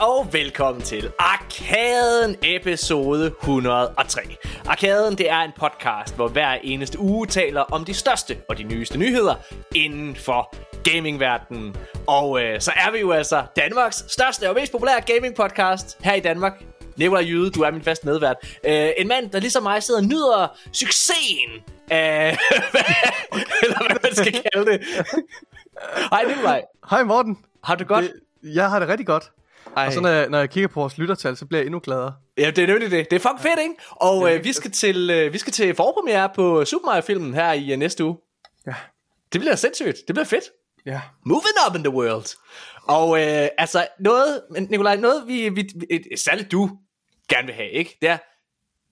og velkommen til Arkaden episode 103. Arkaden det er en podcast, hvor hver eneste uge taler om de største og de nyeste nyheder inden for gamingverdenen. Og øh, så er vi jo altså Danmarks største og mest populære gaming podcast her i Danmark. Nikolaj Jyde, du er min fast medvært. Øh, en mand, der ligesom mig sidder og nyder succesen af... eller hvad man skal kalde det. Hej Nikolaj. Hej Morten. Har du godt? Det, jeg har det rigtig godt. Ej. Og så når jeg, når jeg kigger på vores lyttertal, så bliver jeg endnu gladere. Ja, det er nemlig det. Det er fucking fedt, ikke? Og øh, vi, skal til, øh, vi skal til forpremiere på Super Mario-filmen her i øh, næste uge. Ja. Det bliver sindssygt. Det bliver fedt. Ja. Moving up in the world. Og øh, altså noget, Nikolaj, noget vi, vi, vi særligt du gerne vil have, ikke? Det er,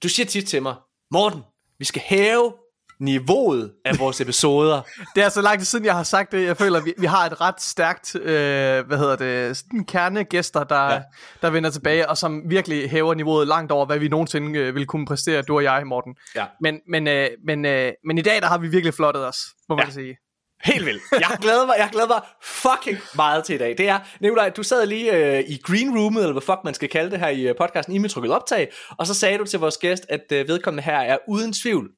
du siger tit til mig, Morten, vi skal hæve niveauet af vores episoder. Det er så lang tid siden, jeg har sagt det. Jeg føler, vi, vi har et ret stærkt, øh, hvad hedder det, sådan kernegæster, der, Ja. der vender tilbage, og som virkelig hæver niveauet langt over, hvad vi nogensinde øh, ville kunne præstere, du og jeg, Morten. Ja. Men, men, øh, men, øh, men i dag, der har vi virkelig flottet os, må man Ja. sige. Helt vildt. Jeg glæder mig, jeg glæder mig fucking meget til i dag. Det er, Nikolaj, du sad lige øh, i green roomet, eller hvad fuck man skal kalde det her i øh, podcasten, i med trykket optag, og så sagde du til vores gæst, at øh, vedkommende her er uden tvivl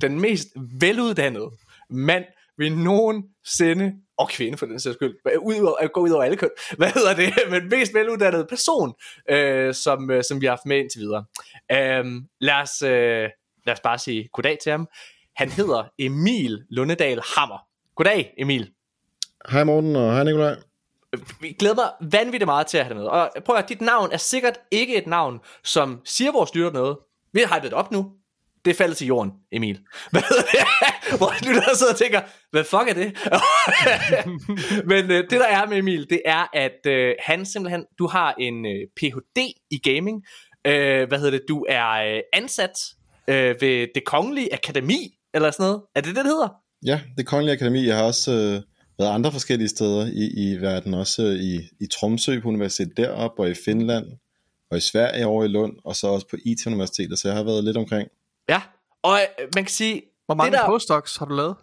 den mest veluddannede mand, vi nogensinde, og kvinde for den sags skyld, ud gå ud over alle køn, hvad hedder det, men mest veluddannede person, øh, som, øh, som vi har haft med indtil videre. Øh, lad, os, øh, lad os bare sige goddag til ham. Han hedder Emil Lundedal Hammer. Goddag, Emil. Hej Morten og hej Nikolaj. Vi glæder mig vanvittigt meget til at have dig med. Og prøv at dit navn er sikkert ikke et navn, som siger vores lytter noget. Vi har hypet det op nu. Det falder til jorden, Emil. Hvad det? Hvor lytter sidder og tænker, hvad fuck er det? Men øh, det der er med Emil, det er, at øh, han simpelthen, du har en øh, Ph.D. i gaming. Øh, hvad hedder det? Du er øh, ansat øh, ved det kongelige akademi, eller sådan noget. Er det det, det hedder? Ja, det Kongelige Akademi. Jeg har også øh, været andre forskellige steder i, i verden. Også øh, i, i Tromsø på universitetet deroppe, og i Finland, og i Sverige over i Lund, og så også på IT-universitetet. Så jeg har været lidt omkring. Ja. Og øh, man kan sige, Hvor mange det der... postdocs har du lavet?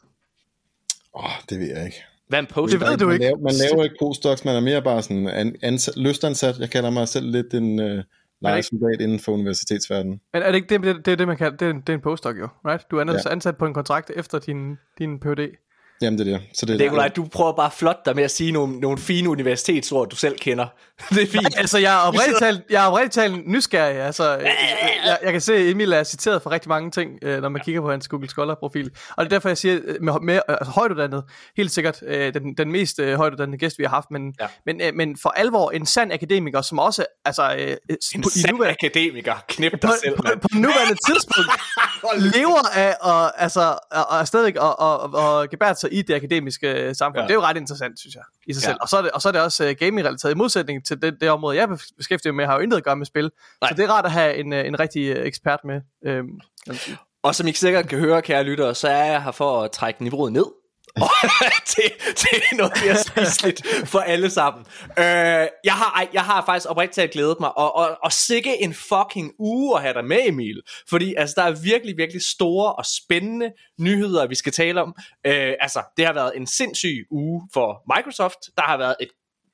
Åh, oh, det ved jeg ikke. Hvad er en post? Det ved du man ikke. Laver, man laver ikke postdocs, man er mere bare sådan an, ansat, lystansat. Jeg kalder mig selv lidt en øh, lejesoldat inden for universitetsverdenen. Men er det ikke det, det, det, er det man kalder, det, er, det er en postdoc jo, right? Du er ansat, Ja. ansat på en kontrakt efter din, din Ph.D. Jamen det er det. Så det er Nikolaj, du prøver bare flot dig med at sige nogle, nogle fine universitetsord, du selv kender. det er fint. Altså, jeg er oprigtigt talt, jeg er oprigtigt talt nysgerrig. Altså, jeg, jeg, jeg kan se, at Emil er citeret for rigtig mange ting, øh, når man kigger på hans Google Scholar-profil. Og det er derfor, jeg siger, øh, med, med altså, højtuddannet, helt sikkert øh, den, den mest højtuddannede gæst, vi har haft, men, Ja. men, men for alvor en sand akademiker, som også, altså, En på, i sand nuværende, akademiker. Knip dig på, selv, på, mand. på nuværende tidspunkt lever af og, altså, og, og stadigvæk og, og, og gebært sig i det akademiske øh, samfund. Ja. Det er jo ret interessant, synes jeg, i sig Ja. selv. Og så er det, og så er det også uh, gaming-relateret. I modsætning til det, det område, jeg beskæftiger mig med, har jo intet at gøre med spil. Nej. Så det er rart at have en, øh, en rigtig ekspert med. Øhm. Og som I sikkert kan høre, kære lyttere, så er jeg her for at trække niveauet ned. Og til, til noget mere spiseligt for alle sammen. Øh, jeg, har, jeg har faktisk oprigtigt talt glædet mig, og, og, og sikke en fucking uge at have dig med, Emil. Fordi altså, der er virkelig, virkelig store og spændende nyheder, vi skal tale om. Øh, altså, det har været en sindssyg uge for Microsoft. Der har været et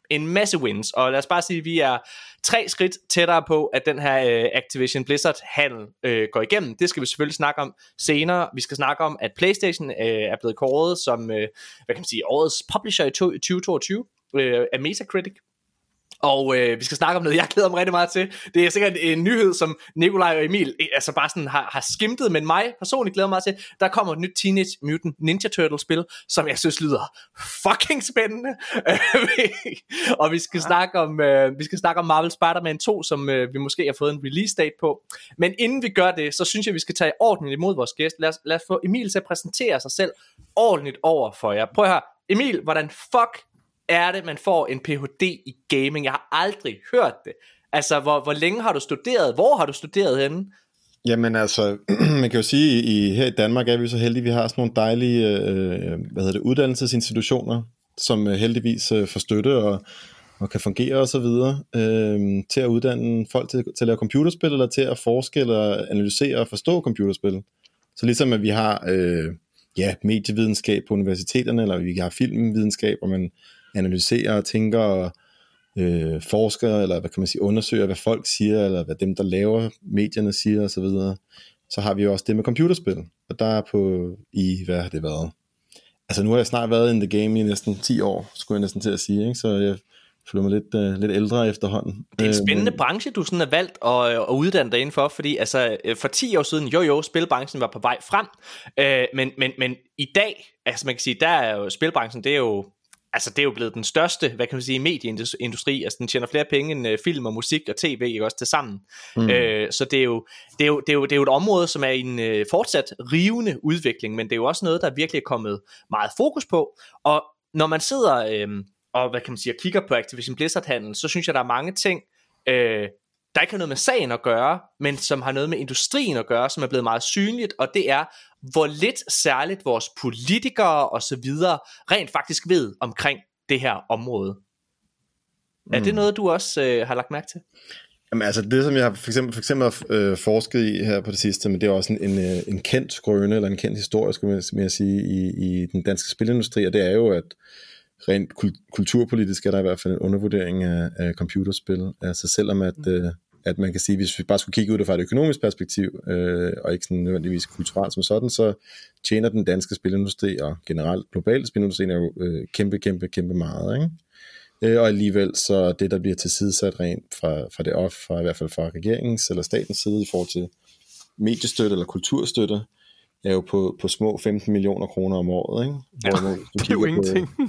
en masse wins, og lad os bare sige, at vi er tre skridt tættere på, at den her øh, Activision Blizzard handel øh, går igennem. Det skal vi selvfølgelig snakke om senere. Vi skal snakke om, at PlayStation øh, er blevet kåret som, øh, hvad kan man sige, årets publisher i to- 2022 øh, af Metacritic. Og øh, vi skal snakke om noget, jeg glæder mig rigtig meget til. Det er sikkert en nyhed, som Nikolaj og Emil øh, altså bare sådan har, har skimtet, men mig personligt glæder mig til. Der kommer et nyt Teenage Mutant Ninja Turtle spil, som jeg synes lyder fucking spændende. og vi skal, snakke om, øh, vi skal snakke om Marvel Spider-Man 2, som øh, vi måske har fået en release date på. Men inden vi gør det, så synes jeg, vi skal tage ordentligt imod vores gæst. Lad os, lad os få Emil til at præsentere sig selv ordentligt over for jer. Prøv at høre, Emil, hvordan fuck er det, man får en Ph.D. i gaming? Jeg har aldrig hørt det. Altså, hvor, hvor længe har du studeret? Hvor har du studeret henne? Jamen altså, man kan jo sige, i her i Danmark er vi så heldige, vi har sådan nogle dejlige øh, hvad hedder det, uddannelsesinstitutioner, som øh, heldigvis øh, får støtte og, og kan fungere og så videre, øh, til at uddanne folk til, til at lave computerspil, eller til at forske eller analysere og forstå computerspil. Så ligesom at vi har øh, ja, medievidenskab på universiteterne, eller vi har filmvidenskab, og man analyserer og tænker og øh, forsker, eller hvad kan man sige, undersøger, hvad folk siger, eller hvad dem, der laver medierne siger osv., så, så har vi jo også det med computerspil. Og der er på, i, hvad har det været? Altså nu har jeg snart været in the game i næsten 10 år, skulle jeg næsten til at sige, ikke? så jeg føler mig lidt, uh, lidt ældre efterhånden. Det er en spændende øh, branche, du sådan har valgt at, at uddanne dig indenfor, fordi altså, øh, for 10 år siden, jo jo, spilbranchen var på vej frem, øh, men, men, men i dag, altså man kan sige, der er jo spilbranchen, det er jo altså det er jo blevet den største, hvad kan man sige, medieindustri, altså den tjener flere penge end uh, film og musik og tv, ikke også til sammen. Mm. Øh, så det er, jo, det, er jo, det, er jo, det er jo et område, som er en uh, fortsat rivende udvikling, men det er jo også noget, der virkelig er kommet meget fokus på, og når man sidder øh, og hvad kan man sige, og kigger på Activision Blizzard-handlen, så synes jeg, der er mange ting, øh, der ikke har noget med sagen at gøre, men som har noget med industrien at gøre, som er blevet meget synligt, og det er, hvor lidt særligt vores politikere og så videre rent faktisk ved omkring det her område. Mm. Er det mm. noget, du også øh, har lagt mærke til? Jamen altså det, som jeg har for eksempel, for eksempel øh, forsket i her på det sidste, men det er også en, en, øh, en kendt skrøne, eller en kendt historie, skulle jeg sige, i, i den danske spilindustri, og det er jo, at rent kulturpolitisk er der i hvert fald en undervurdering af, af computerspil. Altså selvom at, mm. øh, at man kan sige, hvis vi bare skulle kigge ud fra et økonomisk perspektiv, øh, og ikke sådan nødvendigvis kulturelt som sådan, så tjener den danske spilindustri, og generelt global spilindustri, er jo øh, kæmpe, kæmpe, kæmpe meget. Ikke? Øh, og alligevel så det, der bliver tilsidesat rent fra, fra det off, fra, i hvert fald fra regeringens eller statens side i forhold til mediestøtte eller kulturstøtte, er jo på, på små 15 millioner kroner om året. Ikke? Ja, Hvor, du det er jo ingenting. På,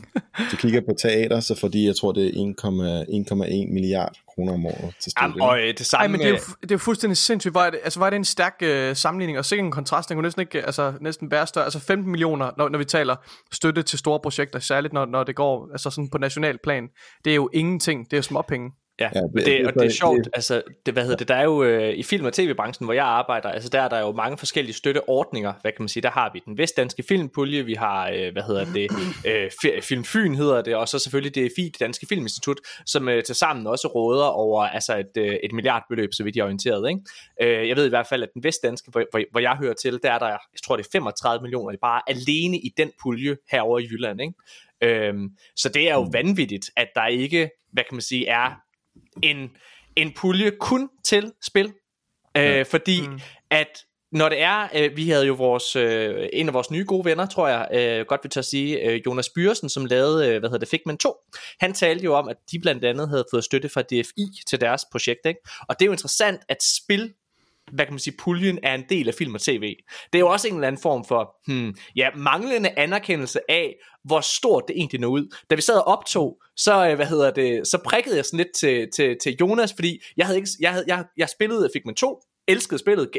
du kigger på teater, så fordi jeg tror, det er 1,1 milliard kroner om året til støtte. Jamen, og øh, det samme... Ej, men det er, jo, det er jo fuldstændig sindssygt. Var det, altså, var det en stærk øh, sammenligning, og sikkert en kontrast, den kunne næsten ikke altså, næsten bære større. Altså 15 millioner, når, når vi taler støtte til store projekter, særligt når, når det går altså sådan på national plan. Det er jo ingenting, det er jo småpenge. Ja, ja det, det, og det er sjovt, det, altså, det, hvad hedder det, der er jo øh, i film- og tv-branchen, hvor jeg arbejder, altså der er der jo mange forskellige støtteordninger, hvad kan man sige, der har vi den vestdanske filmpulje, vi har, øh, hvad hedder det, øh, Film Fyn hedder det, og så selvfølgelig det FI, det Danske Filminstitut, som øh, til sammen også råder over altså et, øh, et milliardbeløb, så vidt jeg er orienteret, ikke? Øh, jeg ved i hvert fald, at den vestdanske, hvor, hvor, hvor jeg hører til, der er der, jeg tror det er 35 millioner, bare alene i den pulje herover i Jylland, ikke? Øhm, så det er jo mm. vanvittigt, at der ikke, hvad kan man sige, er en, en pulje kun til spil. Øh, ja. Fordi mm. at når det er, øh, vi havde jo vores, øh, en af vores nye gode venner, tror jeg, øh, godt vil tage at sige, øh, Jonas Byrsen, som lavede, øh, hvad hedder det, Figment 2, han talte jo om, at de blandt andet havde fået støtte fra DFI til deres projekt, ikke? og det er jo interessant, at spil hvad kan man sige, puljen er en del af film og tv. Det er jo også en eller anden form for, hmm, ja, manglende anerkendelse af, hvor stort det egentlig nåede ud. Da vi sad og optog, så, øh, hvad hedder det, så prikkede jeg sådan lidt til, til, til Jonas, fordi jeg havde ikke, jeg, havde, jeg, jeg spillede Figment 2, elskede spillet.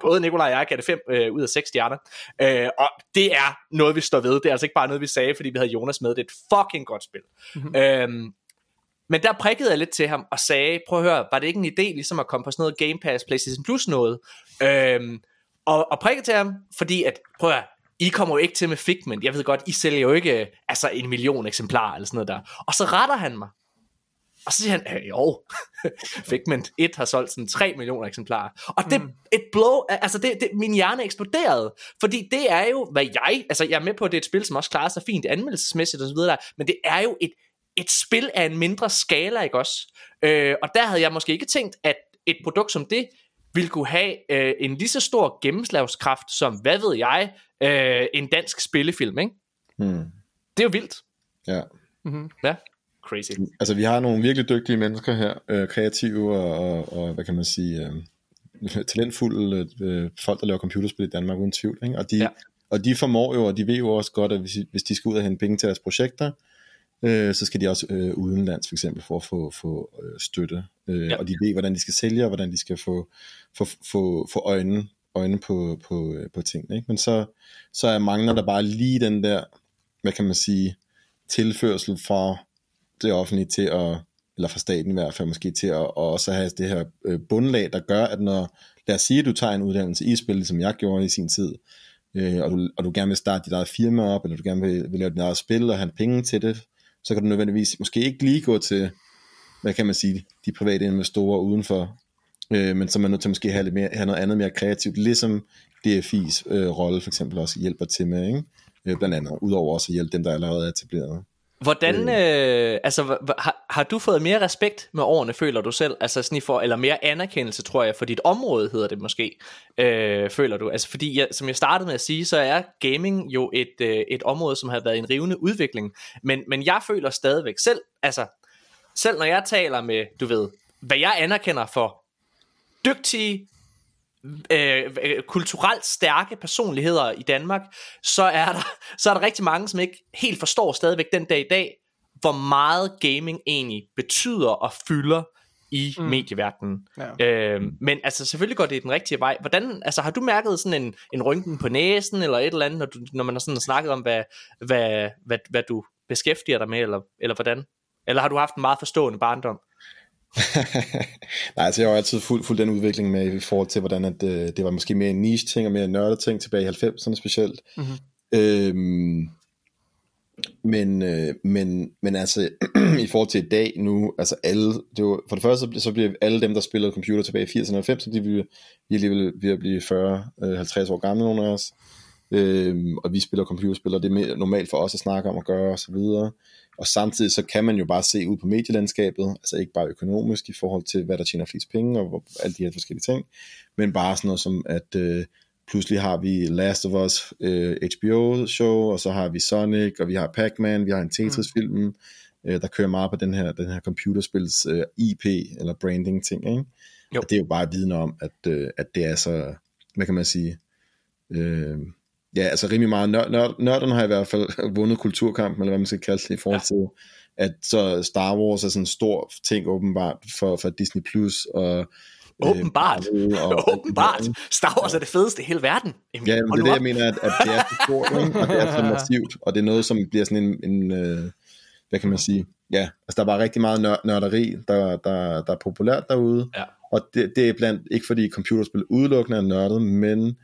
Både Nikolaj og jeg gav det 5 øh, ud af 6 stjerner. Øh, og det er noget, vi står ved. Det er altså ikke bare noget, vi sagde, fordi vi havde Jonas med. Det er et fucking godt spil. Mm-hmm. Øhm, men der prikkede jeg lidt til ham og sagde, prøv at høre, var det ikke en idé ligesom at komme på sådan noget Game Pass, PlayStation Plus noget? Øhm, og, og prikkede til ham, fordi at, prøv at høre, I kommer jo ikke til med Figment. Jeg ved godt, I sælger jo ikke altså en million eksemplarer eller sådan noget der. Og så retter han mig. Og så siger han, øh, jo, Figment 1 har solgt sådan 3 millioner eksemplarer. Og det mm. et blow, altså det, det, min hjerne eksploderede. Fordi det er jo, hvad jeg, altså jeg er med på, at det er et spil, som også klarer sig fint anmeldelsesmæssigt og så videre, men det er jo et et spil af en mindre skala, ikke også? Øh, og der havde jeg måske ikke tænkt, at et produkt som det ville kunne have øh, en lige så stor gennemslagskraft som, hvad ved jeg, øh, en dansk spillefilm, ikke? Hmm. Det er jo vildt. Ja. Mm-hmm. Ja, crazy. Altså, vi har nogle virkelig dygtige mennesker her, øh, kreative og, og, og, hvad kan man sige, øh, talentfulde øh, folk, der laver computerspil i Danmark, uden tvivl, ikke? Og de, ja. og de formår jo, og de ved jo også godt, at hvis, hvis de skal ud og hente penge til deres projekter, øh, så skal de også øh, udenlands for eksempel for at få, få øh, støtte. Øh, ja. Og de ved, hvordan de skal sælge, og hvordan de skal få, få, få, få øjne, øjne på, på, øh, på tingene. Ikke? Men så, så er mangler der bare lige den der, hvad kan man sige, tilførsel fra det offentlige til at, eller fra staten i hvert fald måske til at, at også have det her øh, bundlag, der gør, at når, lad os sige, at du tager en uddannelse i spil, som jeg gjorde i sin tid, øh, og, du, og du gerne vil starte dit eget firma op, eller du gerne vil, vil lave dit eget spil og have penge til det, så kan du nødvendigvis måske ikke lige gå til, hvad kan man sige, de private investorer udenfor, øh, men så er man nødt til måske have, lidt mere, have noget andet mere kreativt, ligesom DFI's øh, rolle for eksempel også hjælper til med, ikke? Øh, blandt andet, udover også at hjælpe dem, der allerede er etableret. Hvordan, øh, altså, har, har du fået mere respekt med årene, føler du selv? Altså sådan for, eller mere anerkendelse, tror jeg, for dit område hedder det måske, øh, føler du? Altså fordi, jeg, som jeg startede med at sige, så er gaming jo et, øh, et område, som har været en rivende udvikling, men, men jeg føler stadigvæk selv, altså, selv når jeg taler med, du ved, hvad jeg anerkender for dygtige, øh, øh, kulturelt stærke personligheder i Danmark, så er, der, så er der rigtig mange, som ikke helt forstår stadigvæk den dag i dag, hvor meget gaming egentlig betyder og fylder i mm. medieverdenen. Ja. Øh, men altså selvfølgelig går det den rigtige vej. Hvordan, altså har du mærket sådan en, en rynken på næsen eller et eller andet, når, du, når man har sådan snakket om, hvad, hvad, hvad, hvad du beskæftiger dig med, eller, eller hvordan? Eller har du haft en meget forstående barndom? Nej, altså jeg har altid fuldt fuld den udvikling med i forhold til, hvordan at, øh, det var måske mere en niche ting og mere nørdet ting tilbage i 90'erne specielt. Mm-hmm. Øhm, men, øh, men, men altså i forhold til i dag nu, altså alle, det var, for det første så bliver alle dem, der spillede computer tilbage i 80'erne og 90'erne, de vil, vi alligevel ved at blive 40-50 øh, år gamle, nogle af os. Øhm, og vi spiller computerspil, og det er mere normalt for os at snakke om at gøre og så videre. Og samtidig så kan man jo bare se ud på medielandskabet, altså ikke bare økonomisk i forhold til, hvad der tjener flest penge og hvor, alle de her forskellige ting, men bare sådan noget som, at øh, pludselig har vi Last of Us øh, HBO-show, og så har vi Sonic, og vi har Pac-Man, vi har en Tetris-film, mm. øh, der kører meget på den her, den her computerspils øh, IP, eller branding-ting, ikke? Jo. Og det er jo bare viden om, at, øh, at det er så, hvad kan man sige, øh, ja, altså rimelig meget. Nør, nør, nørderne har i hvert fald vundet kulturkampen, eller hvad man skal kalde det, i forhold ja. til, at så Star Wars er sådan en stor ting åbenbart for, for Disney+, Plus og øh, Åbenbart. Øh, og, Åbenbart. Star Wars er det fedeste i hele verden. Emil, ja, men det er det, jeg mener, at, at det er så stort, ikke? og det er så massivt, og det er noget, som bliver sådan en, en øh, hvad kan man sige, ja, altså der er bare rigtig meget nør, nørderi, der, der, der er populært derude, ja. og det, det er blandt, ikke fordi computerspil udelukkende er nørdet, men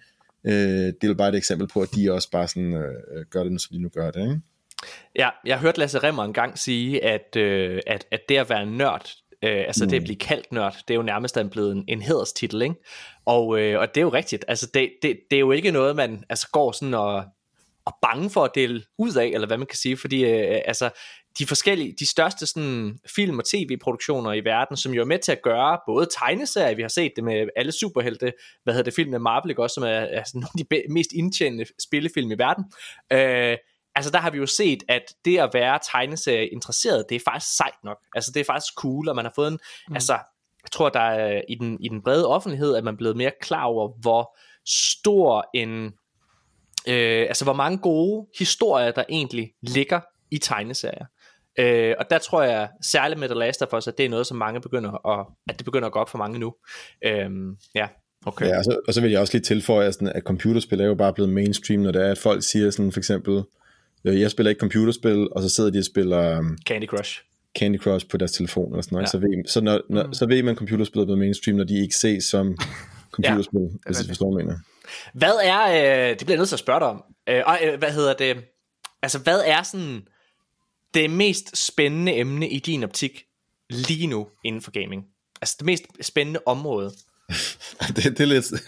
Øh, det er bare et eksempel på, at de også bare sådan, øh, gør det, som de nu gør det. Ikke? Ja, jeg hørte Lasse Remmer engang sige, at, øh, at, at det at være nørd, øh, altså mm. det at mm. blive kaldt nørd, det er jo nærmest blevet en, en hederstitel, ikke? Og, øh, og det er jo rigtigt, altså det, det, det er jo ikke noget, man altså går sådan og, og bange for at dele ud af, eller hvad man kan sige, fordi øh, altså, de forskellige, de største sådan, film- og tv-produktioner i verden, som jo er med til at gøre både tegneserier, vi har set det med alle superhelte, hvad hedder det, film med Marvel, ikke også, som er, er sådan nogle af de mest indtjenende spillefilm i verden. Øh, altså der har vi jo set, at det at være tegneserie interesseret, det er faktisk sejt nok. Altså det er faktisk cool, og man har fået en, mm. altså jeg tror, der er i den, i den brede offentlighed, at man er blevet mere klar over, hvor stor en, øh, altså hvor mange gode historier, der egentlig ligger i tegneserier. Øh, og der tror jeg særligt med The Last of Us, at det er noget, som mange begynder at, at det begynder at gå op for mange nu. Øh, ja, okay. Ja, og så, og så vil jeg også lige tilføje, sådan, at computerspil er jo bare blevet mainstream, når det er, at folk siger sådan for eksempel, øh, jeg spiller ikke computerspil, og så sidder de og spiller um, Candy Crush. Candy Crush på deres telefon eller sådan noget. Ja. Så, ved, så, når, når, mm. så ved man, at computerspil er blevet mainstream, når de ikke ses som computerspil, ja, hvis du forstår, mener. Hvad er, øh, det bliver jeg nødt til at spørge dig om, øh, øh, hvad hedder det, altså hvad er sådan det mest spændende emne i din optik lige nu inden for gaming? Altså det mest spændende område? det, det, er lidt, altså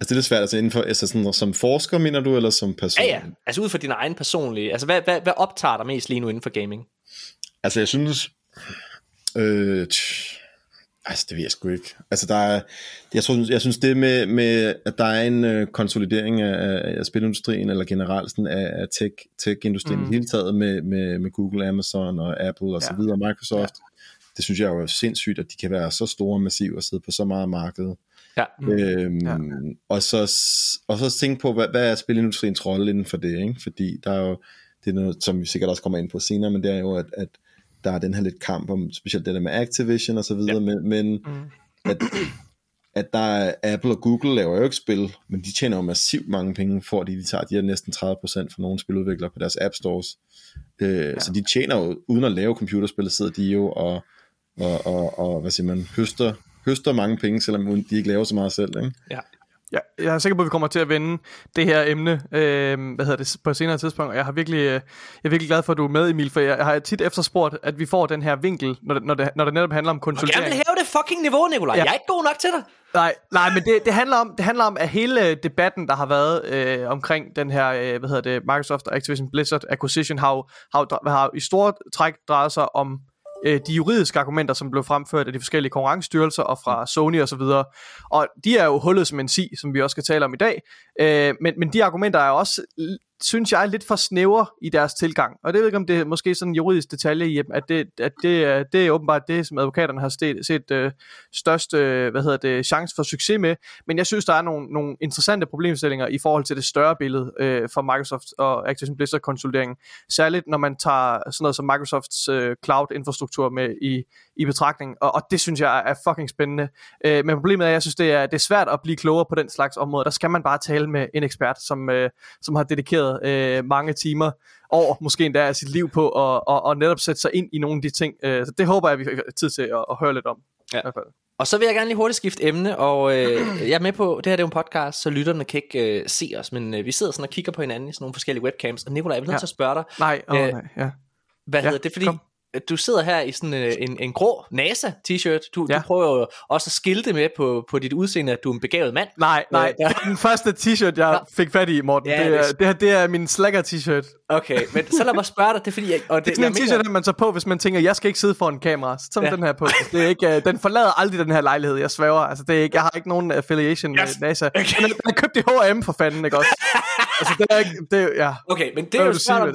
det er lidt svært, altså inden for, altså sådan, som forsker, mener du, eller som person? Ja, ja, altså ud fra din egen personlige, altså hvad, hvad, hvad optager dig mest lige nu inden for gaming? Altså jeg synes, øh, tj, Altså, det ved jeg sgu ikke. Altså, der er, jeg, tror, jeg synes det med, med, at der er en uh, konsolidering af, af spilindustrien, eller generelt sådan af, af tech, tech-industrien mm. i hele taget, med, med, med Google, Amazon og Apple og ja. så videre, Microsoft. Ja. Det synes jeg jo er sindssygt, at de kan være så store og massive og sidde på så meget marked. Ja. Øhm, ja. Og, så, og så tænke på, hvad, hvad er spilindustriens rolle inden for det, ikke? Fordi der er jo, det er noget, som vi sikkert også kommer ind på senere, men det er jo, at, at der er den her lidt kamp om, specielt det der med Activision og så videre, ja. men, men mm. at, at der er Apple og Google laver jo ikke spil, men de tjener jo massivt mange penge, fordi de tager de her næsten 30% for nogle spiludviklere på deres app stores. Øh, ja. Så de tjener jo, uden at lave computerspil, sidder de jo og, og, og, og hvad siger man, høster, høster mange penge, selvom de ikke laver så meget selv. Ikke? Ja. Ja, jeg er sikker på, at vi kommer til at vende det her emne øh, hvad hedder det, på et senere tidspunkt, og jeg, har virkelig, øh, jeg er virkelig glad for, at du er med, Emil, for jeg har tit efterspurgt, at vi får den her vinkel, når det, når det, når det netop handler om konsultering. Jeg vil hæve det fucking niveau, Nikolaj. Ja. Jeg er ikke god nok til dig. Nej, nej, men det, det, handler om, det handler om, at hele debatten, der har været øh, omkring den her, øh, hvad hedder det, Microsoft og Activision Blizzard acquisition, har, har, har i store træk drejet sig om øh, de juridiske argumenter, som blev fremført af de forskellige konkurrencestyrelser og fra Sony og så videre. Og de er jo hullet som en si, som vi også skal tale om i dag. Øh, men, men de argumenter er også synes jeg, lidt for snæver i deres tilgang. Og det ved ikke, om det er måske sådan en juridisk detalje i, at det, at det, er, det er åbenbart det, som advokaterne har set, set øh, største øh, hvad hedder det, chance for succes med. Men jeg synes, der er nogle, nogle interessante problemstillinger i forhold til det større billede øh, for Microsoft og Activision Blizzard konsolideringen. Særligt når man tager sådan noget som Microsofts øh, cloud-infrastruktur med i, i betragtning. Og, og det synes jeg er fucking spændende. Øh, men problemet er, at jeg synes, det er, det er svært at blive klogere på den slags område. Der skal man bare tale med en ekspert, som, øh, som har dedikeret øh, mange timer over måske endda af sit liv på at og, og netop sætte sig ind i nogle af de ting. Øh, så det håber jeg, vi har tid til at, at høre lidt om. Ja. I hvert fald. Og så vil jeg gerne lige hurtigt skifte emne, og øh, jeg er med på, det her det er jo en podcast, så lytterne kan ikke øh, se os, men øh, vi sidder sådan og kigger på hinanden i sådan nogle forskellige webcams, og Nicolaj, jeg vil nødt ja. til at spørge dig. Nej, oh, øh, nej, ja. Hvad ja, hedder det, fordi kom du sidder her i sådan en, øh, en, en grå NASA t-shirt. Du, ja. du prøver jo også at skilte med på, på dit udseende, at du er en begavet mand. Nej, nej, øh, det er den første t-shirt, jeg fik fat i, Morten. Ja, det, er, det, her, det er min slacker t-shirt. Okay, men så lad mig spørge dig, det er fordi... Jeg, og det, det er sådan en t-shirt, man så på, hvis man tænker, jeg skal ikke sidde foran kamera. Så tager ja. den her på. Det er ikke, uh, den forlader aldrig den her lejlighed, jeg svæver. Altså, det er ikke, jeg har ikke nogen affiliation yes. med NASA. Okay. Den, den er købt i H&M for fanden, ikke også? altså, det er ikke... Det, ja. Okay, men det, det,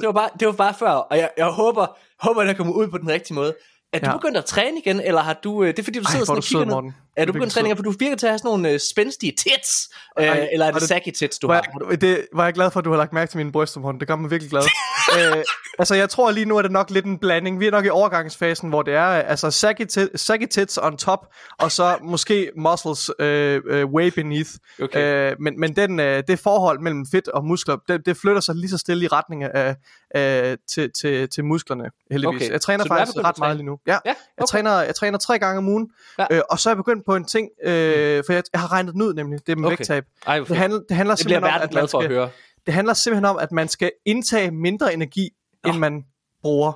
det, var bare, det var bare før, og jeg, jeg håber, håber, at jeg kommer ud på den rigtige måde. Er du ja. begyndt at træne igen, eller har du... Øh, det er fordi, du sidder Ej, sådan og kigger ned. Er du begyndt at træne igen, for du virker til at have sådan nogle uh, spændstige tits? Ej, uh, eller er det, det saggy tits, du var har? Jeg, det var jeg glad for, at du har lagt mærke til mine bryster, Morten. Det gør mig virkelig glad. uh, altså, jeg tror lige nu, er det nok lidt en blanding. Vi er nok i overgangsfasen, hvor det er altså saggy, saggy tits on top, og så måske muscles uh, uh, way beneath. Okay. Uh, men men den, uh, det forhold mellem fedt og muskler, det, det flytter sig lige så stille i retning af, uh, til, til, til musklerne, heldigvis. Okay. Jeg træner så faktisk ret meget lige nu. Ja, ja okay. jeg, træner, jeg træner tre gange om ugen, ja. øh, og så er jeg begyndt på en ting, øh, for jeg, jeg har regnet den ud nemlig, det er med okay. vægttab. Ej, det, handler, det handler det simpelthen om, at man skal, at høre. det handler simpelthen om, at man skal indtage mindre energi, oh. end man bruger.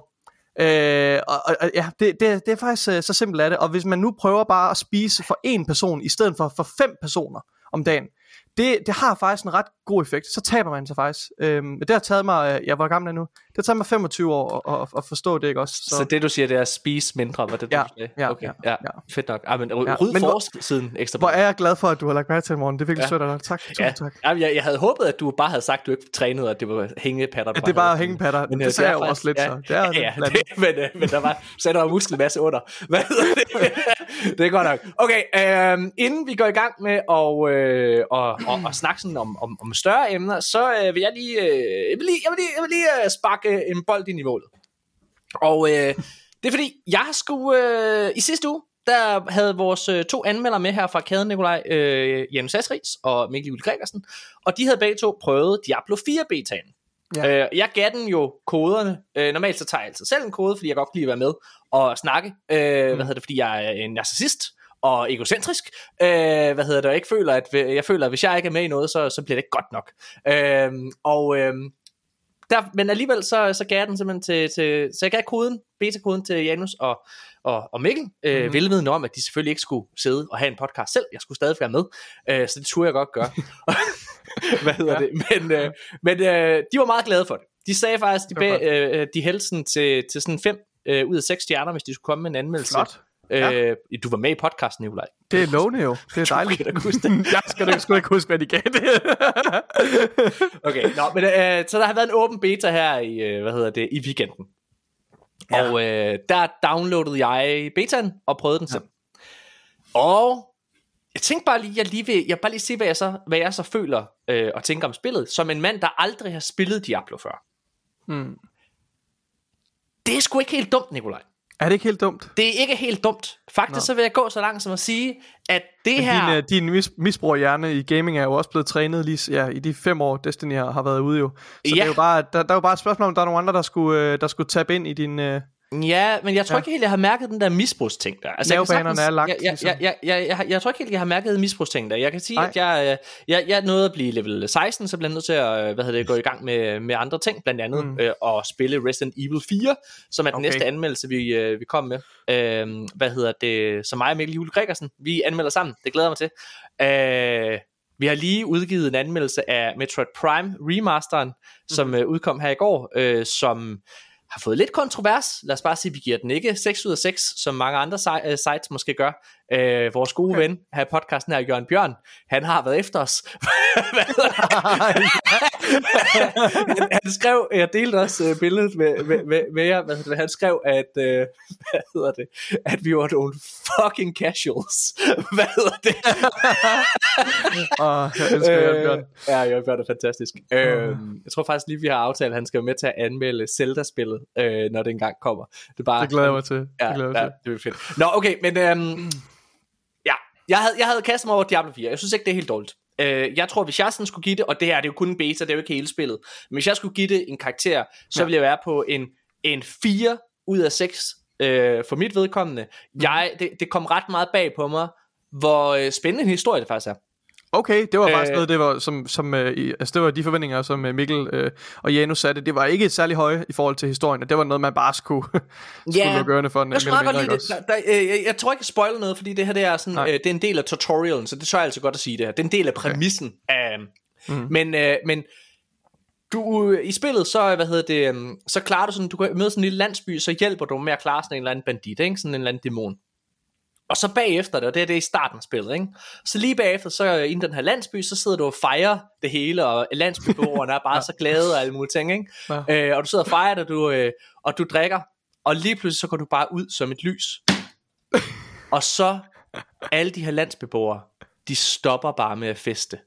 Øh, og, og ja, det, det, det er faktisk øh, så simpelt er det. Og hvis man nu prøver bare at spise for en person, i stedet for for fem personer om dagen, det, det har faktisk en ret god effekt. Så taber man sig faktisk. Øhm, det har taget mig, øh, jeg var gammel nu, det har taget mig 25 år at, at, at forstå det, ikke også? Så. så det du siger, det er at spise mindre, var det ja, du sagde? Ja, okay. ja, ja, ja. Fedt nok. Ja, men ja. ryd men hvor, siden ekstra Hvor er jeg glad for, at du har lagt mærke til morgen. Det er virkelig ja. sødt af dig. Tak. Ja. tak. Ja, jeg, jeg havde håbet, at du bare havde sagt, at du ikke trænede, og at det var hængepatter. Ja, det er bare hængepatter. Men, det, det sagde jeg jo også lidt, ja, så. Det er ja, ja det, men, øh, men der var, så der var muskelmasse under. Hvad det? det er godt nok. Okay, øh, inden vi går i gang med at, øh, og, og, og snakke sådan om, om, om større emner, så øh, vil jeg lige, øh, jeg vil lige, jeg vil lige, jeg vil lige øh, sparke en bold ind i målet. Og øh, det er fordi, jeg skulle øh, i sidste uge, der havde vores øh, to anmeldere med her fra kæden, Nikolaj øh, Jens Sassris og Mikkel Juhl Gregersen, og de havde begge to prøvet Diablo 4 betaen. Ja. Øh, jeg gav den jo koderne. Øh, normalt så tager jeg altid selv en kode, fordi jeg godt kan lide at være med og snakke. Øh, mm. Hvad hedder det, fordi jeg er en narcissist og egocentrisk. Øh, hvad hedder det, og ikke føler, at jeg føler, at hvis jeg ikke er med i noget, så, så bliver det ikke godt nok. Øh, og øh, der, men alligevel så, så gav jeg den simpelthen til, til så jeg gav koden, beta-koden til Janus og, og, og Mikkel, øh, mm-hmm. velvidende om, at de selvfølgelig ikke skulle sidde og have en podcast selv, jeg skulle stadig være med, øh, så det turde jeg godt gøre. Hvad hedder ja. det? Men, øh, men øh, de var meget glade for det. De sagde faktisk, de, bag, øh, de hældte til, til sådan fem øh, ud af seks stjerner, hvis de skulle komme med en anmeldelse. Flot. Ja. Øh, du var med i podcasten, Nikolaj. Det er lovende jo. Det er dejligt. Du huske det. jeg skal da sgu ikke huske, hvad de gav det. okay, nå, men øh, så der har været en åben beta her i, øh, hvad hedder det, i weekenden. Ja. Og øh, der downloadede jeg betaen og prøvede den selv. Ja. Og jeg tænkte bare lige, jeg lige vil, jeg bare lige se, hvad jeg så, hvad jeg så føler øh, og tænker om spillet, som en mand, der aldrig har spillet Diablo før. Hmm. Det er sgu ikke helt dumt, Nikolaj. Er det ikke helt dumt? Det er ikke helt dumt. Faktisk Nå. så vil jeg gå så langt som at sige, at det Men her... Din, uh, din mis- misbrugerhjerne i gaming er jo også blevet trænet lige ja, i de fem år, Destiny har, har været ude jo. Så ja. det er jo bare, der, der er jo bare et spørgsmål, om der er nogle andre, der skulle, uh, der skulle tabe ind i din... Uh, Ja, men jeg tror Ja. ikke helt, jeg har mærket den der misbrugsting der. Altså, jeg Nervebanerne sagtens- er lagt, Jeg, jeg, ligesom. jeg, jeg, jeg, jeg, jeg, tror ikke helt, jeg har mærket misbrugsting der. Jeg kan sige, Nej. at jeg, øh, jeg, jeg nåede at blive level 16, så blev jeg nødt til at øh, hvad hedder det, gå i gang med, med andre ting, blandt andet Mm. mm. øh, at spille Resident Evil 4, som er den Okay. næste anmeldelse, vi, øh, vi kom med. Øh, hvad hedder det? Så mig og Mikkel Jule Gregersen, vi anmelder sammen. Det glæder mig til. Øh, vi har lige udgivet en anmeldelse af Metroid Prime remasteren, som Mhm. øh, udkom her i går, øh, som har fået lidt kontrovers. Lad os bare sige, at vi giver den ikke 6 ud af 6, som mange andre øh, sites måske gør. Øh, vores gode okay. ven her i podcasten her, Jørgen Bjørn, han har været efter os. Det? han, han skrev, jeg delte også øh, billedet med, med, med, med jer, hvad det, han skrev, at, øh, hvad hedder det, at vi var nogle fucking casuals. hvad hedder det? Åh, jeg elsker Jørgen Bjørn. Øh, ja, Jørgen Bjørn er fantastisk. Øh, jeg tror faktisk lige, vi har aftalt, at han skal være med til at anmelde Zelda-spillet, øh, når det engang kommer. Det, er bare, Det glæder jeg mig til. Det Ja, glæder jeg ja mig det er fedt. Nå, okay, men ja, jeg havde, jeg havde kastet mig over Diablo 4. Jeg synes ikke, det er helt dårligt. Øh, jeg tror, hvis jeg sådan skulle give det, og det her det er jo kun en beta, det er jo ikke hele spillet, men hvis jeg skulle give det en karakter, så Ja. ville jeg være på en, en 4 ud af 6 øh, for mit vedkommende. Mhm. Jeg, det, det kom ret meget bag på mig, hvor øh, spændende en historie det faktisk er. Okay, det var faktisk Øh. noget, det var, som, som øh, altså det var de forventninger, som øh, Mikkel øh, og Janus satte. Det var ikke særlig høje i forhold til historien, og det var noget, man bare skulle, skulle lukke ørerne for. Jeg, skulle godt lide det. Der, der, øh, jeg, jeg tror ikke, jeg spoiler noget, fordi det her det er, sådan, Nej. øh, det er en del af tutorialen, så det tør jeg altså godt at sige det her. Det er en del af præmissen. Okay. Mhm. Mm. Men, øh, men du, øh, i spillet, så, hvad hedder det, øh, så klarer du sådan, du kan møde sådan en lille landsby, så hjælper du med at klare sådan en eller anden bandit, ikke? sådan en eller anden dæmon. Og så bagefter det, og det er det i starten af spillet, ikke? så lige bagefter, så øh, i den her landsby, så sidder du og fejrer det hele, og landsbybeboerne er bare så glade og alle mulige ting, ikke? Ja. Øh, og du sidder og fejrer det, og du, øh, og du drikker, og lige pludselig så går du bare ud som et lys. og så alle de her landsbeboere, de stopper bare med at feste.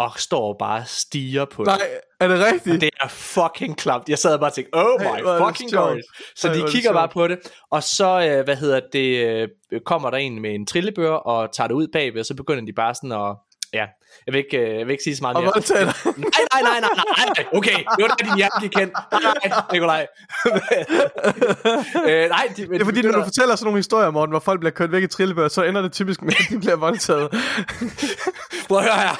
Og står bare og stiger på Nej, det. er det rigtigt? Det er fucking klamt. Jeg sad bare og tænkte, oh my det fucking god. Så Ej, de er kigger bare på det, og så, øh, hvad hedder det, øh, kommer der en med en trillebør, og tager det ud bagved, og så begynder de bare sådan at, ja, jeg vil ikke, øh, jeg vil ikke sige så meget Og mere. dig. Nej, nej, nej, nej, nej, nej, okay, det var da din hjerte, de kendte. Nej, nej, Nikolaj. øh, nej, de, Det er fordi, når du fortæller sådan nogle historier, Morten, hvor folk bliver kørt væk i trillebør, så ender det typisk med, at de bliver voldtaget. Prøv at høre her.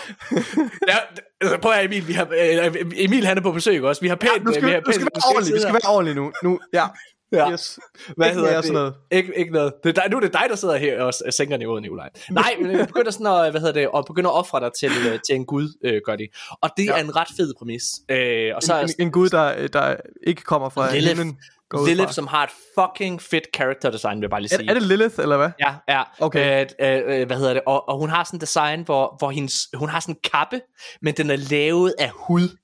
Ja, altså, prøv at høre, Emil, vi har, øh, Emil han er på besøg også. Vi har pænt... Nu skal, vi har nu skal være ordentlige. Vi skal være ordentlige nu. nu ja. Ja. Yes. Hvad Ikke hedder det? sådan noget. Ikke, ikke noget. Det er dig, nu er det dig, der sidder her og sænker niveauet, Nikolaj. Nej, men jeg begynder sådan at, hvad hedder det, at begynde at ofre dig til, øh, til en gud, øh, gør de. Og det ja. Ja. er en ret fed præmis. Øh, og så En, en, en gud, der, der ikke kommer fra Lilith. himlen. Ud Lilith, som har et fucking fedt character design, vil jeg bare lige sige. Er, er det Lilith, eller hvad? Ja, ja. Okay. Øh, øh, øh, hvad hedder det? Og, og hun har sådan en design, hvor, hvor hendes, hun har sådan en kappe, men den er lavet af hud.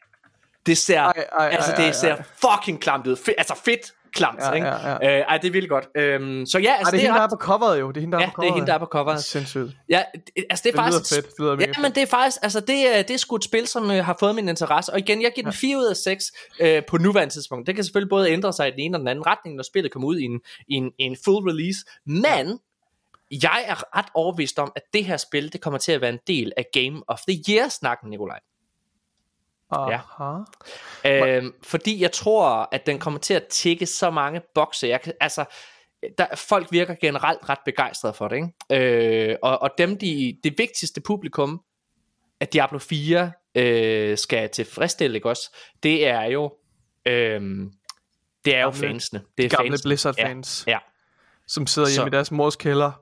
Det ser, Ej, ej, altså ej, det ej, ser ej. fucking klamt ud. Fe, altså fedt klamt, Ja, ikke? ja, Øh, ej, det er vildt godt. Øhm, så ja, Ej, altså det er hende, der er på coveret jo. Det er hende, der ja, er på det er coveret. hende, der er på coveret. Sindssygt. Ja, det, altså det er Det lyder faktisk... fedt. Det lyder Ja, men fedt. det er faktisk, altså det, det er sgu et spil, som øh, har fået min interesse. Og igen, jeg giver den 4 ud af 6 øh, på nuværende tidspunkt. Det kan selvfølgelig både ændre sig i den ene og den anden retning, når spillet kommer ud i en, i en, i en full release. Men jeg er ret overbevist om, at det her spil, det kommer til at være en del af Game of the Year-snakken, Nikolaj. Aha. Øhm, fordi jeg tror, at den kommer til at tikke så mange bokse. Jeg kan, altså, der, folk virker generelt ret begejstrede for det. Ikke? Øh, og, og dem, de, det vigtigste publikum, at Diablo 4 øh, skal tilfredsstille, ikke også? Det er jo, øh, det er jo Gamle- fansene. Det er Gamle fansene. Blizzard-fans, Ja, ja. som sidder hjemme Så- i deres mors kælder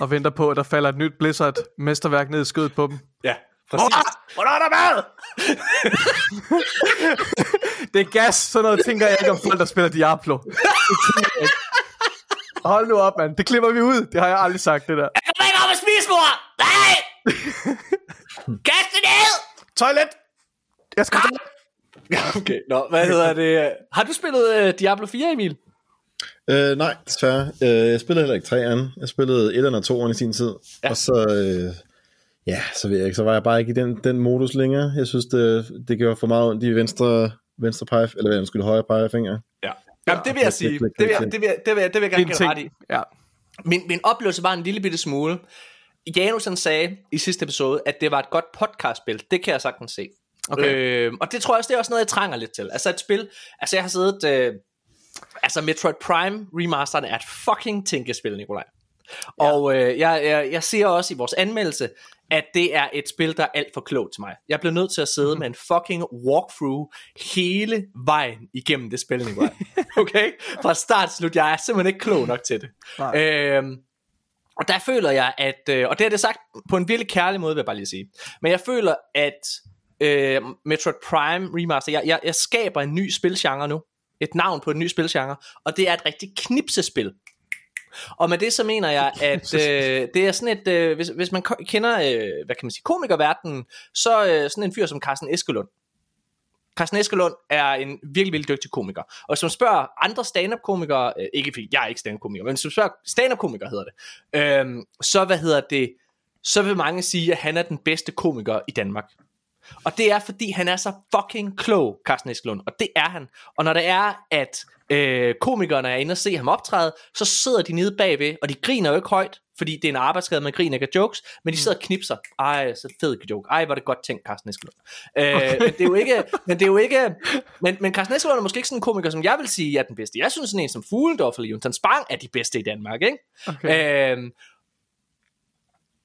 og venter på, at der falder et nyt Blizzard-mesterværk ned i skødet på dem. ja. Præcis. Hvornår er der mad? Det er gas, sådan noget tænker jeg ikke om folk, der spiller Diablo. Hold nu op, mand. Det klipper vi ud. Det har jeg aldrig sagt, det der. Jeg kommer ikke op og spise, mor! Nej! Kast det ned! Toilet! Jeg skal... Ja, okay. Nå, hvad hedder det? Har du spillet uh, Diablo 4, Emil? Øh, nej, desværre. Øh, jeg spillede heller ikke træerne. Jeg spillede 1'eren og 2'eren i sin tid. Ja. Ja. Og så, øh, ja, så ved jeg ikke, så var jeg bare ikke i den, den modus længere. Jeg synes, det, det gjorde for meget ondt i venstre, venstre pege, eller hvad undskyld, højre pegefinger. Ja. Jamen, det vil jeg sige. Det vil jeg, det vil jeg, det vil jeg, det vil jeg er gerne give dig ret i. Ja. Min, min oplevelse var en lille bitte smule. Janus han sagde i sidste episode, at det var et godt podcastspil. Det kan jeg sagtens se. Okay. Øh, og det tror jeg også, det er også noget, jeg trænger lidt til. Altså et spil, altså jeg har siddet, øh, Altså, Metroid Prime remasteren er et fucking tænkespil, Nikolaj. Ja. Og øh, jeg, jeg, jeg siger også i vores anmeldelse, at det er et spil, der er alt for klogt til mig. Jeg blev nødt til at sidde mm. med en fucking walkthrough hele vejen igennem det spil, Nikolaj. Okay? Fra start til slut. Jeg er simpelthen ikke klog nok til det. Øhm, og der føler jeg, at, øh, og det er det sagt på en virkelig kærlig måde, vil jeg bare lige sige, men jeg føler, at øh, Metroid Prime Remaster, jeg, jeg, jeg skaber en ny spilgenre nu, et navn på en ny spilgenre, og det er et rigtig knipsespil. Og med det så mener jeg, at øh, det er sådan et, øh, hvis, hvis man kender, øh, hvad kan man sige, komikerverdenen, så øh, sådan en fyr som Carsten Eskelund. Carsten Eskelund er en virkelig, virkelig dygtig komiker. Og man spørger andre stand-up komikere, øh, ikke fordi jeg er ikke stand-up komiker, men man spørger stand-up komikere hedder det, øh, så hvad hedder det, så vil mange sige, at han er den bedste komiker i Danmark. Og det er fordi han er så fucking klog, Carsten Eskelund, og det er han. Og når det er, at øh, komikerne er inde og se ham optræde, så sidder de nede bagved, og de griner jo ikke højt, fordi det er en arbejdsskade, man griner ikke af jokes, men de mm. sidder og knipser. Ej, så fed joke. Ej, hvor det godt tænkt, Carsten Eskelund. Øh, okay. men det er jo ikke, men det er jo ikke, men, men Carsten Eskelund er måske ikke sådan en komiker, som jeg vil sige er den bedste. Jeg synes sådan en som Fuglendorf eller Jonathan Spang er de bedste i Danmark, ikke? Okay. Øh,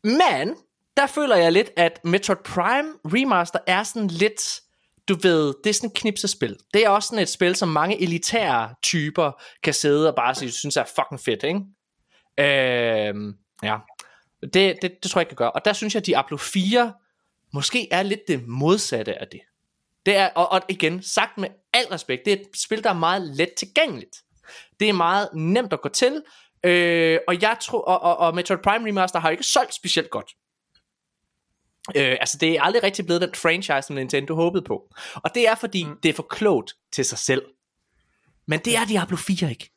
men, der føler jeg lidt, at Metroid Prime Remaster er sådan lidt du ved, det er sådan et knipsespil. Det er også sådan et spil, som mange elitære typer kan sidde og bare sige, synes er fucking fedt, ikke? Øh, ja, det, det, det tror jeg ikke kan gøre. Og der synes jeg, at Diablo 4 måske er lidt det modsatte af det. Det er, og, og igen, sagt med al respekt, det er et spil, der er meget let tilgængeligt. Det er meget nemt at gå til, øh, og jeg tror, og, og, og Metroid Prime Remaster har ikke solgt specielt godt. Øh, altså det er aldrig rigtig blevet den franchise, som Nintendo håbede på. Og det er fordi, mm. det er for klogt til sig selv. Men det er Diablo 4 ikke.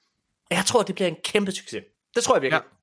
Og jeg tror, det bliver en kæmpe succes. Det tror jeg virkelig. Ja.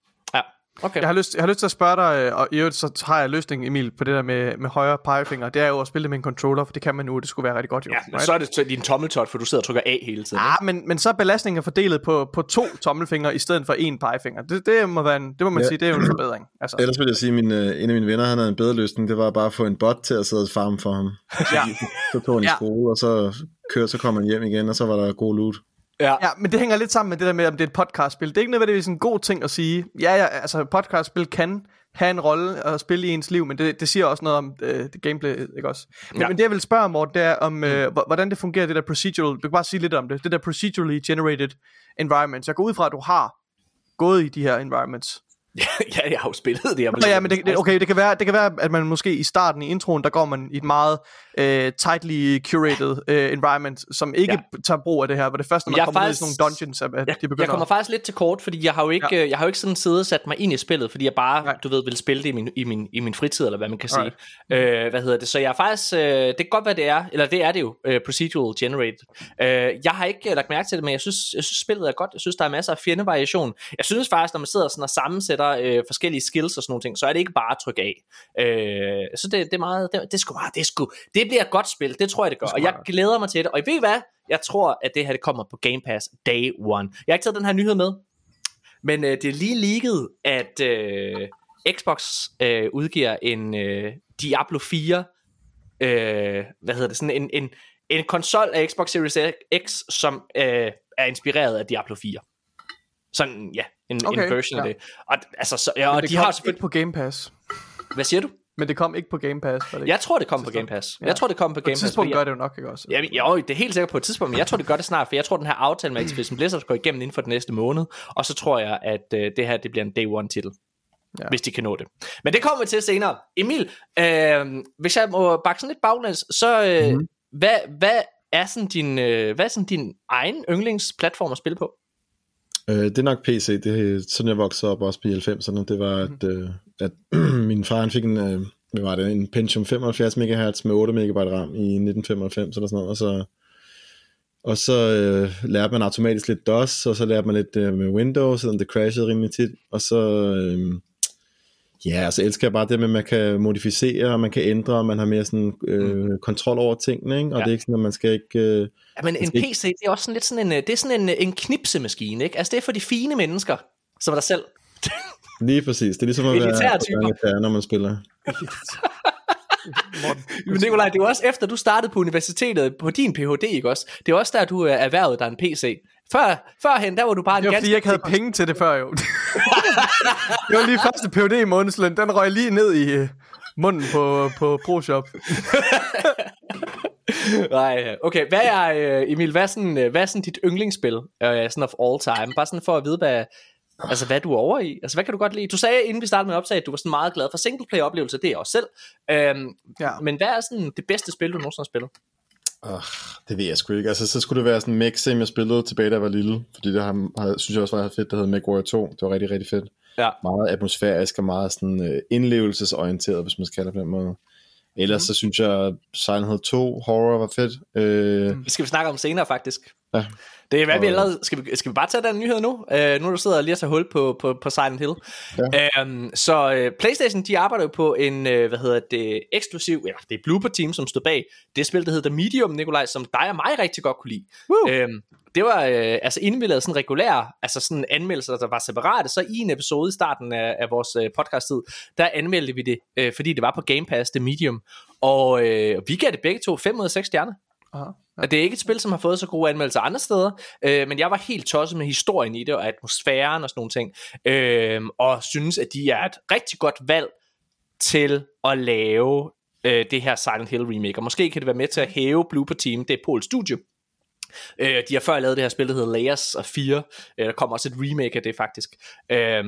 Okay. Jeg, har lyst, jeg har lyst til at spørge dig, øh, og i øvrigt så har jeg løsning, Emil, på det der med, med højre pegefinger. Det er jo at spille det med en controller, for det kan man nu, det skulle være rigtig godt. Jo, ja, men right? så er det din tommeltot, for du sidder og trykker A hele tiden. Ja, ah, men, men så er belastningen fordelt på, på to tommelfingre i stedet for en pegefinger. Det, det må, være en, det må man ja. sige, det er jo en forbedring. Altså. Ellers vil jeg sige, at min, uh, en af mine venner han havde en bedre løsning. Det var bare at få en bot til at sidde og farme for ham. ja. Så tog han i skole, og så kørte, så kom han hjem igen, og så var der god loot. Ja. ja, men det hænger lidt sammen med det der med, om det er et podcastspil. Det er ikke nødvendigvis en god ting at sige. Ja, ja altså podcastspil kan have en rolle at spille i ens liv, men det, det siger også noget om øh, det gameplay, ikke også? Men, ja. men det jeg vil spørge Morten, det er om, øh, mm. hvordan det fungerer, det der procedural, du kan bare sige lidt om det, det der procedurally generated environments. Jeg går ud fra, at du har gået i de her environments. Ja, jeg har jo spillet det. Jeg ja, men det, det, okay, det kan, være, det kan være, at man måske i starten i introen, der går man i et meget uh, tightly curated uh, environment, som ikke ja. tager brug af det her, hvor det først, når man jeg kommer faktisk, ud i sådan nogle dungeons, at, at ja, de begynder Jeg kommer faktisk lidt til kort, fordi jeg har jo ikke, ja. jeg har jo ikke sådan siddet og sat mig ind i spillet, fordi jeg bare, Nej. du ved, vil spille det i min, i min, i min fritid, eller hvad man kan right. sige. Uh, hvad hedder det? Så jeg er faktisk, uh, det kan godt være, det er, eller det er det jo, uh, procedural generated. Uh, jeg har ikke uh, lagt mærke til det, men jeg synes, jeg synes, spillet er godt. Jeg synes, der er masser af fjendevariation. Jeg synes faktisk, når man sidder sådan og sammensætter uh, forskellige skills og sådan nogle ting, så er det ikke bare at trykke af. Øh, så det, det er meget, det, det, er sgu meget, det, er sgu, det bliver et godt spil, det tror jeg det gør, det og jeg glæder mig til det, og I ved hvad, jeg tror, at det her det kommer på Game Pass day one. Jeg har ikke taget den her nyhed med, men øh, det er lige ligget, at øh, Xbox øh, udgiver en øh, Diablo 4, øh, hvad hedder det, sådan en, en, en konsol af Xbox Series X, som øh, er inspireret af Diablo 4. Sådan, ja, en, okay, en version ja. af det. Og, altså, så, ja, og det de har selvfølgelig... på Game Pass. Hvad siger du? Men det kom ikke på Game Pass. Det? Jeg tror, det kom på Game Pass. Ja. Jeg tror, det kom på Game Pass. På et tidspunkt Pass, gør det jo nok, ikke også? Ja, jo, det er helt sikkert på et tidspunkt, men jeg tror, det gør det snart, for jeg tror, den her aftale med Activision Blizzard går igennem inden for den næste måned, og så tror jeg, at uh, det her det bliver en day one titel. Ja. Hvis de kan nå det. Men det kommer vi til senere. Emil, øh, hvis jeg må bakke sådan lidt baglæns, så øh, mm. hvad, hvad er sådan din, øh, hvad er sådan din egen yndlingsplatform at spille på? Øh, det er nok PC, det er sådan jeg voksede op også på 90'erne, det var at, øh, at min far han fik en, øh, hvad var det, en Pentium 75 MHz med 8 MB RAM i 1995 eller sådan noget, og så, og så øh, lærte man automatisk lidt DOS, og så lærte man lidt øh, med Windows, selvom det crashede rimelig tit, og så, øh, ja, altså elsker jeg bare det med, at man kan modificere, og man kan ændre, og man har mere sådan øh, mm. kontrol over tingene, ikke? og ja. det er ikke sådan, at man skal ikke... Øh, Ja, men en PC, det er også sådan lidt sådan en, øh, det er sådan en, øh, en knipsemaskine, ikke? Altså det er for de fine mennesker, som er der selv. Lige præcis, det er ligesom at være når man spiller. Men Nikolaj, det er jo også efter, du startede på universitetet på din Ph.D., ikke også? Det er også der, du er erhvervet dig en PC. Før, førhen, der var du bare en Det var ganske... fordi, jeg ikke havde penge til det før, jo. det var lige første PhD i månedsløn. Den røg lige ned i øh, munden på, på ProShop. Nej, okay. Hvad er, øh, Emil, hvad er, sådan, øh, hvad er sådan dit yndlingsspil, øh, sådan of all time? Bare sådan for at vide, hvad, altså, hvad du er over i. Altså, hvad kan du godt lide? Du sagde, inden vi startede med opsag, at du var sådan meget glad for singleplayer-oplevelser, det er jeg også selv. Øhm, Ja. Men hvad er sådan det bedste spil, du nogensinde har spillet? Oh, det ved jeg sgu ikke. Altså, så skulle det være sådan en mech sim, jeg spillede tilbage, da jeg var lille. Fordi det har, har, synes jeg også var fedt, der hed MechWarrior 2. Det var rigtig, rigtig fedt. Ja. Meget atmosfærisk og meget sådan uh, indlevelsesorienteret, hvis man skal kalde det på den måde. Ellers mm. så synes jeg, Silent Hill 2 horror var fedt. Øh, Det skal vi snakke om senere, faktisk. Ja. Det er hvad vi allerede... Skal vi, skal vi bare tage den nyhed nu? Uh, nu er du sidder lige og tager hul på, på, på Silent Hill. Ja. Um, så uh, Playstation, de arbejder jo på en, uh, hvad hedder det, eksklusiv... Ja, det er Blooper Team, som stod bag det spil, der hedder The Medium, Nikolaj, som dig og mig rigtig godt kunne lide. Woo. Um, det var, øh, altså inden vi lavede sådan regulære, altså sådan anmeldelser, der var separate, så i en episode i starten af, af vores øh, podcast-tid, der anmeldte vi det, øh, fordi det var på Game Pass, det Medium, og øh, vi gav det begge to 5 ud af 6 stjerner. Aha. Og det er ikke et spil, som har fået så gode anmeldelser andre steder, øh, men jeg var helt tosset med historien i det, og atmosfæren og sådan nogle ting, øh, og synes, at de er et rigtig godt valg til at lave øh, det her Silent Hill remake, og måske kan det være med til at hæve Blooper Team, det er Pols studie, Øh, de har før lavet det her spil, der hedder Layers of 4. Øh, der kommer også et remake af det faktisk. Øh,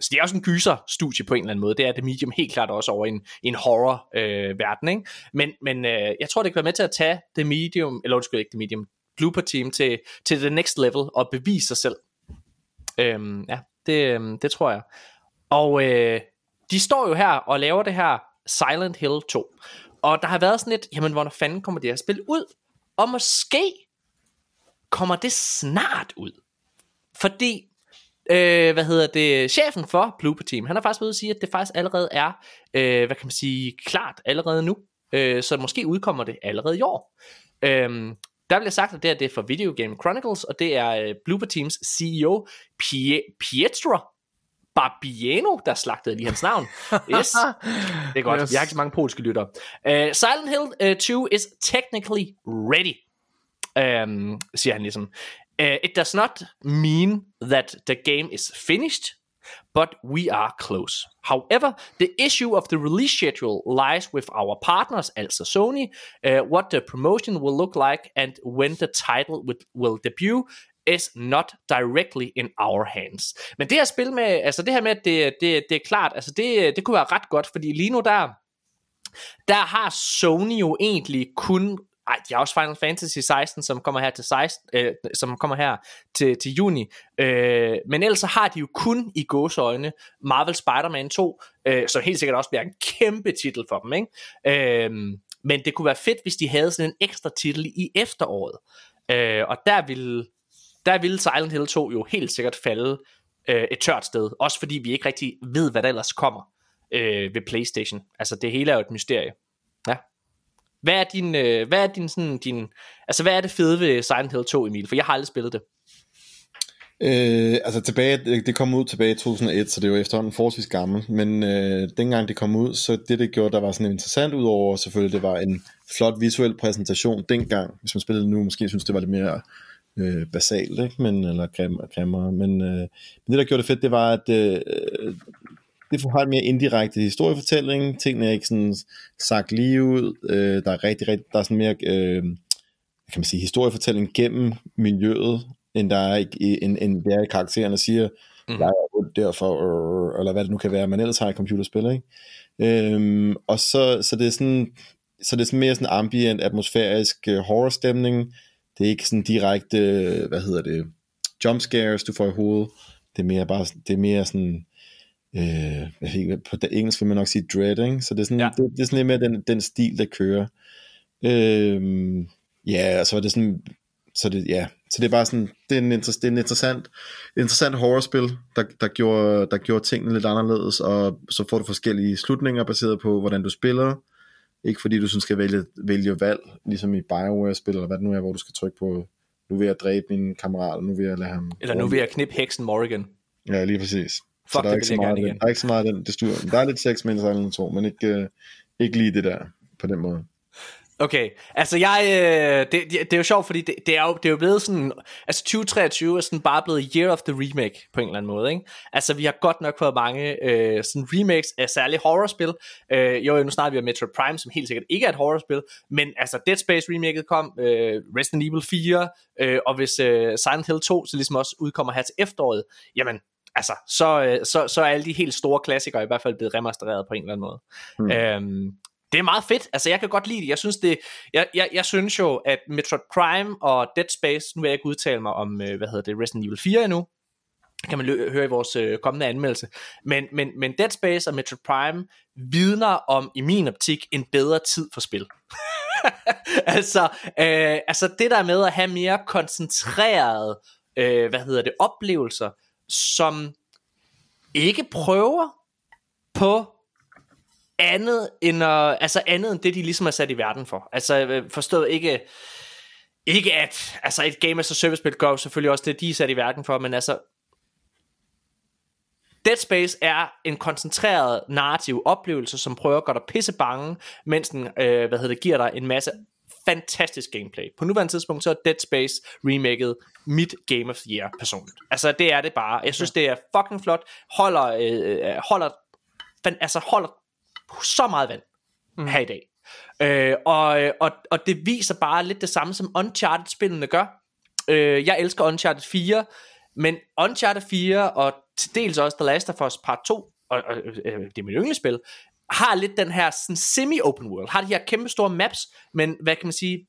så det er også en gyser-studie på en eller anden måde. Det er The Medium helt klart også over en, en horror-verden. Øh, ikke? Men, men øh, jeg tror, det kan være med til at tage The Medium, eller undskyld ikke The Medium, Blooper Team til, til the next level og bevise sig selv. Øh, ja, det, øhm, det tror jeg. Og øh, de står jo her og laver det her Silent Hill 2. Og der har været sådan lidt, jamen hvornår fanden kommer det her spil ud? Og måske kommer det snart ud. Fordi, øh, hvad hedder det, chefen for Blooper Team, han har faktisk ved at sige, at det faktisk allerede er, øh, hvad kan man sige, klart allerede nu. Øh, så måske udkommer det allerede i år. Øh, der bliver sagt, at det, her, det er for Video Game Chronicles, og det er øh, Blooper Teams CEO, Pie- Pietro Barbiano, der slagtede lige hans navn. Yes. Det er godt. Yes. Jeg har ikke så mange polske lyttere. Uh, Silent Hill uh, 2 is technically ready, um, siger han ligesom. Uh, it does not mean that the game is finished, but we are close. However, the issue of the release schedule lies with our partners, altså Sony, uh, what the promotion will look like, and when the title will, will debut is not directly in our hands. Men det her spil med, altså det her med, at det, det, det er klart, altså det, det kunne være ret godt, fordi lige nu der, der har Sony jo egentlig kun ej, de har også Final Fantasy 16, som kommer her til 16, øh, som kommer her til, til juni. Øh, men ellers så har de jo kun i gåseøjne Marvel Spider-Man 2, øh, som helt sikkert også bliver en kæmpe titel for dem, ikke? Øh, men det kunne være fedt, hvis de havde sådan en ekstra titel i efteråret. Øh, og der ville, der ville Silent Hill 2 jo helt sikkert falde øh, et tørt sted. Også fordi vi ikke rigtig ved, hvad der ellers kommer øh, ved Playstation. Altså det hele er jo et mysterie. Ja. Hvad er din, øh, hvad er din sådan, din, altså hvad er det fede ved Silent Hill 2, Emil? For jeg har aldrig spillet det. Øh, altså tilbage, det- kom ud tilbage i 2001, så det var efterhånden forholdsvis gammelt, men øh, dengang det kom ud, så det det gjorde, der var sådan interessant udover selvfølgelig det var en flot visuel præsentation dengang, hvis man spillede det nu, måske synes det var lidt mere øh, basalt, ikke? Men, eller grimmere, grimmere, men, øh, men det der gjorde det fedt, det var, at øh, det har en mere indirekte historiefortælling, tingene er ikke sådan sagt lige ud, øh, der er rigtig, rigtig, der er sådan mere, øh, kan man sige, historiefortælling gennem miljøet, end der er i, i- end, end det er i karaktererne siger, mm. jeg er ondt derfor, øh, eller hvad det nu kan være, man ellers har i computerspil, ikke? Øhm, og så, så det er sådan, så det er sådan mere sådan ambient, atmosfærisk øh, horrorstemning, det er ikke sådan direkte, hvad hedder det, jump scares, du får i hovedet, det er mere bare, det er mere sådan, øh, jeg ved ikke, på det engelsk vil man nok sige dread, ikke? så det er sådan, Ja. det, det er sådan lidt mere den, den stil, der kører. Øhm, ja, og så er det sådan, så det, ja, så det er bare sådan, det er en, inter, det er en interessant, interessant horrorspil, der, der, gjorde, der gjorde tingene lidt anderledes, og så får du forskellige slutninger baseret på, hvordan du spiller, ikke fordi du sådan skal vælge, vælge valg, ligesom i Bioware-spil, eller hvad det nu er, hvor du skal trykke på, nu vil jeg dræbe min kammerat, nu vil jeg lade ham... Eller nu vil jeg knippe heksen Morrigan. Ja, lige præcis. Fuck, så der det er, vil ikke så jeg meget, den- igen. der er ikke så meget den, det styr. Der er lidt sex med Silent 2, men ikke, øh, ikke lige det der, på den måde. Okay, altså jeg, øh, det, det er jo sjovt, fordi det, det, er jo, det er jo blevet sådan, altså 2023 er sådan bare blevet year of the remake på en eller anden måde, ikke? Altså vi har godt nok fået mange øh, sådan remakes af særligt horrorspil. Øh, jo, nu snakker vi om Metroid Prime, som helt sikkert ikke er et horrorspil, men altså Dead Space remaket kom, øh, Resident Evil 4, øh, og hvis øh, Silent Hill 2 så ligesom også udkommer her til efteråret, jamen altså, så, øh, så, så er alle de helt store klassikere i hvert fald blevet remastereret på en eller anden måde. Mm. Øhm, det er meget fedt. Altså, jeg kan godt lide det. Jeg synes, det, jeg, jeg, jeg synes jo, at Metroid Prime og Dead Space, nu vil jeg ikke udtale mig om, øh, hvad hedder det, Resident Evil 4 endnu, kan man lø- høre i vores øh, kommende anmeldelse. Men, men, men Dead Space og Metroid Prime vidner om, i min optik, en bedre tid for spil. altså, øh, altså det der med at have mere koncentreret, øh, hvad hedder det, oplevelser, som ikke prøver på andet end, at, altså andet end det, de ligesom er sat i verden for. Altså øh, forstået ikke, ikke at, altså et game as a service spil gør selvfølgelig også det, de er sat i verden for, men altså Dead Space er en koncentreret narrativ oplevelse, som prøver at gøre dig pisse bange, mens den, øh, hvad hedder det, giver dig en masse fantastisk gameplay. På nuværende tidspunkt, så er Dead Space remaket mit Game of the Year personligt. Altså, det er det bare. Jeg synes, det er fucking flot. Holder, øh, øh holder, altså, holder så meget vand mm. her i dag. Øh, og, og, og det viser bare lidt det samme, som Uncharted-spillene gør. Øh, jeg elsker Uncharted 4, men Uncharted 4 og til dels også The Last of Us Part 2, og, og øh, det er mit yndlingsspil, har lidt den her sådan semi-open world, har de her kæmpe store maps, men hvad kan man sige,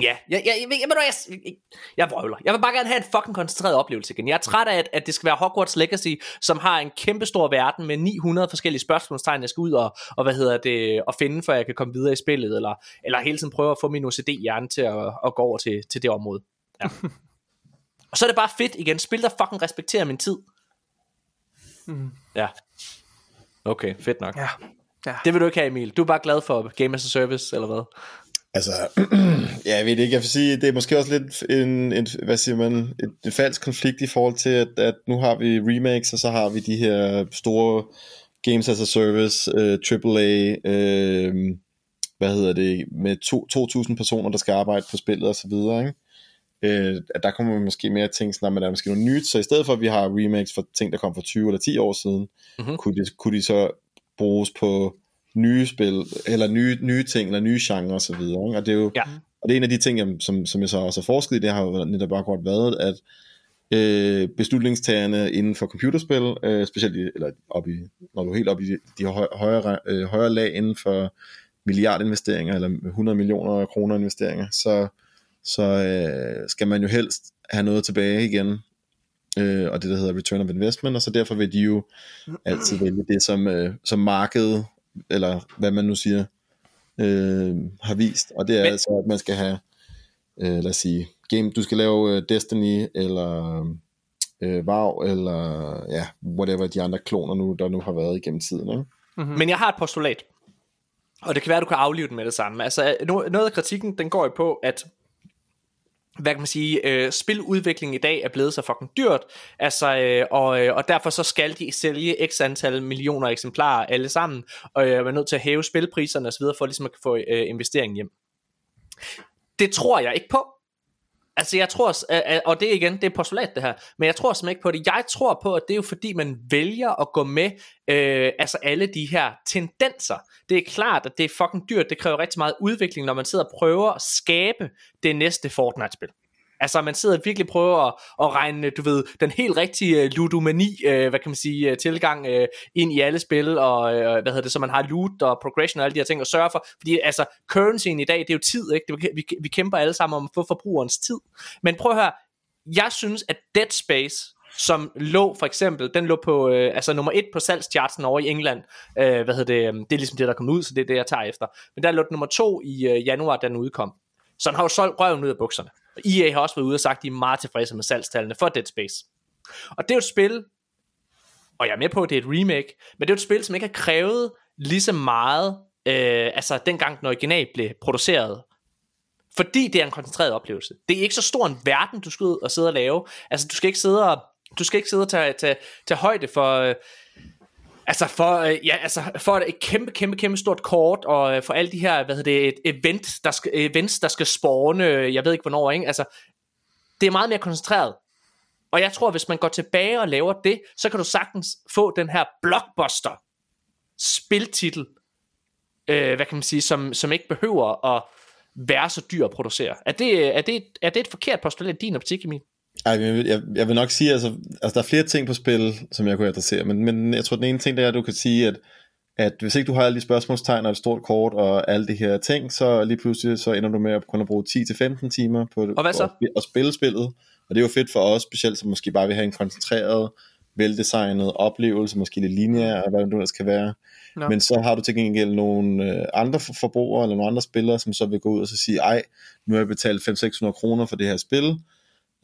Ja, jeg, jeg, jeg, jeg, jeg, jeg, jeg, jeg vrøvler. Jeg vil bare gerne have en fucking koncentreret oplevelse igen. Jeg er træt af, at, at det skal være Hogwarts Legacy, som har en kæmpe stor verden med 900 forskellige spørgsmålstegn, jeg skal ud og, og hvad hedder det, og finde, for jeg kan komme videre i spillet, eller, eller hele tiden prøve at få min OCD-hjerne til at, at gå over til, til det område. Ja. og så er det bare fedt igen. Spil, der fucking respekterer min tid. Mm. Ja. Okay, fedt nok. Ja. ja. Det vil du ikke have, Emil. Du er bare glad for Game as a Service, eller hvad? Altså, ja, jeg ved ikke, jeg vil sige, det er måske også lidt en, en hvad siger man, en, en falsk konflikt i forhold til, at, at nu har vi remakes, og så har vi de her store games as a service, uh, øh, AAA, uh, øh, hvad hedder det, med to, 2.000 personer, der skal arbejde på spillet og så videre, ikke? Uh, at der kommer man måske mere tænke sådan, at der er måske noget nyt, så i stedet for at vi har remakes for ting, der kom for 20 eller 10 år siden, mm-hmm. kunne, de, kunne de så bruges på nye spil, eller nye, nye ting, eller nye genrer og så videre. Ikke? Og det er jo, ja. og det er en af de ting, som, som jeg så også har forsket i, det har jo netop bare godt været, at øh, beslutningstagerne inden for computerspil, øh, specielt i, eller op i, når du er helt op i de, de højere, øh, højere lag inden for milliardinvesteringer, eller 100 millioner kroner investeringer, så, så øh, skal man jo helst have noget tilbage igen, øh, og det der hedder return of investment, og så derfor vil de jo altid vælge det, som, øh, som markedet eller hvad man nu siger, øh, har vist. Og det er Men... altså, at man skal have, øh, lad os sige, game, du skal lave øh, Destiny, eller øh, WoW, eller ja, whatever de andre kloner nu, der nu har været igennem tiden. Ikke? Mm-hmm. Men jeg har et postulat, og det kan være, at du kan aflive den med det samme. Altså, noget af kritikken, den går jo på, at hvad kan man sige, øh, spiludvikling i dag er blevet så fucking dyrt, altså, øh, og, øh, og derfor så skal de sælge x antal millioner eksemplarer alle sammen, og øh, er nødt til at hæve spilpriserne osv., for ligesom at få øh, investeringen hjem. Det tror jeg ikke på. Altså jeg tror, og det er igen, det er postulat det her, men jeg tror simpelthen ikke på det. Jeg tror på, at det er jo fordi, man vælger at gå med øh, altså alle de her tendenser. Det er klart, at det er fucking dyrt, det kræver rigtig meget udvikling, når man sidder og prøver at skabe det næste Fortnite-spil. Altså man sidder og virkelig prøver at, at regne, du ved, den helt rigtige øh, ludomani, øh, hvad kan man sige, øh, tilgang øh, ind i alle spil, og øh, hvad hedder det, så man har loot og progression og alle de her ting at sørge for, fordi altså currencyen i dag, det er jo tid, ikke? Det, vi, vi kæmper alle sammen om at få forbrugerens tid. Men prøv at høre, jeg synes, at Dead Space, som lå for eksempel, den lå på øh, altså nummer et på salgschartsen over i England. Øh, hvad hedder det? Øhm, det er ligesom det der kom ud, så det er det jeg tager efter. Men der lå den nummer to i øh, januar, da den udkom. Så den har jo solgt røven ud af bukserne. Og EA har også været ude og sagt, at de er meget tilfredse med salgstallene for Dead Space. Og det er jo et spil, og jeg er med på, at det er et remake, men det er jo et spil, som ikke har krævet lige så meget, øh, altså dengang den original blev produceret, fordi det er en koncentreret oplevelse. Det er ikke så stor en verden, du skal ud og sidde og lave. Altså, du skal ikke sidde og, du skal ikke sidde og tage, tage, tage højde for, øh, Altså for, øh, ja, altså for et kæmpe, kæmpe, kæmpe stort kort, og øh, for alle de her, hvad hedder det, et event, der skal, events, der skal spawne, øh, jeg ved ikke hvornår, ikke? Altså, det er meget mere koncentreret. Og jeg tror, hvis man går tilbage og laver det, så kan du sagtens få den her blockbuster spiltitel, øh, hvad kan man sige, som, som ikke behøver at være så dyr at producere. Er det, øh, er det, er det et forkert postulat i din optik, Emil? Ej, jeg, vil, jeg, jeg vil nok sige, altså, altså der er flere ting på spil, som jeg kunne adressere, men, men jeg tror, den ene ting, det er, at du kan sige, at, at hvis ikke du har alle de spørgsmålstegn og et stort kort og alle de her ting, så lige pludselig så ender du med at kunne bruge 10-15 timer på og hvad så? At, at spille spillet. Og det er jo fedt for os, specielt som måske bare vil have en koncentreret, veldesignet oplevelse, måske lidt lineær, hvad det nu skal være. No. Men så har du til gengæld nogle øh, andre forbrugere, eller nogle andre spillere, som så vil gå ud og så sige, ej, nu har jeg betalt 500-600 kroner for det her spil,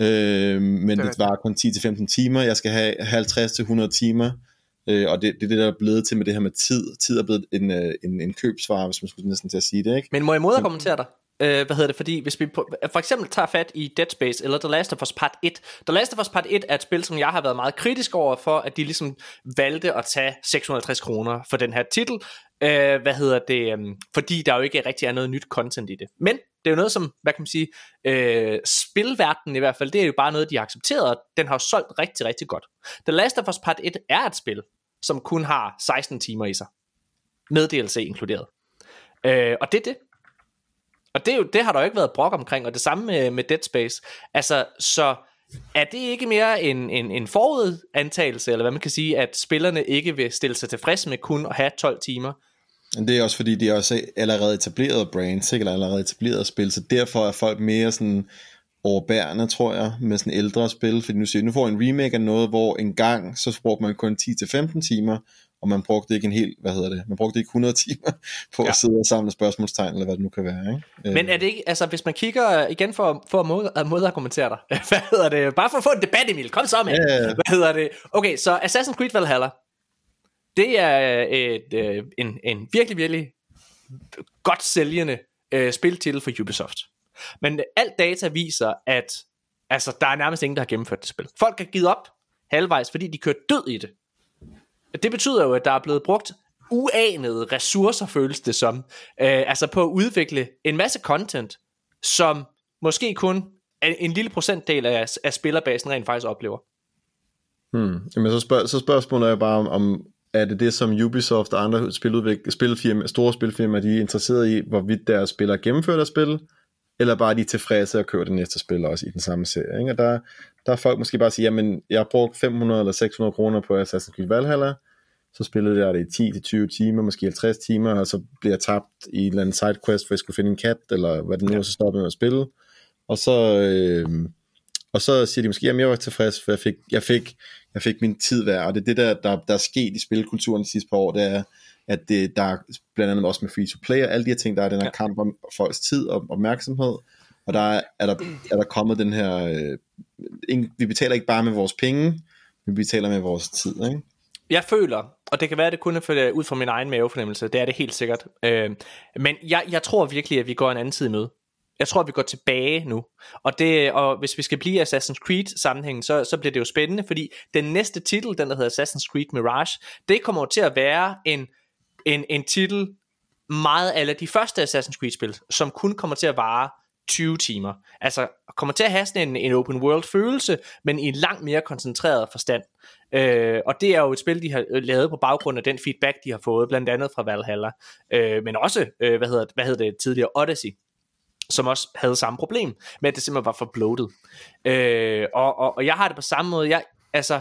øh, men det, det var kun 10-15 timer, jeg skal have 50-100 timer, øh, og det, det er det, der er blevet til med det her med tid. Tid er blevet en, øh, en, en købsvare, hvis man skulle næsten til at sige det, ikke? Men må jeg modargumentere dig? øh, hvad hedder det, fordi hvis vi på, for eksempel tager fat i Dead Space eller The Last of Us Part 1. The Last of Us Part 1 er et spil, som jeg har været meget kritisk over for, at de ligesom valgte at tage 650 kroner for den her titel. Øh, hvad hedder det, øh, fordi der jo ikke rigtig er noget nyt content i det. Men det er jo noget som, hvad kan man sige, øh, spilverdenen i hvert fald, det er jo bare noget, de har accepteret, og den har jo solgt rigtig, rigtig godt. The Last of Us Part 1 er et spil, som kun har 16 timer i sig. Med DLC inkluderet. Øh, og det er det. Og det, er jo, det har der jo ikke været brok omkring, og det samme med, med Dead Space. Altså, så er det ikke mere en, en, en forudantagelse, eller hvad man kan sige, at spillerne ikke vil stille sig tilfreds med kun at have 12 timer? Det er også fordi, de er også allerede etableret brands, ikke? eller allerede etableret spil, så derfor er folk mere sådan overbærende, tror jeg, med sådan ældre spil, fordi nu siger nu får en remake af noget, hvor en gang, så brugte man kun 10-15 timer, og man brugte ikke en hel, hvad hedder det, man brugte ikke 100 timer på ja. at sidde og samle spørgsmålstegn, eller hvad det nu kan være. Ikke? Men er det ikke, altså hvis man kigger igen for, for at mod, modargumentere dig, hvad hedder det, bare for at få en debat, Emil, kom så med, ja, ja. hvad hedder det, okay, så Assassin's Creed Valhalla, det er et, øh, en, en virkelig, virkelig godt sælgende øh, spiltitel for Ubisoft. Men alt data viser, at altså, der er nærmest ingen, der har gennemført det spil. Folk har givet op halvvejs, fordi de kørte død i det. Det betyder jo, at der er blevet brugt uanede ressourcer, føles det som. Øh, altså på at udvikle en masse content, som måske kun en lille procentdel af, af spillerbasen rent faktisk oplever. Hmm. Jamen så, spørg, så spørgsmålet er jo bare, om, om er det det, som Ubisoft og andre spiludvik- spilfirma, store spilfirmaer, de er interesseret i, hvorvidt deres spillere gennemfører deres spil, eller bare de er tilfredse at køre det næste spil også i den samme serie. Ikke? Og der, der er folk måske bare sige, jamen jeg har brugt 500 eller 600 kroner på Assassin's Creed Valhalla, så spillede jeg det i 10-20 timer, måske 50 timer, og så bliver jeg tabt i en eller anden sidequest, hvor jeg skulle finde en kat, eller hvad det nu er, så stopper med at spille. Og så, øh, og så siger de måske, jamen jeg var tilfreds, for jeg fik, jeg fik, jeg fik min tid værd, og det er det, der, der, der er sket i spilkulturen de sidste par år, det er, at det, der er blandt andet også med free to play og alle de her ting, der er den her ja. kamp om folks tid og opmærksomhed, og der er, er, der, er der kommet den her, øh, vi betaler ikke bare med vores penge, vi betaler med vores tid, ikke? Jeg føler, og det kan være, at det kun er for, ud fra min egen mavefornemmelse, det er det helt sikkert, øh, men jeg, jeg tror virkelig, at vi går en anden tid med. Jeg tror, at vi går tilbage nu. Og, det, og hvis vi skal blive i Assassin's Creed sammenhængen, så, så bliver det jo spændende, fordi den næste titel, den der hedder Assassin's Creed Mirage, det kommer til at være en en, en titel meget af de første Assassin's Creed spil, som kun kommer til at vare 20 timer. Altså kommer til at have sådan en, en open world følelse, men i en langt mere koncentreret forstand. Øh, og det er jo et spil, de har øh, lavet på baggrund af den feedback, de har fået, blandt andet fra Valhalla. Øh, men også, øh, hvad, hedder, hvad hedder det tidligere, Odyssey som også havde samme problem, med at det simpelthen var for bloated. Øh, og, og, og jeg har det på samme måde. Jeg, altså,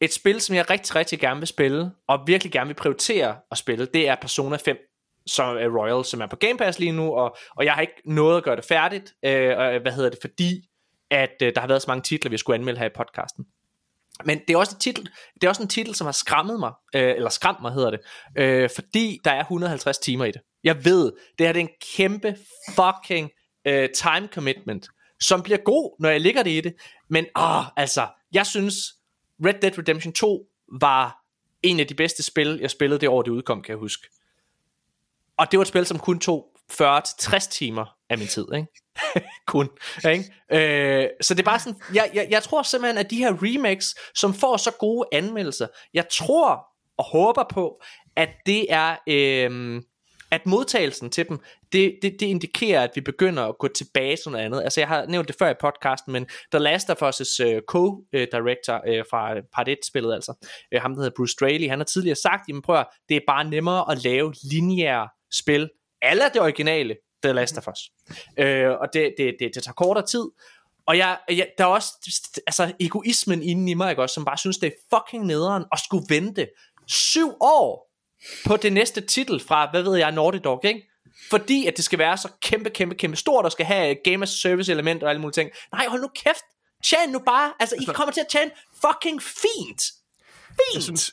et spil, som jeg rigtig, rigtig gerne vil spille, og virkelig gerne vil prioritere at spille, det er Persona 5 som er Royal, som er på Game Pass lige nu, og, og jeg har ikke nået at gøre det færdigt, øh, og, hvad hedder det, fordi at øh, der har været så mange titler, vi skulle anmelde her i podcasten. Men det er også en titel, det er også en titel, som har skræmmet mig, øh, eller skræmt mig hedder det, øh, fordi der er 150 timer i det. Jeg ved, det her det er en kæmpe fucking øh, time commitment, som bliver god, når jeg ligger det i det, men ah, altså, jeg synes, Red Dead Redemption 2 var en af de bedste spil, jeg spillede det år, det udkom, kan jeg huske. Og det var et spil, som kun tog 40-60 timer af min tid, ikke? kun, ikke? Øh, så det er bare sådan, jeg, jeg, jeg tror simpelthen, at de her remakes, som får så gode anmeldelser, jeg tror, og håber på, at det er... Øh, at modtagelsen til dem, det, det, det indikerer, at vi begynder at gå tilbage til noget andet. Altså jeg har nævnt det før i podcasten, men The Last of Us' uh, co-director uh, fra part 1-spillet, altså uh, ham der hedder Bruce Straley, han har tidligere sagt, jamen prøv at, det er bare nemmere at lave lineære spil, alle det originale The Last of Us. Øh, og det, det, det, det tager kortere tid, og jeg, jeg, der er også altså, egoismen inden i mig, ikke også, som bare synes, det er fucking nederen at skulle vente syv år på det næste titel fra, hvad ved jeg, Naughty Dog, ikke? Fordi at det skal være så kæmpe, kæmpe, kæmpe stort, og skal have game as service element og alle mulige ting. Nej, hold nu kæft. Tjen nu bare. Altså, I altså- kommer til at tjene fucking fint. Fint. Jeg, synes,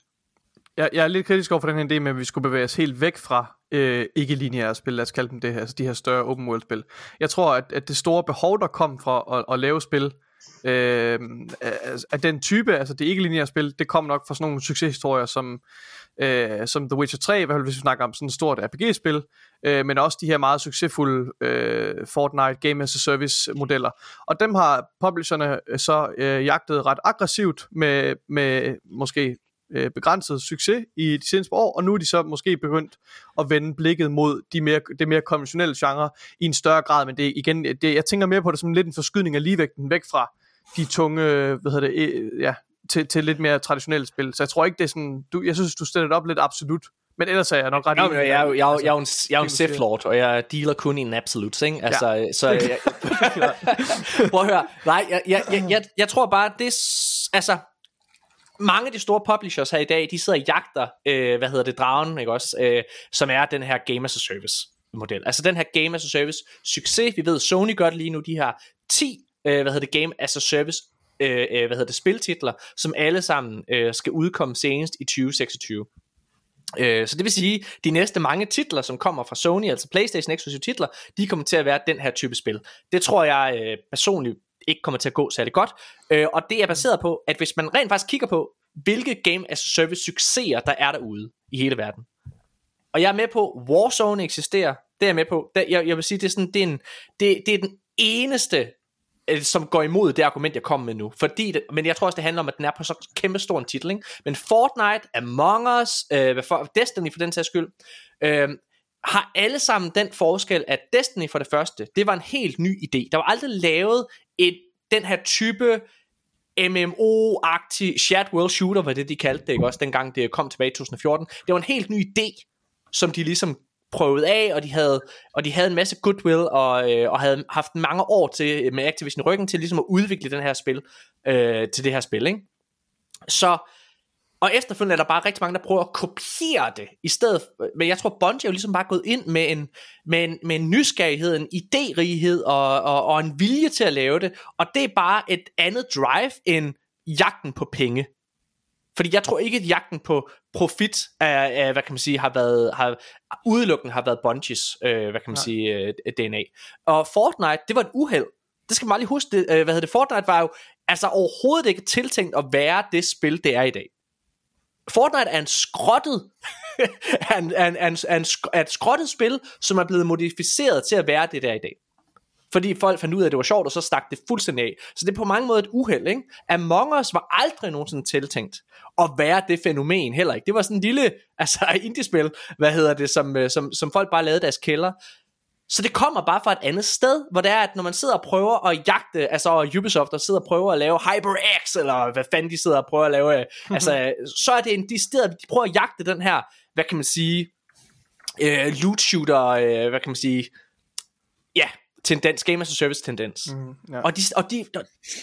jeg, jeg er lidt kritisk over for den her idé med, at vi skulle bevæge os helt væk fra øh, ikke-lineære spil, lad os kalde dem det her, altså de her større open world spil. Jeg tror, at, at det store behov, der kom fra at, at lave spil, øh, af den type, altså det ikke-lineære spil, det kom nok fra sådan nogle succeshistorier, som øh, som The Witcher 3, i hvert fald hvis vi snakker om sådan et stort RPG-spil, øh, men også de her meget succesfulde øh, Fortnite Game as a Service modeller. Og dem har publisherne øh, så øh, jagtet ret aggressivt med, med måske øh, begrænset succes i de seneste år, og nu er de så måske begyndt at vende blikket mod de mere, det mere konventionelle genre i en større grad, men det er igen, det, jeg tænker mere på det som lidt en forskydning af ligevægten væk fra de tunge, hvad hedder det, øh, ja, til, til lidt mere traditionelle spil. Så jeg tror ikke, det er sådan... Du, jeg synes, du stiller det op lidt absolut. Men ellers er jeg nok ret enig. Jeg, jeg, jeg, jeg, jeg, er en, jeg er en Sith Lord, og jeg dealer kun i en absolut, ikke? Altså, ja. så jeg, prøv at høre. Nej, jeg, jeg, jeg, jeg, jeg tror bare, det. Altså, mange af de store publishers her i dag, de sidder og jagter, øh, hvad hedder det, dragen, ikke også? Øh, som er den her Game as a Service model. Altså den her Game as a Service succes. Vi ved, Sony gør det lige nu. De har 10, øh, hvad hedder det, Game as a Service øh, øh, hvad hedder det, spiltitler, som alle sammen øh, skal udkomme senest i 2026. Øh, så det vil sige, de næste mange titler, som kommer fra Sony, altså Playstation eksklusive titler, de kommer til at være den her type spil. Det tror jeg øh, personligt ikke kommer til at gå særlig godt. Øh, og det er baseret på, at hvis man rent faktisk kigger på, hvilke Game as a Service succeser, der er derude i hele verden. Og jeg er med på, Warzone eksisterer, det er jeg med på. Jeg, jeg vil sige, det er, sådan, det er, en, det, det er den eneste øh, som går imod det argument, jeg kom med nu. Fordi det, men jeg tror også, det handler om, at den er på så kæmpe stor en titel. Ikke? Men Fortnite, Among Us, øh, for, Destiny for den sags skyld, øh, har alle sammen den forskel, at Destiny for det første, det var en helt ny idé. Der var aldrig lavet et, den her type MMO-agtig shared world shooter, var det de kaldte det, ikke? også dengang det kom tilbage i 2014. Det var en helt ny idé, som de ligesom prøvet af, og de havde, og de havde en masse goodwill, og, øh, og havde haft mange år til, med Activision ryggen til ligesom at udvikle den her spil, øh, til det her spil, ikke? Så, og efterfølgende er der bare rigtig mange, der prøver at kopiere det, i stedet, men jeg tror Bungie er jo ligesom bare gået ind med en, med en, med en nysgerrighed, en idérighed, og, og, og en vilje til at lave det, og det er bare et andet drive end jagten på penge. Fordi jeg tror ikke, at jagten på profit er, er hvad kan man sige, har været, har, udelukkende har været Bungies, øh, hvad kan man Nej. sige, øh, DNA. Og Fortnite, det var et uheld. Det skal man lige huske. Det, øh, hvad hedder det? Fortnite var jo altså overhovedet ikke tiltænkt at være det spil, det er i dag. Fortnite er en skrottet en, en, en, en, skrottet spil, som er blevet modificeret til at være det der i dag fordi folk fandt ud af, at det var sjovt, og så stak det fuldstændig af. Så det er på mange måder et uheld, ikke? Among Us var aldrig nogensinde tiltænkt at være det fænomen heller ikke. Det var sådan en lille, altså indie-spil, hvad hedder det, som, øh, som, som folk bare lavede deres kælder. Så det kommer bare fra et andet sted, hvor det er, at når man sidder og prøver at jagte, altså Ubisoft, der sidder og prøver at lave HyperX, eller hvad fanden de sidder og prøver at lave, mm-hmm. altså, så er det en, de steder, de prøver at jagte den her, hvad kan man sige, øh, loot shooter, øh, hvad kan man sige, ja, tendens, game as a service tendens. Mm, ja. Og, de, og de,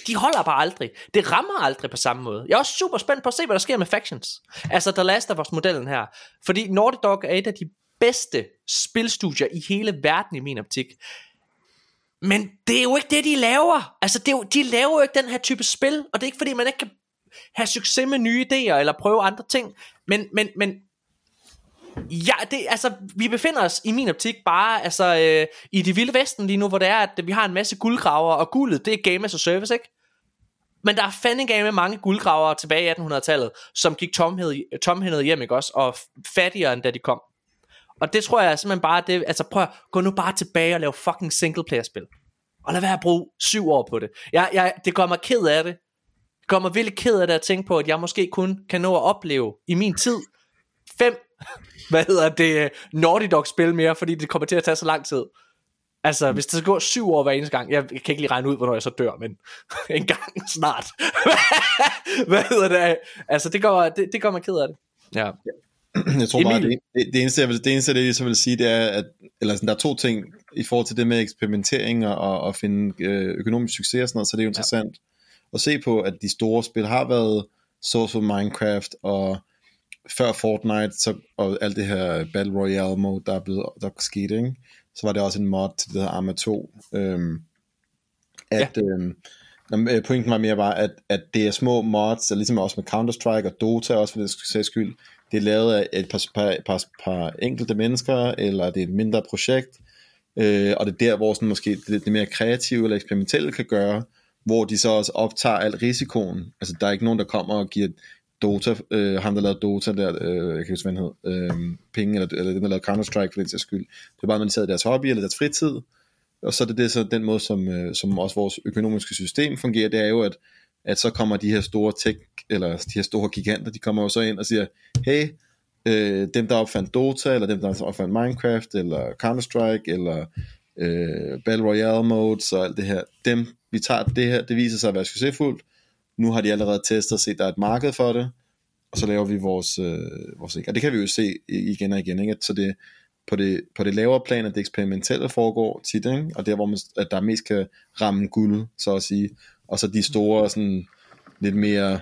de holder bare aldrig. Det rammer aldrig på samme måde. Jeg er også super spændt på at se, hvad der sker med Factions. Altså The Last of Us modellen her. Fordi Naughty Dog er et af de bedste spilstudier i hele verden i min optik. Men det er jo ikke det, de laver. Altså, det er jo, de laver jo ikke den her type spil, og det er ikke fordi, man ikke kan have succes med nye idéer, eller prøve andre ting. Men, men, men Ja, det, altså, vi befinder os i min optik bare altså, øh, i det vilde vesten lige nu, hvor det er, at vi har en masse guldgraver, og guldet, det er game as a service, ikke? Men der er fandme med mange guldgraver tilbage i 1800-tallet, som gik tomhændet hjem, ikke også? Og fattigere end da de kom. Og det tror jeg simpelthen bare, det, altså prøv at gå nu bare tilbage og lave fucking singleplayer-spil. Og lad være at bruge syv år på det. Jeg, jeg, det gør mig ked af det. Det gør mig virkelig ked af det at tænke på, at jeg måske kun kan nå at opleve i min tid, fem, hvad hedder det, Naughty Dog spil mere, fordi det kommer til at tage så lang tid. Altså, hvis det skal gå syv år hver eneste gang, jeg kan ikke lige regne ud, hvornår jeg så dør, men en gang snart. hvad hedder det? Altså, det går, det, det går man ked af det. Ja. Jeg tror bare, det, det, det, eneste, jeg vil, det eneste, jeg så vil sige, det er, at eller sådan, der er to ting i forhold til det med eksperimentering og, og finde øh, økonomisk succes og sådan noget, så det er jo interessant ja. at se på, at de store spil har været of Minecraft og før Fortnite så, og alt det her Battle Royale mode, der er blevet der er sket, ikke? så var det også en mod til det her Arma 2. Øhm, at, ja. øhm, øh, pointen var mere bare, at, at det er små mods, ligesom også med Counter-Strike og Dota, også for det sags skyld, det er lavet af et par, par, par, par enkelte mennesker, eller det er et mindre projekt, øh, og det er der, hvor sådan måske det, det mere kreative eller eksperimentelle kan gøre, hvor de så også optager al risikoen. Altså der er ikke nogen, der kommer og giver Dota, øh, ham der lavede Dota der, øh, jeg kan huske, hvad han hed, øh, penge, eller, eller den der lavede Counter-Strike for den sags skyld. Det er bare, når de sad deres hobby eller deres fritid, og så er det, det så den måde, som, øh, som også vores økonomiske system fungerer, det er jo, at, at så kommer de her store tech, eller de her store giganter, de kommer jo så ind og siger, hey, øh, dem der opfandt Dota, eller dem der opfandt Minecraft, eller Counter-Strike, eller øh, Battle Royale modes og alt det her, dem, vi tager det her, det viser sig at være succesfuldt, nu har de allerede testet og set, at der er et marked for det, og så laver vi vores, øh, vores og det kan vi jo se igen og igen, ikke? så det, på det, på det lavere plan, at det eksperimentelle foregår tit, ikke? og der hvor man, at der mest kan ramme guld, så at sige, og så de store, sådan, lidt mere,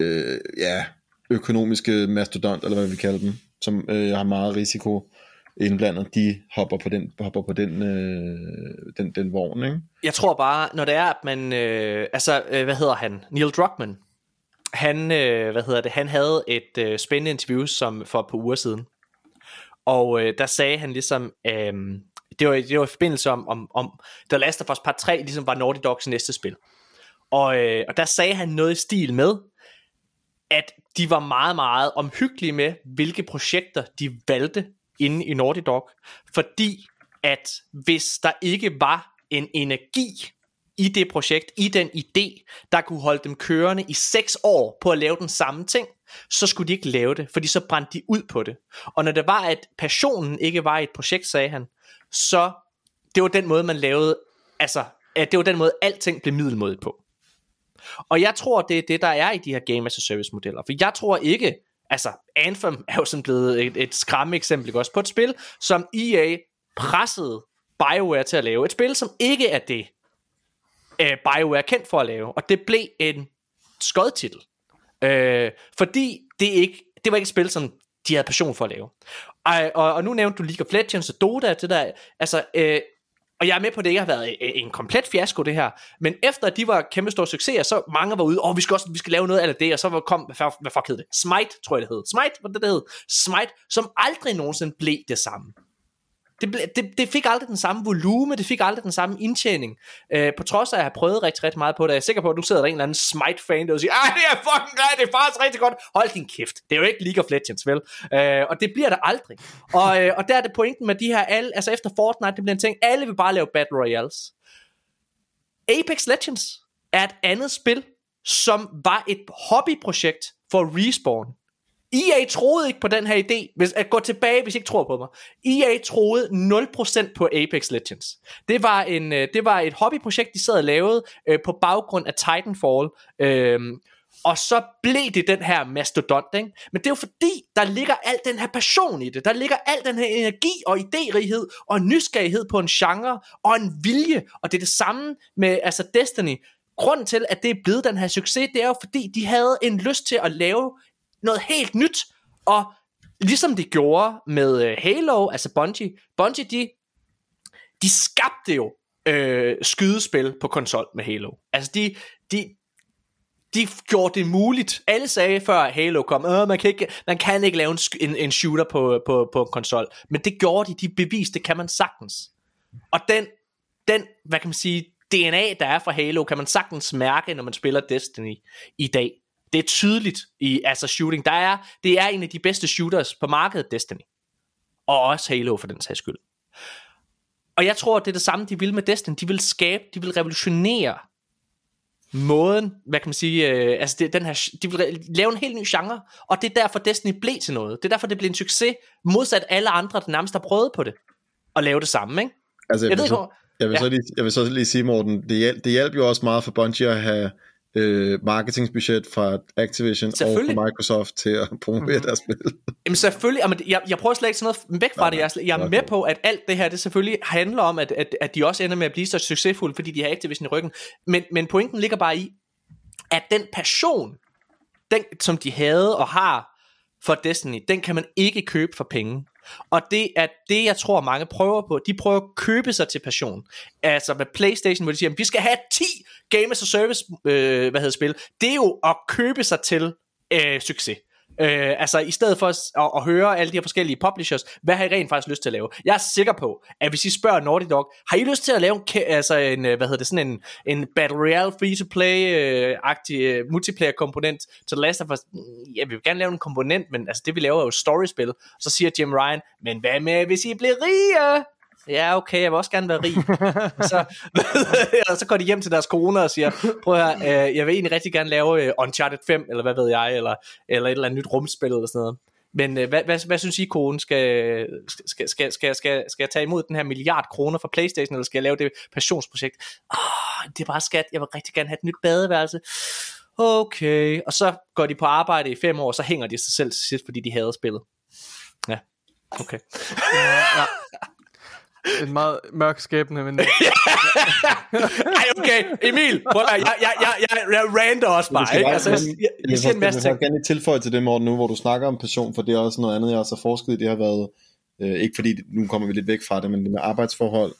øh, ja, økonomiske mastodont, eller hvad vi kalder dem, som øh, har meget risiko indblandet, de hopper på den, hopper på den, øh, den, den vogn, ikke? Jeg tror bare, når det er, at man, øh, altså, øh, hvad hedder han? Neil Druckmann, han, øh, hvad hedder det, han havde et øh, spændende interview som for et par uger siden, og øh, der sagde han ligesom, øh, det var, det var i forbindelse om, om, om The Last of Us Part 3 ligesom var Naughty Dogs næste spil. Og, øh, og der sagde han noget i stil med, at de var meget, meget omhyggelige med, hvilke projekter de valgte inde i Naughty Dog, fordi at hvis der ikke var en energi i det projekt, i den idé, der kunne holde dem kørende i 6 år på at lave den samme ting, så skulle de ikke lave det, fordi så brændte de ud på det. Og når det var, at passionen ikke var i et projekt, sagde han, så det var den måde, man lavede, altså, at det var den måde, alting blev middelmådigt på. Og jeg tror, det er det, der er i de her Game as a Service modeller. For jeg tror ikke, altså Anthem er jo sådan blevet et, et skræmme eksempel også på et spil, som EA pressede BioWare til at lave. Et spil, som ikke er det, uh, BioWare er kendt for at lave. Og det blev en skodtitel. Uh, fordi det ikke, det var ikke et spil, som de havde passion for at lave. Ej, og, og nu nævnte du League of Legends og Dota, det der, altså, øh, og jeg er med på, at det ikke har været øh, en komplet fiasko, det her. Men efter at de var kæmpe store succeser, så mange var ude, åh, oh, vi skal også vi skal lave noget af det, og så kom, hvad, hvad fuck hed det? Smite, tror jeg det hed. Smite, hvad det, det hed? Smite, som aldrig nogensinde blev det samme. Det, ble, det, det fik aldrig den samme volume, det fik aldrig den samme indtjening. Øh, på trods af at jeg har prøvet rigtig, rigtig meget på det. Jeg er sikker på, at du sidder der en eller anden Smite-fan, der og siger, ah, det er fucking godt, det er faktisk rigtig godt. Hold din kæft. Det er jo ikke League of Legends, vel? Øh, og det bliver der aldrig. Og, øh, og der er det pointen med de her, alle, altså efter Fortnite, det bliver en ting, alle vil bare lave Battle Royales. Apex Legends er et andet spil, som var et hobbyprojekt for Respawn EA troede ikke på den her idé. Hvis, at gå tilbage, hvis I ikke tror på mig. EA troede 0% på Apex Legends. Det var, en, øh, det var et hobbyprojekt, de sad og lavede øh, på baggrund af Titanfall. Øh, og så blev det den her mastodont, ikke? Men det er jo fordi, der ligger al den her passion i det. Der ligger al den her energi og idérighed og nysgerrighed på en genre og en vilje. Og det er det samme med altså Destiny. Grunden til, at det er blevet den her succes, det er jo fordi, de havde en lyst til at lave noget helt nyt, og ligesom de gjorde med øh, Halo, altså Bungie, Bungie de, de skabte jo øh, skydespil på konsol med Halo. Altså de, de, de gjorde det muligt. Alle sagde før Halo kom, øh, man, kan ikke, man kan ikke lave en, en, en shooter på, på, på en konsol. Men det gjorde de, de beviste, det kan man sagtens. Og den, den, hvad kan man sige, DNA, der er fra Halo, kan man sagtens mærke, når man spiller Destiny i dag det er tydeligt i altså shooting. Der er, det er en af de bedste shooters på markedet, Destiny. Og også Halo for den sags skyld. Og jeg tror, det er det samme, de vil med Destiny. De vil skabe, de vil revolutionere måden, hvad kan man sige, øh, altså det, den her, de vil lave en helt ny genre, og det er derfor Destiny blev til noget. Det er derfor, det blev en succes, modsat alle andre, der nærmest har prøvet på det, at lave det samme, ikke? Altså, jeg, Jeg vil, ved så, jeg, vil ja. så lige, jeg vil så lige sige, Morten, det hjælp, det hjælper jo også meget for Bungie at have øh, marketingsbudget fra Activision og fra Microsoft til at promovere deres spil. Jamen selvfølgelig, jamen, jeg, jeg prøver slet ikke sådan noget væk fra Nej, det. Jeg, er jeg er nej, med okay. på, at alt det her, det selvfølgelig handler om, at, at, at de også ender med at blive så succesfulde, fordi de har Activision i ryggen. Men, men pointen ligger bare i, at den passion, den, som de havde og har for Destiny, den kan man ikke købe for penge. Og det er det, jeg tror, mange prøver på. De prøver at købe sig til passion. Altså med Playstation, hvor de siger, at vi skal have 10 Game as a Service øh, hvad hedder spil. Det er jo at købe sig til øh, succes. Øh, altså i stedet for at, at, at høre alle de her forskellige publishers, hvad har I rent faktisk lyst til at lave? Jeg er sikker på, at hvis I spørger Naughty Dog, har I lyst til at lave en, altså en øh, hvad hedder det, sådan en, en Battle Royale free-to-play-agtig øh, uh, øh, multiplayer komponent til Last of Us? Mm, ja, vi vil gerne lave en komponent, men altså det vi laver er jo storyspil. Så siger Jim Ryan, men hvad med hvis I bliver rige? Ja, okay, jeg vil også gerne være rig. så, og så går de hjem til deres kone og siger, prøv at høre, øh, jeg vil egentlig rigtig gerne lave øh, Uncharted 5, eller hvad ved jeg, eller, eller et eller andet nyt rumspil, eller sådan noget. Men øh, hvad, hvad, hvad synes I, kone? Skal, skal, skal, skal, skal, skal jeg tage imod den her milliard kroner fra Playstation, eller skal jeg lave det passionsprojekt? Åh, det er bare skat, jeg vil rigtig gerne have et nyt badeværelse. Okay, og så går de på arbejde i fem år, og så hænger de sig selv til sidst, fordi de hader spillet. Ja, okay. ja. En meget mørk skæbne, men Ej, okay, Emil, prøv at, jeg, jeg, jeg, jeg, jeg rander også bare, skal ikke? Altså, jeg, jeg, jeg, Jeg siger en masse vil ting. gerne lige tilføje til det, Morten, nu hvor du snakker om passion, for det er også noget andet, jeg også har forsket i. Det har været, øh, ikke fordi, nu kommer vi lidt væk fra det, men det med arbejdsforhold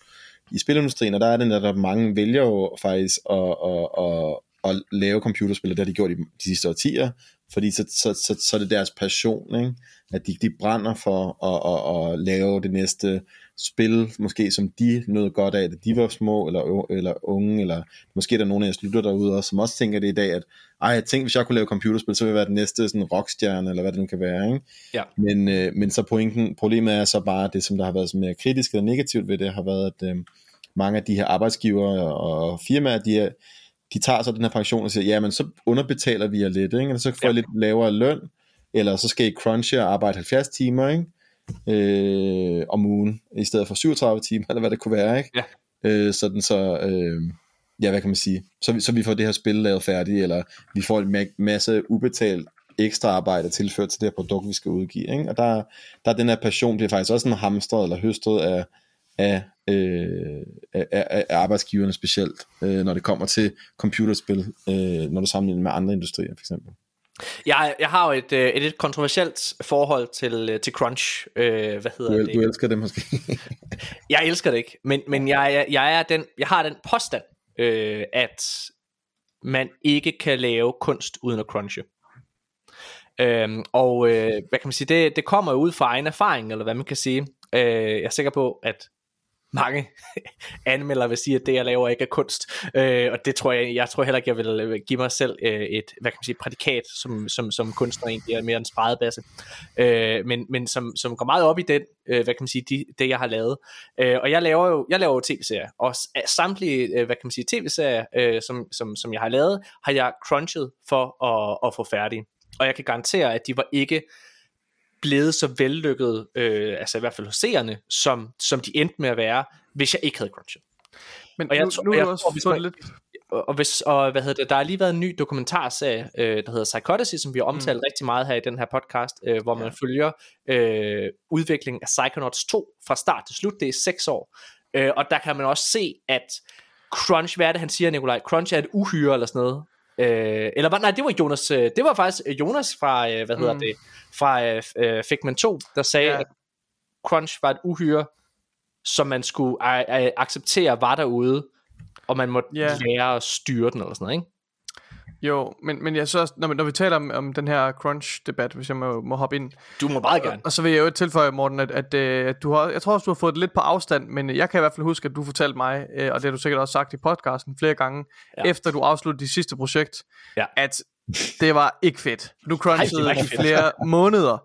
i spilindustrien, og der er det, at der mange vælger jo faktisk at, at, at, at lave computerspil, og det har de gjort i de sidste årtier, fordi så, så, så, så er det deres passion, ikke? at de, de brænder for at, at, at lave det næste spil, måske som de nød godt af, da de var små, eller, eller unge, eller måske er der nogen af jeres lytter derude også, som også tænker det i dag, at ej, jeg tænkte, hvis jeg kunne lave computerspil, så ville jeg være den næste sådan rockstjerne, eller hvad det nu kan være, ikke? Ja. Men, øh, men så pointen, problemet er så bare, det som der har været sådan mere kritisk eller negativt ved det, har været, at øh, mange af de her arbejdsgivere og firmaer, de, er, de tager så den her pension og siger, jamen så underbetaler vi jer lidt, ikke? eller så får I Ja. lidt lavere løn, eller så skal I crunche og arbejde 70 timer, ikke? Øh, om ugen, i stedet for 37 timer, eller hvad det kunne være, ikke? Ja. Øh, sådan så, øh, ja, hvad kan man sige, så, vi- så vi får det her spil lavet færdigt, eller vi får en ma- masse ubetalt ekstra arbejde tilført til det her produkt, vi skal udgive, ikke? og der, der er den her passion, bliver faktisk også en hamstret eller høstet af, af, øh, af, af, af arbejdsgiverne specielt, øh, når det kommer til computerspil, øh, når du sammenligner med andre industrier for eksempel. Jeg, jeg har jo et, øh, et lidt kontroversielt forhold til, øh, til Crunch. Øh, hvad hedder Du, det? du elsker det måske. Jeg elsker det ikke, men, men jeg, jeg, jeg, er den, jeg har den påstand, øh, at man ikke kan lave kunst uden at crunche. Øhm, og øh, hvad kan man sige, det, det kommer jo ud fra egen erfaring, eller hvad man kan sige. Øh, jeg er sikker på, at mange anmeldere vil sige, at det jeg laver ikke er kunst. Øh, og det tror jeg, jeg tror heller ikke, jeg vil øh, give mig selv øh, et, hvad kan man sige, prædikat, som, som, som kunstner egentlig er mere en spredebasse. Øh, men, men som, som går meget op i den, øh, hvad kan man sige, de, det jeg har lavet. Øh, og jeg laver jo, jeg laver jo tv-serier, og samtlige, øh, hvad kan man sige, tv-serier, øh, som, som, som jeg har lavet, har jeg crunchet for at, at få færdig. Og jeg kan garantere, at de var ikke blevet så vellykket, øh, altså i hvert fald hos seerne, som, som de endte med at være, hvis jeg ikke havde crunchet. Men Og jeg nu, nu jeg du også tror, man- lidt... Og, hvis, og hvad hedder det, der har lige været en ny dokumentarserie, øh, der hedder Psychodicy, som vi har omtalt mm. rigtig meget her i den her podcast, øh, hvor man følger øh, udviklingen af Psychonauts 2 fra start til slut. Det er seks år. Øh, og der kan man også se, at Crunch, hvad er det han siger, Nikolaj? Crunch er et uhyre eller sådan noget. Øh, eller hvad- nej, det var Jonas, øh, det var faktisk Jonas fra, øh, hvad hedder Mm. det, fra øh, øh, Figment 2, der sagde, Ja. at Crunch var et uhyre, som man skulle øh, øh, acceptere var derude, og man måtte Ja. lære at styre den eller sådan noget, ikke? Jo, men, men jeg så også, når, når vi taler om, om den her crunch-debat, hvis jeg må, må hoppe ind, Du må meget gerne. Og så vil jeg jo tilføje, Morten, at, at, øh, at du har, jeg tror også, du har fået det lidt på afstand, men jeg kan i hvert fald huske, at du fortalte mig, øh, og det har du sikkert også sagt i podcasten flere gange, Ja. efter du afsluttede dit sidste projekt, Ja. at det var ikke fedt. Du crunchede i flere måneder.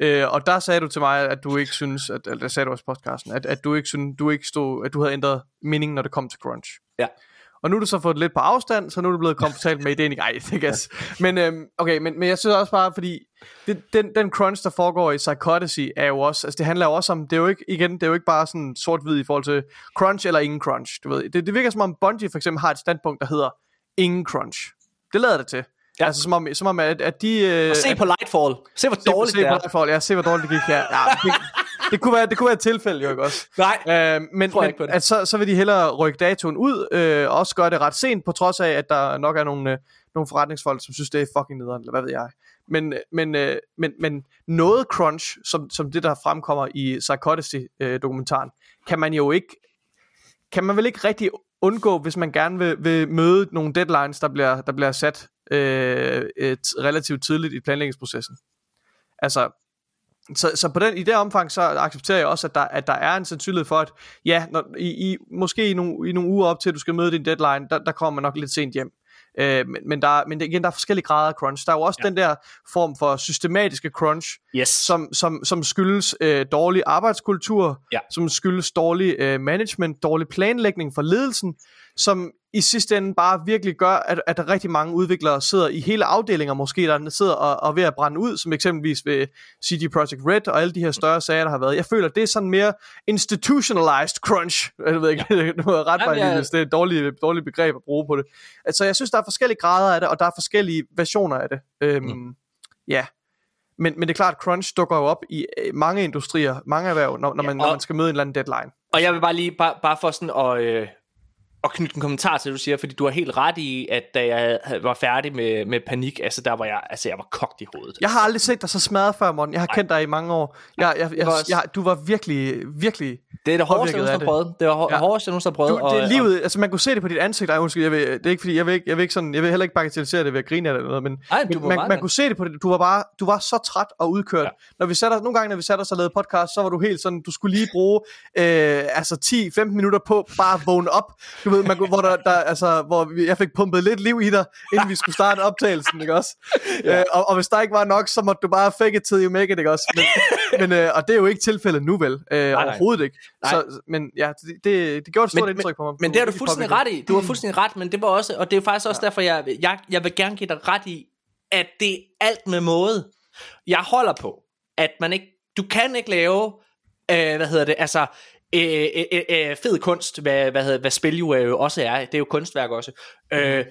Øh, og der sagde du til mig, at du ikke synes, at, eller der sagde du også i podcasten, at, at du ikke synes, du ikke stod, at du havde ændret mening, når det kom til crunch. Ja. Og nu er du så fået lidt på afstand, så nu er du blevet komfortabel med ideen. Nej, det kan Men, øhm, okay, men, men jeg synes også bare, fordi det, den, den crunch, der foregår i Psychodicy, er jo også, altså det handler jo også om, det er jo ikke, igen, det er jo ikke bare sådan sort-hvid i forhold til crunch eller ingen crunch, du ved. Det, det virker som om Bungie for eksempel har et standpunkt, der hedder ingen crunch. Det lader det til. Ja. Altså som om, som om at, at de... Øh, og se på Lightfall. Se hvor dårligt se, se det er. På Lightfall. Ja, se hvor dårligt det gik her. Ja, det, det, kunne være, det kunne være et tilfælde jo ikke også. Nej, øh, men, tror jeg men ikke på det. At så, så vil de hellere rykke datoen ud, øh, og også gøre det ret sent, på trods af, at der nok er nogle, øh, nogle forretningsfolk, som synes, det er fucking nederen, eller hvad ved jeg. Men, men, øh, men, men noget crunch, som, som det der fremkommer i Psychodicy-dokumentaren, kan man jo ikke, kan man vel ikke rigtig undgå, hvis man gerne vil, vil møde nogle deadlines, der bliver, der bliver sat øh, et, relativt tidligt i planlægningsprocessen. Altså, så, så på den, i det omfang, så accepterer jeg også, at der, at der er en sandsynlighed for, at ja, når, i, i, måske i nogle, i nogle uger op til, at du skal møde din deadline, der, der kommer man nok lidt sent hjem. Øh, men, men, der, men igen, der er forskellige grader af crunch. Der er jo også ja. den der form for systematiske crunch, yes. som, som, som skyldes øh, dårlig arbejdskultur, ja. som skyldes dårlig øh, management, dårlig planlægning for ledelsen, som i sidste ende bare virkelig gør, at, at der rigtig mange udviklere sidder i hele afdelinger måske, der sidder og, og ved at brænde ud, som eksempelvis ved CG Project Red og alle de her større sager, der har været. Jeg føler, det er sådan mere institutionalized crunch. Jeg ved ikke, ja. det er ret mig, ja. det er et dårligt, dårligt begreb at bruge på det. Altså, jeg synes, der er forskellige grader af det, og der er forskellige versioner af det. Øhm, mm. Ja. Men, men det er klart, at crunch dukker jo op i mange industrier, mange erhverv, når, når, ja, man, når man skal møde en eller anden deadline. Og jeg vil bare lige, bare, bare for sådan at... Øh og knytte en kommentar til det, du siger, fordi du har helt ret i, at da jeg var færdig med, med panik, altså der var jeg, altså jeg var kogt i hovedet. Jeg har aldrig set dig så smadret før, Morten. Jeg har Ej. kendt dig i mange år. Jeg, jeg, jeg, jeg, jeg, du var virkelig, virkelig Det er det hårdeste, jeg nogensinde har prøvet. Det var ja. hårdeste, jeg nogensinde har prøvet. Du, det er livet, og, altså man kunne se det på dit ansigt. Ej, undskyld, jeg vil, det er ikke fordi, jeg vil, ikke, jeg vil ikke sådan, jeg vil heller ikke bagatellisere det ved at grine af det eller noget, men, Ej, men man, man kunne se det på det. Du var bare, du var så træt og udkørt. Ja. Når vi satte, nogle gange, når vi satte os og lavede podcast, så var du helt sådan, du skulle lige bruge øh, altså 10-15 minutter på bare at vågne op. Du ved, man, hvor der, der, altså, hvor jeg fik pumpet lidt liv i dig, inden vi skulle starte optagelsen, ikke også? ja. øh, og, og, hvis der ikke var nok, så måtte du bare fake it till you make it, ikke også? Men, men øh, og det er jo ikke tilfældet nu, vel? Øh, nej, overhovedet ikke. Nej. Så, men ja, det, det, det gjorde et stort men, indtryk på mig. Men det har du fuldstændig ret i. Du har fuldstændig ret, men det var også, og det er faktisk også ja. derfor, jeg, jeg, jeg vil gerne give dig ret i, at det er alt med måde. Jeg holder på, at man ikke, du kan ikke lave, øh, hvad hedder det, altså Øh, øh, øh, øh, fed kunst, hvad, hvad, hedder, hvad spil jo øh, også er, det er jo kunstværk også, øh, mhm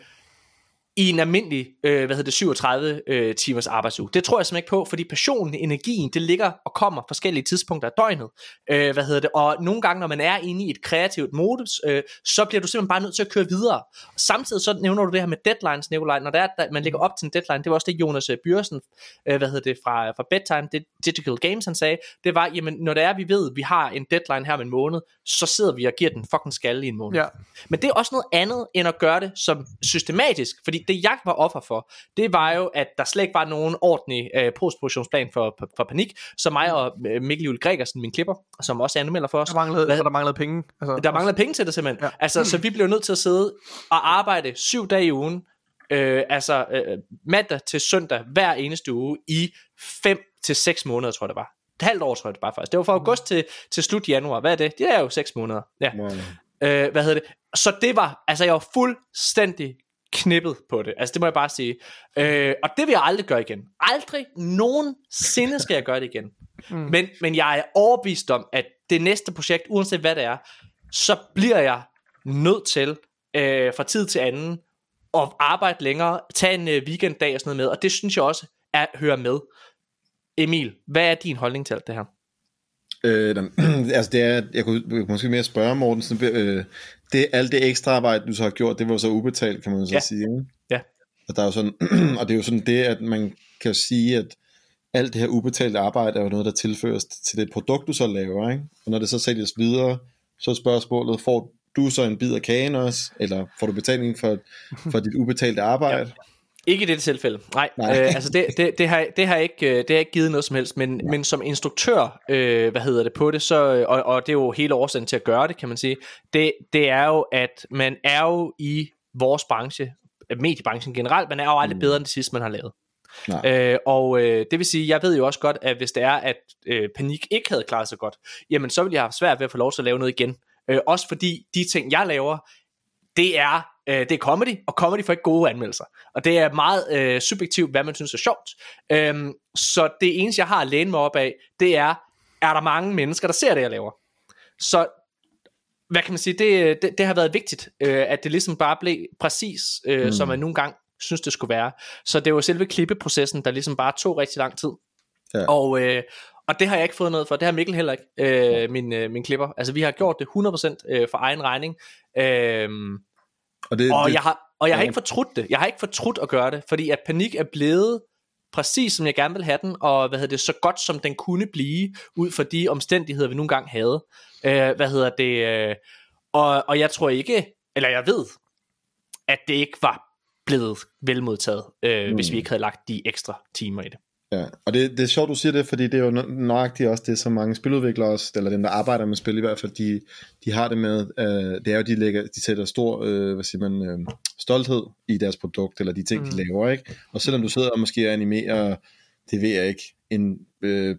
i en almindelig, øh, hvad hedder det, 37 øh, timers arbejdsuge. Det tror jeg simpelthen ikke på, fordi passionen, energien, det ligger og kommer forskellige tidspunkter af døgnet. Øh, hvad hedder det? Og nogle gange, når man er inde i et kreativt modus, øh, så bliver du simpelthen bare nødt til at køre videre. Samtidig så nævner du det her med deadlines, Nikolaj. Når det er, at man ligger op til en deadline, det var også det, Jonas Byrsen, øh, hvad hedder det, fra, fra Bedtime det, Digital Games, han sagde, det var, jamen, når det er, vi ved, vi har en deadline her om en måned, så sidder vi og giver den fucking skalle i en måned. Ja. Men det er også noget andet, end at gøre det som systematisk, fordi det jeg var offer for, det var jo, at der slet ikke var nogen ordentlig øh, postproduktionsplan for, for, for panik, så mig og øh, Mikkel Juhl Gregersen, min klipper, som også er anmelder for os. Der manglede, hvad, der manglede penge. Altså, der manglede penge til det simpelthen. Ja. Altså, så vi blev nødt til at sidde og arbejde syv dage i ugen, øh, altså øh, mandag til søndag hver eneste uge i fem til seks måneder, tror jeg det var. Et halvt år, tror jeg det bare faktisk. Det var fra august til, til slut januar. Hvad er det? Det er jo seks måneder. Ja. Wow. Øh, hvad hedder det? Så det var, altså jeg var fuldstændig knippet på det. Altså det må jeg bare sige. Øh, og det vil jeg aldrig gøre igen. Aldrig nogensinde skal jeg gøre det igen. Mm. Men, men jeg er overbevist om, at det næste projekt, uanset hvad det er, så bliver jeg nødt til øh, fra tid til anden at arbejde længere, tage en øh, weekenddag og sådan noget med, og det synes jeg også er, hører med. Emil, hvad er din holdning til alt det her? Øh, altså det er, jeg kunne, jeg kunne måske mere spørge Morten, sådan, øh, det, alt det ekstra arbejde, du så har gjort, det var så ubetalt, kan man så ja. sige. Ikke? Ja. Og, der er jo sådan, og det er jo sådan det, at man kan sige, at alt det her ubetalte arbejde er jo noget, der tilføres til det produkt, du så laver. Ikke? Og når det så sælges videre, så er spørgsmålet, får du så en bid af kagen også, eller får du betaling for, for dit ubetalte arbejde? Ja. Ikke i dette tilfælde. Nej, Nej. Øh, altså det, det, det, har, det, har ikke, øh, det har ikke givet noget som helst, men, men som instruktør, øh, hvad hedder det på det, så, og, og det er jo hele årsagen til at gøre det, kan man sige, det, det er jo, at man er jo i vores branche, mediebranchen generelt, man er jo aldrig mm. bedre end det sidste, man har lavet. Øh, og øh, det vil sige, jeg ved jo også godt, at hvis det er, at øh, Panik ikke havde klaret sig godt, jamen så ville jeg have svært ved at få lov til at lave noget igen. Øh, også fordi de ting, jeg laver, det er, øh, det er comedy, og comedy får ikke gode anmeldelser. Og det er meget øh, subjektivt, hvad man synes er sjovt. Øhm, så det eneste, jeg har at læne mig op af, det er, er der mange mennesker, der ser det, jeg laver. Så hvad kan man sige, det, det, det har været vigtigt, øh, at det ligesom bare blev præcis, øh, mm. som man nogle gange synes, det skulle være. Så det var selve klippeprocessen, der ligesom bare tog rigtig lang tid. Ja. Og, øh, og det har jeg ikke fået noget for, det har Mikkel heller ikke, øh, min, øh, min klipper. Altså vi har gjort det 100% øh, for egen regning. Øh, og det, og, det, jeg har, og jeg har ikke fortrudt det. Jeg har ikke fortrudt at gøre det, fordi at panik er blevet præcis som jeg gerne vil have den, og hvad hedder det, så godt som den kunne blive, ud fra de omstændigheder, vi nogle gange havde. Øh, hvad hedder det, øh, og, og jeg tror ikke, eller jeg ved, at det ikke var blevet velmodtaget, øh, mm. hvis vi ikke havde lagt de ekstra timer i det. Ja, og det, det er sjovt, du siger det, fordi det er jo nøjagtigt også det, som mange spiludviklere også, eller dem, der arbejder med spil i hvert fald, de, de har det med, øh, det er jo, de, lægger, de sætter stor, øh, hvad siger man, øh, stolthed i deres produkt, eller de ting, mm. de laver, ikke? Og selvom du sidder og måske animerer, det ved jeg ikke, en, øh,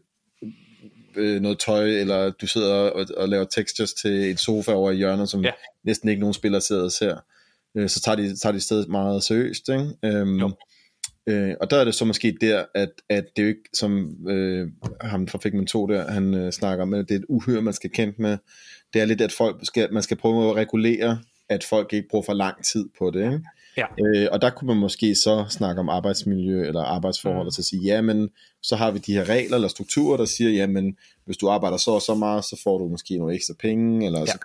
øh, noget tøj, eller du sidder og, og laver textures til en sofa over i hjørnet, som ja. næsten ikke nogen spiller sidder og ser, øh, så tager de, tager de stedet meget seriøst, ikke? Øhm, jo. Øh, og der er det så måske der, at, at det er jo ikke, som øh, ham fra Figment 2 der, han øh, snakker om, det er et uhyre, man skal kæmpe med. Det er lidt, at folk skal, man skal prøve at regulere, at folk ikke bruger for lang tid på det. Ikke? Ja. Øh, og der kunne man måske så snakke om arbejdsmiljø eller arbejdsforhold, mm. og så sige, ja, men så har vi de her regler eller strukturer, der siger, jamen, hvis du arbejder så og så meget, så får du måske nogle ekstra penge, eller ja. så,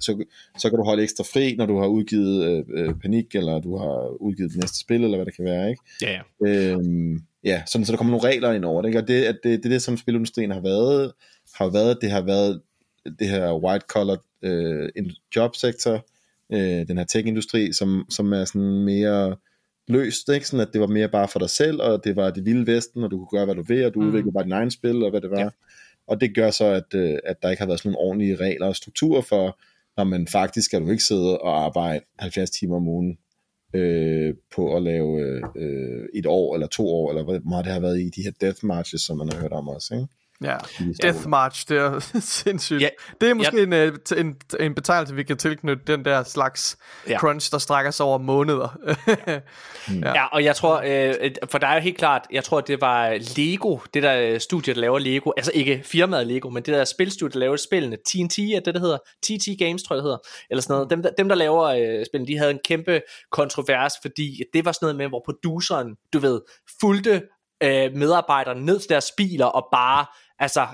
så, så kan du holde ekstra fri, når du har udgivet øh, øh, panik, eller du har udgivet det næste spil, eller hvad det kan være, ikke? Ja, ja. Øhm, ja, sådan, så der kommer nogle regler ind over det, ikke? Og det, at det, det er det, som spilindustrien har været, har været, det har været det her white collar øh, jobsektor, øh, den her tech-industri, som, som er sådan mere løst, ikke? Sådan at det var mere bare for dig selv, og det var det vilde vesten, og du kunne gøre, hvad du vil, og du mm. udviklede bare din egen spil, og hvad det var. Ja. Og det gør så, at, øh, at der ikke har været sådan nogle ordentlige regler og strukturer for, når man faktisk skal du ikke sidde og arbejde 70 timer om ugen øh, på at lave øh, et år eller to år, eller hvor meget det har været i de her death marches, som man har hørt om også, ikke? Ja, Death March, det er sindssygt. Ja, det er måske ja. en, øh, en, en betegnelse, vi kan tilknytte den der slags ja. crunch, der strækker sig over måneder. ja. ja, og jeg tror, øh, for der er jo helt klart, jeg tror, det var Lego, det der studie, der laver Lego, altså ikke firmaet Lego, men det der spilstudie, der laver spillene, TNT er det, der hedder, TT Games, tror jeg, det hedder, eller sådan noget. Dem, der, dem, der laver øh, spillene, de havde en kæmpe kontrovers, fordi det var sådan noget med, hvor produceren, du ved, fulgte øh, medarbejderne ned til deres biler og bare altså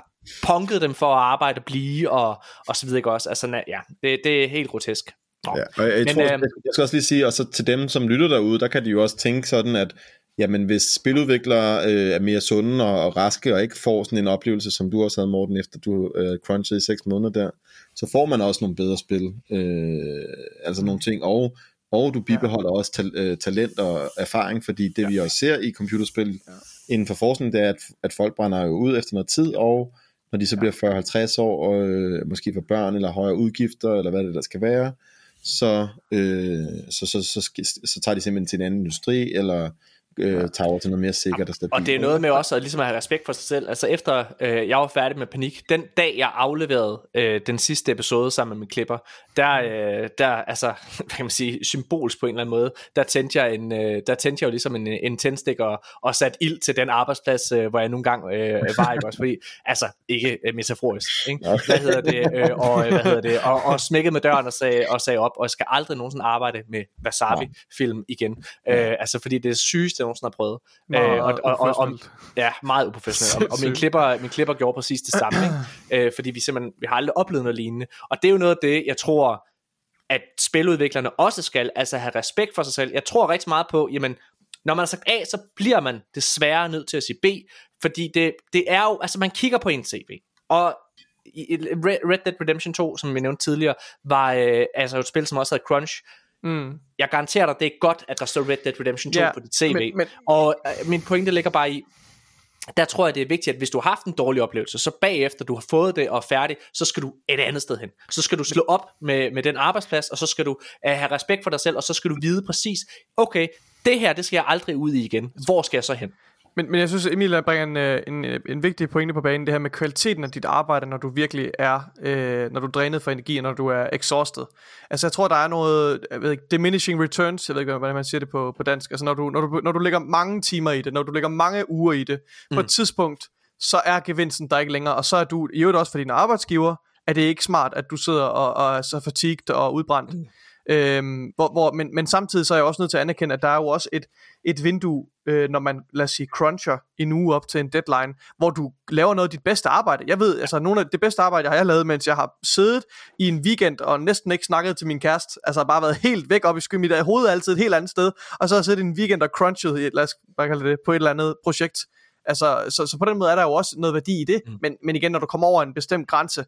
punkede dem for at arbejde og blive, og, og så videre ikke også. Altså, ja, det, det er helt grotesk. Nå. Ja, og jeg, jeg, Men, tror, øh, jeg skal også lige sige, og så til dem, som lytter derude, der kan de jo også tænke sådan, at jamen, hvis spiludviklere øh, er mere sunde og, og raske, og ikke får sådan en oplevelse, som du også havde, Morten, efter du øh, crunchede i 6 måneder der, så får man også nogle bedre spil, øh, altså nogle ting, og og du bibeholder ja. også ta- øh, talent og erfaring, fordi det ja. vi også ser i computerspil ja. inden for forskning, det er, at, at folk brænder jo ud efter noget tid, og når de så bliver 40-50 år, og øh, måske får børn eller højere udgifter, eller hvad det der skal være, så, øh, så, så, så, så, så tager de simpelthen til en anden industri, eller øh, tager over til noget mere sikkert og. Og det er noget med også at, ligesom at have respekt for sig selv. Altså efter øh, jeg var færdig med Panik, den dag jeg afleverede øh, den sidste episode sammen med min klipper, der, øh, der altså, hvad kan man sige, symbolsk på en eller anden måde, der tændte jeg, en, øh, der tændte jeg jo ligesom en, en tændstik og, og satte ild til den arbejdsplads, øh, hvor jeg nogle gange øh, var, ikke også? Fordi, altså, ikke øh, metaforisk, ikke? Hvad hedder det? Øh, og, øh, hvad hedder det? Og, og smækkede med døren og sagde, og sagde op, og jeg skal aldrig nogensinde arbejde med Wasabi-film igen. Øh, altså, fordi det er sygeste, jeg nogensinde har prøvet. Meget øh, og, og, og, og, ja, meget uprofessionelt. Og, og min, klipper, min klipper gjorde præcis det samme, ikke? Øh, fordi vi simpelthen, vi har aldrig oplevet noget lignende. Og det er jo noget af det, jeg tror, at spiludviklerne også skal, altså have respekt for sig selv. Jeg tror rigtig meget på, jamen, når man har sagt A, så bliver man desværre nødt til at sige B, fordi det, det er jo, altså man kigger på en CV, og Red Dead Redemption 2, som vi nævnte tidligere, var øh, altså et spil, som også havde crunch, Mm. Jeg garanterer dig, det er godt, at der står Red Dead Redemption 2 ja, på dit CV. Men, men... Og øh, min pointe ligger bare i, der tror jeg, det er vigtigt, at hvis du har haft en dårlig oplevelse, så bagefter du har fået det og er færdig, så skal du et andet sted hen. Så skal du slå op med, med den arbejdsplads, og så skal du uh, have respekt for dig selv, og så skal du vide præcis, okay, det her, det skal jeg aldrig ud i igen. Hvor skal jeg så hen? Men, men jeg synes, Emil bringer en, øh, en, øh, en vigtig pointe på banen, det her med kvaliteten af dit arbejde, når du virkelig er, øh, når du er drænet for energi, og når du er exhausted. Altså jeg tror, der er noget, jeg ved ikke, diminishing returns, jeg ved ikke, hvordan man siger det på, på dansk. Altså når du, når, du, når du lægger mange timer i det, når du lægger mange uger i det, mm. på et mm. tidspunkt, så er gevinsten der ikke længere, og så er du, i øvrigt også for dine arbejdsgiver, er det ikke smart, at du sidder og, og er så fatigued og udbrændt. Mm. Øhm, hvor, hvor, men, men samtidig så er jeg også nødt til at anerkende, at der er jo også et, et vindue, øh, når man, lad os sige, cruncher en uge op til en deadline, hvor du laver noget af dit bedste arbejde. Jeg ved, altså nogle af det bedste arbejde, har jeg lavet, mens jeg har siddet i en weekend og næsten ikke snakket til min kæreste, altså bare været helt væk op i skyen, mit hoved er altid et helt andet sted, og så har jeg siddet i en weekend og crunchet, lad os bare kalde det, på et eller andet projekt. Altså, så, så på den måde er der jo også noget værdi i det, mm. men, men igen, når du kommer over en bestemt grænse,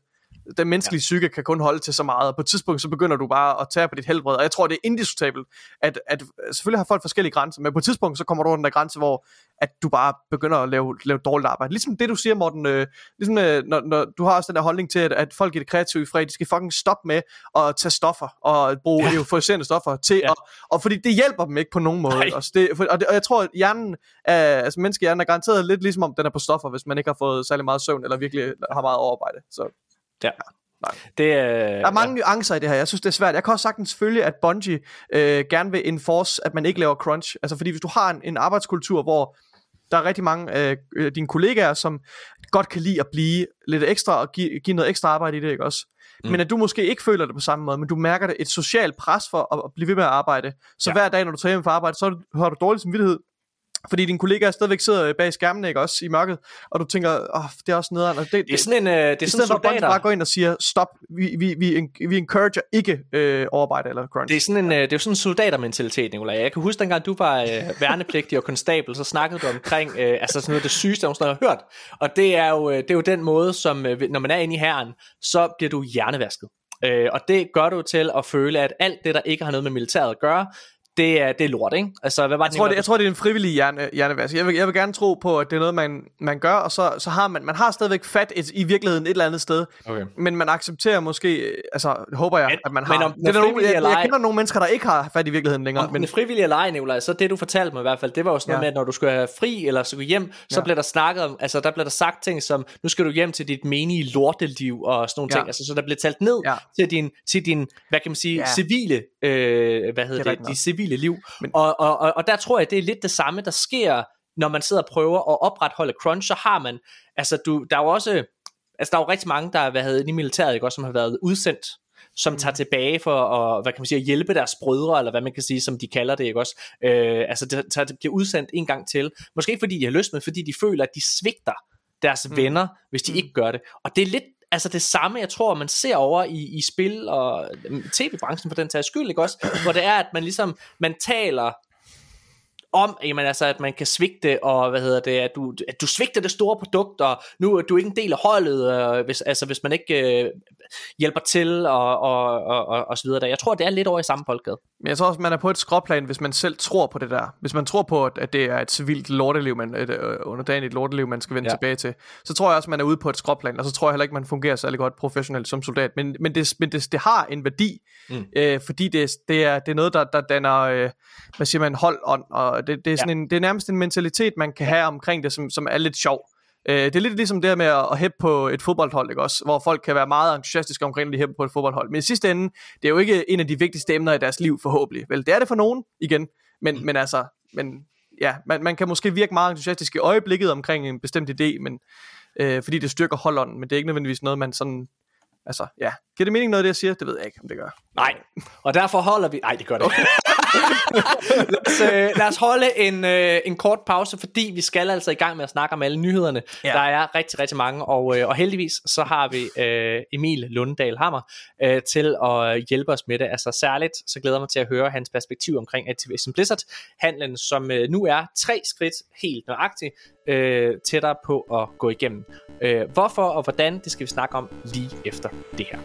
den menneskelige ja. psyke kan kun holde til så meget, og på et tidspunkt så begynder du bare at tage på dit helbred, og jeg tror det er indiskutabelt, at, at selvfølgelig har folk forskellige grænser, men på et tidspunkt så kommer du over den der grænse, hvor at du bare begynder at lave, lave dårligt arbejde. Ligesom det du siger Morten, øh, ligesom øh, når, når du har også den der holdning til, at, at folk i det kreative fred, de skal fucking stoppe med at tage stoffer, og bruge ja. euforiserende stoffer til, ja. og, og fordi det hjælper dem ikke på nogen måde. Altså det, for, og, det, og jeg tror, at hjernen, er, altså menneskehjernen er garanteret lidt ligesom om den er på stoffer, hvis man ikke har fået særlig meget søvn, eller virkelig har meget overarbejde. Så Ja. Nej. Det, øh, der er mange ja. nuancer i det her. Jeg synes, det er svært. Jeg kan også sagtens følge, at Bungie øh, gerne vil enforce, at man ikke laver crunch. Altså, fordi hvis du har en, en arbejdskultur, hvor der er rigtig mange øh, øh, dine kollegaer, som godt kan lide at blive lidt ekstra og give, give noget ekstra arbejde i det, ikke også? Mm. Men at du måske ikke føler det på samme måde, men du mærker det et socialt pres for at, at blive ved med at arbejde. Så ja. hver dag, når du tager hjem fra arbejde, så har du dårlig samvittighed, fordi din kollega stadigvæk sidder bag skærmen, ikke også, i mørket, og du tænker, åh, oh, det er også nederen. Det, det, det er sådan en, uh, det er sådan soldater. bare går ind og siger, stop, vi, vi, vi, vi encourager ikke øh, overarbejde eller crunch. Det er sådan en, uh, det er jo sådan en soldatermentalitet, Nicolaj. Jeg kan huske, dengang du var uh, værnepligtig og konstabel, så snakkede du omkring, uh, altså sådan noget det sygeste, jeg har hørt. Og det er jo, det er jo den måde, som uh, når man er inde i herren, så bliver du hjernevasket. Uh, og det gør du til at føle, at alt det, der ikke har noget med militæret at gøre, det er, det er lort, ikke? Altså, hvad var det, jeg, tror, det, jeg tror, det er en frivillig hjerne, hjernevask. Jeg vil, jeg vil gerne tro på, at det er noget, man, man gør, og så, så har man, man har stadigvæk fat et, i virkeligheden et eller andet sted, okay. men man accepterer måske, altså, håber jeg, men, at man har. Men om, det er nogen, jeg, jeg, kender nogle mennesker, der ikke har fat i virkeligheden længere. Om men frivillige lege, Nicolaj, så det du fortalte mig i hvert fald, det var jo sådan ja. noget med, at når du skulle have fri, eller skulle hjem, så ja. blev der snakket om, altså der blev der sagt ting som, nu skal du hjem til dit menige lorteliv, og sådan nogle ja. ting, altså så der blev talt ned ja. til, din, til din, hvad kan man sige, ja. civile, øh, hvad hedder det, det de civile liv. Men, og, og, og, og der tror jeg, det er lidt det samme, der sker, når man sidder og prøver at opretholde crunch, så har man, altså du, der er jo også, altså der er jo rigtig mange, der har været i militæret, ikke, også, som har været udsendt som mm. tager tilbage for at, hvad kan man sige, at hjælpe deres brødre, eller hvad man kan sige, som de kalder det, ikke også? Øh, altså, det, tager, det bliver udsendt en gang til. Måske ikke fordi de har lyst, men fordi de føler, at de svigter deres mm. venner, hvis de mm. ikke gør det. Og det er lidt altså det samme, jeg tror, man ser over i, i spil og mm, tv-branchen for den tages skyld, ikke også? Hvor det er, at man ligesom, man taler om, jamen, altså, at man kan svigte, og hvad hedder det, at du, at du svigter det store produkt, og nu er du ikke en del af holdet, øh, hvis, altså, hvis man ikke øh, hjælper til, og, og, og, og, og så videre. Der. Jeg tror, det er lidt over i samme boldgade. Men jeg tror også, man er på et skråplan, hvis man selv tror på det der. Hvis man tror på, at det er et civilt lorteliv, man, et øh, underdanigt lorteliv, man skal vende ja. tilbage til, så tror jeg også, man er ude på et skråplan, og så tror jeg heller ikke, man fungerer særlig godt professionelt som soldat. Men, men, det, men det, det har en værdi, mm. øh, fordi det, det, er, det er noget, der, der danner, øh, hvad siger man, holdånd, og det, det, er sådan ja. en, det er nærmest en mentalitet, man kan have omkring det, som, som er lidt sjov. Øh, det er lidt ligesom det med at, at hæppe på et fodboldhold, ikke også? Hvor folk kan være meget entusiastiske omkring, at de hæppe på et fodboldhold. Men i sidste ende, det er jo ikke en af de vigtigste emner i deres liv, forhåbentlig. Vel, det er det for nogen, igen. Men, mm. men altså, men, ja, man, man kan måske virke meget entusiastisk i øjeblikket omkring en bestemt idé, men, øh, fordi det styrker holdånden, men det er ikke nødvendigvis noget, man sådan Altså, ja. Giver det mening noget af det, jeg siger? Det ved jeg ikke, om det gør. Nej, og derfor holder vi... Nej, det gør det ikke. lad, os, øh, lad os holde en, øh, en kort pause, fordi vi skal altså i gang med at snakke om alle nyhederne. Ja. Der er rigtig, rigtig mange, og, øh, og heldigvis så har vi øh, Emil Lundal Hammer øh, til at hjælpe os med det. Altså særligt, så glæder jeg mig til at høre hans perspektiv omkring Activision Blizzard, handlen som øh, nu er tre skridt helt nøjagtigt øh, tættere på at gå igennem. Øh, hvorfor og hvordan, det skal vi snakke om lige efter det her.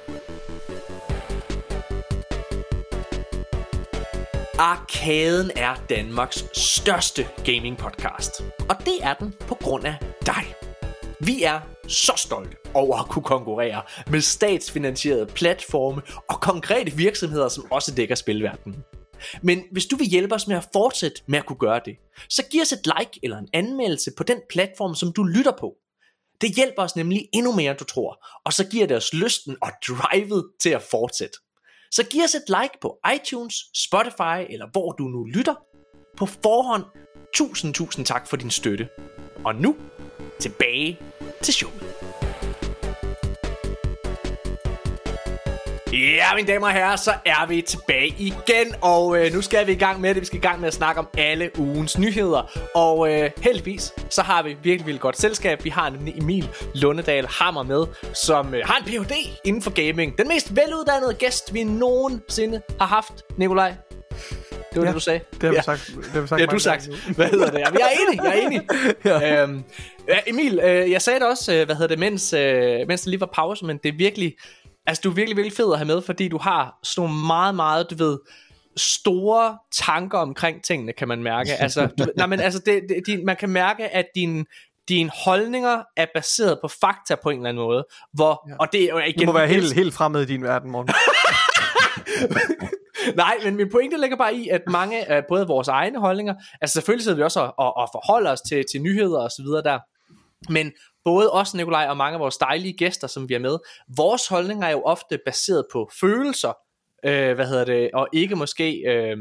Arkaden er Danmarks største gaming podcast. Og det er den på grund af dig. Vi er så stolte over at kunne konkurrere med statsfinansierede platforme og konkrete virksomheder, som også dækker spilverdenen. Men hvis du vil hjælpe os med at fortsætte med at kunne gøre det, så giv os et like eller en anmeldelse på den platform, som du lytter på. Det hjælper os nemlig endnu mere, end du tror, og så giver det os lysten og drivet til at fortsætte. Så giv os et like på iTunes, Spotify eller hvor du nu lytter. På forhånd, tusind tusind tak for din støtte. Og nu, tilbage til showet. Ja, mine damer og herrer, så er vi tilbage igen, og øh, nu skal vi i gang med det. Vi skal i gang med at snakke om alle ugens nyheder, og øh, heldigvis så har vi virkelig, virkelig godt selskab. Vi har nemlig Emil Lundedal Hammer med, som øh, har en Ph.D. inden for gaming. Den mest veluddannede gæst, vi nogensinde har haft, Nikolaj. Det var ja, det, du sagde. Det har vi ja. sagt. Det har vi sagt har du sagt. Hvad hedder det? Jeg er enig, jeg er enig. ja. Øhm, ja, Emil, øh, jeg sagde det også, øh, hvad hedder det, mens, øh, mens det lige var pause, men det er virkelig Altså, du er virkelig, virkelig fed at have med, fordi du har sådan nogle meget, meget, du ved, store tanker omkring tingene, kan man mærke. Altså, du, nej, men altså, det, det, din, man kan mærke, at din, dine holdninger er baseret på fakta på en eller anden måde. Hvor, ja. og det jo igen... Du må være helt, helt fremmed i din verden, morgen. Nej, men min pointe ligger bare i, at mange af både vores egne holdninger, altså selvfølgelig sidder vi også og, og, og forholder os til, til nyheder og så videre der, men både os, Nikolaj, og mange af vores dejlige gæster, som vi er med, vores holdninger er jo ofte baseret på følelser, øh, hvad hedder det, og ikke måske, øh,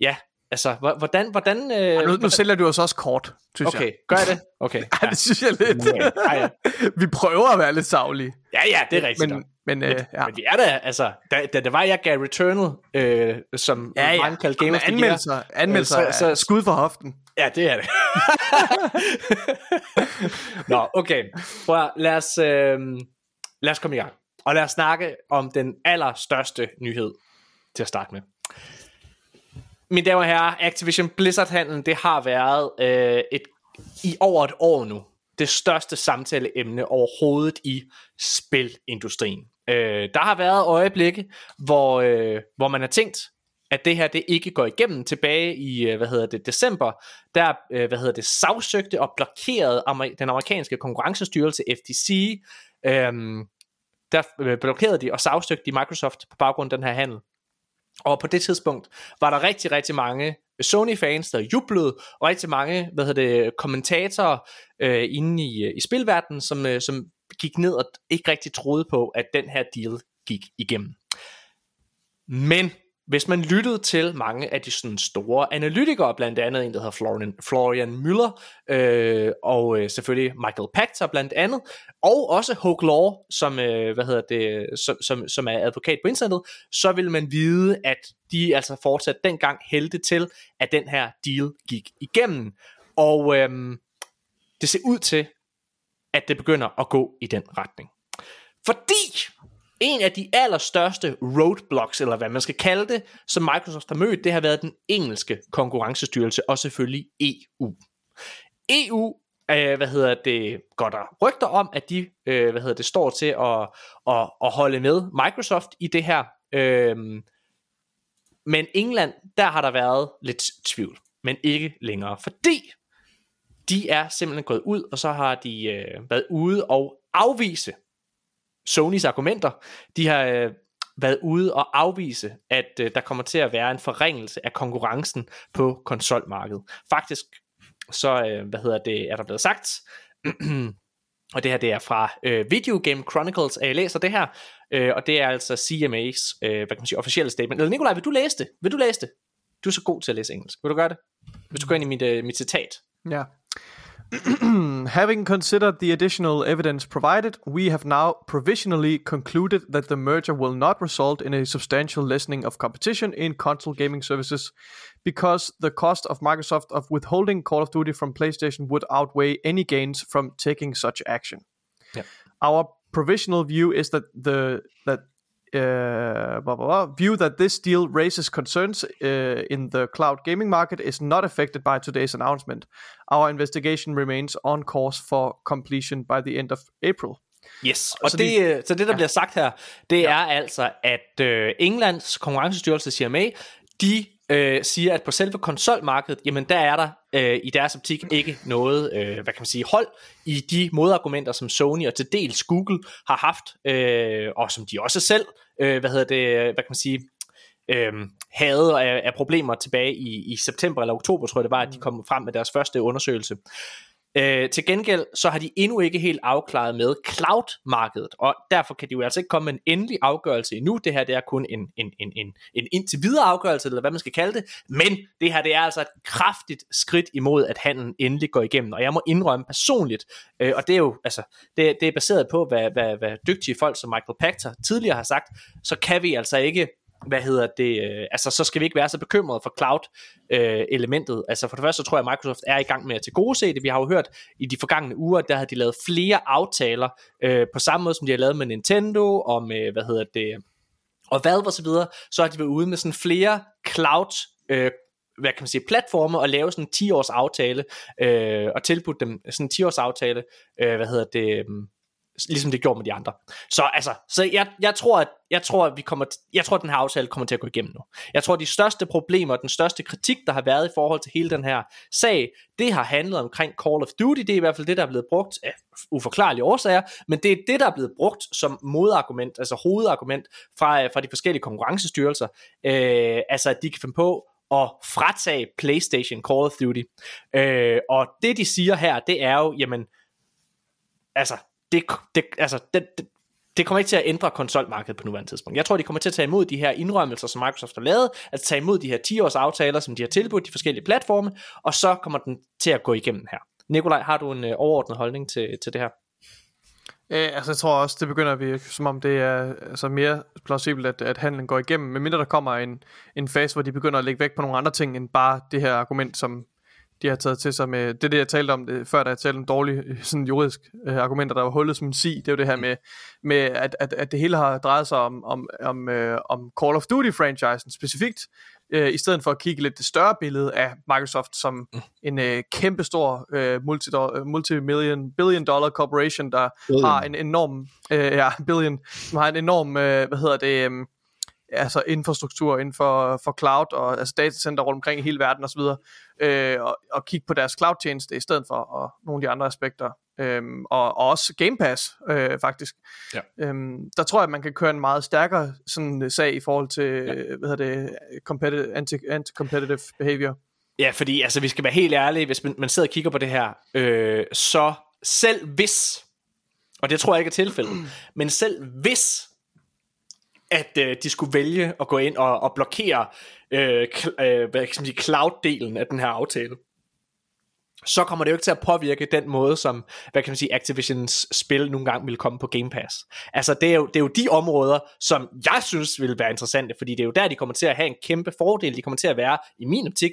ja, altså, hvordan, hvordan... Øh, ja, nu, nu sælger du os også kort, synes okay, jeg. gør jeg det? Okay. ja. det synes jeg lidt. Ja, ja. vi prøver at være lidt savlige. Ja, ja, det er rigtigt. Men, men, øh, ja. men vi er da, altså, da, da det var, jeg gav Returnal, øh, som ja, ja. mange kaldte gamers, anmeldelser, anmeldelser så, så, skud for hoften. Ja, det er det. Nå, okay. Prøv lad os, øh, lad os komme i gang. Og lad os snakke om den allerstørste nyhed til at starte med. Mine damer og herrer, Activision Blizzard-handlen, det har været øh, et, i over et år nu, det største samtaleemne overhovedet i spilindustrien. Øh, der har været øjeblikke, hvor, øh, hvor man har tænkt, at det her det ikke går igennem tilbage i øh, hvad hedder det december der øh, hvad hedder det sagsøgte og blokerede den amerikanske konkurrencestyrelse FTC øhm, der øh, blokerede de og sagsøgte de Microsoft på baggrund af den her handel og på det tidspunkt var der rigtig rigtig mange Sony-fans, der jublede, og rigtig mange hvad hedder det, kommentatorer øh, inde i, i spilverdenen, som, øh, som gik ned og ikke rigtig troede på, at den her deal gik igennem. Men hvis man lyttede til mange af de sådan store analytikere, blandt andet en, der hedder Florian, Florian Müller, øh, og øh, selvfølgelig Michael Pachter blandt andet, og også Hoke Law, som, øh, hvad hedder det, som, som, som er advokat på internettet, så vil man vide, at de altså fortsat dengang hældte til, at den her deal gik igennem. Og øh, det ser ud til, at det begynder at gå i den retning. Fordi en af de allerstørste roadblocks, eller hvad man skal kalde det, som Microsoft har mødt, det har været den engelske konkurrencestyrelse, og selvfølgelig EU. EU øh, hvad hedder det, går der rygter om, at de øh, hvad hedder det, står til at, at, at holde med Microsoft i det her. Øh, men England, der har der været lidt tvivl, men ikke længere, fordi de er simpelthen gået ud, og så har de øh, været ude og afvise Sonys argumenter. De har øh, været ude og afvise, at øh, der kommer til at være en forringelse af konkurrencen på konsolmarkedet. Faktisk så, øh, hvad hedder det, er der blevet sagt, og det her det er fra øh, Video Game Chronicles, at jeg læser det her, øh, og det er altså CMA's, øh, hvad kan man sige, officielle statement. Eller Nikolaj, vil du læse det? Vil du læse det? Du er så god til at læse engelsk. Vil du gøre det? Hvis du går ind i mit, øh, mit citat. Ja. Having considered the additional evidence provided, we have now provisionally concluded that the merger will not result in a substantial lessening of competition in console gaming services because the cost of Microsoft of withholding Call of Duty from PlayStation would outweigh any gains from taking such action. Yep. Our provisional view is that the that uh, blah, blah, blah, view that this deal raises concerns uh, in the cloud gaming market is not affected by today's announcement. Our investigation remains on course for completion by the end of April. Yes, og så det, de, så det der ja. bliver sagt her, det ja. er altså, at øh, Englands konkurrencestyrelse CMA, de øh, siger, at på selve konsolmarkedet, jamen der er der øh, i deres optik ikke noget, øh, hvad kan man sige, hold i de modargumenter, som Sony og til dels Google har haft, øh, og som de også selv, øh, hvad hedder det, hvad kan man sige, øh, havde af, af problemer tilbage i, i september eller oktober, tror jeg det var, at de kom frem med deres første undersøgelse. Øh, til gengæld så har de endnu ikke helt afklaret med cloud-markedet, og derfor kan de jo altså ikke komme med en endelig afgørelse endnu. Det her det er kun en, en, en, en, en indtil videre afgørelse, eller hvad man skal kalde det, men det her det er altså et kraftigt skridt imod, at handlen endelig går igennem. Og jeg må indrømme personligt, øh, og det er jo altså, det, det er baseret på, hvad, hvad, hvad dygtige folk som Michael Pachter tidligere har sagt, så kan vi altså ikke hvad hedder det, øh, altså så skal vi ikke være så bekymrede for cloud øh, elementet. Altså for det første så tror jeg, at Microsoft er i gang med at tilgodese det. Vi har jo hørt i de forgangne uger, der har de lavet flere aftaler, øh, på samme måde som de har lavet med Nintendo, og med, øh, hvad hedder det, og Valve og så videre, så har de været ude med sådan flere cloud øh, hvad kan man sige, platforme og lave sådan en 10 års aftale øh, og tilbudt dem sådan en 10 års aftale, øh, hvad hedder det, øh, ligesom det gjorde med de andre. Så altså, så jeg, jeg tror, at jeg tror, at vi kommer, jeg tror, at den her aftale kommer til at gå igennem nu. Jeg tror, at de største problemer, den største kritik, der har været i forhold til hele den her sag, det har handlet omkring Call of Duty. Det er i hvert fald det, der er blevet brugt af uforklarlige årsager, men det er det, der er blevet brugt som modargument, altså hovedargument fra, øh, fra de forskellige konkurrencestyrelser. Øh, altså, at de kan finde på at fratage PlayStation Call of Duty. Øh, og det, de siger her, det er jo, jamen, altså, det, det, altså, det, det, det kommer ikke til at ændre konsolmarkedet på nuværende tidspunkt. Jeg tror, de kommer til at tage imod de her indrømmelser, som Microsoft har lavet, at tage imod de her 10-års aftaler, som de har tilbudt de forskellige platforme, og så kommer den til at gå igennem her. Nikolaj, har du en øh, overordnet holdning til, til det her? Ja, altså jeg tror også, det begynder at virke, som om det er altså mere plausibelt, at, at handlen går igennem, medmindre der kommer en, en fase, hvor de begynder at lægge væk på nogle andre ting, end bare det her argument, som de har taget til sig med, det er det jeg talte om det, før, da jeg talte om dårlige sådan juridisk øh, argumenter, der var hullet som en si, det er jo det her med, med at, at, at det hele har drejet sig om, om, om, øh, om Call of Duty-franchisen specifikt, øh, i stedet for at kigge lidt det større billede af Microsoft som mm. en øh, kæmpestor øh, multi, øh, multi-million, billion dollar corporation, der billion. har en enorm, øh, ja, billion, som har en enorm, øh, hvad hedder det, øh, altså infrastruktur inden for, for cloud og altså datacenter rundt omkring i hele verden osv. Øh, og, og kigge på deres cloud tjeneste i stedet for og nogle af de andre aspekter. Øhm, og, og også Game Pass øh, faktisk. Ja. Øhm, der tror jeg, at man kan køre en meget stærkere sådan sag i forhold til ja. hvad hedder det, competitive, anti, anti-competitive behavior. Ja, fordi altså, vi skal være helt ærlige, hvis man, man sidder og kigger på det her, øh, så selv hvis, og det tror jeg ikke er tilfældet, men selv hvis at øh, de skulle vælge at gå ind og, og blokere øh, øh, hvad kan man sige, cloud-delen af den her aftale så kommer det jo ikke til at påvirke den måde, som, hvad kan man sige, Activisions spil nogle gange vil komme på Game Pass. Altså, det er, jo, det er jo de områder, som jeg synes vil være interessante, fordi det er jo der, de kommer til at have en kæmpe fordel. De kommer til at være, i min optik,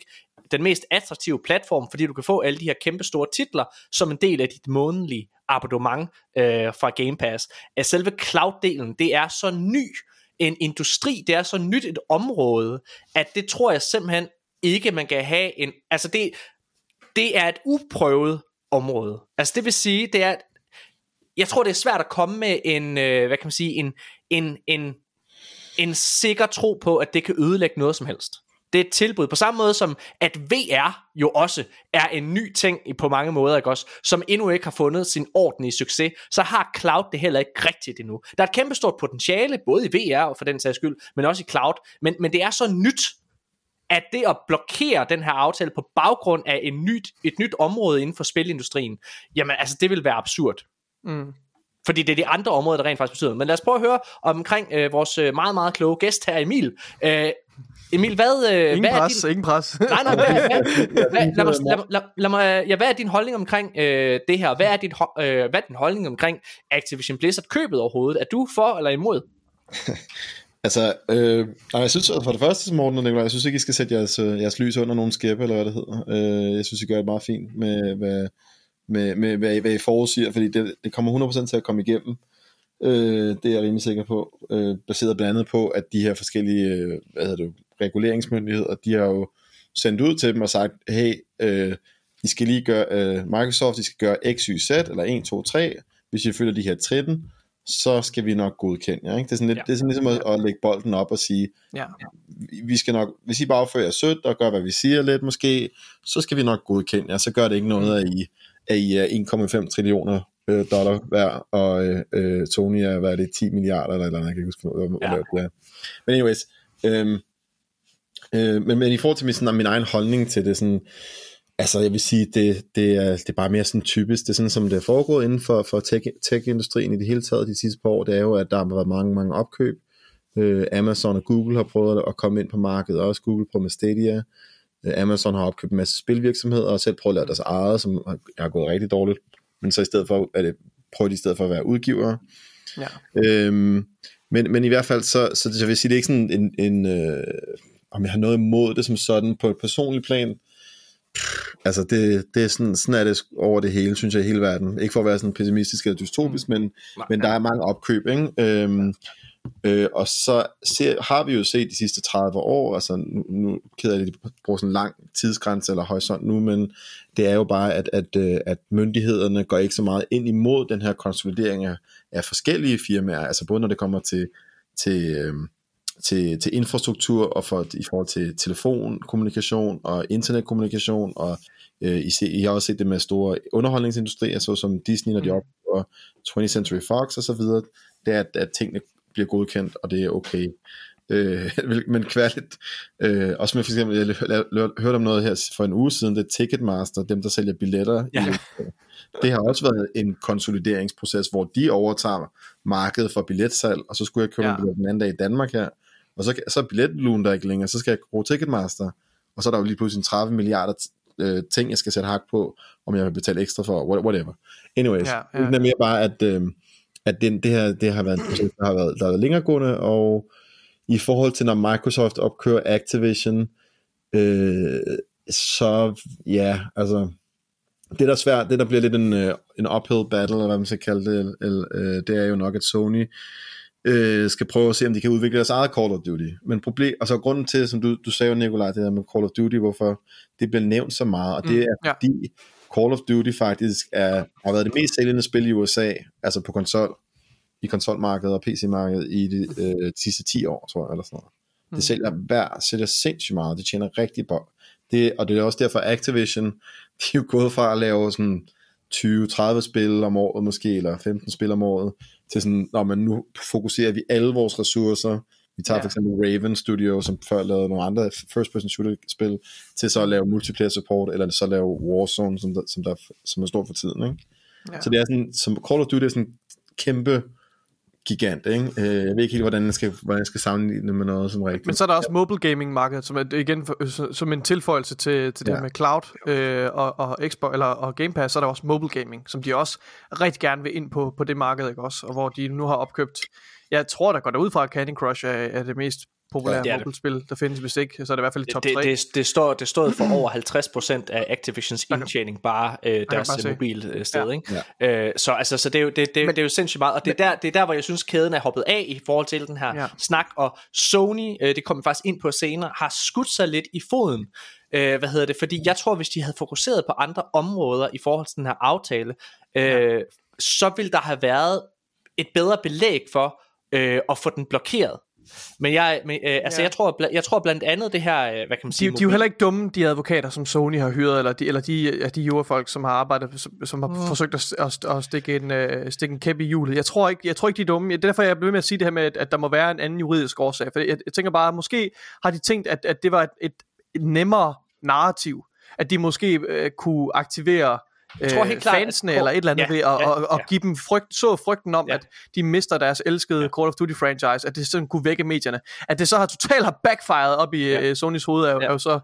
den mest attraktive platform, fordi du kan få alle de her kæmpe store titler, som en del af dit månedlige abonnement øh, fra Game Pass. At selve cloud-delen, det er så ny, en industri, det er så nyt et område, at det tror jeg simpelthen ikke, man kan have en... Altså det, det er et uprøvet område. Altså det vil sige, det er... Jeg tror, det er svært at komme med en, øh, hvad kan man sige, en, en, en, en sikker tro på, at det kan ødelægge noget som helst det er et tilbud. På samme måde som, at VR jo også er en ny ting på mange måder, ikke også, som endnu ikke har fundet sin ordentlige succes, så har cloud det heller ikke rigtigt endnu. Der er et kæmpestort potentiale, både i VR og for den sags skyld, men også i cloud, men, men det er så nyt, at det at blokere den her aftale på baggrund af en nyt, et nyt område inden for spilindustrien, jamen altså det vil være absurd. Mm. Fordi det er de andre områder, der rent faktisk betyder. Men lad os prøve at høre omkring øh, vores øh, meget, meget kloge gæst her, Emil. Øh, Emil, hvad, øh, ingen hvad pres, er din... ingen pres. Nej, nej, hvad, hvad, hvad, lad, mig, lad, lad, lad mig, ja, hvad er din holdning omkring øh, det her? Hvad er, dit, øh, hvad er din holdning omkring Activision Blizzard købet overhovedet? Er du for eller imod? altså, øh, nej, jeg synes for det første, Morten og Nicolaj, jeg synes ikke, I skal sætte jeres, øh, jeres lys under nogen skæppe, eller hvad det hedder. Øh, jeg synes, I gør det meget fint med, med, med, med hvad, hvad I forudsiger, fordi det, det kommer 100% til at komme igennem. Øh, det er jeg rimelig sikker på, øh, baseret blandt andet på, at de her forskellige øh, hvad hedder det, reguleringsmyndigheder, de har jo sendt ud til dem og sagt, hey, øh, I skal lige gøre, øh, Microsoft, de skal gøre X, Y, Z, eller 1, 2, 3, hvis I følger de her 13, så skal vi nok godkende jer. Ikke? Det er sådan, lidt, ja. det er sådan ligesom at, at lægge bolden op og sige, ja. vi skal nok, hvis I bare opfører jer sødt og gør, hvad vi siger lidt måske, så skal vi nok godkende jer. Så gør det ikke noget, at I, at I er 1,5 trillioner øh, dollar hver, og øh, øh, Tony er, hvad er det, 10 milliarder eller eller andet, jeg kan ikke huske, hvad ja. det er. Men anyways, øh, Øh, men, men i forhold til min, sådan, min egen holdning til det, sådan, altså jeg vil sige, det, det, er, det er bare mere sådan typisk, det er sådan, som det er foregået inden for, for tech, tech-industrien i det hele taget de sidste par år, det er jo, at der har været mange, mange opkøb. Øh, Amazon og Google har prøvet at komme ind på markedet, også Google prøvet med Stadia. Øh, Amazon har opkøbt en masse spilvirksomheder, og selv prøvet at lave deres eget, som har, har gået rigtig dårligt. Men så i stedet for, er det, prøver de i stedet for at være udgivere. Ja. Øhm, men, men i hvert fald, så, så jeg vil sige, det er ikke sådan en, en øh, om jeg har noget imod det som sådan på et personligt plan. Altså det, det er sådan, sådan er det over det hele, synes jeg, i hele verden. Ikke for at være sådan pessimistisk eller dystopisk, men, Nej. men der er mange opkøb, ikke? Øhm, øh, og så ser, har vi jo set de sidste 30 år, altså nu, nu keder jeg lidt at bruge sådan en lang tidsgrænse eller horisont nu, men det er jo bare, at, at, øh, at myndighederne går ikke så meget ind imod den her konsolidering af, af forskellige firmaer, altså både når det kommer til, til, øh, til, til infrastruktur og for, i forhold til telefonkommunikation og internetkommunikation, og øh, I, se, I har også set det med store underholdningsindustrier, såsom Disney, når de Mm. oplever 20th Century Fox og så videre, det er, at, at tingene bliver godkendt, og det er okay. Øh, men kværligt, øh, også med for eksempel, jeg hørte om noget her for en uge siden, det er Ticketmaster, dem der sælger billetter. Ja. I, det har også været en konsolideringsproces, hvor de overtager markedet for billetsalg, og så skulle jeg købe ja. en billet den anden dag i Danmark her, og så, så er billetlugen der ikke længere, så skal jeg bruge Ticketmaster, og så er der jo lige pludselig 30 milliarder øh, ting, jeg skal sætte hak på, om jeg vil betale ekstra for, what- whatever. Anyways, Ja, ja, ja. ja. det er mere bare, at, øh, at det, det, her, det har været en proces, der har været, der har været længeregående, og i forhold til, når Microsoft opkører Activision, øh, så ja, altså, det der er svært, det der bliver lidt en, øh, en uphill battle, eller hvad man skal kalde det, eller, øh, det er jo nok, at Sony øh, skal prøve at se, om de kan udvikle deres eget Call of Duty. Men problem, altså grunden til, som du, du sagde jo, Nikolaj, det der med Call of Duty, hvorfor det bliver nævnt så meget, og det Mm, er ja. fordi Call of Duty faktisk er, har været det mest sælgende spil i USA, altså på konsol, i konsolmarkedet og PC-markedet i de, øh, sidste 10 år, tror jeg, eller sådan noget. Mm. Det sælger hver, sælger sindssygt meget, det tjener rigtig godt. Det, og det er også derfor Activision, de er jo gået fra at lave sådan 20-30 spil om året måske, eller 15 spil om året, til sådan, når man nu fokuserer vi alle vores ressourcer, vi tager Ja. for eksempel Raven Studio, som før lavede nogle andre first person shooter spil, til så at lave multiplayer support, eller så lave Warzone, som, der, som, der, som er stort for tiden. Ikke? Ja. Så det er sådan, som Call of Duty er sådan en kæmpe gigant, ikke? Øh, Jeg ved ikke helt, hvordan jeg skal, hvordan jeg skal sammenligne det med noget som rigtigt. Men så er der også mobile gaming markedet, som er igen så- som en tilføjelse til, til det Ja. her med cloud øh, og, og Xbox eller og Game Pass, så er der også mobile gaming, som de også rigtig gerne vil ind på på det marked, ikke også? Og hvor de nu har opkøbt. Jeg tror der går derud fra at Candy Crush er, er det mest populære Ja, det ja, det. mobilspil, der findes. Hvis ikke, så er det i hvert fald i top det, 3. det, det, står, det stod for over 50% af Activisions indtjening bare øh, deres bare se. mobilsted, Ja. ikke? Øh, så altså, så det er jo, det, det, Men- det er jo sindssygt meget, og det er, der, det er der, hvor jeg synes, kæden er hoppet af i forhold til den her Ja. ja. snak, og Sony, øh, det kommer vi faktisk ind på senere, har skudt sig lidt i foden, øh, hvad hedder det, fordi jeg tror, hvis de havde fokuseret på andre områder i forhold til den her aftale, øh, så ville der have været et bedre belæg for øh, at få den blokeret. Men jeg, men, øh, altså Ja. jeg, tror, jeg tror blandt andet det her, øh, hvad kan man de, sige, de er jo heller ikke dumme, de advokater, som Sony har hyret, eller de, eller de, de jurafolk, som har arbejdet, som, som har mm. forsøgt at, at, at stikke, en, uh, stikke en kæp i hjulet. Jeg tror ikke, jeg tror ikke de er dumme. Det er derfor, jeg blev med at sige det her med, at, at der må være en anden juridisk årsag. For jeg, jeg tænker bare, måske har de tænkt, at, at det var et, et, et nemmere narrativ, at de måske uh, kunne aktivere Jeg tror øh, helt klart, at- fansene eller et eller andet Ja, ved at, ja, og, og ja. give dem frygt, så frygten om, Ja. at de mister deres elskede Call of Duty franchise, at det sådan kunne vække medierne. At det så har totalt har backfired op i Ja. ja. Sonys hoved, er, Ja. er jo så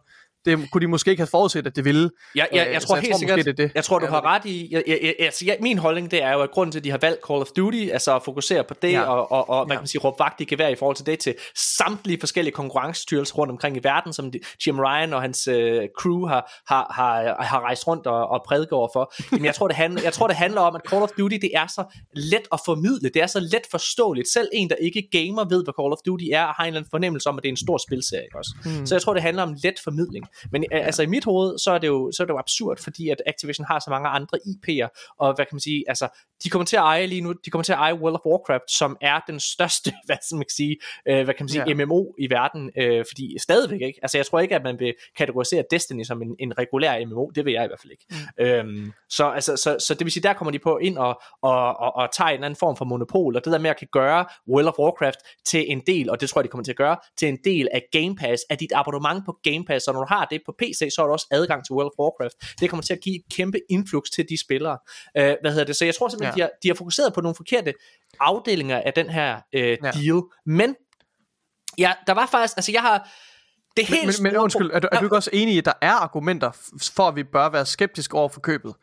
det kunne de måske ikke have forudset, at det ville. Jeg, jeg, Øh, jeg så tror jeg helt tror sikkert, det det. jeg tror du Ja, har ret i, jeg, jeg, jeg, altså, jeg, min holdning det er jo, at grunden til, at de har valgt Call of Duty, altså at fokusere på det, Ja. ja. og, og, og Ja. kan man sige, råbe vagt i gevær i forhold til det, til samtlige forskellige konkurrencestyrelser rundt omkring i verden, som de, Jim Ryan og hans øh, crew har, har, har, har rejst rundt og, og prædiket over for. Jamen, jeg tror, det handler, jeg tror, det handler om, at Call of Duty, det er så let at formidle, det er så let forståeligt. Selv en, der ikke gamer, ved, hvad Call of Duty er, og har en eller anden fornemmelse om, at det er en stor spilserie, også? Mm. Så jeg tror, det handler om let formidling. Men ja. altså i mit hoved, så er, det jo, så er det jo absurd, fordi at Activision har så mange andre IP'er, og hvad kan man sige, altså de kommer til at eje lige nu, de kommer til at eje World of Warcraft, som er den største, hvad skal man sige, øh, hvad kan man sige, ja. MMO i verden, øh, fordi stadigvæk ikke, altså jeg tror ikke, at man vil kategorisere Destiny som en, en regulær MMO, det vil jeg i hvert fald ikke. Mm. Øhm, så, altså, så, så det vil sige, der kommer de på ind og, og, og, og tager en anden form for monopol, og det der med at kan gøre World of Warcraft til en del, og det tror jeg, de kommer til at gøre, til en del af Game Pass, af dit abonnement på Game Pass, så når du har det på PC, så har du også adgang til World of Warcraft. Det kommer til at give et kæmpe influx til de spillere. Øh, hvad hedder det? Så jeg tror simpelthen, ja. de, har, de har fokuseret på nogle forkerte afdelinger af den her øh, ja. deal, men ja, der var faktisk, altså jeg har, det helt men, men, men undskyld, er du, er du ikke også enig i, at der er argumenter for, at vi bør være skeptiske over for købet?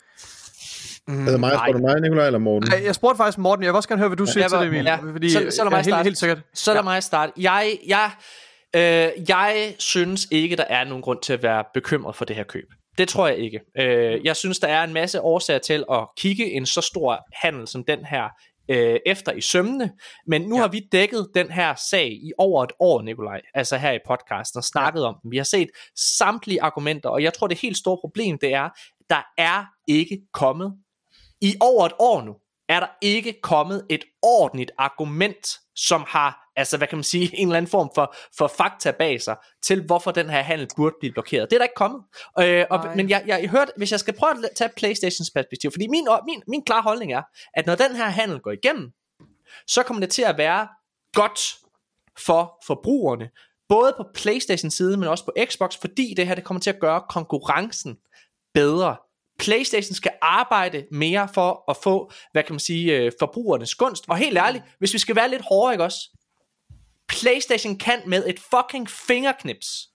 Mm, er det mig, nej. du mig, Nikolaj, eller Morten? Nej, jeg spurgte faktisk Morten, jeg vil også gerne høre, hvad du ja, siger til det, Emil. Ja. Fordi, så, så lad mig starte. Helt, helt sikkert. Så lad ja. mig starte. Jeg, jeg, øh, jeg synes ikke, der er nogen grund til at være bekymret for det her køb. Det tror jeg ikke. Øh, jeg synes, der er en masse årsager til at kigge en så stor handel som den her øh, efter i sømne, men nu ja. har vi dækket den her sag i over et år, Nikolaj, altså her i podcasten, og snakket ja. om den. Vi har set samtlige argumenter, og jeg tror, det helt store problem, det er, der er ikke kommet i over et år nu, er der ikke kommet et ordentligt argument, som har, altså hvad kan man sige, en eller anden form for, for fakta bag sig, til hvorfor den her handel burde blive blokeret. Det er der ikke kommet. Øh, og, men jeg, jeg, jeg hørte, hvis jeg skal prøve at tage Playstations perspektiv, fordi min, min, min klare holdning er, at når den her handel går igennem, så kommer det til at være godt for forbrugerne, både på Playstation side, men også på Xbox, fordi det her det kommer til at gøre konkurrencen bedre. PlayStation skal arbejde mere for at få, hvad kan man sige, øh, forbrugernes gunst. Og helt ærligt, hvis vi skal være lidt hårdere, ikke også? PlayStation kan med et fucking fingerknips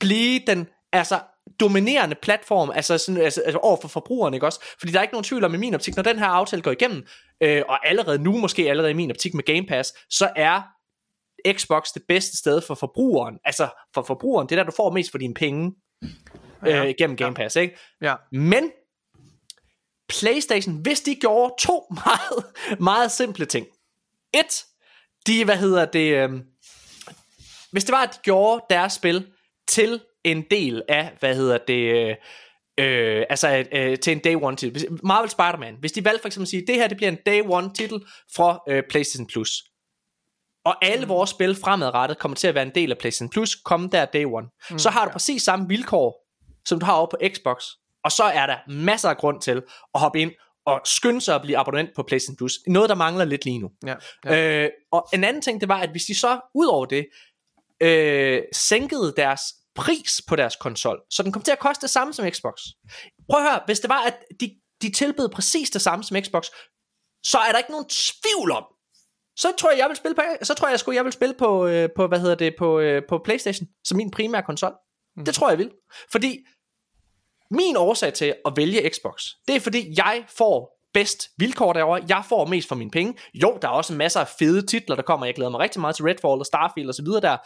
blive den, altså dominerende platform, altså, sådan, altså, altså over for forbrugerne, ikke også? Fordi der er ikke nogen tvivl om i min optik, når den her aftale går igennem, øh, og allerede nu, måske allerede i min optik med Game Pass, så er Xbox det bedste sted for forbrugeren. Altså for forbrugeren, det er der, du får mest for dine penge ja. øh, gennem Game Pass, ikke? Ja. Men PlayStation, hvis de gjorde to meget, meget simple ting. Et, de, hvad hedder det, øh, hvis det var, at de gjorde deres spil til en del af, hvad hedder det, øh, altså øh, til en day one titel. Marvel Spider-Man, hvis de valgte for eksempel at sige, det her det bliver en day one titel fra øh, PlayStation Plus. Og alle mm. vores spil fremadrettet kommer til at være en del af PlayStation Plus, komme der day one. Mm, så har du ja. præcis samme vilkår som du har over på Xbox. Og så er der masser af grund til at hoppe ind og skynde sig at blive abonnent på PlayStation Plus. Noget, der mangler lidt lige nu. Ja, ja. Øh, og en anden ting, det var, at hvis de så ud over det, øh, sænkede deres pris på deres konsol, så den kom til at koste det samme som Xbox. Prøv at høre, hvis det var, at de, de tilbød præcis det samme som Xbox, så er der ikke nogen tvivl om, så tror jeg, jeg vil spille på, så tror jeg, jeg jeg vil spille på, øh, på hvad hedder det, på, øh, på PlayStation, som min primære konsol. Mm. Det tror jeg, jeg vil. Fordi min årsag til at vælge Xbox, det er fordi jeg får bedst vilkår derovre. Jeg får mest for mine penge. Jo, der er også masser af fede titler, der kommer. Jeg glæder mig rigtig meget til Redfall og Starfield og så videre der.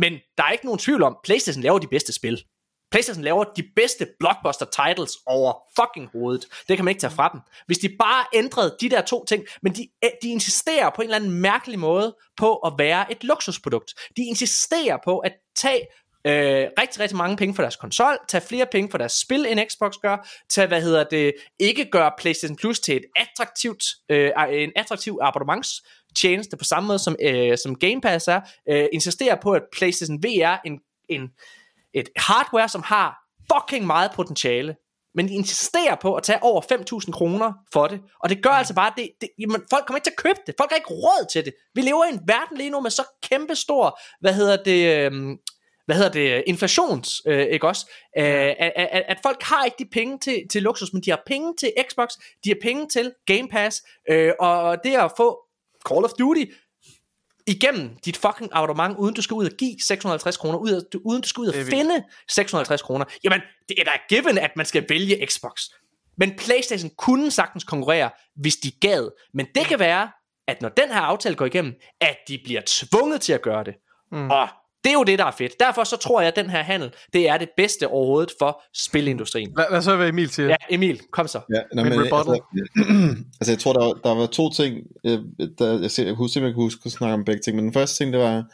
Men der er ikke nogen tvivl om, PlayStation laver de bedste spil. PlayStation laver de bedste blockbuster titles over fucking hovedet. Det kan man ikke tage fra dem. Hvis de bare ændrede de der to ting, men de, eh, de insisterer på en eller anden mærkelig måde på at være et luksusprodukt. De insisterer på at tage øh, rigtig, rigtig mange penge for deres konsol, tage flere penge for deres spil, end Xbox gør, tage, hvad hedder det, ikke gøre PlayStation Plus til et attraktivt, øh, en attraktiv abonnementstjeneste på samme måde som, øh, som Game Pass er, øh, insisterer på, at PlayStation VR en, en, et hardware, som har fucking meget potentiale, men de insisterer på at tage over 5.000 kroner for det, og det gør altså bare, det, det, jamen, folk kommer ikke til at købe det, folk har ikke råd til det. Vi lever i en verden lige nu med så kæmpe stor, hvad hedder det, øh, hvad hedder det, inflations, øh, ikke også? Øh, at, at, at folk har ikke de penge til, til luksus, men de har penge til Xbox, de har penge til Game Pass, øh, og det at få Call of Duty igennem dit fucking abonnement, uden du skal ud og give 650 kroner, uden du skal ud og finde 650 kroner, jamen, det er da given, at man skal vælge Xbox. Men Playstation kunne sagtens konkurrere, hvis de gad. Men det kan være, at når den her aftale går igennem, at de bliver tvunget til at gøre det. Mm. Og det er jo det, der er fedt. Derfor så tror jeg, at den her handel, det er det bedste overhovedet for spilindustrien. Hvad, hvad så, hvad Emil siger? Ja, Emil, kom så. Ja, nej, men, altså, altså, jeg tror, der var, der var to ting, øh, der, jeg, ser, jeg husker, jeg kan huske at snakke om begge ting, men den første ting, det var,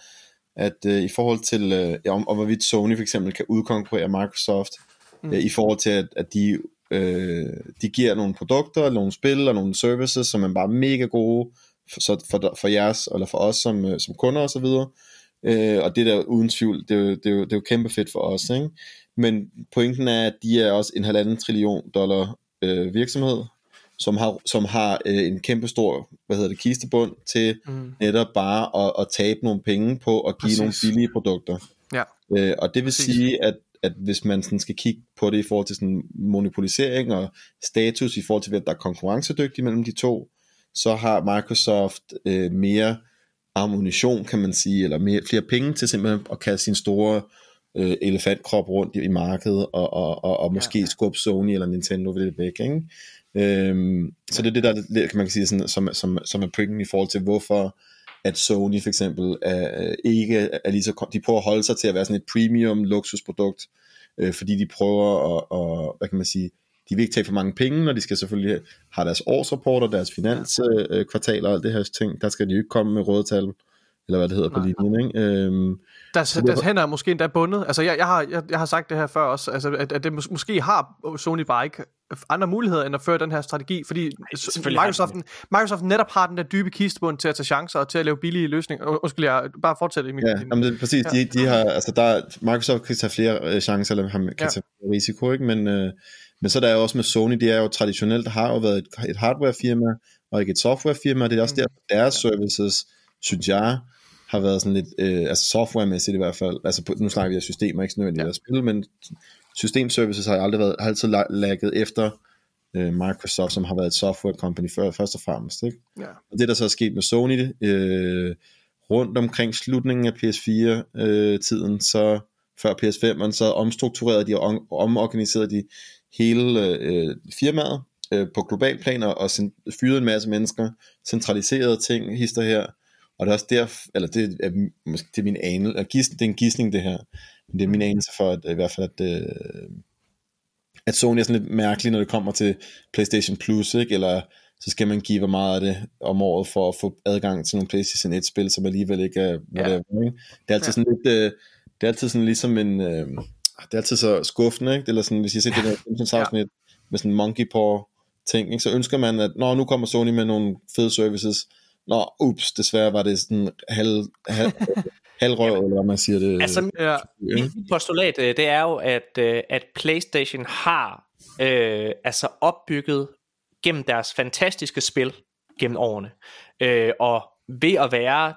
at øh, i forhold til, øh, ja, om, om hvorvidt Sony for eksempel kan udkonkurrere Microsoft, mm. øh, i forhold til, at, at de, øh, de giver nogle produkter, nogle spil og nogle services, som er bare mega gode for, så for, for jeres, eller for os som, øh, som kunder osv., øh, og det der uden tvivl, det er, jo, det, er jo, det er jo kæmpe fedt for os, ikke? Men pointen er, at de er også en halvanden trillion dollar øh, virksomhed, som har, som har øh, en kæmpe stor, hvad hedder det, kistebund til mm. netop bare at, at tabe nogle penge på at give Præcis. nogle billige produkter. Ja. Øh, og det vil Præcis. sige, at, at hvis man sådan skal kigge på det i forhold til sådan monopolisering og status i forhold til, at der er konkurrencedygtig mellem de to, så har Microsoft øh, mere ammunition, kan man sige, eller mere, flere penge til simpelthen at kaste sin store øh, elefantkrop rundt i, i markedet, og, og, og, og måske ja. skubbe Sony eller Nintendo ved det væk, ikke? Øhm, så det er det der, kan man sige, sådan, som, som, som er pointen i forhold til, hvorfor at Sony for eksempel er, ikke er lige så, de prøver at holde sig til at være sådan et premium luksusprodukt, øh, fordi de prøver at, at, hvad kan man sige, de vil ikke tage for mange penge, når de skal selvfølgelig have deres årsrapporter, deres finanskvartaler og alt det her ting, der skal de jo ikke komme med røde tal, eller hvad det hedder Nej. på linjen, ikke? Øhm, deres, deres hænder er måske endda bundet. Altså, jeg, jeg, har, jeg, jeg har sagt det her før også, altså, at, at det mås- måske har Sony bare ikke andre muligheder end at føre den her strategi, fordi Nej, Microsoft, Microsoft netop har den der dybe kistebund til at tage chancer og til at lave billige løsninger. Undskyld, jeg bare fortsætte i min... Ja, jamen, det, præcis. Ja. De, de har, altså, der, Microsoft kan tage flere øh, chancer, eller kan ja. tage risiko, ikke? Men, øh, men så der er jo også med Sony, de er jo traditionelt, har jo været et, et hardware-firma, og ikke et software-firma, det er også mm. der, deres services, synes jeg, har været sådan lidt, øh, altså softwaremæssigt i hvert fald, altså på, nu snakker vi af systemer, ikke nødvendigt ja. at spille, men systemservices har aldrig været, har altid lagget efter øh, Microsoft, som har været et software company før, først og fremmest. Ikke? Ja. Og det der så er sket med Sony, øh, rundt omkring slutningen af PS4-tiden, øh, så før PS5'eren, så omstrukturerede de og omorganiserede de hele øh, firmaet øh, på global plan og, og fyrede en masse mennesker, centraliserede ting, hister her, og det er også der, eller det er, måske, det er min anelse, det er en gissning det her, men det er min anelse for, at i hvert fald, at, øh, at Sony er sådan lidt mærkelig, når det kommer til PlayStation Plus, ikke? eller så skal man give meget af det om året for at få adgang til nogle PlayStation 1-spil, som alligevel ikke er whatever, ja. ikke? Det er altid ja. sådan lidt, øh, det er altid sådan ligesom en, øh, det er altid så skuffende, ikke? Eller sådan, hvis jeg ser det der Simpsons afsnit ja. med sådan monkey paw ting, ikke? så ønsker man, at når nu kommer Sony med nogle fede services, Nå, ups, desværre var det sådan halv, halv, halvrøv, eller hvad man siger det. Altså, ja. mit postulat, øh, det er jo, at, øh, at PlayStation har øh, altså opbygget gennem deres fantastiske spil gennem årene, øh, og ved at være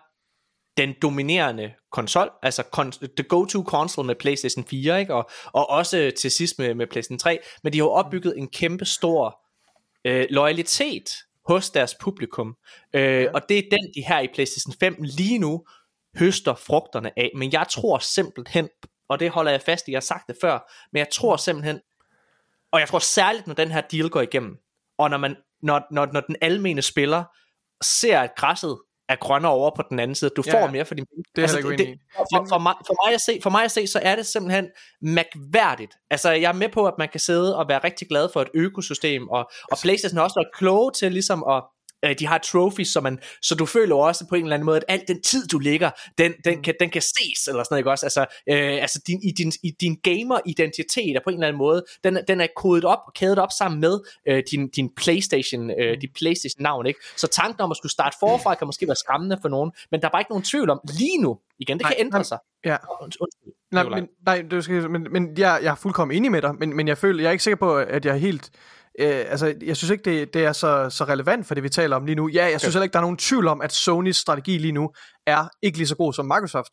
den dominerende konsol, altså kon- the go-to console med PlayStation 4, ikke? Og, og også til sidst med, med PlayStation 3, men de har jo opbygget en kæmpe stor øh, loyalitet hos deres publikum. Øh. Og det er den, de her i PlayStation 5 lige nu høster frugterne af. Men jeg tror simpelthen, og det holder jeg fast i, jeg har sagt det før, men jeg tror simpelthen, og jeg tror særligt, når den her deal går igennem, og når, man, når, når, når den almene spiller ser, at græsset er grønnere over på den anden side. Du får ja, mere for din penge. Det er altså, det, det, for, for, mig, for, mig at se, for mig at se, så er det simpelthen mærkværdigt. Altså, jeg er med på, at man kan sidde og være rigtig glad for et økosystem, og, og PlayStation har også været kloge til ligesom at øh, de har trophies, så, man, så du føler også på en eller anden måde, at al den tid, du ligger, den, den, mm. kan, den kan ses, eller sådan noget, ikke også? Altså, øh, altså din, i din, i din gamer-identitet er på en eller anden måde, den, den er kodet op og kædet op sammen med øh, din, din Playstation, øh, mm. din Playstation-navn, ikke? Så tanken om at skulle starte forfra kan måske være skræmmende for nogen, men der er bare ikke nogen tvivl om, lige nu, igen, det nej, kan ændre sig. Ja. Undskyld. Nej, men, nej, du skal, men, men jeg, jeg er fuldkommen enig med dig, men, men jeg føler, jeg er ikke sikker på, at jeg er helt øh, altså, jeg synes ikke, det, det er så, så relevant for det, vi taler om lige nu. Ja, jeg okay. synes heller ikke, der er nogen tvivl om, at Sonys strategi lige nu er ikke lige så god som Microsoft.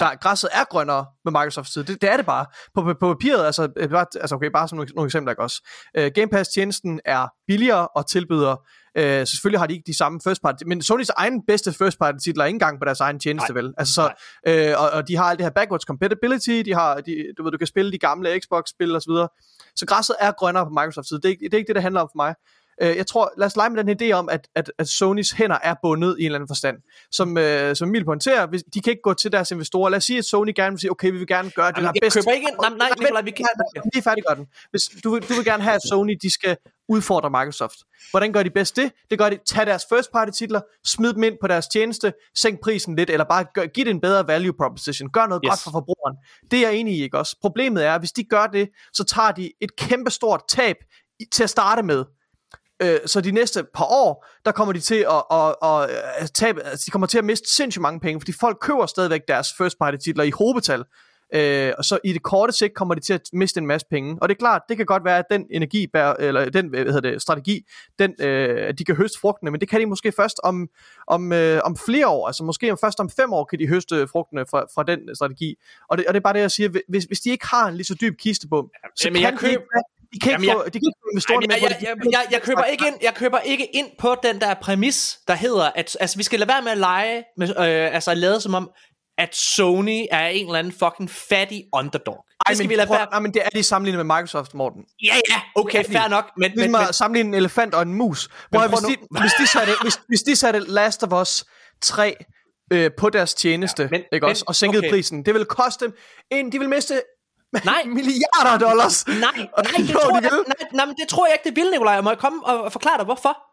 Der, græsset er grønnere med Microsofts tid. Det, det er det bare. På, på, på papiret, altså, øh, bare, altså okay, bare som nogle, nogle eksempler, ikke også. Uh, Game Pass-tjenesten er billigere og tilbyder Uh, selvfølgelig har de ikke de samme first party, men Sonys egen bedste first party titler er ikke engang på deres egen tjeneste, Nej. vel? Altså så, uh, og, og, de har alt det her backwards compatibility, de har, de, du ved, du kan spille de gamle Xbox-spil og så. Så græsset er grønnere på Microsoft side. Det, det er ikke det, det handler om for mig. Øh, jeg tror, lad os lege med den idé om, at, at, at Sonys hænder er bundet i en eller anden forstand. Som, øh, som Emil pointerer, hvis, de kan ikke gå til deres investorer. Lad os sige, at Sony gerne vil sige, okay, vi vil gerne gøre det, der Jamen, er jeg bedst. køber ikke ind. Nej, nej, Nikolaj, vi kan... Lige færdiggør den. Hvis du, du vil gerne have, at Sony de skal udfordre Microsoft. Hvordan gør de bedst det? Det gør de, tag deres first party titler, smid dem ind på deres tjeneste, sænk prisen lidt, eller bare gør, giv det en bedre value proposition. Gør noget Yes. godt for forbrugeren. Det er jeg enig i, ikke også? Problemet er, at hvis de gør det, så tager de et kæmpe stort tab til at starte med. Øh, så de næste par år, der kommer de til at, at, at, at tabe, altså de kommer til at miste sindssygt mange penge, fordi folk køber stadigvæk deres first party titler i hobetal. Øh, og så i det korte sigt kommer de til at miste en masse penge. Og det er klart, det kan godt være, at den energi, eller den hvad hedder det, strategi, den, øh, at de kan høste frugtene, men det kan de måske først om, om, øh, om flere år. Altså måske om først om fem år kan de høste frugtene fra, fra den strategi. Og det, og det er bare det, jeg siger. Hvis, hvis de ikke har en lige så dyb kistebom, så Jamen, kan jeg de ikke, de kan Jamen, ikke få, jeg- de kan ikke få investorerne Jamen, med jeg, jeg, jeg, jeg, jeg, køber ikke ind, jeg køber ikke ind på den der præmis, der hedder, at altså, vi skal lade være med at lege, med, øh, altså lade som om, at Sony er en eller anden fucking fattig underdog. Ej, men, vi lade prøv, være. nej, men det er de sammenlignet med Microsoft, Morten. Ja, ja, okay, fair nok. Men, men, Ligesom men, at sammenligne en elefant og en mus. Prøv, prøv hvis, de, hvis, de satte, hvis, hvis de satte Last of Us 3 øh, på deres tjeneste, Ja, men- ikke men- også, og sænkede okay. prisen, det ville koste dem, en, de ville miste nej, milliarder af dollars. nej, nej, det tror de jeg, nej, nej, det tror jeg ikke, det vil, Nikolaj. Må jeg komme og, og forklare dig, hvorfor?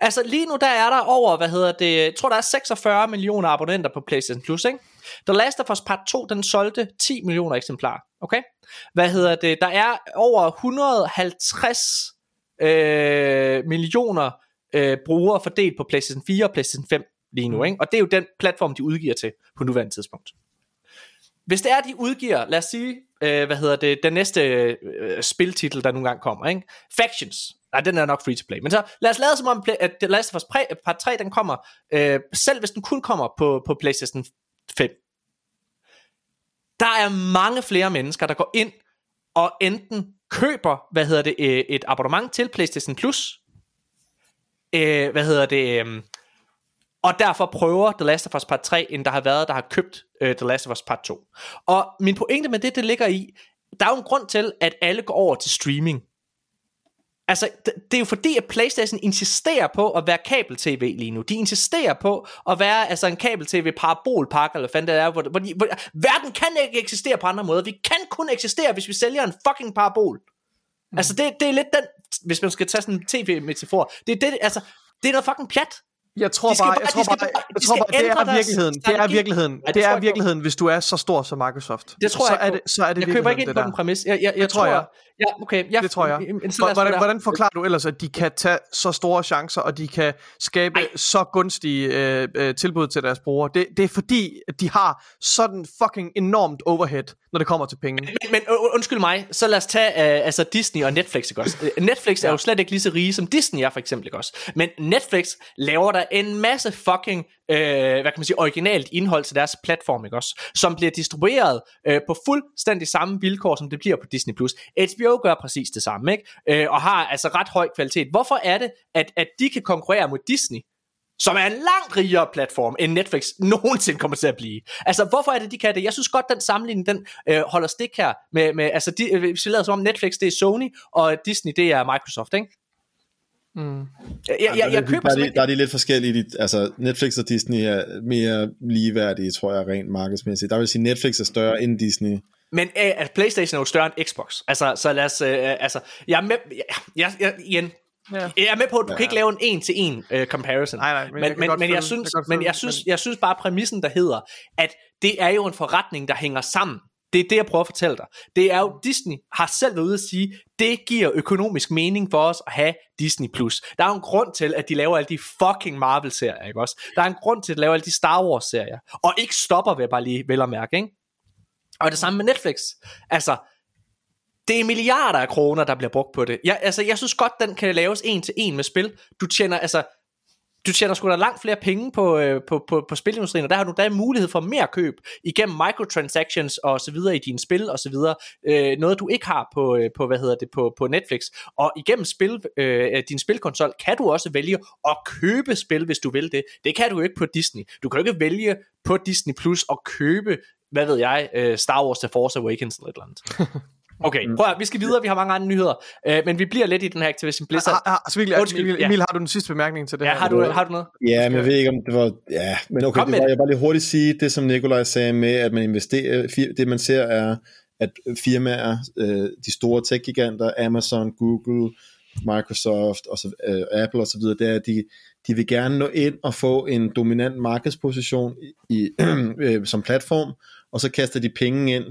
Altså lige nu der er der over, hvad hedder det, jeg tror der er 46 millioner abonnenter på PlayStation Plus, ikke? The Last of Us Part 2, den solgte 10 millioner eksemplarer, okay? Hvad hedder det, der er over 150 øh, millioner øh, brugere fordelt på PlayStation 4 og PlayStation 5 lige nu, ikke? Og det er jo den platform, de udgiver til på nuværende tidspunkt. Hvis det er, de udgiver, lad os sige, øh, hvad hedder det, den næste øh, øh spiltitel, der nogle gange kommer, ikke? Factions. Nej, den er nok free to play. Men så lad os lade som om, at The Last of Us Part 3, den kommer, øh, selv hvis den kun kommer på, på PlayStation 5. Der er mange flere mennesker, der går ind og enten køber, hvad hedder det, øh, et abonnement til PlayStation Plus, øh, hvad hedder det, øh, og derfor prøver The Last of Us Part 3, end der har været, der har købt øh, The Last of Us Part 2. Og min pointe med det, det ligger i, der er jo en grund til, at alle går over til streaming. Altså, det, er jo fordi, at Playstation insisterer på at være kabel-tv lige nu. De insisterer på at være altså en kabel-tv parabolpakke, eller hvad det er, hvor, hvor, de, hvor verden kan ikke eksistere på andre måder. Vi kan kun eksistere, hvis vi sælger en fucking parabol. Mm. Altså, det, det er lidt den, hvis man skal tage sådan en tv-metafor, det er det, altså, det er noget fucking pjat. Jeg tror bare, jeg tror bare, jeg tror bare, det er virkeligheden. Det er virkeligheden. Det er virkeligheden, hvis du er så stor som Microsoft. Det tror så jeg er ikke det, så er det Jeg køber ikke ind på den præmis. Jeg, jeg, jeg tror jeg. Ja, okay. Jeg, Det tror jeg. Så Hvordan, hvordan forklarer du ellers, at de kan tage så store chancer, og de kan skabe Ej. så gunstige øh, øh, tilbud til deres brugere? Det, det er fordi, at de har sådan fucking enormt overhead, når det kommer til penge. Men, men undskyld mig, så lad os tage uh, altså Disney og Netflix, ikke også? Øh, Netflix ja. er jo slet ikke lige så rige, som Disney er for eksempel, ikke også? Men Netflix laver der en masse fucking, øh, hvad kan man sige, originalt indhold til deres platform, ikke også? Som bliver distribueret øh, på fuldstændig samme vilkår, som det bliver på Disney+. Plus. HBO gør præcis det samme, ikke? Øh, og har altså ret høj kvalitet. Hvorfor er det, at, at de kan konkurrere mod Disney? som er en langt rigere platform, end Netflix nogensinde kommer til at blive. Altså, hvorfor er det, de kan det? Jeg synes godt, den sammenligning, den øh, holder stik her. Med, med, altså, de, hvis vi lader som om Netflix, det er Sony, og Disney, det er Microsoft, ikke? Mm. Jeg, jeg, jeg, jeg køber der, er de, der er de lidt forskellige. De, altså, Netflix og Disney er mere ligeværdige, tror jeg, rent markedsmæssigt. Der vil sige, Netflix er større end Disney. Men at PlayStation er jo større end Xbox. Altså, så lad os... Øh, altså, jeg er med... Jeg, jeg, jeg, igen, Ja. Jeg er med på, at du ja. kan ikke lave en en-til-en uh, comparison. Nej, nej, men men, jeg men, men, jeg synes, men jeg synes, men- jeg synes bare præmissen, der hedder, at det er jo en forretning, der hænger sammen. Det er det, jeg prøver at fortælle dig. Det er jo, Disney har selv været ude at sige, det giver økonomisk mening for os at have Disney+. Plus. Der er jo en grund til, at de laver alle de fucking Marvel-serier, ikke også? Der er en grund til, at de laver alle de Star Wars-serier. Og ikke stopper ved bare lige vel at mærke, ikke? Og det samme med Netflix. Altså, det er milliarder af kroner, der bliver brugt på det. Jeg, altså, jeg synes godt, den kan laves en til en med spil. Du tjener, altså, du tjener sgu da langt flere penge på, øh, på, på, på spilindustrien, og der har du da mulighed for mere køb igennem microtransactions og så videre i dine spil og så videre. Øh, noget du ikke har på, øh, på hvad hedder det, på, på Netflix. Og igennem spil, øh, din spilkonsol kan du også vælge at købe spil, hvis du vil det. Det kan du jo ikke på Disney. Du kan jo ikke vælge på Disney Plus at købe, hvad ved jeg, øh, Star Wars The Force Awakens eller et eller andet. Okay, prøv at, vi skal videre, vi har mange andre nyheder, øh, men vi bliver lidt i den her Activision Blizzard. Har, har, så virkelig, Undskyld, Emil, ja. Emil, har du den sidste bemærkning til det Ja, her? har du, har du noget? Ja, men jeg ved ikke, om det var... Ja, men okay, Kom det var, det. jeg vil bare lige hurtigt sige, det som Nikolaj sagde med, at man investerer... Det man ser er, at firmaer, øh, de store tech-giganter, Amazon, Google, Microsoft, og så, øh, Apple osv., det er, at de, de vil gerne nå ind og få en dominant markedsposition i, øh, som platform, og så kaster de penge ind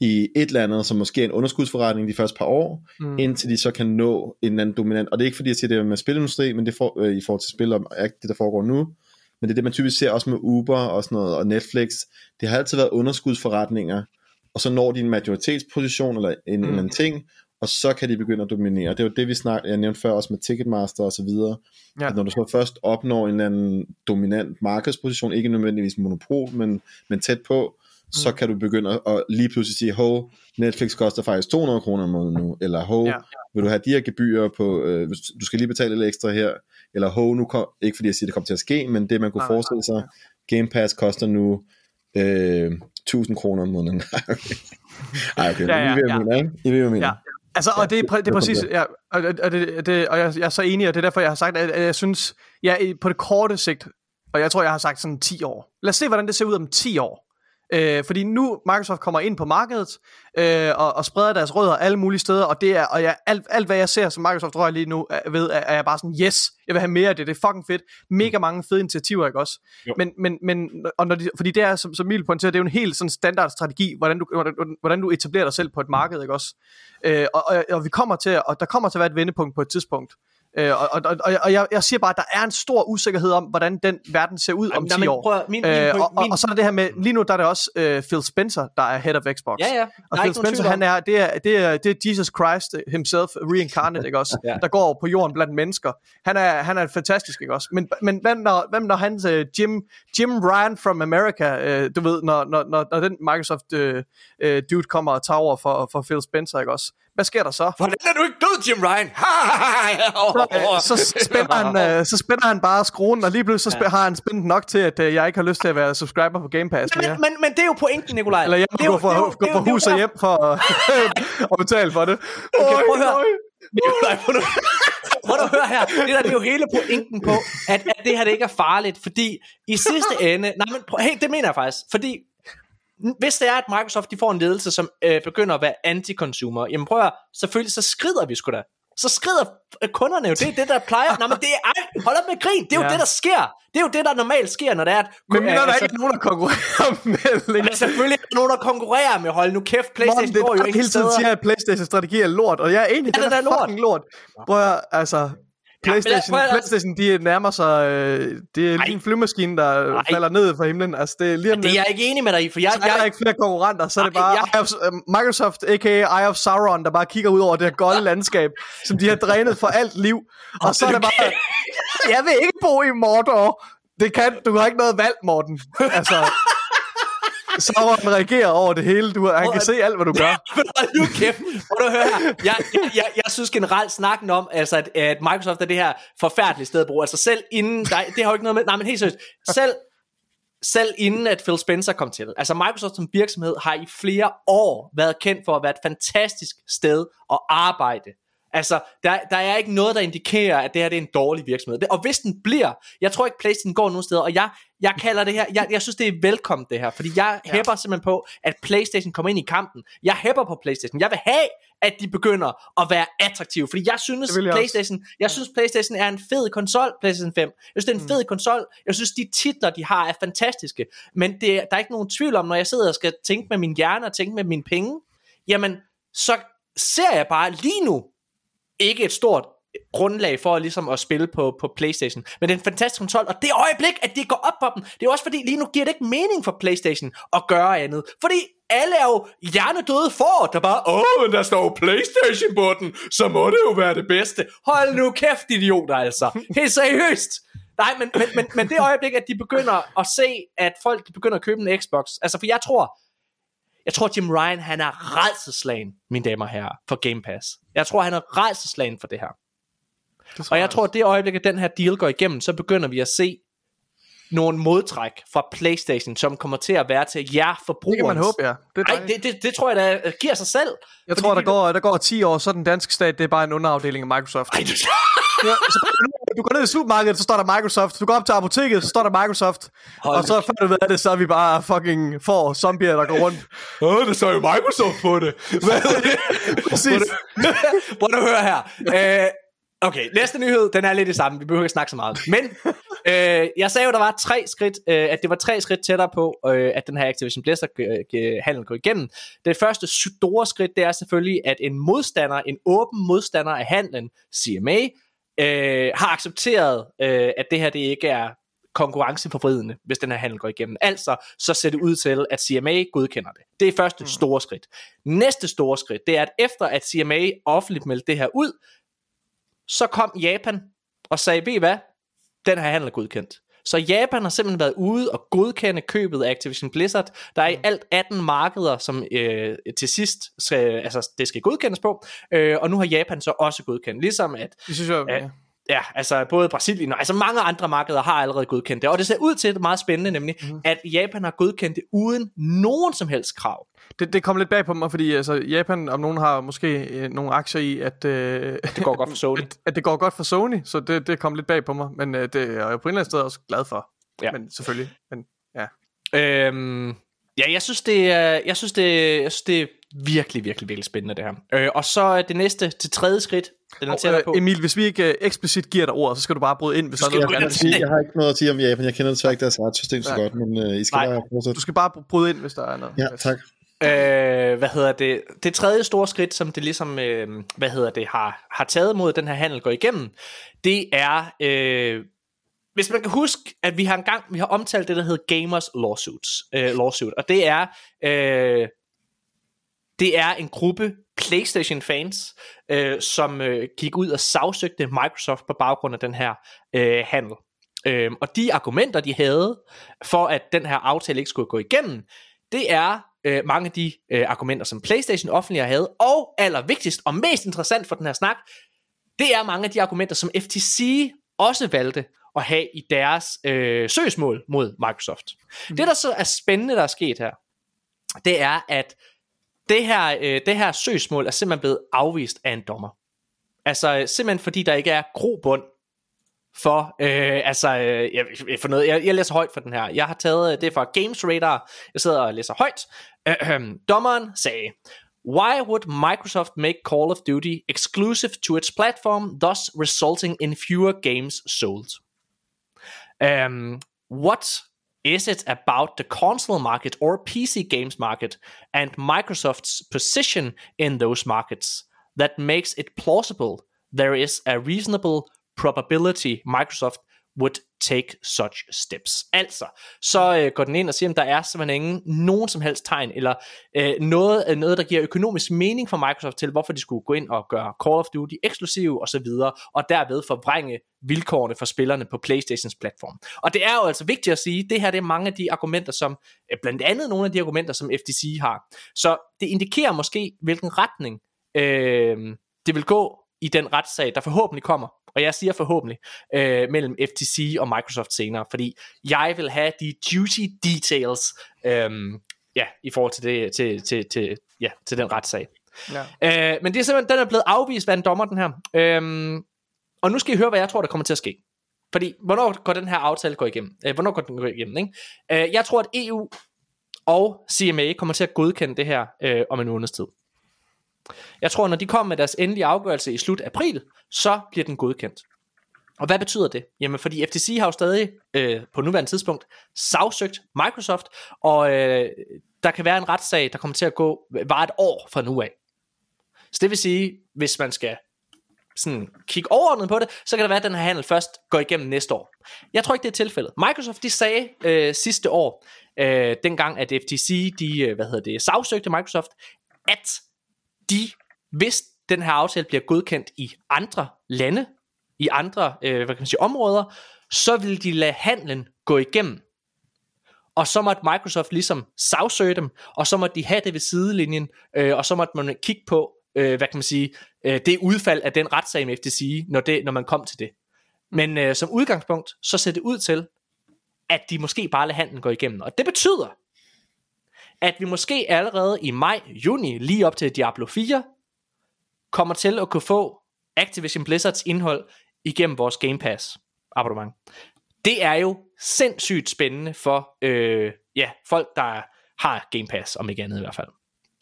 i et eller andet, som måske er en underskudsforretning de første par år, mm. indtil de så kan nå en eller anden dominant. Og det er ikke fordi, jeg siger, det med spilindustri, men det for, øh, i forhold til spil og det, der foregår nu. Men det er det, man typisk ser også med Uber og sådan noget, og Netflix. Det har altid været underskudsforretninger, og så når de en majoritetsposition eller en, mm. en eller anden ting, og så kan de begynde at dominere. Det er jo det, vi snak, jeg nævnte før også med Ticketmaster og så videre. Ja. At når du så først opnår en eller anden dominant markedsposition, ikke nødvendigvis monopol, men, men tæt på, så kan du begynde at, lige pludselig sige, hov, Netflix koster faktisk 200 kroner om måneden nu, eller hov, Ja. vil du have de her gebyrer på, øh, hvis du skal lige betale lidt ekstra her, eller hov, nu kom, ikke fordi jeg siger, det kommer til at ske, men det man kunne Nej, forestille sig, Game Pass koster nu øh, 1000 kroner om måneden. Ej, okay, Ja, ja, I ved, ja. mener, ikke? I ved, hvad jeg mener. Ja. Altså, og det er, præ- det er præcis, ja, og, og, det, det, og jeg, jeg er så enig, og det er derfor, jeg har sagt, at, at jeg synes, ja, på det korte sigt, og jeg tror, jeg har sagt sådan 10 år. Lad os se, hvordan det ser ud om 10 år. Øh, fordi nu Microsoft kommer ind på markedet øh, og, og spreder deres rødder alle mulige steder, og det er og jeg, alt, alt hvad jeg ser som Microsoft rører lige nu er, ved, er, er jeg bare sådan, yes, jeg vil have mere af det, det er fucking fedt. Mega mange fede initiativer, ikke også? Jo. Men, men, men og når de, fordi det er, som, som Emil pointerer, det er jo en helt sådan standard strategi, hvordan du, hvordan, hvordan du etablerer dig selv på et marked, ikke også? Øh, og, og, og, vi kommer til, og der kommer til at være et vendepunkt på et tidspunkt. Øh, og, og, og, og jeg, jeg siger bare, at der er en stor usikkerhed om, hvordan den verden ser ud om Nå, 10 men år. prøv at- min- min øh, og, og, min- og så er der det her med, lige nu der er det også øh, Phil Spencer, der er head of Xbox. Ja, ja. Og Phil Spencer, han er, det er, det er, det er Jesus Christ himself reincarnate, ikke også? Ja. Der går på jorden blandt mennesker. Han er, han er fantastisk, ikke også? Men, men hvem når, hvem når hans uh, Jim, Jim Ryan from America, uh, du ved, når, når, når, når den Microsoft uh, uh, dude kommer og tager over for, for Phil Spencer, ikke også? Hvad sker der så? Hvordan er du ikke død, Jim Ryan? Øh, så spænder han, øh, så spænder han bare skruen, og lige pludselig så spæ- har han spændt nok til, at øh, jeg ikke har lyst til at være subscriber på Game Pass mere. men, men, men det er jo pointen, Nikolaj. Eller jeg Det er må gå for, gå jo hus og hjem for at, at betale for det. Okay, prøv at høre. Nikolaj, prøv nu, prøv at høre her. Det der det er jo hele pointen på, at, at det her det ikke er farligt, fordi i sidste ende, nej men prøv, hey, det mener jeg faktisk, fordi hvis det er, at Microsoft de får en ledelse, som øh, begynder at være anti-consumer, jamen prøv at, høre, selvfølgelig så skrider vi sgu da. Så skrider øh, kunderne jo, det er det, der plejer. Nej, men det er, ej, hold op med grin, det er jo Ja. det, der sker. Det er jo det, der normalt sker, når det er, at... Men mindre der altså, ikke er nogen, der konkurrerer med længere. men selvfølgelig er der nogen, der konkurrerer med, hold nu kæft, Morten, Playstation det går er jo ikke hele tiden siger, at Playstation strategi er lort, og jeg er enig, Ja, den den er, er lort. fucking lort. Prøv altså, Playstation, at- Playstation, de nærmer sig, øh, det er lige en flyvemaskine, der Ej. falder ned fra himlen. Altså, det er lige om Det er jeg ikke enig med dig i, for jeg, Så er der jeg, ikke flere konkurrenter, så er det bare jeg- of, uh, Microsoft, a.k.a. Eye of Sauron, der bare kigger ud over det her golde landskab, som de har drænet for alt liv. Og så er det bare, jeg vil ikke bo i Mordor. Det kan, du har ikke noget valg, Morten. Altså, Sauron reagerer over det hele. Du, han kan se alt, hvad du gør. Nu kæft. Må du høre. Jeg, jeg, jeg, jeg synes generelt snakken om, altså, at, at Microsoft er det her forfærdelige sted at bruge. Altså selv inden, der, det har jo ikke noget med, nej men helt seriøst, selv, selv inden at Phil Spencer kom til. Altså Microsoft som virksomhed har i flere år været kendt for at være et fantastisk sted at arbejde. Altså, der, der er ikke noget, der indikerer, at det her det er en dårlig virksomhed. Og hvis den bliver, jeg tror ikke, PlayStation går nogen steder, og jeg, jeg kalder det her, jeg, jeg synes, det er velkommen det her, fordi jeg ja. hæpper simpelthen på, at PlayStation kommer ind i kampen. Jeg hæpper på PlayStation. Jeg vil have, at de begynder at være attraktive, fordi jeg synes, jeg PlayStation, jeg synes, PlayStation er en fed konsol, PlayStation 5. Jeg synes, det er en fed konsol. Jeg synes, de titler, de har, er fantastiske. Men det, der er ikke nogen tvivl om, når jeg sidder og skal tænke med min hjerne og tænke med mine penge, jamen, så ser jeg bare lige nu, ikke et stort grundlag for ligesom at spille på, på Playstation. Men det er en fantastisk kontrol, og det øjeblik, at det går op for dem, det er også fordi, lige nu giver det ikke mening for Playstation at gøre andet. Fordi alle er jo hjernedøde for, der bare, åh, der står jo Playstation på den, så må det jo være det bedste. Hold nu kæft, idioter altså. Helt seriøst. Nej, men, men, men, men det øjeblik, at de begynder at se, at folk begynder at købe en Xbox, altså for jeg tror, jeg tror, Jim Ryan, han er redselslagen, mine damer og herrer, for Game Pass. Jeg tror, han er redselslagen for det her. Det Og jeg tror, at det øjeblik, at den her deal går igennem, så begynder vi at se nogle modtræk fra Playstation, som kommer til at være til jer forbrugere. Det kan man håbe, ja. Det, dejligt. det, det, det tror jeg, der giver sig selv. jeg tror, der de- går, der går 10 år, så den danske stat, det er bare en underafdeling af Microsoft. Ej, du... Ja, så du går ned i supermarkedet, så står der Microsoft. Du går op til apoteket, så står der Microsoft. Hold og så før du ved det, så er vi bare fucking for zombier, der går rundt. Åh, det står jo Microsoft på det. Hvad er det? Præcis. Prøv at høre her. Øh, okay, næste nyhed, den er lidt det samme. Vi behøver ikke snakke så meget. Men øh, jeg sagde jo, der var tre skridt, øh, at det var tre skridt tættere på, øh, at den her Activision Blizzard-handel går igennem. Det første store skridt, det er selvfølgelig, at en modstander, en åben modstander af handlen, CMA, øh, har accepteret, øh, at det her det ikke er konkurrenceforvridende, hvis den her handel går igennem. Altså, så ser det ud til, at CMA godkender det. Det er første store skridt. Næste store skridt, det er, at efter at CMA offentligt meldte det her ud, så kom Japan og sagde, ved I hvad, den her handel er godkendt. Så Japan har simpelthen været ude og godkende købet af Activision Blizzard. Der er i alt 18 markeder, som øh, til sidst skal, altså, det skal godkendes på, øh, og nu har Japan så også godkendt. Ligesom at Det synes jeg, Ja. ja. Ja, altså både Brasilien og altså mange andre markeder har allerede godkendt det. Og det ser ud til, det er meget spændende nemlig, mm. at Japan har godkendt det uden nogen som helst krav. Det, det kom lidt bag på mig, fordi altså, Japan, om nogen har måske øh, nogle aktier i, at, øh, Det går godt for Sony. at, at det går godt for Sony, så det, det kom lidt bag på mig. Men øh, det er jeg på en eller anden sted også glad for. Ja. Men selvfølgelig. Men, ja. Øhm, ja, jeg synes, det er, jeg synes, det, jeg synes, det er virkelig, virkelig, virkelig spændende det her. Øh, og så er det næste til tredje skridt, den er Og, tættere på. øh, Emil, hvis vi ikke øh, eksplicit giver dig ordet, så skal du bare bryde ind, hvis der er skal noget, du sige. Jeg har ikke noget at sige om Japan. Jeg kender desværre ikke deres retssystem så Nej. godt, men øh, I skal Nej. bare fortsætte. Du skal bare bryde ind, hvis der er noget. Ja, tak. Øh, hvad hedder det? Det tredje store skridt, som det ligesom, øh, hvad hedder det, har, har taget mod den her handel går igennem, det er, øh, hvis man kan huske, at vi har engang, vi har omtalt det, der hedder Gamers Lawsuits, øh, lawsuit, og det er, øh, det er en gruppe PlayStation fans, øh, som øh, gik ud og sagsøgte Microsoft på baggrund af den her øh, handel. Øh, og de argumenter, de havde for, at den her aftale ikke skulle gå igennem, det er øh, mange af de øh, argumenter, som PlayStation offentligt havde, og allervigtigst og mest interessant for den her snak, det er mange af de argumenter, som FTC også valgte at have i deres øh, søgsmål mod Microsoft. Mm. Det, der så er spændende, der er sket her, det er, at det her, øh, det her søgsmål er simpelthen blevet afvist af en dommer. Altså øh, simpelthen fordi der ikke er grobund for, øh, altså, øh, jeg, for noget, jeg, jeg læser højt for den her. Jeg har taget øh, det fra Games Radar. Jeg sidder og læser højt. Øh, dommeren sagde, Why would Microsoft make Call of Duty exclusive to its platform, thus resulting in fewer games sold? Um, what is it about the console market or PC games market and Microsoft's position in those markets that makes it plausible there is a reasonable probability Microsoft would take such steps. Altså, så øh, går den ind og siger, at der er simpelthen ingen, nogen som helst tegn, eller øh, noget, øh, noget, der giver økonomisk mening for Microsoft til, hvorfor de skulle gå ind og gøre Call of Duty eksklusiv og så videre, og derved forvrænge vilkårene for spillerne på Playstations platform. Og det er jo altså vigtigt at sige, det her det er mange af de argumenter, som, øh, blandt andet nogle af de argumenter, som FTC har. Så det indikerer måske, hvilken retning øh, det vil gå i den retssag, der forhåbentlig kommer, og jeg siger forhåbentlig, øh, mellem FTC og Microsoft senere, fordi jeg vil have de juicy details, øh, ja, i forhold til, det, til, til, til, ja, til den retssag. Ja. Øh, men det er simpelthen, den er blevet afvist af en dommer, den her. Øh, og nu skal I høre, hvad jeg tror, der kommer til at ske. Fordi, hvornår går den her aftale går igennem? Øh, hvornår går den går igennem, ikke? Øh, jeg tror, at EU og CMA kommer til at godkende det her øh, om en måneds tid. Jeg tror, når de kommer med deres endelige afgørelse i slut april, så bliver den godkendt. Og hvad betyder det? Jamen, fordi FTC har jo stadig øh, på nuværende tidspunkt sagsøgt Microsoft, og øh, der kan være en retssag, der kommer til at gå bare et år fra nu af. Så det vil sige, hvis man skal sådan kigge overordnet på det, så kan det være, at den her handel først går igennem næste år. Jeg tror ikke, det er tilfældet. Microsoft, de sagde øh, sidste år, øh, dengang at FTC, de, øh, hvad hedder det, sagsøgte Microsoft, at de, hvis den her aftale bliver godkendt i andre lande, i andre øh, hvad kan man sige, områder, så vil de lade handlen gå igennem. Og så måtte Microsoft ligesom sagsøge dem, og så måtte de have det ved sidelinjen, øh, og så måtte man kigge på, øh, hvad kan man sige, øh, det udfald af den retssag med FTC, når, det, når man kom til det. Men øh, som udgangspunkt, så ser det ud til, at de måske bare lader handlen gå igennem. Og det betyder, at vi måske allerede i maj, juni, lige op til Diablo 4, kommer til at kunne få Activision Blizzards indhold igennem vores Game Pass abonnement. Det er jo sindssygt spændende for øh, ja, folk, der har Game Pass, om ikke andet i hvert fald.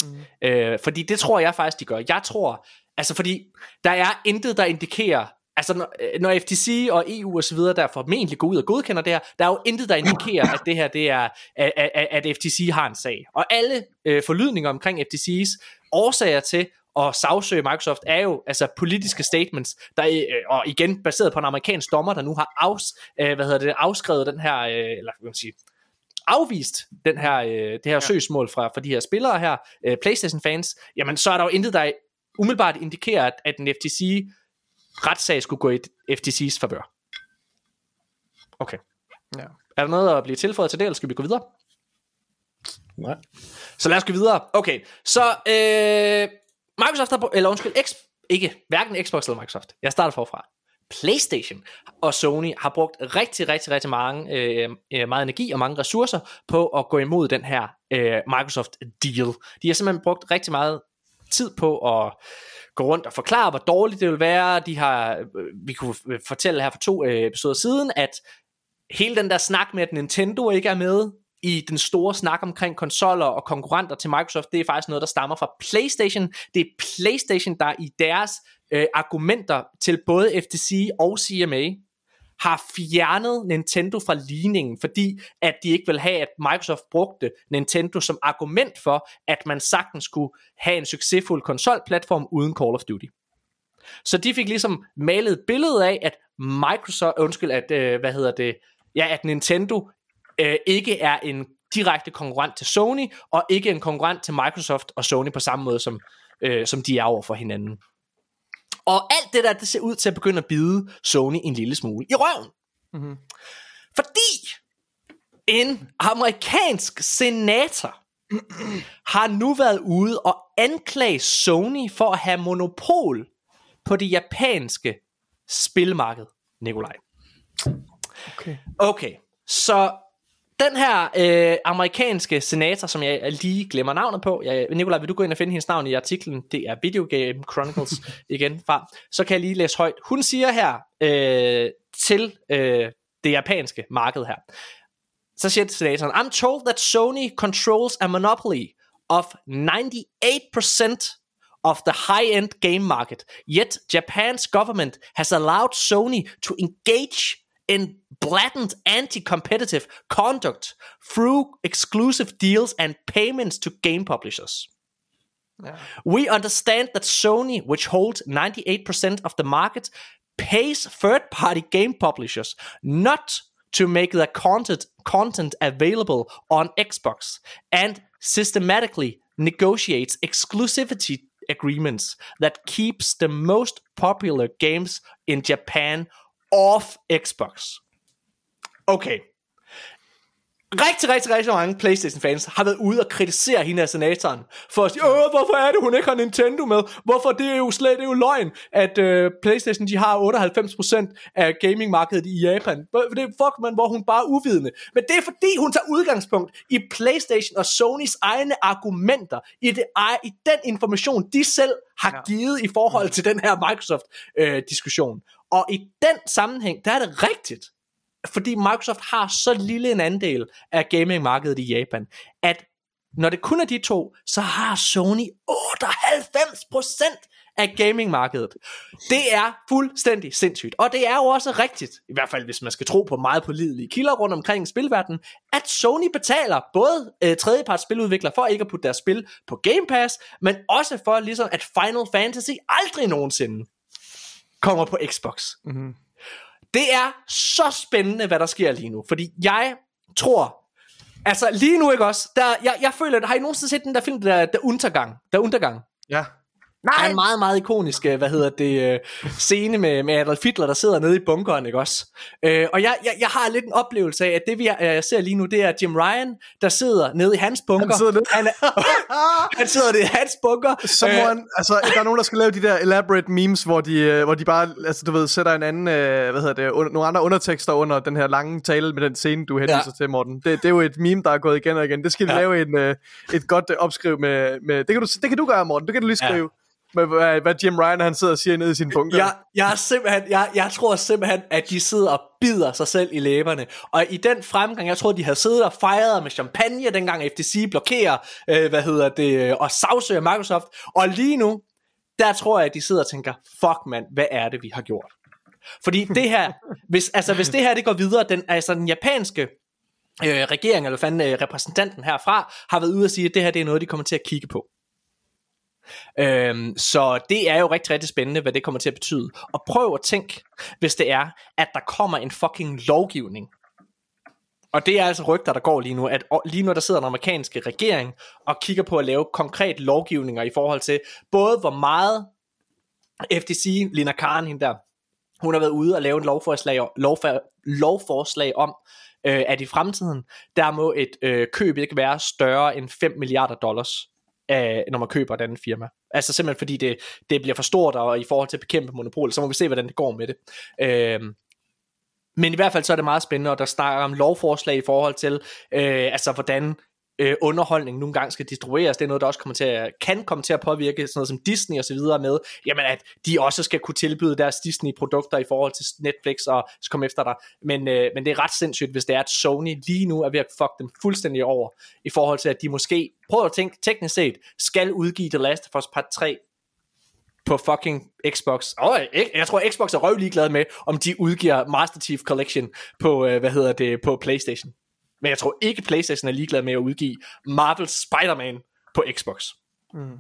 Mm. Øh, fordi det tror jeg faktisk, de gør. Jeg tror, altså fordi der er intet, der indikerer, altså når, øh, når FTC og EU og så videre, der formentlig går ud og godkender det her, der er jo intet, der indikerer, at det her, det er, at, at, FTC har en sag. Og alle øh, forlydninger omkring FTC's årsager til at sagsøge Microsoft er jo altså politiske statements, der øh, og igen baseret på en amerikansk dommer, der nu har afs, øh, hvad hedder det, afskrevet den her, øh, eller hvad man sige, afvist den her, øh, det her ja. søgsmål fra, fra de her spillere her, øh, Playstation fans, jamen så er der jo intet, der umiddelbart indikerer, at, at en FTC retssag skulle gå i FTC's favør. Okay. Ja. Er der noget at blive tilføjet til det, eller skal vi gå videre? Nej. Så lad os gå videre. Okay, så øh, Microsoft har, eller undskyld, X, ikke, hverken Xbox eller Microsoft. Jeg starter forfra. PlayStation og Sony har brugt rigtig, rigtig, rigtig mange, øh, øh, meget energi og mange ressourcer på at gå imod den her øh, Microsoft deal. De har simpelthen brugt rigtig meget tid på at gå rundt og forklare, hvor dårligt det vil være. De har, øh, vi kunne øh, fortælle her for to øh, episoder siden, at hele den der snak med, at Nintendo ikke er med, i den store snak omkring konsoller og konkurrenter til Microsoft, det er faktisk noget, der stammer fra PlayStation. Det er PlayStation, der i deres øh, argumenter til både FTC og CMA har fjernet Nintendo fra ligningen, fordi at de ikke vil have, at Microsoft brugte Nintendo som argument for, at man sagtens skulle have en succesfuld konsolplatform uden Call of Duty. Så de fik ligesom malet et billede af, at Microsoft, undskyld, at, øh, hvad hedder det, ja, at Nintendo øh, ikke er en direkte konkurrent til Sony, og ikke en konkurrent til Microsoft og Sony på samme måde, som, øh, som de er over for hinanden. Og alt det der, det ser ud til at begynde at bide Sony en lille smule i røven. Mm-hmm. Fordi en amerikansk senator har nu været ude og anklage Sony for at have monopol på det japanske spilmarked, Nikolaj. Okay. Okay, så den her øh, amerikanske senator, som jeg lige glemmer navnet på, jeg, Nikolaj, vil du gå ind og finde hendes navn i artiklen? Det er Video Game Chronicles igen fra. Så kan jeg lige læse højt. Hun siger her øh, til øh, det japanske marked her. Så siger senatoren, I'm told that Sony controls a monopoly of 98% of the high-end game market. Yet Japan's government has allowed Sony to engage in blatant anti-competitive conduct through exclusive deals and payments to game publishers. Yeah. We understand that Sony, which holds 98% of the market, pays third-party game publishers not to make their content content available on Xbox and systematically negotiates exclusivity agreements that keeps the most popular games in Japan off Xbox. Okay. Rigtig, rigtig, rigtig mange Playstation-fans har været ude og kritisere hende af senatoren, for at sige, Åh, hvorfor er det, hun ikke har Nintendo med? Hvorfor? Det er jo slet det er jo løgn, at uh, Playstation de har 98% af gamingmarkedet i Japan. Det er fuck man, hvor hun bare er uvidende. Men det er fordi, hun tager udgangspunkt i Playstation og Sonys egne argumenter, i, det, i den information, de selv har ja. givet i forhold til den her Microsoft-diskussion. Øh, og i den sammenhæng, der er det rigtigt, fordi Microsoft har så lille en andel af gamingmarkedet i Japan, at når det kun er de to, så har Sony 98% af gamingmarkedet. Det er fuldstændig sindssygt. Og det er jo også rigtigt, i hvert fald hvis man skal tro på meget pålidelige kilder rundt omkring spilverdenen, at Sony betaler både øh, tredjeparts spiludviklere for ikke at putte deres spil på Game Pass, men også for ligesom at Final Fantasy aldrig nogensinde kommer på Xbox. Mm-hmm. Det er så spændende, hvad der sker lige nu, fordi jeg tror, altså lige nu ikke også, der, jeg, jeg føler, har I nogensinde set den der film, der, der Untergang? Der Untergang? Ja. Nej. Der er en meget, meget ikonisk, øh, hvad hedder det, uh, scene med, med Adolf Hitler, der sidder nede i bunkeren, ikke også? Uh, og jeg, jeg, jeg har lidt en oplevelse af, at det vi uh, ser lige nu, det er Jim Ryan, der sidder nede i hans bunker. Han sidder nede. Han, han sidder nede i hans bunker. Someone, uh, altså, der er nogen, der skal lave de der elaborate memes, hvor de, hvor de bare, altså du ved, sætter en anden, hvad hedder det, un, nogle andre undertekster under den her lange tale med den scene, du henviser ja. til, Morten. Det, det er jo et meme, der er gået igen og igen. Det skal vi ja. lave en, et godt opskriv med, med det, kan du, det kan du gøre, Morten. Det kan du lige skrive. Ja med, hvad, hvad Jim Ryan han sidder og siger nede i sin bunker. Jeg, jeg, er simpelthen, jeg, jeg tror simpelthen, at de sidder og bider sig selv i læberne. Og i den fremgang, jeg tror, de havde siddet og fejret med champagne, dengang FTC blokerer, øh, hvad hedder det, og sagsøger Microsoft. Og lige nu, der tror jeg, at de sidder og tænker, fuck mand, hvad er det, vi har gjort? Fordi det her, hvis, altså, hvis det her det går videre, den, altså den japanske øh, regering, eller fanden øh, repræsentanten herfra, har været ude og sige, at det her det er noget, de kommer til at kigge på. Øhm, så det er jo rigtig, rigtig spændende, hvad det kommer til at betyde. Og prøv at tænke, hvis det er, at der kommer en fucking lovgivning. Og det er altså rygter, der går lige nu, at lige nu der sidder den amerikanske regering og kigger på at lave konkret lovgivninger i forhold til både hvor meget FTC, Lina Karen, hende der, hun har været ude og lave en lovforslag, lovfor, lovforslag om, øh, at i fremtiden, der må et øh, køb ikke være større end 5 milliarder dollars af, når man køber et andet firma. Altså simpelthen fordi det, det bliver for stort, og i forhold til at bekæmpe monopol, så må vi se, hvordan det går med det. Øhm, men i hvert fald så er det meget spændende, og der snakker om lovforslag i forhold til, øh, altså hvordan øh, underholdning nogle gange skal distribueres. Det er noget, der også kommer til at, kan komme til at påvirke sådan noget som Disney og så videre med, jamen at de også skal kunne tilbyde deres Disney-produkter i forhold til Netflix og så komme efter dig. Men, øh, men det er ret sindssygt, hvis det er, at Sony lige nu er ved at fuck dem fuldstændig over, i forhold til, at de måske, prøv at tænke teknisk set, skal udgive The Last of Us Part 3 på fucking Xbox. Oh, jeg tror Xbox er røv ligeglad med, om de udgiver Master Chief Collection på, øh, hvad hedder det, på PlayStation. Men jeg tror ikke PlayStation er ligeglad med at udgive Marvel Spider-Man på Xbox. Mm.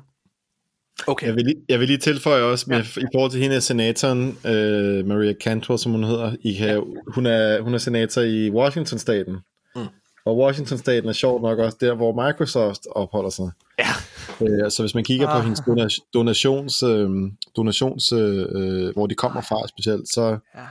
Okay. Jeg vil, lige, jeg vil lige tilføje også med, ja. i forhold til hende senatoren, uh, Maria Cantor, som hun hedder. I kan, ja. hun, er, hun er senator i Washington-staten. Mm. Og Washington-staten er sjovt nok også der, hvor Microsoft opholder sig. Ja. Uh, så hvis man kigger ah. på hendes donations, uh, donations uh, hvor de kommer fra specielt, så... Ja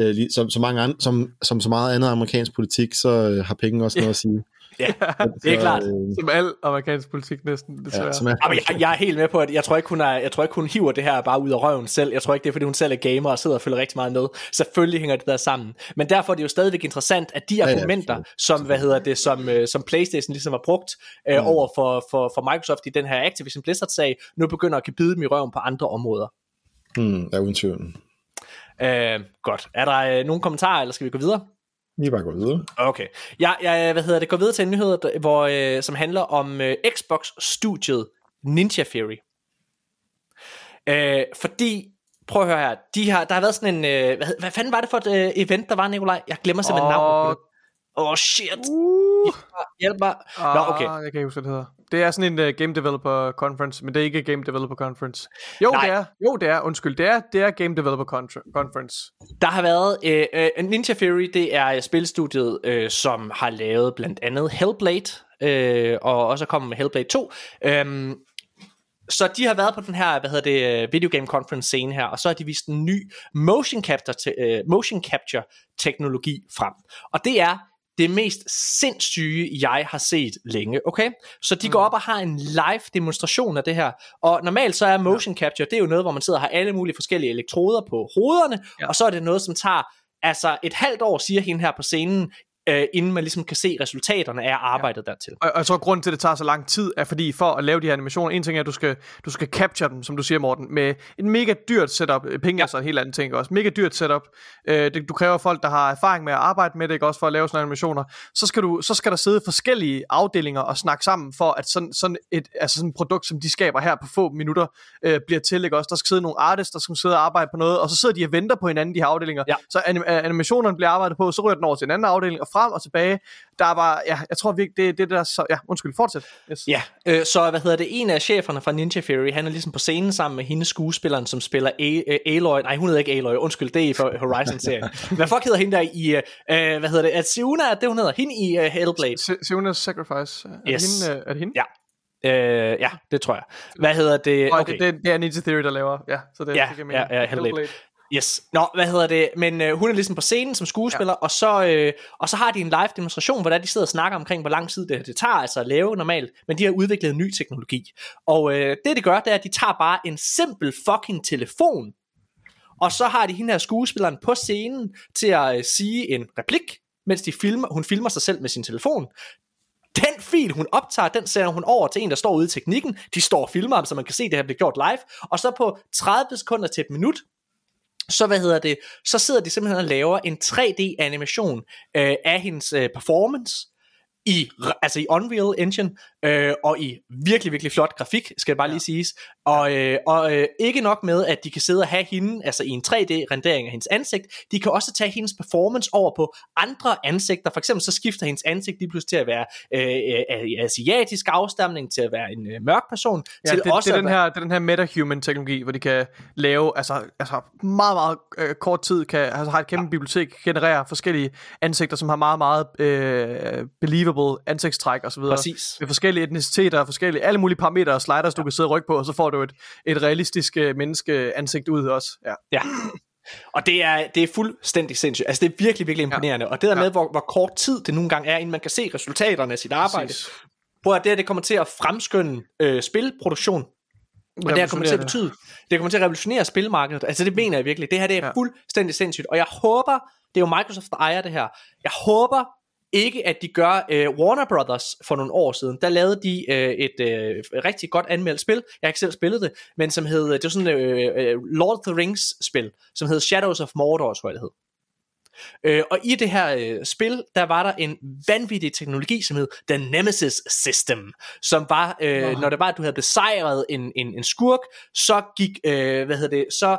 øh, som, som, mange andre, som, som så meget andet amerikansk politik, så øh, har penge også noget at sige. Ja, det er klart. Øh, som al amerikansk politik næsten, desværre. Ja, som er, Jamen, jeg, jeg er helt med på, at jeg tror, ikke, hun er, jeg tror ikke, hun hiver det her bare ud af røven selv. Jeg tror ikke, det er, fordi hun selv er gamer og sidder og følger rigtig meget med. Selvfølgelig hænger det der sammen. Men derfor er det jo stadigvæk interessant, at de argumenter, ja, ja, som, hvad hedder det, som, øh, som Playstation ligesom har brugt øh, mm. over for, for, for Microsoft i den her Activision Blizzard-sag, nu begynder at kan bide dem i røven på andre områder. Mm, ja, uden tvivl. Øh, godt. Er der øh, nogle kommentarer, eller skal vi gå videre? Vi bare gå videre. Okay. Jeg, jeg hvad hedder det, går videre til en nyhed, hvor, øh, som handler om øh, Xbox-studiet Ninja Theory. Øh, fordi, prøv at høre her, de har, der har været sådan en, øh, hvad, hvad fanden var det for et øh, event, der var, Nikolaj? Jeg glemmer simpelthen oh. navnet. Åh, oh, shit. Uh. Hjælp mig. Nå, okay. Jeg kan ikke huske, hvad det hedder. Det er sådan en uh, Game Developer Conference, men det er ikke Game Developer Conference. Jo, Nej. det er. Jo, det er. Undskyld, det er, det er Game Developer Conference. Der har været uh, uh, Ninja Theory, det er spilstudiet, uh, som har lavet blandt andet Hellblade, uh, og også kommet med Hellblade 2. Um, øhm, så de har været på den her, hvad hedder det, video game conference scene her, og så har de vist en ny motion capture, te, motion capture teknologi frem. Og det er det mest sindssyge, jeg har set længe, okay? Så de går mm. op og har en live demonstration af det her, og normalt så er motion capture, det er jo noget, hvor man sidder og har alle mulige forskellige elektroder på hovederne, ja. og så er det noget, som tager altså et halvt år, siger hende her på scenen, øh, inden man ligesom kan se resultaterne af arbejdet ja. dertil. Og, og jeg tror, grunden til, at det tager så lang tid, er fordi for at lave de her animationer, en ting er, at du skal, du skal capture dem, som du siger, Morten, med en mega dyrt setup. Penge ja. er så en helt anden ting også. Mega dyrt setup. Øh, det, du kræver folk, der har erfaring med at arbejde med det, ikke også for at lave sådan animationer. Så skal, du, så skal der sidde forskellige afdelinger og snakke sammen, for at sådan, sådan et altså sådan et produkt, som de skaber her på få minutter, øh, bliver til, ikke også? Der skal sidde nogle artists, der skal sidde og arbejde på noget, og så sidder de og venter på hinanden, de her afdelinger. Ja. Så anim- animationerne bliver arbejdet på, så ryger den over til en anden afdeling, og frem og tilbage. Der er bare, ja, jeg tror virkelig, det, det der, så, ja, undskyld, fortsæt. Yes. Ja, øh, så hvad hedder det, en af cheferne fra Ninja Theory, han er ligesom på scenen sammen med hendes skuespilleren, som spiller A- øh, Aloy, nej, hun hedder ikke Aloy, undskyld, det er i Horizon-serien. hvad fuck hedder hende der i, øh, hvad hedder det, at Siuna, det hun hedder, hende i uh, Hellblade. Siuna's Sacrifice, er, yes. hende, er det hende? Ja, Øh, ja, det tror jeg. Hvad hedder det? Okay. det, det, det er Ninja Theory, der laver. Ja, så det, ja, det kan ja, ja, Hellblade. Yes. Nå, hvad hedder det? Men øh, hun er ligesom på scenen som skuespiller, ja. og, så, øh, og så har de en live demonstration, hvor der de sidder og snakker omkring, hvor lang tid det, det tager altså at lave normalt, men de har udviklet en ny teknologi. Og øh, det, de gør, det er, at de tager bare en simpel fucking telefon, og så har de hende her skuespilleren på scenen til at øh, sige en replik, mens de filmer, hun filmer sig selv med sin telefon. Den fil, hun optager, den sender hun over til en, der står ude i teknikken. De står og filmer ham, så man kan se, at det her bliver gjort live. Og så på 30 sekunder til et minut, så hvad hedder det, så sidder de simpelthen og laver en 3D animation øh, af hendes øh, performance, i, altså i Unreal Engine, øh, og i virkelig, virkelig flot grafik, skal det bare ja. lige siges. Og, øh, og øh, ikke nok med, at de kan sidde og have hende, altså i en 3D-rendering af hendes ansigt, de kan også tage hendes performance over på andre ansigter. For eksempel så skifter hendes ansigt lige pludselig til at være øh, øh, asiatisk afstamning, til at være en øh, mørk person. Ja, til det, også det, er den her, det er den her metahuman-teknologi, hvor de kan lave, altså, altså meget, meget øh, kort tid, kan, altså har et kæmpe ja. bibliotek, generere forskellige ansigter, som har meget, meget øh, believable ansigtstræk osv. Præcis. Med forskellige etniciteter, forskellige, alle mulige parametre og sliders, ja. du kan sidde og rykke på, og så får du et, et realistisk øh, menneske ansigt ud også. Ja. ja. Og det er, det er fuldstændig sindssygt. Altså det er virkelig, virkelig imponerende. Ja. Og det der med, hvor, hvor kort tid det nogle gange er, inden man kan se resultaterne af sit arbejde. Præcis. Hvor det her, det kommer til at fremskynde øh, spilproduktion. Og det her kommer til at betyde, det kommer til at revolutionere spilmarkedet. Altså det mener jeg virkelig. Det her det er ja. fuldstændig sindssygt. Og jeg håber, det er jo Microsoft, der ejer det her. Jeg håber, ikke at de gør øh, Warner Brothers for nogle år siden. Der lavede de øh, et øh, rigtig godt anmeldt spil. Jeg har ikke selv spillet det, men som hed det var sådan øh, øh, Lord of the Rings spil, som hed Shadows of Mordor, tror jeg det hed. Øh, og i det her øh, spil, der var der en vanvittig teknologi, som hed The Nemesis System, som var, øh, wow. når det var, at du havde besejret en, en, en skurk, så gik, øh, hvad hedder det, så,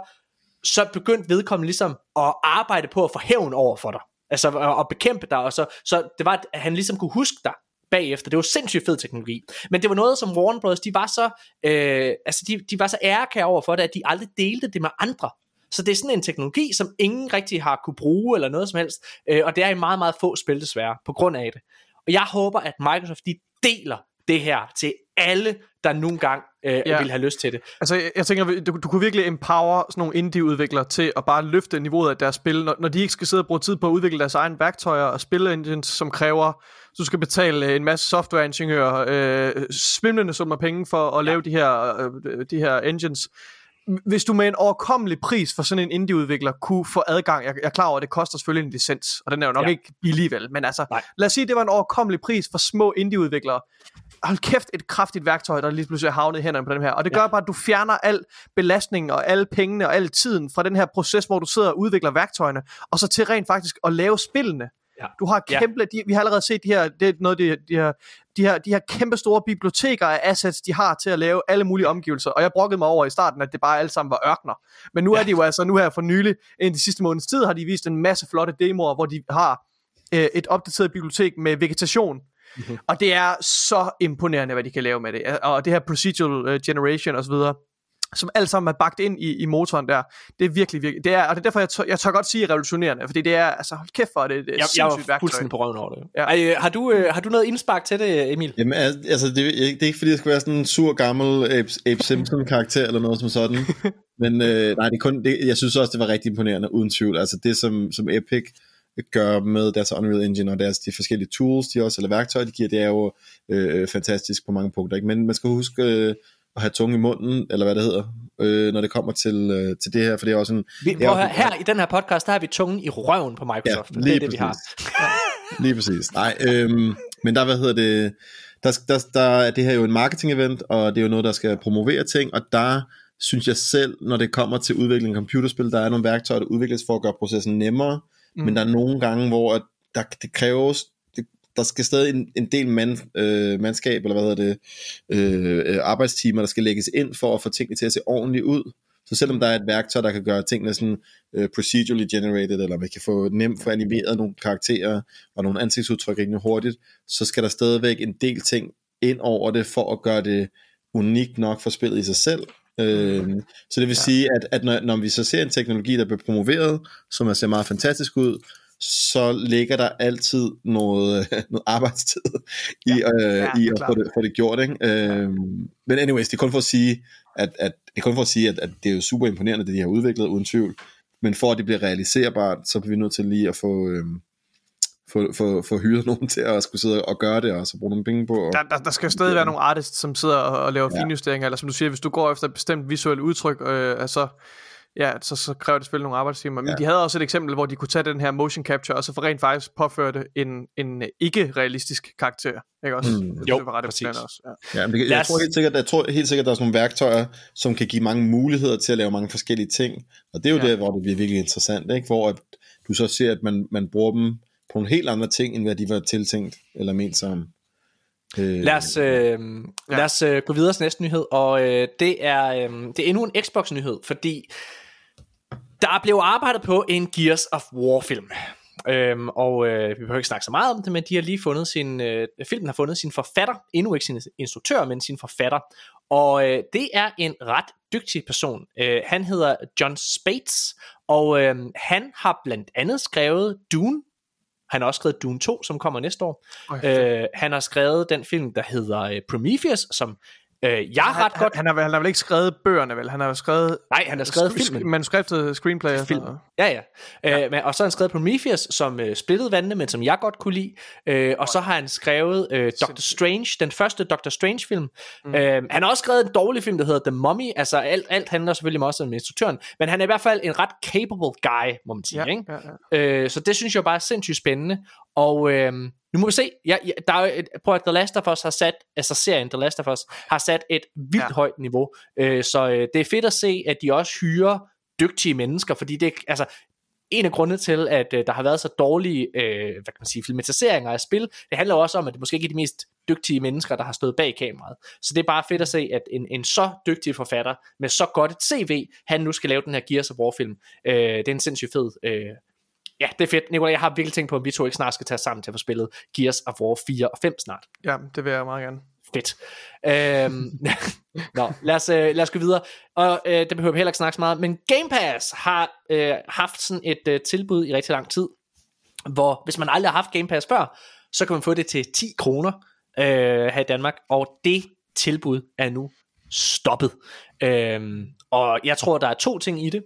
så begyndte vedkommende ligesom at arbejde på at få hævn over for dig. Altså at, at bekæmpe dig, og så, så det var, at han ligesom kunne huske dig bagefter. Det var sindssygt fed teknologi. Men det var noget, som Warner Bros. de var så, øh, altså de, de var så ærekære over for det, at de aldrig delte det med andre. Så det er sådan en teknologi, som ingen rigtig har kunne bruge eller noget som helst. Øh, og det er i meget, meget få spil desværre, på grund af det. Og jeg håber, at Microsoft de deler det her til alle, der nogle gang øh, ja. vil have lyst til det. Altså, jeg, jeg tænker, du, du kunne virkelig empower sådan nogle indie-udviklere til at bare løfte niveauet af deres spil, når, når de ikke skal sidde og bruge tid på at udvikle deres egne værktøjer og spille engines, som kræver, du skal betale en masse softwareingeniører øh, svimlende summer penge for at ja. lave de her, øh, de her engines hvis du med en overkommelig pris for sådan en indie-udvikler kunne få adgang, jeg, jeg er klar over, at det koster selvfølgelig en licens, og den er jo nok ja. ikke billig vel, men altså, Nej. lad os sige, at det var en overkommelig pris for små indie-udviklere. Hold kæft, et kraftigt værktøj, der lige pludselig er havnet i hænderne på dem her. Og det gør ja. bare, at du fjerner al belastningen og alle pengene og al tiden fra den her proces, hvor du sidder og udvikler værktøjerne, og så til rent faktisk at lave spillene. Ja. Du har kæmpe, ja. de, vi har allerede set de her, det er noget, de, de, her, de, her, de her kæmpe store biblioteker af assets, de har til at lave alle mulige omgivelser. Og jeg brokkede mig over i starten, at det bare alle sammen var ørkner. Men nu ja. er de jo altså, nu her for nylig, inden de sidste måneds tid, har de vist en masse flotte demoer, hvor de har øh, et opdateret bibliotek med vegetation. Mm-hmm. Og det er så imponerende, hvad de kan lave med det. Og det her procedural uh, generation osv., som alt sammen er bagt ind i, i motoren der. Det er virkelig, virkelig, det er, og det er derfor, jeg tør, jeg tør godt sige revolutionerende, fordi det er, altså hold kæft for det, det er jeg, jeg var fuldstændig på røven over det. Ja. Ej, har, du, øh, har du noget indspark til det, Emil? Jamen, altså, det, det er ikke fordi, jeg skal være sådan en sur gammel Abe, Abe Simpson-karakter, eller noget som sådan, men øh, nej, det er kun, det, jeg synes også, det var rigtig imponerende, uden tvivl. Altså det, som, som Epic gør med deres Unreal Engine og deres de forskellige tools, de også, eller værktøjer, de giver, det er jo øh, fantastisk på mange punkter. Ikke? Men man skal huske øh, at have tunge i munden, eller hvad det hedder, øh, når det kommer til, øh, til det her, for det er også en... Vi, hvor her, her i den her podcast, der har vi tungen i røven på Microsoft. Ja, det er det, præcis. vi har. lige præcis. Nej, øh, men der, hvad hedder det, der, der, der er det her jo en marketing-event, og det er jo noget, der skal promovere ting, og der synes jeg selv, når det kommer til udvikling af computerspil, der er nogle værktøjer, der udvikles for at gøre processen nemmere, mm. men der er nogle gange, hvor der, det kræves der skal stadig en, en del mand, øh, mandskab, eller hvad hedder det, øh, øh, arbejdstimer, der skal lægges ind for at få tingene til at se ordentligt ud. Så selvom der er et værktøj, der kan gøre tingene sådan øh, procedurally generated, eller man kan få nemt få animeret nogle karakterer og nogle ansigtsudtryk rigtig hurtigt, så skal der stadigvæk en del ting ind over det, for at gøre det unikt nok for spillet i sig selv. Øh, så det vil ja. sige, at, at når, når vi så ser en teknologi, der bliver promoveret, som ser meget fantastisk ud, så ligger der altid noget, noget arbejdstid i, ja, øh, ja, i at få det, få det gjort. Ikke? Øh, men anyways, det er kun for at sige, at, at, det er kun for at sige, at, at det er jo super imponerende, det de har udviklet, uden tvivl. Men for at det bliver realiserbart, så bliver vi nødt til lige at få, øh, få, få, få hyret nogen til at skulle sidde og gøre det, og så bruge nogle penge på. Og, der, der, der skal stadig være nogle artists, som sidder og, og laver ja. finjusteringer, eller som du siger, hvis du går efter et bestemt visuelt udtryk, øh, altså ja, så, så kræver det selvfølgelig nogle arbejdstimer. Men ja. de havde også et eksempel, hvor de kunne tage den her motion capture, og så for rent faktisk påføre det en, en ikke-realistisk karakter. Ikke også? Mm. Det, jo, det var ret præcis. Også. Ja. Ja, men det, jeg, tror helt sikkert, jeg tror helt sikkert, der er sådan nogle værktøjer, som kan give mange muligheder til at lave mange forskellige ting. Og det er jo ja. der, hvor det bliver virkelig interessant, ikke? hvor at du så ser, at man, man bruger dem på nogle helt andre ting, end hvad de var tiltænkt eller ment som. Øh, lad os, øh, lad os øh, gå videre til næste nyhed, og øh, det, er, øh, det er endnu en Xbox-nyhed, fordi der blev arbejdet på en Gears of War film. Øhm, og øh, vi behøver ikke snakke så meget om det, men de har lige fundet sin, øh, filmen har fundet sin forfatter, endnu ikke sin instruktør, men sin forfatter. Og øh, det er en ret dygtig person. Øh, han hedder John Spates, og øh, han har blandt andet skrevet Dune. Han har også skrevet Dune 2, som kommer næste år. Okay. Øh, han har skrevet den film, der hedder øh, Prometheus, som Øh, jeg har ret han, godt... Han, han, har, han har vel ikke skrevet bøgerne, vel? Han har skrevet... Nej, han har skrevet sk- filmen. Manuskriptet, screenplay. Film. Ja, ja. ja. Øh, men, og så har han skrevet Prometheus, som øh, splittede vandene, men som jeg godt kunne lide. Øh, og så har han skrevet øh, Doctor Strange, den første Doctor Strange-film. Mm. Øh, han har også skrevet en dårlig film, der hedder The Mummy. Altså, alt, alt handler selvfølgelig også om instruktøren. Men han er i hvert fald en ret capable guy, må man sige. Ja, ikke? Ja, ja. Øh, så det synes jeg bare er sindssygt spændende. Og... Øh, nu må vi se. Ja, ja, der er et, prøv at The Last of Us har sat, altså serien The Last of Us, har sat et vildt ja. højt niveau. Øh, så øh, det er fedt at se, at de også hyrer dygtige mennesker, fordi det, altså, en af grundene til, at øh, der har været så dårlige øh, hvad kan man sige, filmatiseringer af spil, det handler også om, at det måske ikke er de mest dygtige mennesker, der har stået bag kameraet. Så det er bare fedt at se, at en, en så dygtig forfatter med så godt et CV, han nu skal lave den her Gears of War film. Øh, det er en sindssygt fed øh, ja, det er fedt. Nicolai, jeg har virkelig tænkt på, at vi to ikke snart skal tage sammen til at få spillet Gears of War 4 og 5 snart. Ja, det vil jeg meget gerne. Fedt. Øhm, nå, lad os, øh, lad os gå videre. Og øh, det behøver vi heller ikke snakke så meget, men Game Pass har øh, haft sådan et øh, tilbud i rigtig lang tid, hvor hvis man aldrig har haft Game Pass før, så kan man få det til 10 kroner øh, her i Danmark, og det tilbud er nu stoppet. Øhm, og jeg tror, der er to ting i det.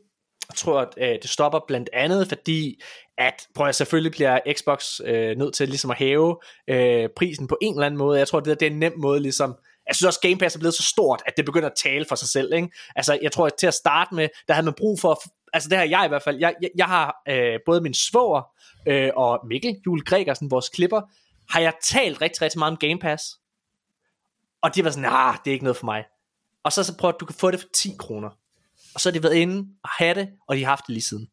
Jeg tror, at øh, det stopper blandt andet, fordi at, prøv at selvfølgelig bliver Xbox øh, nødt til ligesom at hæve øh, prisen på en eller anden måde. Jeg tror, det, det er en nem måde ligesom, jeg synes også, Game Pass er blevet så stort, at det begynder at tale for sig selv. Ikke? Altså, jeg tror, at til at starte med, der havde man brug for, altså det har jeg i hvert fald, jeg, jeg, jeg har øh, både min svoger øh, og Mikkel, Jule Gregersen, vores klipper, har jeg talt rigtig, rigtig meget om Game Pass. Og de var sådan, nah, det er ikke noget for mig. Og så så prøv at du kan få det for 10 kroner og så har de været inde og have det, og de har haft det lige siden.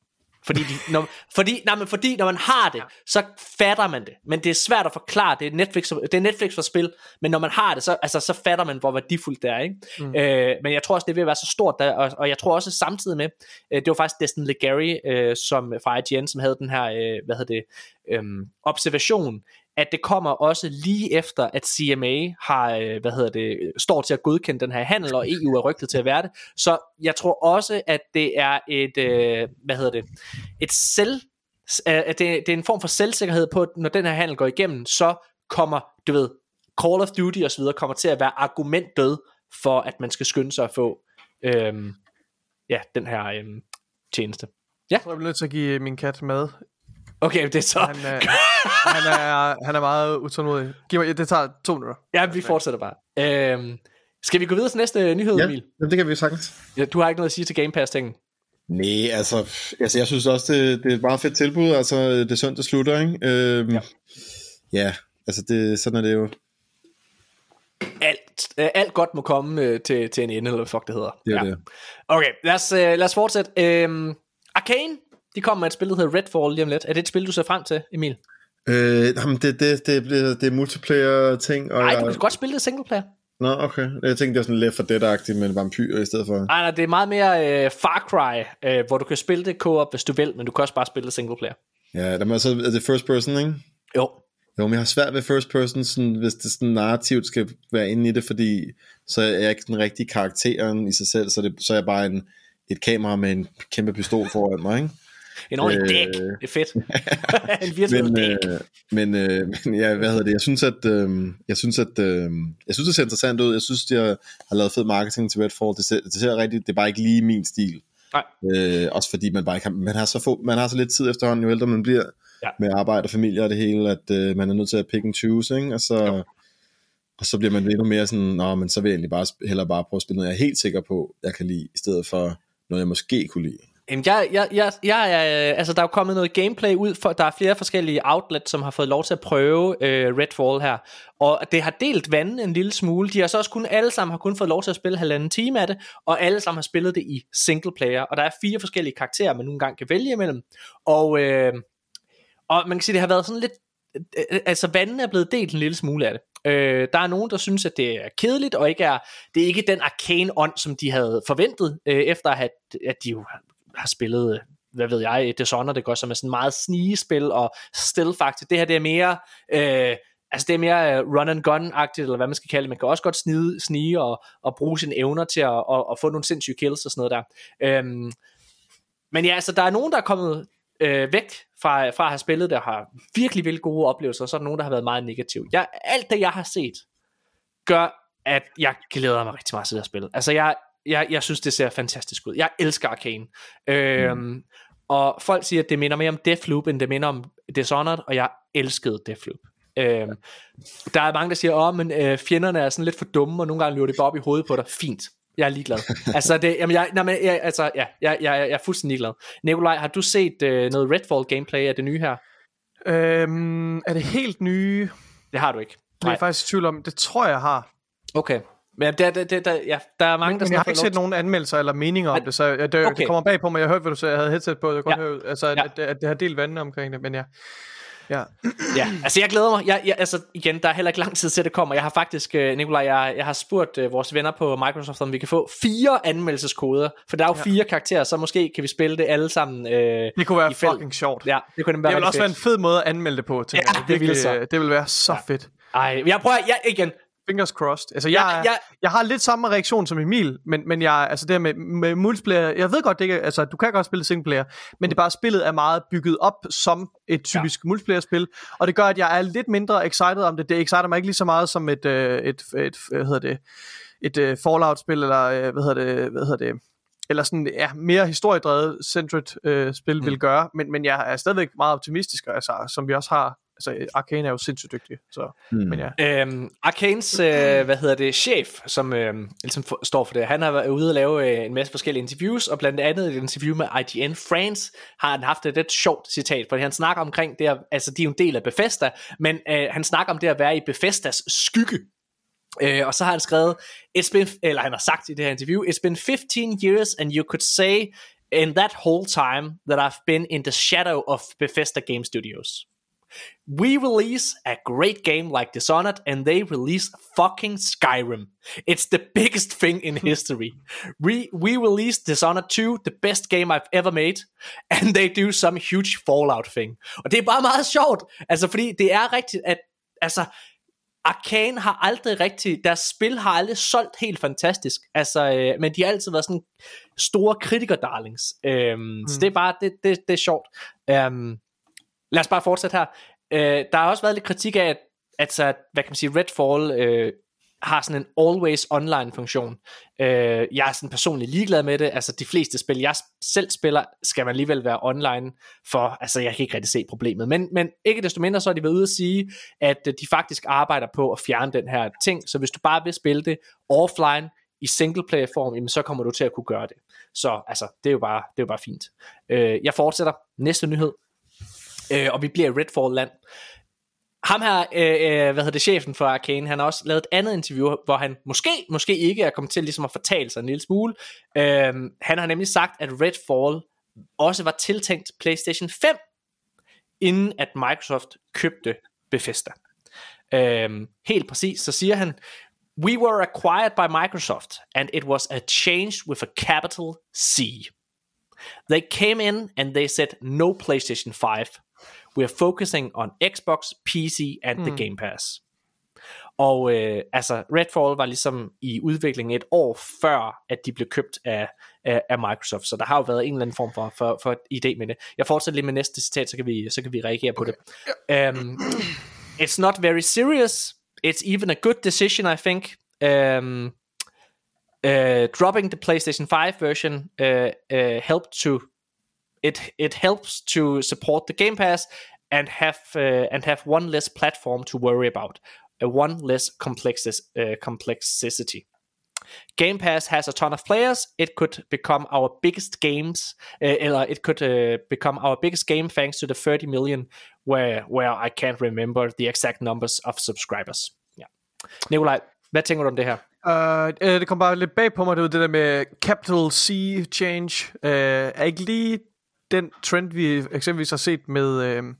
Fordi, de, når, fordi, nej, men fordi når man har det, så fatter man det. Men det er svært at forklare, det er Netflix, det er Netflix for spil, men når man har det, så, altså, så fatter man, hvor værdifuldt det er. Ikke? Mm. Øh, men jeg tror også, det vil være så stort, der, og, og jeg tror også samtidig med, øh, det var faktisk Destin Legary øh, som, fra IGN, som havde den her, øh, hvad hedder det, øh, observation at det kommer også lige efter, at CMA har, øh, hvad hedder det, står til at godkende den her handel, og EU er rygtet til at være det. Så jeg tror også, at det er et, øh, hvad hedder det, et selv, øh, at det, det er en form for selvsikkerhed på, at når den her handel går igennem, så kommer, du ved, Call of Duty og så videre, kommer til at være argument for, at man skal skynde sig at få, øhm, ja, den her øhm, tjeneste. Ja. Jeg tror, jeg bliver nødt til at give min kat mad Okay, det er så... Han, øh, han, er, han er meget utålmodig. Giv mig, det tager to minutter. Ja, vi fortsætter bare. Øhm, skal vi gå videre til næste nyhed, ja, Emil? Ja, det kan vi sagtens. Ja, du har ikke noget at sige til Game Pass-tingen? Nej, altså, altså jeg synes også, det, det er et meget fedt tilbud. Altså, det er det slutter, ikke? Øhm, ja. ja, altså, det, sådan er det jo. Alt, øh, alt godt må komme øh, til, til en ende, eller hvad fuck det hedder. Det er ja. det. Okay, lad os, øh, lad os fortsætte. Øhm, Arcane de kommer med et spil, der hedder Redfall lige om lidt. Er det et spil, du ser frem til, Emil? Øh, jamen det, det, det, det, det er multiplayer ting. Og Nej, jeg... du kan godt spille det single player. Nå, okay. Jeg tænkte, det var sådan lidt for det med vampyr i stedet for. Nej, nej, det er meget mere øh, Far Cry, øh, hvor du kan spille det co-op, hvis du vil, men du kan også bare spille det single player. Ja, der er så er det first person, ikke? Jo. Jo, men jeg har svært ved first person, sådan, hvis det sådan narrativt skal være inde i det, fordi så er jeg ikke den rigtige karakteren i sig selv, så, det, så er jeg bare en, et kamera med en kæmpe pistol foran mig, ikke? En ordentlig øh, dæk. Det er fedt. en virtuel men, dæk. øh, men, øh, men ja, hvad hedder det? Jeg synes, at øh, jeg synes, at øh, jeg synes, det ser interessant ud. Jeg synes, de har, har lavet fed marketing til Redfall. Det ser, det ser rigtigt. Det er bare ikke lige min stil. Nej. Øh, også fordi man bare ikke har, man har så få, man har så lidt tid efterhånden, jo ældre man bliver Ja. med arbejde og familie og det hele, at øh, man er nødt til at pick and choose, ikke? Og så, Jo. og så bliver man endnu mere sådan, nå, men så vil jeg egentlig bare, hellere bare prøve at spille noget, jeg er helt sikker på, jeg kan lide, i stedet for noget, jeg måske kunne lide. Jamen, jeg, jeg, jeg, jeg jeg, øh, altså, der er jo kommet noget gameplay ud, for der er flere forskellige outlets, som har fået lov til at prøve øh, Redfall her, og det har delt vandet en lille smule. De har så også kun, alle sammen har kun fået lov til at spille halvanden time af det, og alle sammen har spillet det i single player, og der er fire forskellige karakterer, man nogle gange kan vælge imellem, og, øh, og man kan sige, det har været sådan lidt, øh, altså vandene er blevet delt en lille smule af det. Øh, der er nogen, der synes, at det er kedeligt, og ikke er, det er ikke den arcane ånd, som de havde forventet, øh, efter at, at de jo har spillet, hvad ved jeg, Dishonored, det går som er sådan meget snigespil og stealth-agtigt. Det her, det er mere, øh, altså det er mere øh, run and gun-agtigt, eller hvad man skal kalde det. Man kan også godt snige, snige og, og bruge sine evner til at og, og få nogle sindssyge kills og sådan noget der. Øhm, men ja, altså der er nogen, der er kommet øh, væk fra, fra at have spillet der har virkelig, virkelig gode oplevelser, og så er der nogen, der har været meget negativ. Jeg, alt det, jeg har set, gør, at jeg glæder mig rigtig meget til det her spil. Altså, jeg, jeg, jeg synes, det ser fantastisk ud. Jeg elsker Arcane. Øhm, mm. Og folk siger, at det minder mere om Deathloop, end det minder om Dishonored, og jeg elskede Deathloop. Øhm, der er mange, der siger, at oh, men, øh, fjenderne er sådan lidt for dumme, og nogle gange løber det bare op i hovedet på dig. Fint. Jeg er ligeglad. altså, det, jamen, jeg, nej, men, jeg, altså, ja, jeg, jeg, jeg er fuldstændig ligeglad. Nikolaj, har du set øh, noget Redfall gameplay af det nye her? Øhm, er det helt nye? Det har du ikke. Det er jeg faktisk i tvivl om. Det tror jeg har. Okay. Men der, der, der, der, ja, der er mange, der Men jeg har ikke set nogen anmeldelser eller meninger om Men- det, så jeg, det, Okay. det kommer bag på mig. Jeg hørte, hvad du sagde. Jeg havde headset på. Jeg kunne Ja. høre, altså, Ja. at, at, det har delt vandene omkring det, men ja. Ja. Ja, altså jeg glæder mig. Jeg, jeg, altså igen, der er heller ikke lang tid til det kommer. Jeg har faktisk, øh, Nikolaj, jeg, jeg har spurgt øh, vores venner på Microsoft, om vi kan få fire anmeldelseskoder. For der er jo ja. Fire karakterer, så måske kan vi spille det alle sammen. Øh, Det kunne være fucking sjovt. ja, det kunne være Det vil rigtig også være en fedt. fed måde at anmelde det på, tænker Ja, jeg. det vil Virkelig, så. øh, Det vil være så Ja. fedt. Ej, jeg prøver, jeg, igen, Fingers crossed. Altså, jeg, ja. jeg, jeg har lidt samme reaktion som Emil, men, men jeg, altså det med, med multiplayer, jeg ved godt, det ikke, er- altså, du kan godt spille single player, men det er bare, spillet er meget bygget op som et typisk ja. multiplayer-spil, og det gør, at jeg er lidt mindre excited om det. Det exciter mig ikke lige så meget som et, øh, et, et, hvad hedder det, et øh, Fallout-spil, eller øh, hvad hedder det, hvad hedder det, eller sådan ja, mere historiedrevet centered øh, spil mm. vil gøre, men, men jeg er stadigvæk meget optimistisk, altså, som vi også har, altså Arcane er jo sindssygt dygtig, så, Hmm. men ja. Øhm, Arcanes, øh, hvad hedder det, chef, som øh, ligesom for, står for det, han har været ude og lave øh, en masse forskellige interviews, og blandt andet et interview med IGN France, har han haft et lidt sjovt citat, fordi han snakker omkring det, at, altså de er jo en del af Bethesda, men øh, han snakker om det at være i Bethesdas skygge, Øh, og så har han skrevet, it's been, eller han har sagt i det her interview, it's been 15 years and you could say in that whole time that I've been in the shadow of Bethesda Game Studios. We release a great game like Dishonored and they release fucking Skyrim. It's the biggest thing in history. We, we released Dishonored 2, the best game I've ever made, and they do some huge Fallout thing. Og det er bare meget sjovt, altså fordi det er rigtigt, at altså, Arcane har aldrig rigtig, deres spil har aldrig solgt helt fantastisk, altså, øh, men de har altid været sådan store kritiker-darlings. Øhm, mm. Så det er bare, det, det, det er sjovt. Øhm, lad os bare fortsætte her. Øh, der har også været lidt kritik af, at, altså, hvad kan man sige, Redfall øh, har sådan en always online funktion. Øh, jeg er sådan personligt ligeglad med det. Altså de fleste spil, jeg selv spiller, skal man alligevel være online for. Altså jeg kan ikke rigtig se problemet. Men, men ikke desto mindre, så er de været ude at sige, at øh, de faktisk arbejder på at fjerne den her ting. Så hvis du bare vil spille det offline, i singleplayer form, jamen så kommer du til at kunne gøre det. Så altså, det er jo bare, det er jo bare fint. Øh, jeg fortsætter. Næste nyhed. Øh, og vi bliver i Redfall land. Ham her, øh, øh, hvad hedder det, chefen for Arcane, han har også lavet et andet interview, hvor han måske, måske ikke er kommet til ligesom at fortale sig en lille smule. Øh, han har nemlig sagt, at Redfall også var tiltænkt PlayStation 5, inden at Microsoft købte Bethesda. Øh, helt præcis, så siger han, We were acquired by Microsoft, and it was a change with a capital C. They came in and they said, no PlayStation 5. We're focusing on Xbox, PC and the Game Pass. Og øh, altså, Redfall var ligesom i udvikling et år før, at de blev købt af, af, af Microsoft. Så der har jo været en eller anden form for, for, for idé med det. Jeg fortsætter lige med næste citat, så kan vi, så kan vi reagere på det. Um, it's not very serious. It's even a good decision, I think. Um, uh, dropping the PlayStation 5 version uh, uh, helped to it it helps to support the Game Pass and have uh, and have one less platform to worry about, uh, one less uh, complexity. Game Pass has a ton of players. It could become our biggest games, uh, it could uh, become our biggest game thanks to the 30 million, where where I can't remember the exact numbers of subscribers. Ja. Nikolaj, hvad tænker du om det her? Uh, uh, det kom bare lidt bag på mig, det, det der med capital C change. Uh, er ikke lige den trend, vi eksempelvis har set med... Uh,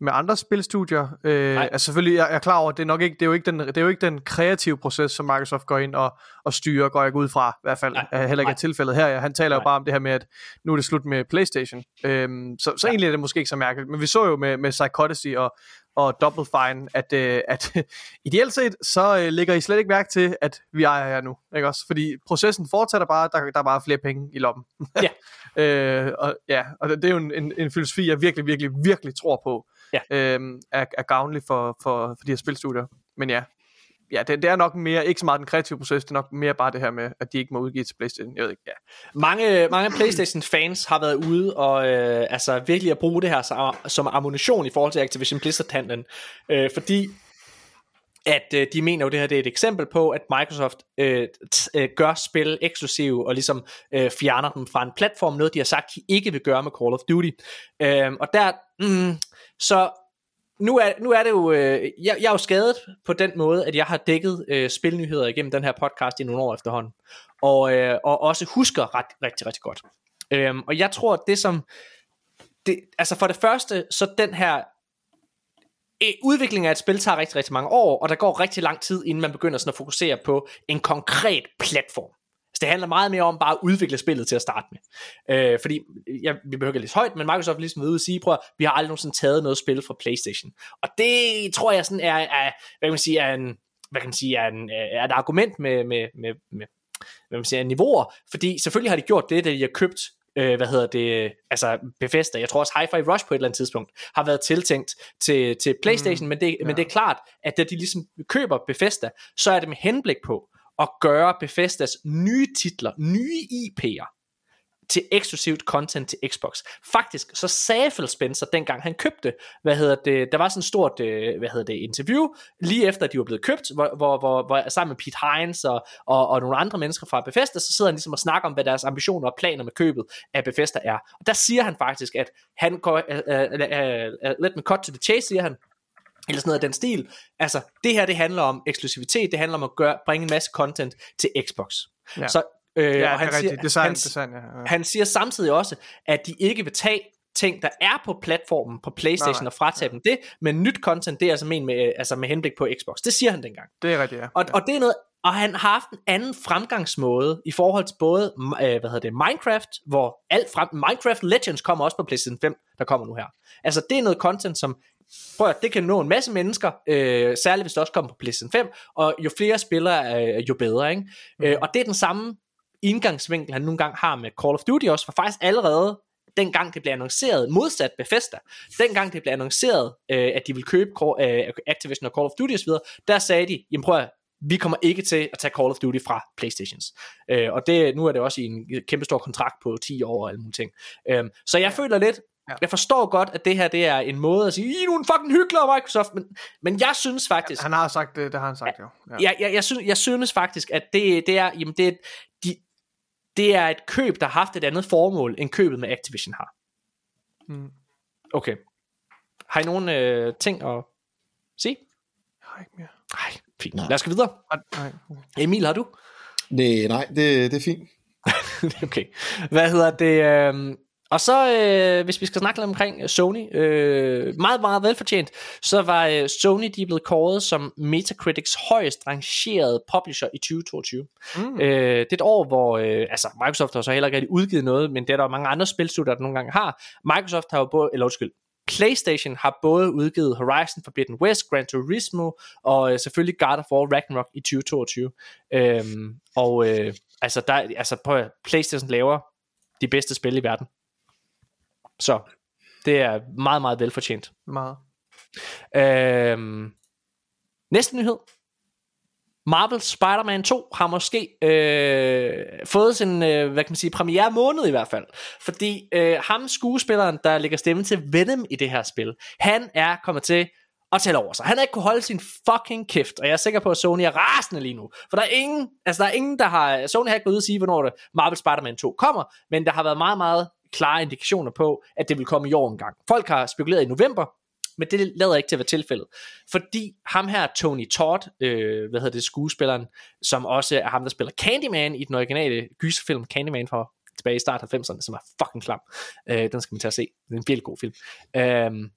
med andre spilstudier. Øh, altså selvfølgelig, jeg, jeg er klar over, at det er nok ikke, det er jo ikke den, det er jo ikke den kreative proces, som Microsoft går ind og, og styrer, går jeg ud fra, i hvert fald Nej. er heller ikke er tilfældet her. Han taler Nej. jo bare om det her med, at nu er det slut med Playstation. Øhm, så så ja. egentlig er det måske ikke så mærkeligt. Men vi så jo med, med Psychodicy og, og Double Fine, at, øh, at ideelt set, så øh, lægger I slet ikke mærke til, at vi ejer jer nu. Ikke også? Fordi processen fortsætter bare, der, der er bare flere penge i lommen. Ja. øh, og, ja, og det, det er jo en, en, en filosofi, jeg virkelig, virkelig, virkelig tror på, ja. øhm, er, er gavnlig for, for, for de her spilstudier. Men ja, ja det, det er nok mere, ikke så meget den kreative proces, det er nok mere bare det her med, at de ikke må udgive til Playstation. Jeg ved ikke, ja. Mange, mange Playstation-fans har været ude og øh, altså virkelig at bruge det her som, som ammunition i forhold til Activision Blizzard-handlen. Øh, fordi at øh, de mener jo, det her det er et eksempel på, at Microsoft øh, t- øh, gør spil eksklusive og ligesom øh, fjerner dem fra en platform, noget de har sagt, de ikke vil gøre med Call of Duty. Øh, og der, mm, så nu er, nu er det jo, øh, jeg, jeg er jo skadet på den måde, at jeg har dækket øh, spilnyheder igennem den her podcast i nogle år efterhånden, og, øh, og også husker ret, rigtig, rigtig godt. Øhm, og jeg tror, at det som, det, altså for det første, så den her øh, udviklingen af et spil tager rigtig, rigtig mange år, og der går rigtig lang tid, inden man begynder sådan at fokusere på en konkret platform. Så det handler meget mere om bare at udvikle spillet til at starte med. Øh, fordi, jeg, vi behøver ikke lidt højt, men Microsoft ligesom ved at sige, prøv at, vi har aldrig nogensinde taget noget spil fra Playstation. Og det tror jeg sådan er, er hvad kan man sige, er en, hvad kan man sige, er, en, er et argument med, med, med, med hvad man siger, niveauer, fordi selvfølgelig har de gjort det, da de har købt øh, hvad hedder det, altså Bethesda, jeg tror også Hi-Fi Rush på et eller andet tidspunkt, har været tiltænkt til, til Playstation, mm, men, det, ja. men det er klart, at da de ligesom køber Bethesda, så er det med henblik på at gøre Bethesdas nye titler, nye IP'er, til eksklusivt content til Xbox. Faktisk så sagde Phil Spencer dengang han købte, hvad hedder det, der var sådan et stort, øh, hvad hedder det, interview lige efter de var blevet købt, hvor, hvor, hvor, hvor sammen med Pete Hines og, og, og nogle andre mennesker fra Bethesda, så sidder han ligesom og snakker om, hvad deres ambitioner og planer med købet af Bethesda er. Og der siger han faktisk, at han går, uh, uh, uh, let me cut to the chase, siger han, eller sådan noget af den stil. Altså, det her, det handler om eksklusivitet, det handler om at gøre, bringe en masse content til Xbox. Ja. Så Øh, ja, og han, siger, design, han, design, ja, ja. han siger samtidig også, at de ikke vil tage ting, der er på platformen på Playstation nej, nej. og fratage ja. dem det, men nyt content, det er altså, men med, altså med henblik på Xbox. Det siger han dengang. Det er rigtigt, ja. Og, og det er noget, og han har haft en anden fremgangsmåde i forhold til både, øh, hvad hedder det, Minecraft, hvor alt frem, Minecraft Legends kommer også på PlayStation 5, der kommer nu her. Altså det er noget content, som prøv at, det kan nå en masse mennesker, øh, særligt hvis det også kommer på PlayStation 5, og jo flere spillere, øh, jo bedre, ikke? Mm. Øh, og det er den samme indgangsvinkel, han nogle gange har med Call of Duty også, for faktisk allerede dengang det blev annonceret, modsat Bethesda, dengang det blev annonceret, øh, at de ville købe øh, Activision og Call of Duty osv., der sagde de, jamen prøv at, vi kommer ikke til at tage Call of Duty fra Playstations. Øh, og det, nu er det også i en kæmpe stor kontrakt på 10 år og alle mulige ting. Øh, så jeg føler lidt, Ja. Jeg forstår godt, at det her det er en måde at sige, I er en fucking hyggelig Microsoft, men, men jeg synes faktisk... Han har sagt det, det har han sagt jo. Ja. Jeg, jeg, jeg, synes, jeg synes faktisk, at det, det er, jamen det, de, det er et køb, der har haft et andet formål, end købet med Activision har. Mm. Okay. Har I nogen øh, ting at sige? Jeg har ikke mere. Nej, fint. Nej. Lad os gå videre. Nej. Emil, har du? Nej, nej, det, det er fint. okay. Hvad hedder det? Øh, og så, øh, hvis vi skal snakke lidt omkring Sony, øh, meget, meget velfortjent, så var øh, Sony, de blevet kåret som Metacritics højst rangerede publisher i 2022. Mm. Øh, det er et år, hvor, øh, altså Microsoft har så heller ikke rigtig udgivet noget, men det er der mange andre spilstudier, der nogle gange har. Microsoft har jo både, eller undskyld, PlayStation har både udgivet Horizon Forbidden West, Gran Turismo og øh, selvfølgelig God of War Ragnarok i 2022. Øhm, og øh, altså, der, altså på PlayStation laver de bedste spil i verden. Så det er meget, meget velfortjent. Meget. Øhm, næste nyhed. Marvel Spider-Man 2 har måske øh, fået sin, øh, hvad kan man sige, premiere måned i hvert fald. Fordi øh, ham skuespilleren, der lægger stemme til Venom i det her spil, han er kommet til at tælle over sig. Han har ikke kunne holde sin fucking kæft, og jeg er sikker på, at Sony er rasende lige nu. For der er ingen, altså der er ingen, der har, Sony har ikke gået ud og sige, hvornår det Marvel Spider-Man 2 kommer, men der har været meget, meget klare indikationer på, at det vil komme i år engang. Folk har spekuleret i november, men det lader ikke til at være tilfældet. Fordi ham her, Tony Todd, øh, hvad hedder det, skuespilleren, som også er ham, der spiller Candyman i den originale gyserfilm Candyman fra tilbage i start 90'erne, som er fucking klam. Øh, den skal man tage at se. Det er en virkelig god film. Øh,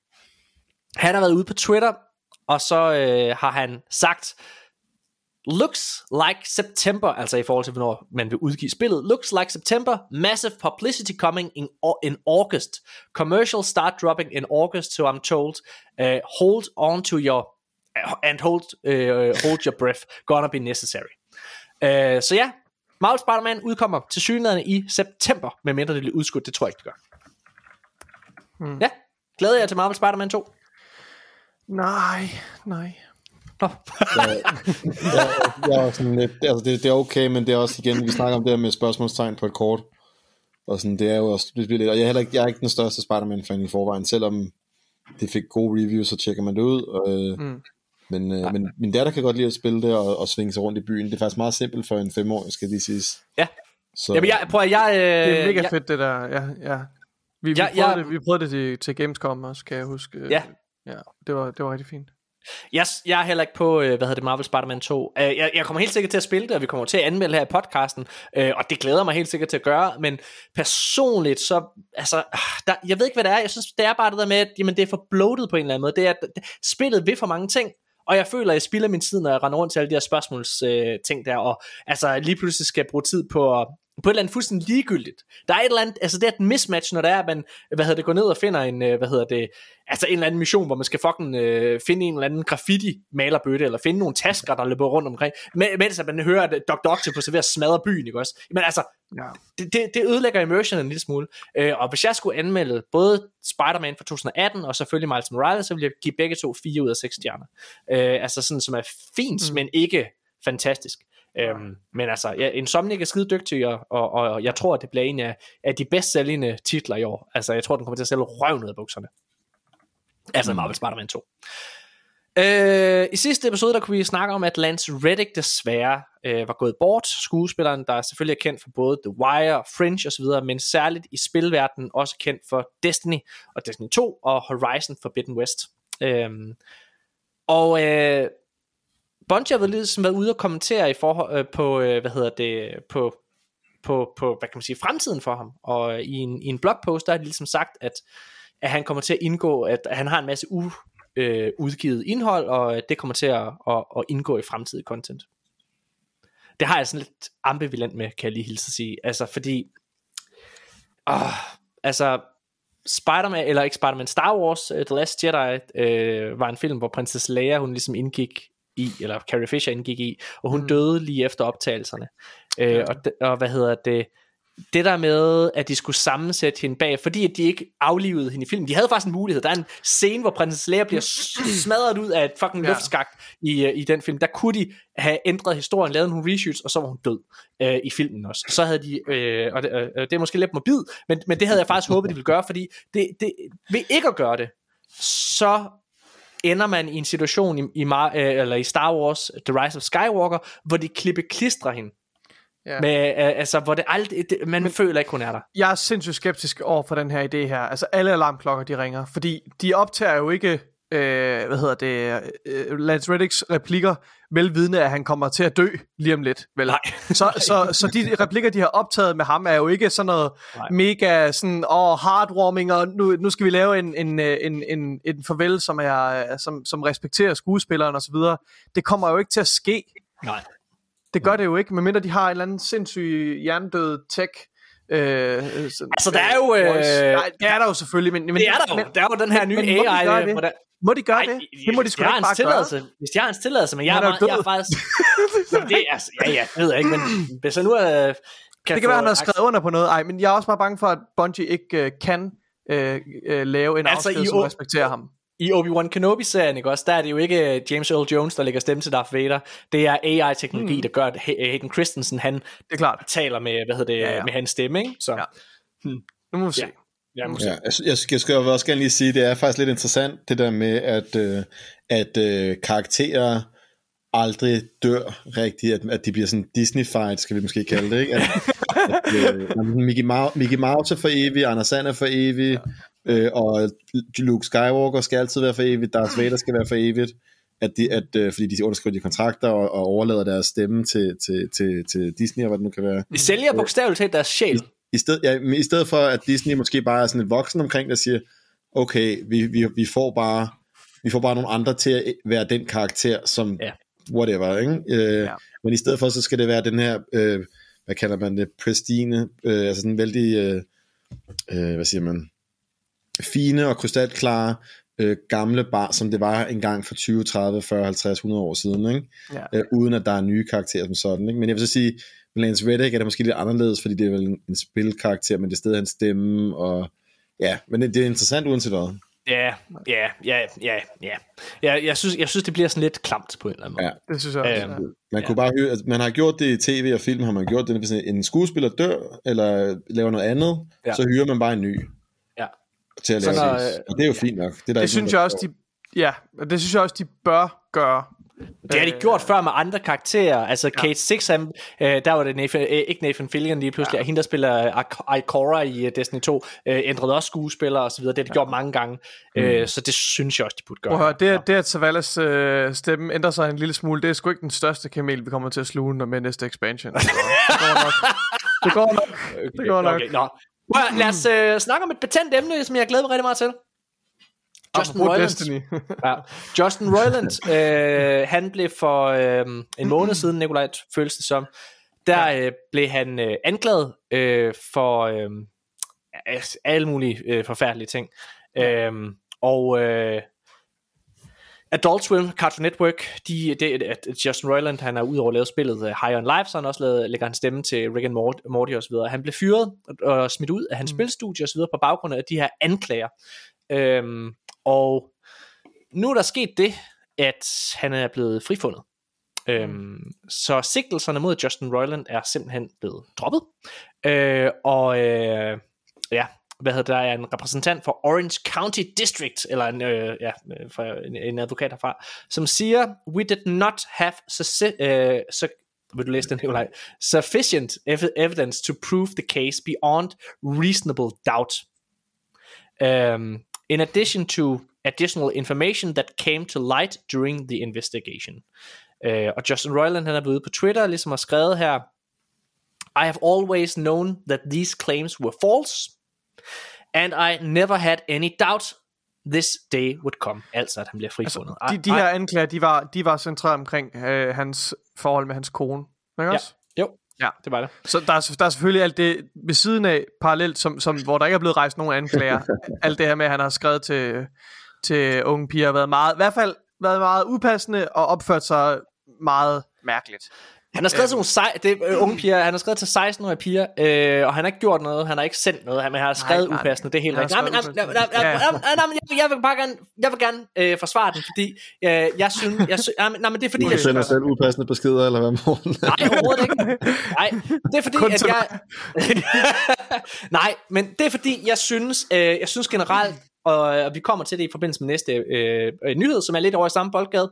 han har været ude på Twitter, og så øh, har han sagt, looks like September, altså i forhold til, hvornår man vil udgive spillet. Looks like September, massive publicity coming in, in August. Commercial start dropping in August, so I'm told. Uh, hold on to your, and hold, uh, hold your breath, gonna be necessary. Uh, så ja, Marvel Spider-Man udkommer til synligheden i september, medmindre det bliver udskudt, det tror jeg ikke, det gør. Hmm. Ja, glæder jeg til Marvel Spider-Man 2? Nej, nej. Oh. jeg, jeg, jeg er sådan lidt, altså det, det er okay, men det er også igen, vi snakker om det her med spørgsmålstegn på et kort. Og sådan, det er jo også, det bliver lidt, og jeg er, heller ikke, jeg er ikke den største Spider-Man-fan i forvejen, selvom det fik gode reviews, så tjekker man det ud. Og, øh, mm. Men, øh, men min datter kan godt lide at spille det og, og svinge sig rundt i byen. Det er faktisk meget simpelt for en femårig, skal de siges. Ja. Så. Jamen, jeg, prøver, jeg, øh, det er mega jeg, fedt, det der. Ja, ja. Vi, vi, ja, prøvede, jeg, det, vi prøvede det til, til Gamescom også, kan jeg huske. Ja. Ja, det var, det var rigtig fint. Jeg, jeg er heller ikke på, øh, hvad hedder det, Marvel Spider-Man 2. Øh, jeg, jeg kommer helt sikkert til at spille det, og vi kommer til at anmelde her i podcasten, øh, og det glæder mig helt sikkert til at gøre, men personligt, så, altså, ah, der, jeg ved ikke, hvad det er, jeg synes, det er bare det der med, at jamen, det er for bloated på en eller anden måde, det er, at spillet vil for mange ting, og jeg føler, at jeg spilder min tid, når jeg render rundt til alle de her spørgsmålsting øh, ting der, og altså lige pludselig skal jeg bruge tid på at på et eller andet fuldstændig ligegyldigt. Der er et eller andet, altså det er et mismatch, når det er, at man, hvad hedder det, går ned og finder en, øh, hvad hedder det, altså en eller anden mission, hvor man skal fucking øh, finde en eller anden graffiti malerbøtte, eller finde nogle tasker, der løber rundt omkring, mens at man hører, at Dr. Octopus er ved at smadre byen, ikke også? Men altså, ja. det, det, det ødelægger immersion en lille smule. Øh, og hvis jeg skulle anmelde både Spider-Man fra 2018, og selvfølgelig Miles Morales, så ville jeg give begge to 4 ud af 6 stjerner. Øh, altså sådan, som er fint, mm. men ikke fantastisk. Øhm, men altså, ja, Insomniac er skide dygtig, og, og, og jeg tror, at det bliver en af, af de bedst sælgende titler i år. Altså, jeg tror, den kommer til at sælge røv ned af bukserne. Altså Marvel Spider-Man 2. Øh, I sidste episode, der kunne vi snakke om, at Lance Reddick desværre øh, var gået bort. Skuespilleren, der selvfølgelig er kendt for både The Wire, Fringe osv., men særligt i spilverdenen også kendt for Destiny og Destiny 2 og Horizon Forbidden West. Øh, og øh, Bungie har været, været ude og kommentere i forhold, øh, på, øh, hvad hedder det, på, på, på, hvad kan man sige, fremtiden for ham. Og øh, i en, i en blogpost, der har de ligesom sagt, at, at han kommer til at indgå, at, at han har en masse u, øh, udgivet indhold, og øh, det kommer til at, at, at indgå i fremtidig content. Det har jeg sådan lidt ambivalent med, kan jeg lige hilse at sige. Altså, fordi, åh, altså, Spider-Man, eller ikke Spider-Man, Star Wars, uh, The Last Jedi, øh, var en film, hvor prinsesse Leia, hun ligesom indgik i, eller Carrie Fisher indgik i, og hun mm. døde lige efter optagelserne. Øh, ja. og, og hvad hedder det, det der med, at de skulle sammensætte hende bag, fordi at de ikke aflivede hende i filmen. De havde faktisk en mulighed. Der er en scene, hvor prinsesse Leia bliver smadret ud af et fucking ja. luftskagt i, øh, i den film. Der kunne de have ændret historien, lavet nogle reshoots, og så var hun død øh, i filmen også. Så havde de, øh, og det, øh, det er måske lidt morbid, men, men det havde jeg faktisk håbet, de ville gøre, fordi det, det, ved ikke at gøre det, så ender man i en situation i, i, Mar- øh, eller i Star Wars The Rise of Skywalker, hvor de klippe klistrer hende. Ja. Med, øh, altså, hvor det aldrig, det, man Men, føler ikke, hun er der. Jeg er sindssygt skeptisk over for den her idé her. Altså, alle alarmklokker, de ringer. Fordi de optager jo ikke øh, hvad hedder det, øh, Lance Reddicks replikker, velvidende, at han kommer til at dø lige om lidt. Vel? Nej. så, så, så de replikker, de har optaget med ham, er jo ikke sådan noget Nej. mega sådan, oh, heartwarming, og nu, nu skal vi lave en, en, en, en, en farvel, som, er, som, som respekterer skuespilleren osv. Det kommer jo ikke til at ske. Nej. Det gør det jo ikke, medmindre de har en eller anden sindssyg hjernedød tech Øh, altså, der er jo... Øh, Nej, det er der jo selvfølgelig, men... men det er der jo. Men, der er jo den her nye men, må AI... De gøre det? Hvordan, må de gøre Ej, det? Det må de sgu jeg ikke bare tilladelse, gøre. Hvis jeg har en tilladelse, men jeg, er, er meget, jeg er faktisk... Jamen, det er, altså, ja, ja, det ved jeg ikke, men hvis jeg nu øh, kan Det kan være, han har skrevet under på noget. Ej, men jeg er også bare bange for, at Bungie ikke øh, kan øh, øh, lave en Altså, afsked, som respekterer ham. I Obi-Wan Kenobi-serien, ikke også, der er det jo ikke øh, James Earl Jones, der lægger stemme til Darth Vader. Det er AI-teknologi, mm. der gør, at Hay- Hayden Christensen, han Det er klart. taler med, hvad hedder det, Ja, ja, med hans stemme, ikke? Så, Ja. ja. Nu må vi se. Ja. Ja, måske. Ja, jeg, jeg, skal, jeg skal jo også gerne lige sige, det er faktisk lidt interessant, det der med, at, øh, at øh, karakterer aldrig dør rigtigt, at, at de bliver sådan Disney-fied, skal vi måske kalde det, ikke? At, at, øh, Mickey, Mouse, Mickey Mouse er for evig, Anders Sand er for evig, ja. Øh, og Luke Skywalker skal altid være for evigt, Darth Vader skal være for evigt, at de, at, øh, fordi de underskriver de kontrakter og, og overlader deres stemme til, til, til, til Disney, og hvad det nu kan være. De sælger bogstaveligt talt deres sjæl. I stedet, ja, men i stedet for, at Disney måske bare er sådan et voksen omkring, der siger, okay, vi, vi, vi får bare vi får bare nogle andre til at være den karakter, som Ja. whatever, ikke? Øh, Ja. Men i stedet for, så skal det være den her, øh, hvad kalder man det, pristine, øh, altså sådan vældig, øh, øh, hvad siger man, fine og krystalklare øh, gamle bar, som det var engang for 20, 30, 40, 50, 100 år siden, ikke? Ja. Øh, uden at der er nye karakterer som sådan. Ikke? Men jeg vil så sige, med Lance Reddick er det måske lidt anderledes, fordi det er vel en, en spilkarakter, men det er stadig hans stemme, og ja, men det, det er interessant uanset hvad. Ja, ja, ja, ja, ja. ja jeg, synes, jeg synes, det bliver sådan lidt klamt på en eller anden måde. Ja. Det synes jeg også. Øhm, ja. Man kunne bare høre, at man har gjort det i tv og film, har man gjort det, hvis en skuespiller dør, eller laver noget andet, Ja. ja. så hyrer man bare en ny Ja. Til at Så lave når, det. øh, Og det er jo fint nok. Det, er der Det synes jeg også, de, ja, og det synes jeg også, de bør gøre. Det har de Øh, gjort før med andre karakterer. Altså Kate Six, han, øh, der var det Nathan, øh, ikke Nathan Fillion lige pludselig, ja. hende der spiller Ikora i Destiny 2, øh, ændrede også skuespillere og så videre. Det har de ja. gjort mange gange. Mm. Øh, så det synes jeg også, de burde gøre. Prøv at høre, det, det at Savalas øh, stemme ændrer sig en lille smule, det er sgu ikke den største kamel, vi kommer til at sluge med næste expansion. Så det går nok. Det går nok. Det går nok. Okay, nå. At, lad os øh, snakke om et betændt emne, som jeg glæder mig rigtig meget til. Justin Roiland. Destiny. Ja. Justin Roiland, øh, han blev for øh, en måned siden, Nikolaj, føles det som, der øh, blev han øh, anklaget øh, for øh, alle mulige øh, forfærdelige ting. Øh, og øh, Adult Swim, Cartoon Network, de, det, at Justin Roiland, han har udover lavet spillet uh, High on Life, så han også lavet, lægger han stemme til Rick and Mort- Morty og så videre. Han blev fyret og, og smidt ud af hans mm. spilstudie og så videre på baggrund af de her anklager. Øhm, og nu er der sket det, at han er blevet frifundet. Øhm, så sigtelserne mod Justin Roiland er simpelthen blevet droppet. Øh, og øh, ja, hvad hedder det, der er en repræsentant for Orange County District, eller en, øh, ja, øh, for fra en, en advokat herfra, som siger, we did not have succe- øh, vil du læse den, Nikolaj? Sufficient evidence to prove the case beyond reasonable doubt. Um, in addition to additional information that came to light during the investigation. Uh, og Justin Roiland, han er blevet ude på Twitter, ligesom har skrevet her, I have always known that these claims were false, and I never had any doubt this day would come. Altså, at han bliver frifundet. De, de her anklager, de var, de var centreret omkring øh, hans forhold med hans kone. Ikke Ja, også? jo, Ja. det var det. Så der er, der er selvfølgelig alt det ved siden af, parallelt, som, som, hvor der ikke er blevet rejst nogen anklager. alt det her med, at han har skrevet til, til unge piger, har været meget, i hvert fald været meget upassende og opført sig meget mærkeligt. Han har skrevet til nogle sej, det, er, øh, unge piger, han har skrevet til 16-årige piger, øh, og han har ikke gjort noget, han har ikke sendt noget, han har skrevet Nej, upassende, det er helt rigtigt. Nej, men, nej, skrevet nej, jeg, vil bare gerne, jeg vil gerne øh, forsvare den, fordi øh, jeg synes, jeg sy, nej, men- nej, men det er fordi, Du jeg sender synes, selv upassende beskeder, eller hvad, Morten? nej, overhovedet ikke. Nej, det er fordi, at jeg, nej, men det er fordi, jeg synes, øh, jeg synes generelt, og, og vi kommer til det i forbindelse med næste øh, øh, nyhed, som er lidt over i samme boldgade,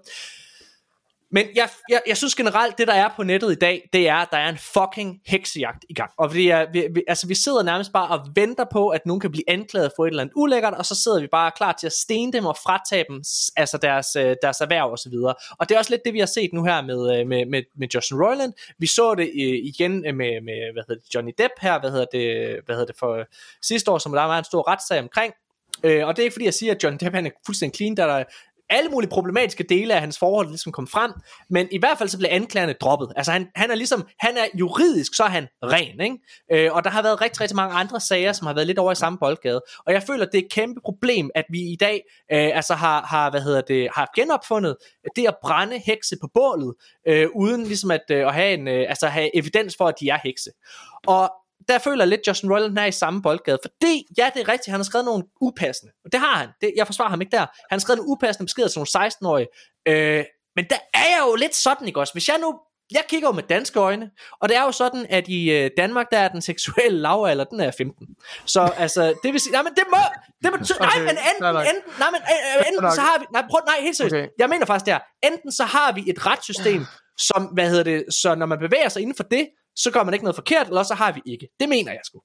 men jeg, jeg, jeg synes generelt, det der er på nettet i dag, det er, at der er en fucking heksejagt i gang. Og det er, vi, vi, altså, vi sidder nærmest bare og venter på, at nogen kan blive anklaget for et eller andet ulækkert, og så sidder vi bare klar til at stene dem og fratage dem altså deres, øh, deres erhverv og så videre. Og det er også lidt det, vi har set nu her med, øh, med, med, med Justin Roiland. Vi så det øh, igen med, med hvad hedder det, Johnny Depp her, hvad hedder det, hvad hedder det for sidste år, som der var en stor retssag omkring. Øh, og det er ikke fordi, jeg siger, at John Depp han er fuldstændig clean, der er der alle mulige problematiske dele af hans forhold ligesom kom frem, men i hvert fald så blev anklagerne droppet. Altså han, han er ligesom, han er juridisk, så er han ren, ikke? Øh, og der har været rigtig, rigtig mange andre sager, som har været lidt over i samme boldgade. Og jeg føler, det er et kæmpe problem, at vi i dag øh, altså har, har, hvad hedder det, har genopfundet det at brænde hekse på bålet, øh, uden ligesom at, øh, at have, en, øh, altså have evidens for, at de er hekse. Og der føler jeg lidt, Justin Roiland er i samme boldgade. Fordi, ja, det er rigtigt, han har skrevet nogle upassende. Og det har han. Det, jeg forsvarer ham ikke der. Han har skrevet nogle upassende beskeder til nogle 16-årige. Øh, men der er jeg jo lidt sådan, ikke også? Hvis jeg nu jeg kigger jo med danske øjne, og det er jo sådan, at i øh, Danmark, der er den seksuelle lavalder, den er 15. Så altså, det vil sige, nej, men det må, det må, okay, nej, men enten, enten, nej, men øh, enten så har vi, nej, prøv, nej, helt seriøst, okay. jeg mener faktisk det her, enten så har vi et retssystem, som, hvad hedder det, så når man bevæger sig inden for det, så gør man ikke noget forkert, eller så har vi ikke. Det mener jeg sgu.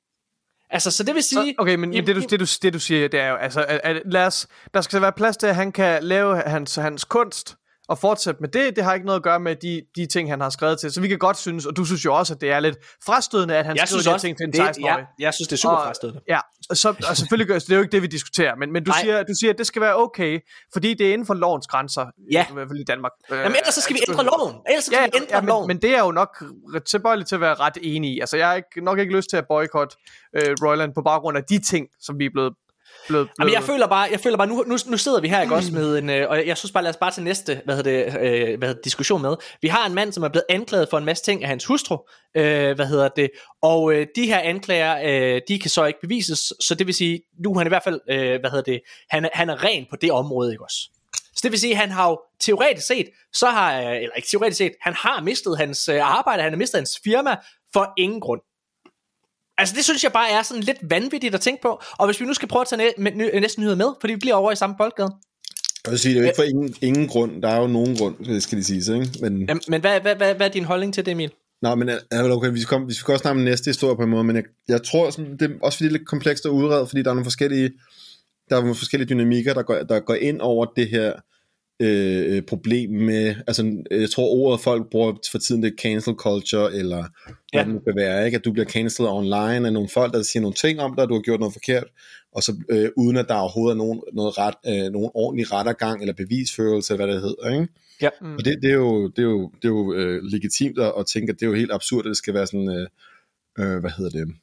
Altså, så det vil sige... Okay, men, men det, du, det, du, det du siger, det er jo, altså, at, at, lad os, der skal være plads til, at han kan lave hans, hans kunst, og fortsætte med det. Det har ikke noget at gøre med de, de ting, han har skrevet til. Så vi kan godt synes, og du synes jo også, at det er lidt frastødende, at han jeg skriver de også, ting til en 16 ja, jeg synes, det er super og, frastødende. Ja, så, og selvfølgelig gør det er jo ikke det, vi diskuterer, men, men du, siger, du siger, at det skal være okay, fordi det er inden for lovens grænser, ja. i hvert fald i Danmark. Jamen ellers så skal vi ændre loven. Ellers så skal ja, vi ændre ja, loven. Men, men det er jo nok tilbøjelig til at være ret enig i. Altså, jeg har ikke, nok ikke lyst til at boykotte øh, Royland på baggrund af de ting, som vi er blevet blevet, blevet... Jamen, jeg føler bare, jeg føler bare nu, nu, nu sidder vi her ikke også med en, øh, og jeg synes bare, lad os bare til næste hvad hedder det, øh, hvad hedder det, diskussion med. Vi har en mand, som er blevet anklaget for en masse ting af hans hustru, øh, hvad hedder det, og øh, de her anklager, øh, de kan så ikke bevises, så det vil sige, nu er han i hvert fald, øh, hvad hedder det, han, han er ren på det område, ikke også? Så det vil sige, at han har jo teoretisk set, så har, eller ikke teoretisk set, han har mistet hans øh, arbejde, han har mistet hans firma for ingen grund. Altså det synes jeg bare er sådan lidt vanvittigt at tænke på. Og hvis vi nu skal prøve at tage næ- næ- næste nyhed med, fordi vi bliver over i samme boldgade. Jeg vil sige, det er jo ikke for ingen, ingen grund. Der er jo nogen grund, skal de sige. Ikke? Men, Jamen, men hvad, hvad, hvad, hvad er din holdning til det, Emil? Nej, men okay, vi skal, komme, vi skal også snakke om næste historie på en måde, men jeg, jeg tror, sådan, det er også fordi det er lidt komplekst at udrede, fordi der er nogle forskellige, der er nogle forskellige dynamikker, der går, der går ind over det her Øh, øh, problem med, altså jeg tror ordet folk bruger for tiden det er cancel culture, eller hvad ja. det kan være, ikke? at du bliver cancelled online af nogle folk, der siger nogle ting om dig, at du har gjort noget forkert, og så øh, uden at der overhovedet er nogen, noget ret, øh, nogen ordentlig rettergang eller bevisførelse, hvad det hedder. Ikke? Ja. Mm. Og det, det er jo, det er jo, det er jo øh, legitimt at, at tænke, at det er jo helt absurd, at det skal være sådan, øh, øh, hvad hedder det,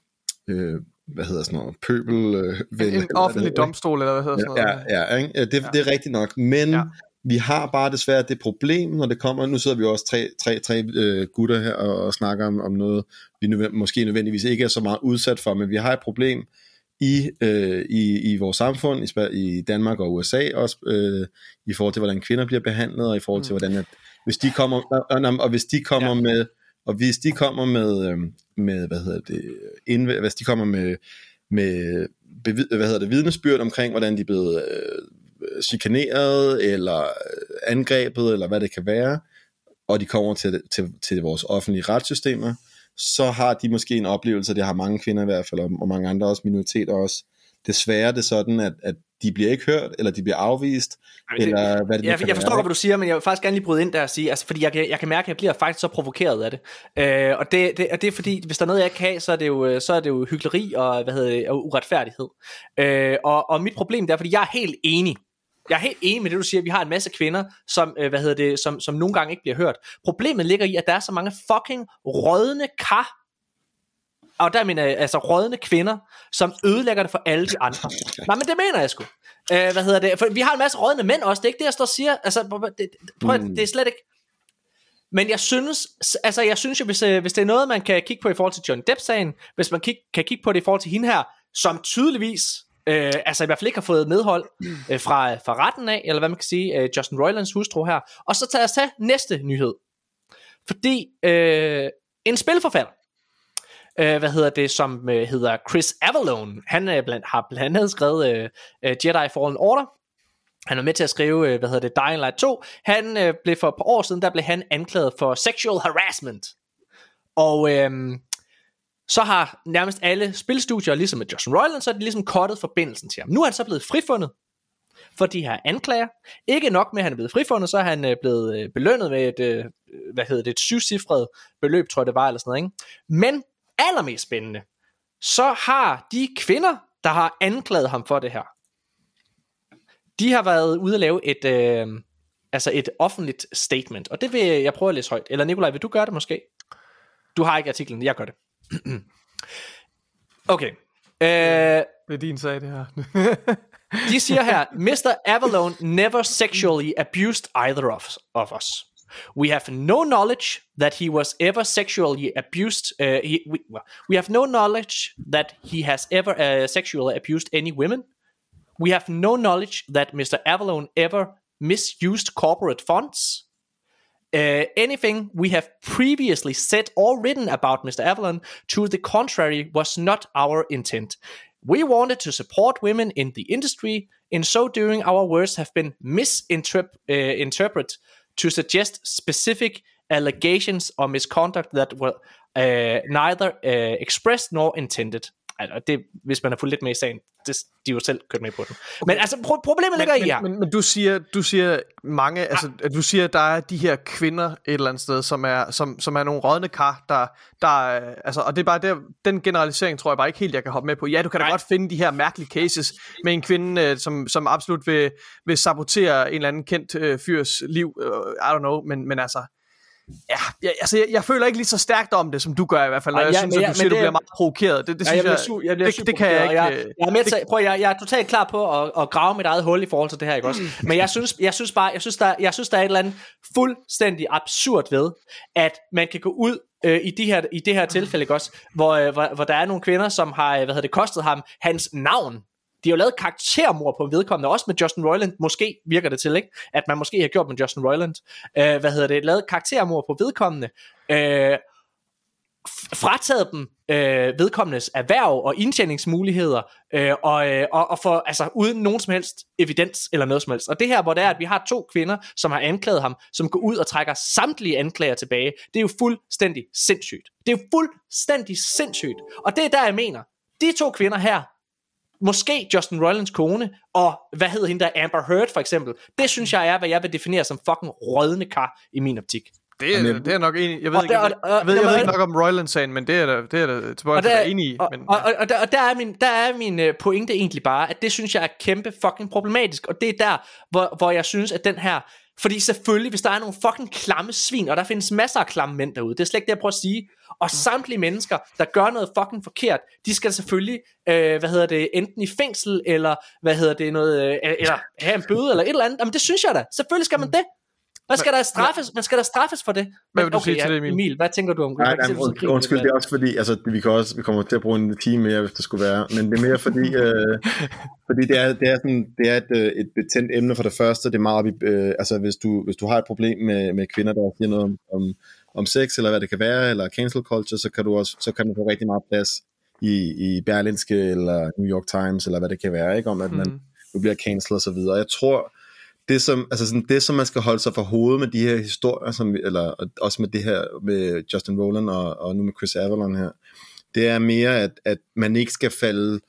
øh, hvad hedder sådan noget, pøbel... Øh, vel, en, en offentlig domstol, eller hvad hedder sådan noget? Ja, ja, ikke? Det, ja. det er rigtigt nok, men ja vi har bare desværre det problem, når det kommer, nu sidder vi også tre, tre, tre øh, gutter her og, og snakker om, om noget, vi nødvendig, måske nødvendigvis ikke er så meget udsat for, men vi har et problem i, øh, i, i vores samfund, i, i Danmark og USA også, øh, i forhold til, hvordan kvinder bliver behandlet, og i forhold til, mm. hvordan at, hvis de kommer, og, og hvis de kommer ja. med, og hvis de kommer med, øh, med hvad hedder det, indv- hvis de kommer med, med hvad hedder det, vidnesbyrd omkring, hvordan de er blevet øh, chikaneret, eller øh, angrebet, eller hvad det kan være, og de kommer til, til, til vores offentlige retssystemer, så har de måske en oplevelse, det har mange kvinder i hvert fald, og mange andre også, minoriteter også, desværre det er sådan, at, at de bliver ikke hørt, eller de bliver afvist, Jamen, det, eller hvad det jeg, jeg forstår godt, hvad du siger, men jeg vil faktisk gerne lige bryde ind der og sige, altså, fordi jeg, jeg kan mærke, at jeg bliver faktisk så provokeret af det. Øh, og det, det, og det er fordi, hvis der er noget, jeg kan have, så er det jo, så er det jo hyggeleri og, hvad hedder det, og uretfærdighed. Øh, og, og mit problem det er, fordi jeg er helt enig jeg er helt enig med det, du siger. Vi har en masse kvinder, som, øh, hvad hedder det, som, som nogle gange ikke bliver hørt. Problemet ligger i, at der er så mange fucking rådne kar, og der mener jeg altså rådne kvinder, som ødelægger det for alle de andre. Nej, men det mener jeg sgu. Øh, hvad hedder det? For vi har en masse rådne mænd også, det er ikke det, jeg står og siger. Altså, det, prøv, mm. det er slet ikke... Men jeg synes, altså jeg synes jo, hvis, øh, hvis det er noget, man kan kigge på i forhold til John Depp-sagen, hvis man kig, kan kigge på det i forhold til hende her, som tydeligvis øh, altså i hvert fald ikke har fået medhold øh, fra, fra retten af, eller hvad man kan sige, øh, Justin Roilands hustru her. Og så tager jeg tage næste nyhed. Fordi øh, en spilforfatter, øh, hvad hedder det, som øh, hedder Chris Avalone, han øh, blandt, har blandt andet skrevet øh, øh Jedi Fallen Order, han var med til at skrive, øh, hvad hedder det, Dying Light 2. Han øh, blev for et par år siden, der blev han anklaget for sexual harassment. Og øh, så har nærmest alle spilstudier, ligesom med Justin Roiland, så er de ligesom kottet forbindelsen til ham. Nu er han så blevet frifundet for de her anklager. Ikke nok med, at han er blevet frifundet, så er han øh, blevet øh, belønnet med et, øh, hvad hedder det, et syvcifret beløb, tror jeg det var, eller sådan noget. Ikke? Men allermest spændende, så har de kvinder, der har anklaget ham for det her, de har været ude at lave et, øh, altså et offentligt statement, og det vil jeg prøve at læse højt. Eller Nikolaj, vil du gøre det måske? Du har ikke artiklen, jeg gør det. okay. Øh, Det er din sag, det her. de siger her, Mr. Avalone never sexually abused either of, of us. We have no knowledge that he was ever sexually abused. Uh, he, we, well, we have no knowledge that he has ever uh, sexually abused any women. We have no knowledge that Mr. Avalone ever misused corporate funds. Uh, anything we have previously said or written about Mr. Avalon to the contrary was not our intent. We wanted to support women in the industry. In so doing, our words have been misinterpreted to suggest specific allegations or misconduct that were uh, neither uh, expressed nor intended. Altså, det, hvis man har fulgt lidt med i sagen, det, de er jo selv kørt med på den. Okay. Men altså, pro- problemet ligger men, i her. Men, men, men du siger, du siger mange, altså, at du siger, at der er de her kvinder et eller andet sted, som er, som, som er nogle rådne kar, der, der er, altså, og det er bare der, den generalisering tror jeg bare ikke helt, jeg kan hoppe med på. Ja, du kan da Nej. godt finde de her mærkelige cases med en kvinde, øh, som, som absolut vil, vil sabotere en eller anden kendt øh, fyrs liv, øh, I don't know, men, men altså, Ja, jeg, altså, jeg, jeg føler ikke lige så stærkt om det, som du gør i hvert fald, og jeg ja, synes, men at du siger, men du det- bliver meget provokeret. Det, det Ja, synes jeg, jeg, su- jeg det, det kan jeg ikke... Jeg, jeg, er med til, prøv, jeg, jeg er totalt klar på at, at grave mit eget hul i forhold til det her, ikke også? Men jeg synes, jeg synes bare, jeg synes, der, jeg synes, der er et eller andet fuldstændig absurd ved, at man kan gå ud øh, i, de her, i det her tilfælde, ikke også? Hvor, øh, hvor, hvor der er nogle kvinder, som har, øh, hvad hedder det, kostet ham hans navn. De har jo lavet karaktermor på vedkommende, også med Justin Roiland, måske virker det til, ikke? At man måske har gjort med Justin Roiland. Øh, hvad hedder det, lavet karaktermor på vedkommende. Øh, frataget dem øh, vedkommendes erhverv og indtjeningsmuligheder, øh, og, øh, og, og for, altså, uden nogen som helst evidens eller noget som helst. Og det her, hvor det er, at vi har to kvinder, som har anklaget ham, som går ud og trækker samtlige anklager tilbage, det er jo fuldstændig sindssygt. Det er jo fuldstændig sindssygt. Og det er der, jeg mener, de to kvinder her, måske Justin Roilands kone, og hvad hedder hende der, Amber Heard for eksempel, det synes jeg er, hvad jeg vil definere som fucking rådne kar i min optik. Det er, det er nok enig. Jeg ved, Og ikke, der- jeg, og- ved, jeg ved, jeg ved ikke nok om Royland-sagen, men det er da, det er da tilbøjelig der, enig i. og, Men, og, og, og, der, og der er min, der er min øh, pointe egentlig bare, at det synes jeg er kæmpe fucking problematisk, og det er der, hvor, hvor jeg synes, at den her, fordi selvfølgelig, hvis der er nogle fucking klamme svin, og der findes masser af klamme mænd derude, det er slet ikke det, jeg prøver at sige, og samtlige mennesker, der gør noget fucking forkert, de skal selvfølgelig, øh, hvad hedder det, enten i fængsel, eller hvad hedder det, noget, øh, eller have en bøde, eller et eller andet, jamen det synes jeg da, selvfølgelig skal man det. Hvad skal der straffes? Man skal der straffes for det. Hvad vil du sige til det, Emil? Emil, hvad tænker du om Nej, nej, undskyld, lidt det er også fordi, altså, vi, kan også, vi kommer til at bruge en time mere, hvis det skulle være, men det er mere fordi, øh, fordi det er, det er, sådan, det er et, øh, et betændt emne for det første, det er meget, vi- øh, altså hvis du, hvis du har et problem med, med kvinder, der siger noget om, om, om sex, eller hvad det kan være, eller cancel culture, så kan du også, så kan du få rigtig meget plads i, i Berlinske, eller New York Times, eller hvad det kan være, ikke, om at man, Mm. du bliver cancelled og så videre. Jeg tror, det som, altså sådan, det som man skal holde sig for hovedet med de her historier, som, eller og også med det her med Justin Rowland og, og nu med Chris Avalon her, det er mere, at, at man ikke skal falde,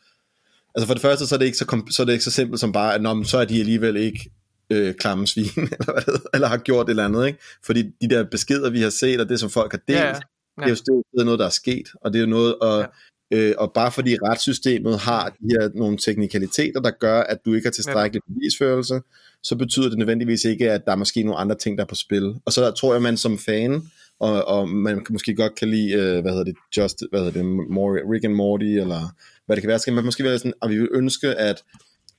altså for det første, så er det ikke så, så, er det ikke så simpelt som bare, at Nå, så er de alligevel ikke øh, klamme svin, eller, hvad det, hedder, eller har gjort et eller andet, ikke? Fordi de der beskeder, vi har set, og det som folk har delt, ja. ja. det er jo stadig noget, der er sket, og det er jo noget, og, ja. Øh, og bare fordi retssystemet har de her nogle teknikaliteter, der gør, at du ikke har tilstrækkelig bevisførelse, så betyder det nødvendigvis ikke, at der er måske nogle andre ting, der er på spil. Og så der tror jeg, man som fan, og, og man måske godt kan lide, øh, hvad hedder det, Just, hvad hedder det, Mor- Rick and Morty, eller hvad det kan være, skal man måske være sådan, og vi vil ønske, at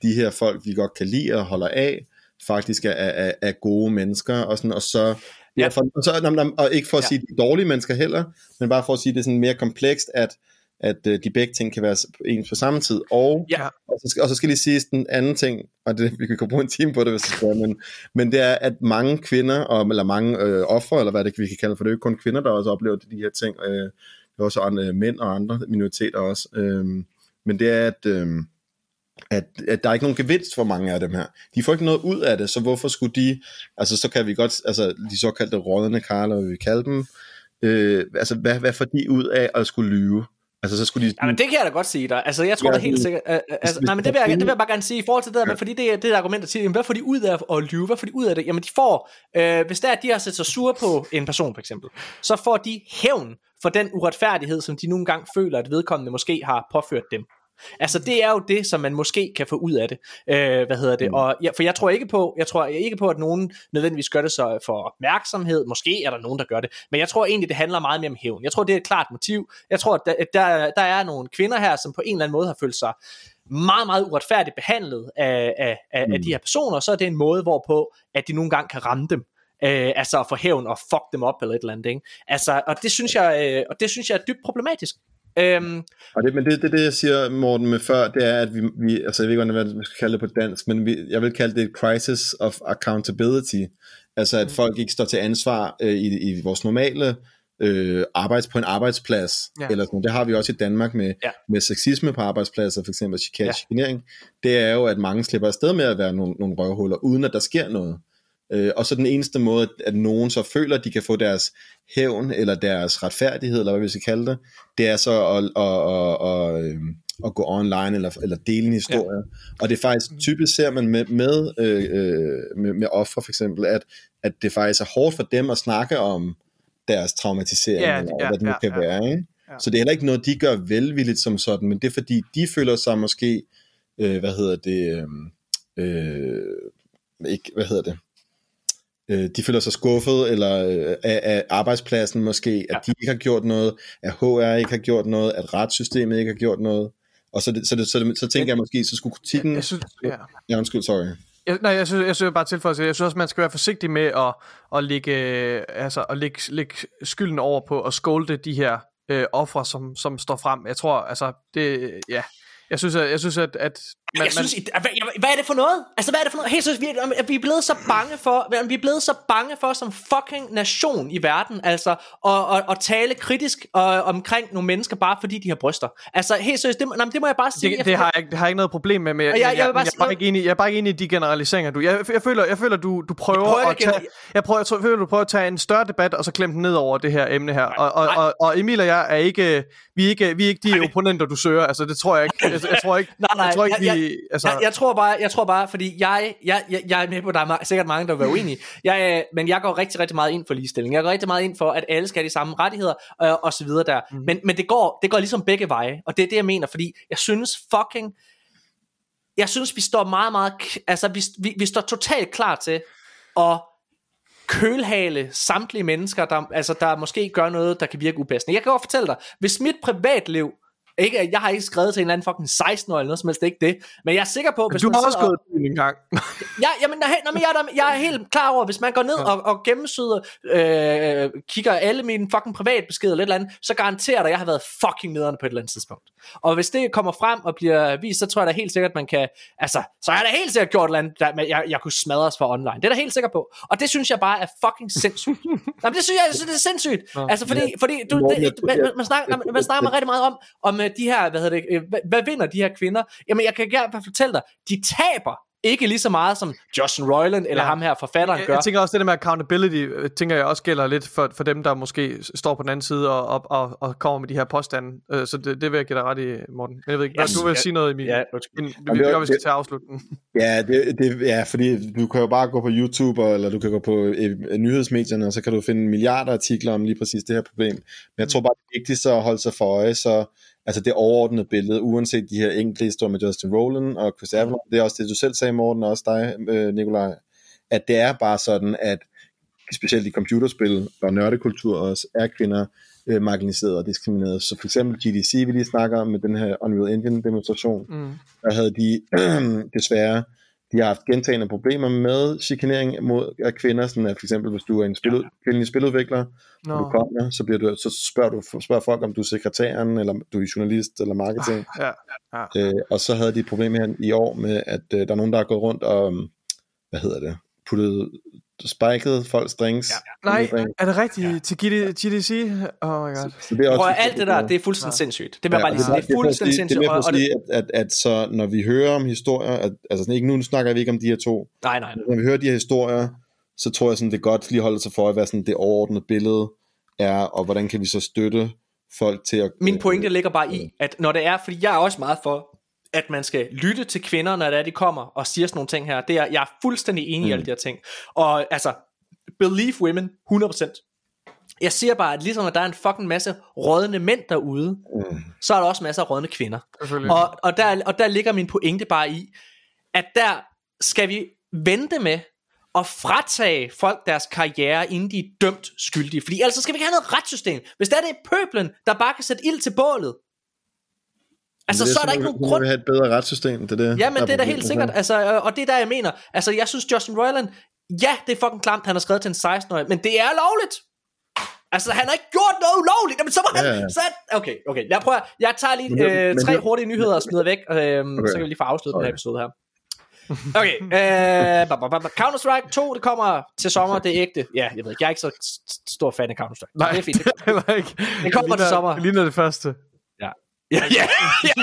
de her folk, vi godt kan lide og holder af, faktisk er, er, er gode mennesker, og, sådan, og så, ja. for, og, så og ikke for at Ja. sige, at de er dårlige mennesker heller, men bare for at sige, at det er sådan mere komplekst, at, at øh, de begge ting kan være ens på samme tid, og, Ja. og, så, skal- og så skal lige sige den anden ting, og det, vi kan bruge en time på det, hvis det skal, men, men det er, at mange kvinder, og, eller mange øh, ofre, eller hvad det vi kan kalde for, det er jo ikke kun kvinder, der også oplever de her ting, øh, det er også andre mænd og andre minoriteter også, øh, men det er, at, øh, at, at der er ikke nogen gevinst for mange af dem her. De får ikke noget ud af det, så hvorfor skulle de, altså så kan vi godt, altså de såkaldte rådne karler, vi kalder dem, øh, altså hvad, hvad får de ud af at skulle lyve? Altså så skulle de... Ja, men det kan jeg da godt sige dig. Altså, jeg tror Ja, da helt det- sikkert... Uh, altså, hvis nej, men det vil, jeg, det vil jeg bare gerne sige i forhold til det der, ja. fordi det, er- det er et argument, der siger, jamen, hvad får de ud af at lyve? Hvad får de ud af det? Jamen, de får... Øh, hvis det er, at de har sat sig sure på en person, for eksempel, så får de hævn for den uretfærdighed, som de nogle gange føler, at vedkommende måske har påført dem. Altså det er jo det, som man måske kan få ud af det. Øh, hvad hedder det? Mm. Og, ja, for jeg tror ikke på, jeg tror ikke på, at nogen nødvendigvis gør det så for opmærksomhed. Måske er der nogen, der gør det. Men jeg tror egentlig, det handler meget mere om hævn. Jeg tror, det er et klart motiv. Jeg tror, at der, der, der er nogle kvinder her, som på en eller anden måde har følt sig meget, meget uretfærdigt behandlet af, af, af, mm. af de her personer, så er det en måde, hvorpå at de nogle gange kan ramme dem. Øh, altså for hævn og fuck dem op eller et eller andet. Ikke? Altså, og det synes jeg, øh, og det synes jeg er dybt problematisk. Øhm, og det, men det, det, det, jeg siger, Morten, med før, det er, at vi, vi altså jeg ved ikke, hvad man skal kalde det på dansk, men vi, jeg vil kalde det et crisis of accountability. Altså, at mm. folk ikke står til ansvar øh, i, i vores normale øh, arbejds på en arbejdsplads, ja. eller sådan, det har vi også i Danmark med, ja. med sexisme på arbejdspladser, for eksempel chikanering, ja. det er jo, at mange slipper afsted med at være nogle, nogle røvhuller, uden at der sker noget. Øh, og så den eneste måde, at nogen så føler, at de kan få deres hævn, eller deres retfærdighed, eller hvad vi skal kalde det, det er så at, at, at, at, øhm, at gå online, eller, eller dele en historie. Ja. Og det er faktisk typisk, ser man med, med, øh, øh, med, med ofre for eksempel, at, at det faktisk er hårdt for dem at snakke om deres traumatisering, ja, eller ja, hvad det nu ja, kan ja. være. Ikke? Ja. Så det er heller ikke noget, de gør velvilligt som sådan, men det er fordi, de føler sig måske, øh, hvad hedder det, øh, øh, ikke, hvad hedder det, øh, de føler sig skuffet, eller øh, af, af arbejdspladsen måske, at ja. de ikke har gjort noget, at HR ikke har gjort noget, at retssystemet ikke har gjort noget. Og så, det, så, det, så, det, så tænker jeg måske, så skulle kritikken... Jeg synes, ja. ja, undskyld, sorry. Jeg, nej, jeg synes, jeg synes bare tilføje til, jeg synes også, man skal være forsigtig med at, at, lægge, altså, at lægge, lægge skylden over på at skolde de her øh, ofre, som, som står frem. Jeg tror, altså, det, ja, jeg synes, at, jeg synes, at, at man, jeg synes, man... hvad, hvad er det for noget? Altså, hvad er det for noget? Helt synes, vi, er, vi er blevet så bange for, vi er blevet så bange for som fucking nation i verden, altså, at, at, at tale kritisk og, omkring nogle mennesker, bare fordi de har bryster. Altså, helt seriøst, det, nej, det må jeg bare sige. Det, det, har, jeg, det har jeg ikke noget problem med, men jeg, jeg, jeg, jeg, jeg, jeg, er bare ikke enig, jeg er bare ikke enig i de generaliseringer, du. Jeg, jeg føler, jeg føler du, du prøver, prøver at tage, jeg, prøver, jeg, tror, jeg føler, du prøver at tage en større debat, og så klemme den ned over det her emne her. Nej, og, og, og, og, Emil og jeg er ikke, vi er ikke, vi er ikke de opponenter, du søger. Altså, det tror jeg ikke. Jeg, jeg tror ikke, nej, nej, jeg tror ikke, jeg, vi, altså, jeg, jeg tror bare, jeg tror bare, fordi jeg, jeg, jeg, jeg er med på, der er sikkert mange, der vil være uenige, jeg, men jeg går rigtig, rigtig meget ind for ligestilling. Jeg går rigtig meget ind for, at alle skal have de samme rettigheder, øh, og så videre der. Mm. Men, men det, går, det går ligesom begge veje, og det er det, jeg mener, fordi jeg synes fucking, jeg synes, vi står meget, meget, altså vi, vi, vi står totalt klar til at kølhale samtlige mennesker, der, altså, der måske gør noget, der kan virke upassende. Jeg kan godt fortælle dig, hvis mit privatliv ikke, jeg har ikke skrevet til en eller anden fucking 16 år eller noget som helst, ikke det. Men jeg er sikker på, hvis du man har også gået og... en gang. ja, jamen, nej, nej, men jeg, er, jeg er helt klar over, hvis man går ned ja. og, og gennemsyder, øh, kigger alle mine fucking privatbeskeder eller et eller andet, så garanterer dig, at jeg har været fucking nederne på et eller andet tidspunkt. Og hvis det kommer frem og bliver vist, så tror jeg da helt sikkert, at man kan, altså, så er jeg da helt sikkert gjort et eller andet, der, jeg, jeg kunne smadres for online. Det er da helt sikker på. Og det synes jeg bare er fucking sindssygt. Jamen, det synes jeg, jeg synes, det er sindssygt. Ja. Altså, fordi, fordi du, det, man, man, snakker, man snakker rigtig meget om, om øh, de her, hvad hedder det, øh, hvad, hvad vinder de her kvinder? Jamen, jeg kan gerne fortælle dig, de taber ikke lige så meget som Justin Roiland eller ja. ham her forfatteren jeg, gør. Jeg tænker også, det der med accountability, øh, tænker jeg også gælder lidt for, for dem, der måske står på den anden side og, og, og, og kommer med de her påstande. Øh, så det, det vil jeg give dig ret i, Morten. Jeg ved ikke, yes. du vil sige noget, Emil. Ja, vi, vi, vi, vi skal til den. Ja, det, det, ja, fordi du kan jo bare gå på YouTube, eller du kan gå på øh, nyhedsmedierne, og så kan du finde milliarder artikler om lige præcis det her problem. Men jeg tror bare, det er vigtigt så at holde sig for øje, så altså det overordnede billede, uanset de her enkelte historier med Justin Rowland og Chris Avalon, det er også det, du selv sagde, Morten, og også dig, øh, Nikolaj, at det er bare sådan, at specielt i computerspil og nørdekultur også, er kvinder øh, marginaliseret og diskrimineret. Så for eksempel GDC, vi lige snakker om med den her Unreal Engine demonstration, mm. der havde de desværre de har haft gentagende problemer med chikanering mod af kvinder, sådan at for eksempel hvis du er en spil, ja. kvindelig spiludvikler, no. og du kommer, så, bliver du, så spørger, du, spørger folk, om du er sekretæren, eller du er journalist, eller marketing. Ja. Ja. Øh, og så havde de et problem her i år med, at øh, der er nogen, der har gået rundt og, hvad hedder det, puttet spiket folks drinks. Ja. Nej, er det rigtigt? Ja. Til GDC? Oh my god. Så det er også, Prøv, alt det der, det er fuldstændig ja. sindssygt. Det ja, bare lige sige, det er fuldstændig sindssygt. Det er med at sige, at, at, at så når vi hører om historier, at, altså ikke nu snakker vi ikke om de her to. Nej, nej. nej. Når vi hører de her historier, så tror jeg sådan, det er godt lige holde sig for, hvad sådan det overordnede billede er, og hvordan kan vi så støtte folk til at... Min pointe ligger bare i, at når det er, fordi jeg er også meget for, at man skal lytte til kvinder, når det er, de kommer og siger sådan nogle ting her. Det er, jeg er fuldstændig enig mm. i alle de her ting. Og altså, believe women, 100%. Jeg siger bare, at ligesom at der er en fucking masse rådne mænd derude, mm. så er der også masser af rådne kvinder. Og, og, der, og der ligger min pointe bare i, at der skal vi vente med at fratage folk deres karriere, inden de er dømt skyldige. Fordi ellers skal vi ikke have noget retssystem. Hvis der er det pøblen, der bare kan sætte ild til bålet, Altså, det er så er der ikke vi- nogen vi grund... vil have et bedre retssystem, det er det. Ja, men der det er da helt sikkert. Altså, og det er der, jeg mener. Altså, jeg synes, Justin Roiland, ja, det er fucking klamt, han har skrevet til en 16-årig, men det er lovligt. Altså, han har ikke gjort noget ulovligt. Jamen, så må han... Ja, ja. Så, okay, okay. Jeg prøver... Jeg tager lige Men øh, men tre det- hurtige nyheder og smider væk, øh, okay. så kan vi lige få afsluttet den her Okay. episode her. Okay, øh, Counter-Strike 2, det kommer til sommer, det er ægte. Ja, jeg ved ikke, jeg er ikke så stor fan af Counter-Strike. Nej, det er fint. Det, ikke. Det kommer til sommer. Ligner det første. Ja, ja, ja.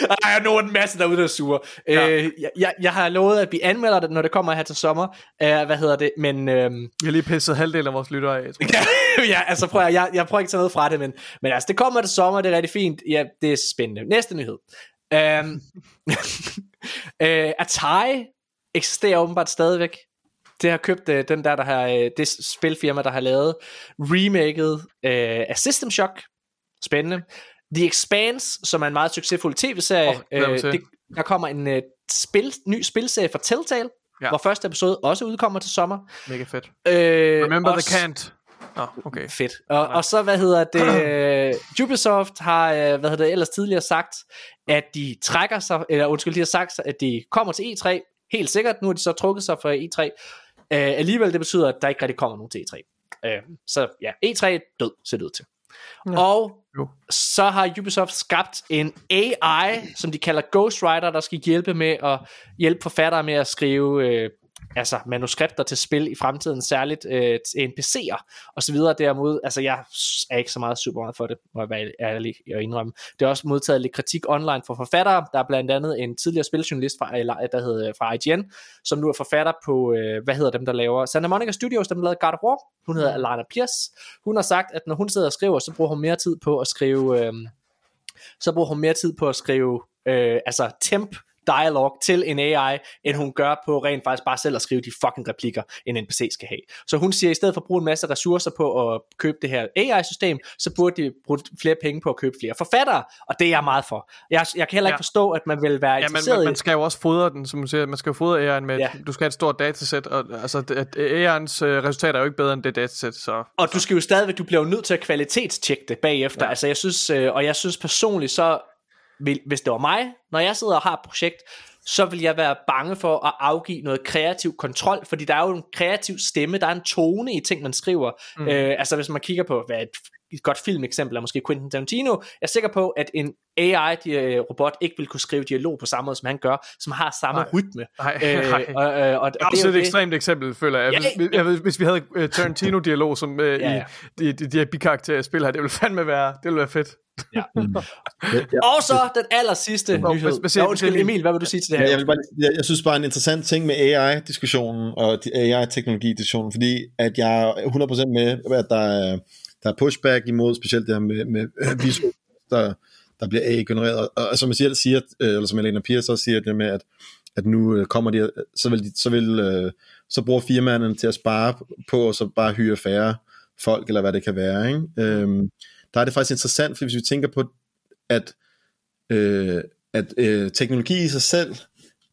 Der er nu en masse derude, der er sure. Ja. Øh, jeg, jeg, har lovet, at vi anmelder det, når det kommer her til sommer. Uh, hvad hedder det? Men øhm, Vi har lige pisset halvdelen af vores lyttere af. tror jeg. ja, altså prøv at, jeg, jeg prøver ikke at tage noget fra det, men, men altså, det kommer til sommer, det er rigtig fint. Ja, det er spændende. Næste nyhed. Um, uh, Atari eksisterer åbenbart stadigvæk. Det har købt uh, den der, der har, uh, det spilfirma, der har lavet remaket uh, af System Shock. Spændende. The Expanse, som er en meget succesful tv-serie. Øh, til. det, der kommer en uh, spil, ny spilserie fra Telltale, Ja. hvor første episode også udkommer til sommer. Mega fedt. Øh, Remember også- the can't. Nå, okay. Fedt. Og, og så, hvad hedder det, uh, Ubisoft har, uh, hvad hedder det, ellers tidligere sagt, at de trækker sig, eller undskyld, de har sagt, at de kommer til E3, helt sikkert, nu har de så trukket sig fra E3, uh, alligevel det betyder, at der ikke rigtig kommer nogen til E3. Uh, så ja, E3 er død, ser det ud til. Ja. Og Jo. så har Ubisoft skabt en AI, som de kalder Ghostwriter, der skal hjælpe med at hjælpe forfattere med at skrive øh, altså manuskripter til spil i fremtiden, særligt øh, NPC'er og så videre derimod. Altså jeg er ikke så meget super meget for det, må jeg være ærlig og indrømme. Det er også modtaget lidt kritik online fra forfattere. Der er blandt andet en tidligere spiljournalist fra, der hedder, fra IGN, som nu er forfatter på, øh, hvad hedder dem, der laver Santa Monica Studios, dem der lavede God of War. Hun hedder Alana Pierce. Hun har sagt, at når hun sidder og skriver, så bruger hun mere tid på at skrive, øh, så bruger hun mere tid på at skrive, øh, altså temp dialog til en AI, end hun gør på rent faktisk bare selv at skrive de fucking replikker, en NPC skal have. Så hun siger, at i stedet for at bruge en masse ressourcer på at købe det her AI-system, så burde de bruge flere penge på at købe flere forfattere, og det er jeg meget for. Jeg, jeg kan heller ikke Ja. forstå, at man vil være Ja, interesseret man, i man skal jo også fodre den, som du siger. Man skal jo fodre AI'en med, Ja. du skal have et stort datasæt, og altså, at AI'ens øh, resultater er jo ikke bedre end det datasæt, så... Og du skal jo stadigvæk, du bliver jo nødt til at kvalitetstjekke det bagefter. Ja. Altså jeg synes, øh, og jeg synes personligt så, vil, hvis det var mig, når jeg sidder og har et projekt, så vil jeg være bange for at afgive noget kreativ kontrol, fordi der er jo en kreativ stemme, der er en tone i ting, man skriver. Mm. Øh, altså hvis man kigger på, hvad et, et godt filmeksempel er måske Quentin Tarantino, jeg er sikker på, at en AI-robot ikke vil kunne skrive dialog på samme måde, som han gør, som har samme Nej. rytme. Nej, Øh, nej. og, og, og, og det er Absolut et det. ekstremt eksempel, føler jeg. Ja, Hvis, ved, hvis vi havde uh, Tarantino-dialog som uh, Ja, ja, ja. ja. i de, de, de her bikarakterer spil her, det ville fandme være, det ville være fedt. Ja, Og så den aller sidste Nå, nyhed. hvad- undskyld, Emil, hvad vil du sige til det her? Ja, jeg, vil bare, jeg, jeg synes bare en interessant ting med AI-diskussionen og AI-teknologi-diskussionen, fordi at jeg er 100% med, at der er, der er pushback imod specielt det her med, med øh, der, der bliver AI-genereret. Og, og som jeg siger, siger eller som Elena Pierce også siger, det med, at, at nu øh, kommer de, så vil, de, så vil øh, så bruger firmaerne til at spare på, og så bare hyre færre folk, eller hvad det kan være. Ikke? Øhm, der er det faktisk interessant, fordi hvis vi tænker på, at øh, at øh, teknologi i sig selv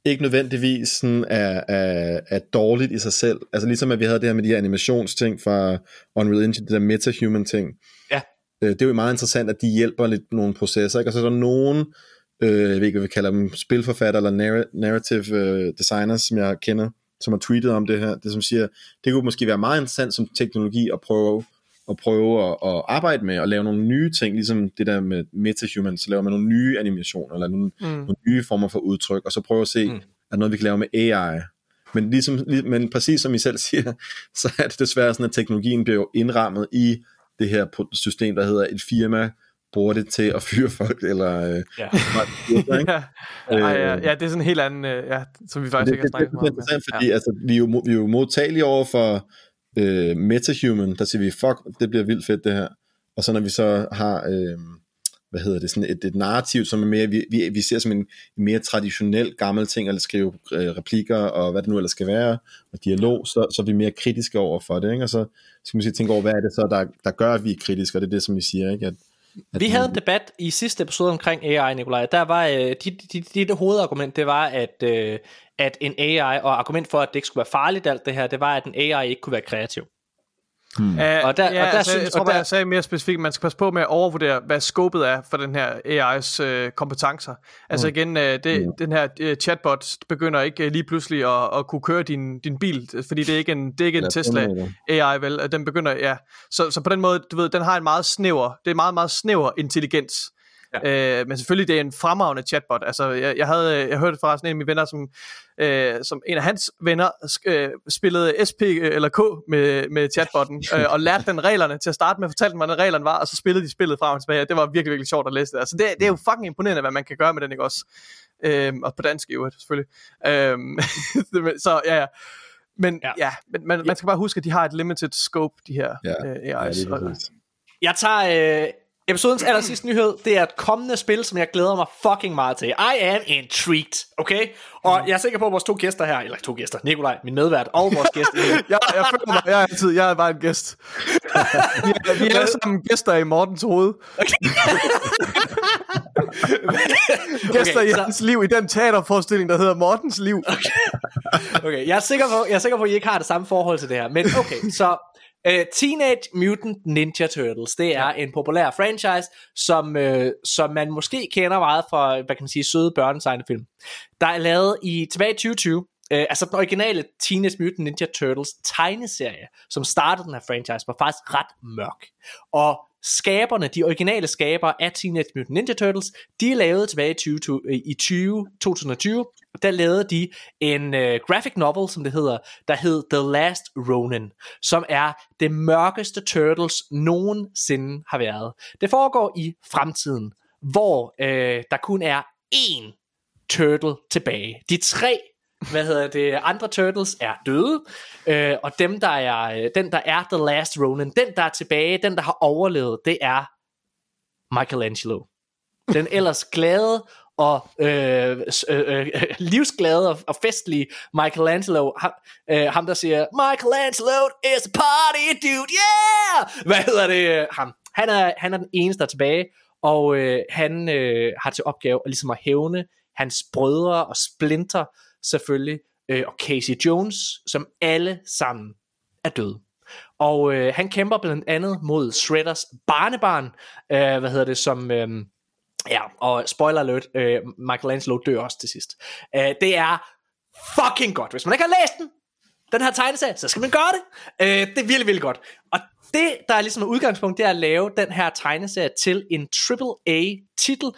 ikke nødvendigvis sådan er, er, er dårligt i sig selv. Altså ligesom at vi havde det her med de her animationsting fra Unreal Engine, det der metahuman ting. Ja. Øh, det er jo meget interessant, at de hjælper lidt nogle processer. Ikke? Og så er der nogen, øh, jeg ved ikke, hvad vi kalder dem, spilforfatter eller narr- narrative øh, designers, som jeg kender, som har tweetet om det her, det som siger, det kunne måske være meget interessant som teknologi at prøve at prøve at, at arbejde med og lave nogle nye ting, ligesom det der med metahuman, så laver man nogle nye animationer, eller nogle, mm. nogle nye former for udtryk, og så prøve at se, mm. er noget, vi kan lave med AI. Men, ligesom, lig- men præcis som I selv siger, så er det desværre sådan, at teknologien bliver jo indrammet i det her system, der hedder et firma, bruger det til at fyre folk, eller... Øh, Ja. ikke? ja. Ej, ja, ja, det er sådan en helt anden, øh, ja, som vi faktisk det, ikke det, har det, snakket det er meget om. interessant, fordi ja. altså, vi, er jo, vi er jo modtagelige over for øh, metahuman, der siger vi, fuck, det bliver vildt fedt det her. Og så når vi så har, øh, hvad hedder det, sådan et, et narrativ, som er mere, vi, vi, vi ser som en, mere traditionel gammel ting, eller skrive øh, replikker, og hvad det nu ellers skal være, og dialog, så, så er vi mere kritiske over for det, ikke? og så skal man sige, tænke over, hvad er det så, der, der gør, at vi er kritiske, og det er det, som vi siger, ikke? At, at vi havde en debat i sidste episode omkring AI, Nikolaj. Der var øh, dit, dit, dit, hovedargument, det var, at, øh, at en AI, og argument for, at det ikke skulle være farligt alt det her, det var, at en AI ikke kunne være kreativ. Hmm. Og der, ja, og der altså, synes, jeg tror, og der, jeg sagde mere specifikt, man skal passe på med at overvurdere, hvad skåbet er for den her AI's øh, kompetencer. Altså mm. igen, øh, det, mm. den her øh, chatbot begynder ikke øh, lige pludselig at, at kunne køre din, din bil, fordi det er ikke en, det er ikke en Tesla AI, vel? Den begynder, ja. Så, så på den måde, du ved, den har en meget snæver, det er meget, meget snæver intelligens. Ja. Øh, men selvfølgelig det er en fremragende chatbot. Altså, jeg, jeg havde jeg hørte fra sådan en af mine venner, som, øh, som en af hans venner øh, spillede SP eller K med, med chatbotten, øh, og lærte den reglerne til at starte med, fortalte dem, hvordan reglerne var, og så spillede de spillet frem og tilbage. Det var virkelig, virkelig sjovt at læse det. Altså, det, det er jo fucking imponerende, hvad man kan gøre med den, ikke også? Øh, og på dansk i øvrigt, selvfølgelig. Øh, så ja, ja. Men ja, ja men man, man skal bare huske, at de har et limited scope, de her ja, øh, AI's. Ja, jeg tager øh, Episodens aller sidste nyhed, det er et kommende spil, som jeg glæder mig fucking meget til. I am intrigued, okay? Og jeg er sikker på, at vores to gæster her, eller to gæster, Nikolaj, min medvært, og vores gæst. jeg, jeg føler mig, jeg er altid, jeg er bare en gæst. vi, er, vi er alle sammen gæster i Mortens hoved. Okay. gæster okay, i så... hans liv, i den teaterforestilling, der hedder Mortens liv. okay. okay, jeg er sikker på, jeg er sikker på, at I ikke har det samme forhold til det her. Men okay, så Uh, Teenage Mutant Ninja Turtles, det er ja. en populær franchise, som, uh, som man måske kender meget fra, hvad kan man sige, søde børnetegnefilm. Der er lavet i tilbage i 2020, uh, øh, altså den originale Teenage Mutant Ninja Turtles tegneserie, som startede den her franchise, var faktisk ret mørk. Og skaberne, de originale skabere af Teenage Mutant Ninja Turtles, de lavede tilbage i, 20, øh, i 20, 2020, der lavede de en uh, graphic novel, som det hedder, der hed The Last Ronin, som er det mørkeste Turtles nogensinde har været. Det foregår i fremtiden, hvor uh, der kun er én turtle tilbage. De tre hvad hedder det, andre turtles er døde, øh, og dem der er, øh, den der er The Last Ronin, den der er tilbage, den der har overlevet, det er Michelangelo. Den ellers glade og øh, øh, øh, øh, livsglade og, og festlige Michelangelo, ham, øh, ham der siger, Michelangelo is a party dude, yeah! Hvad hedder det? Øh, ham. Han er, han er den eneste, der er tilbage, og øh, han øh, har til opgave at, ligesom at hævne hans brødre og splinter, selvfølgelig, øh, og Casey Jones, som alle sammen er døde. Og øh, han kæmper blandt andet mod Shredders barnebarn, øh, hvad hedder det, som... Øh, ja, og spoiler alert, øh, Michelangelo dør også til sidst. Øh, det er fucking godt. Hvis man ikke har læst den, den her tegneserie, så skal man gøre det. Øh, det er virkelig, virkelig godt. Og det, der er ligesom et udgangspunkt, det er at lave den her tegneserie til en AAA-titel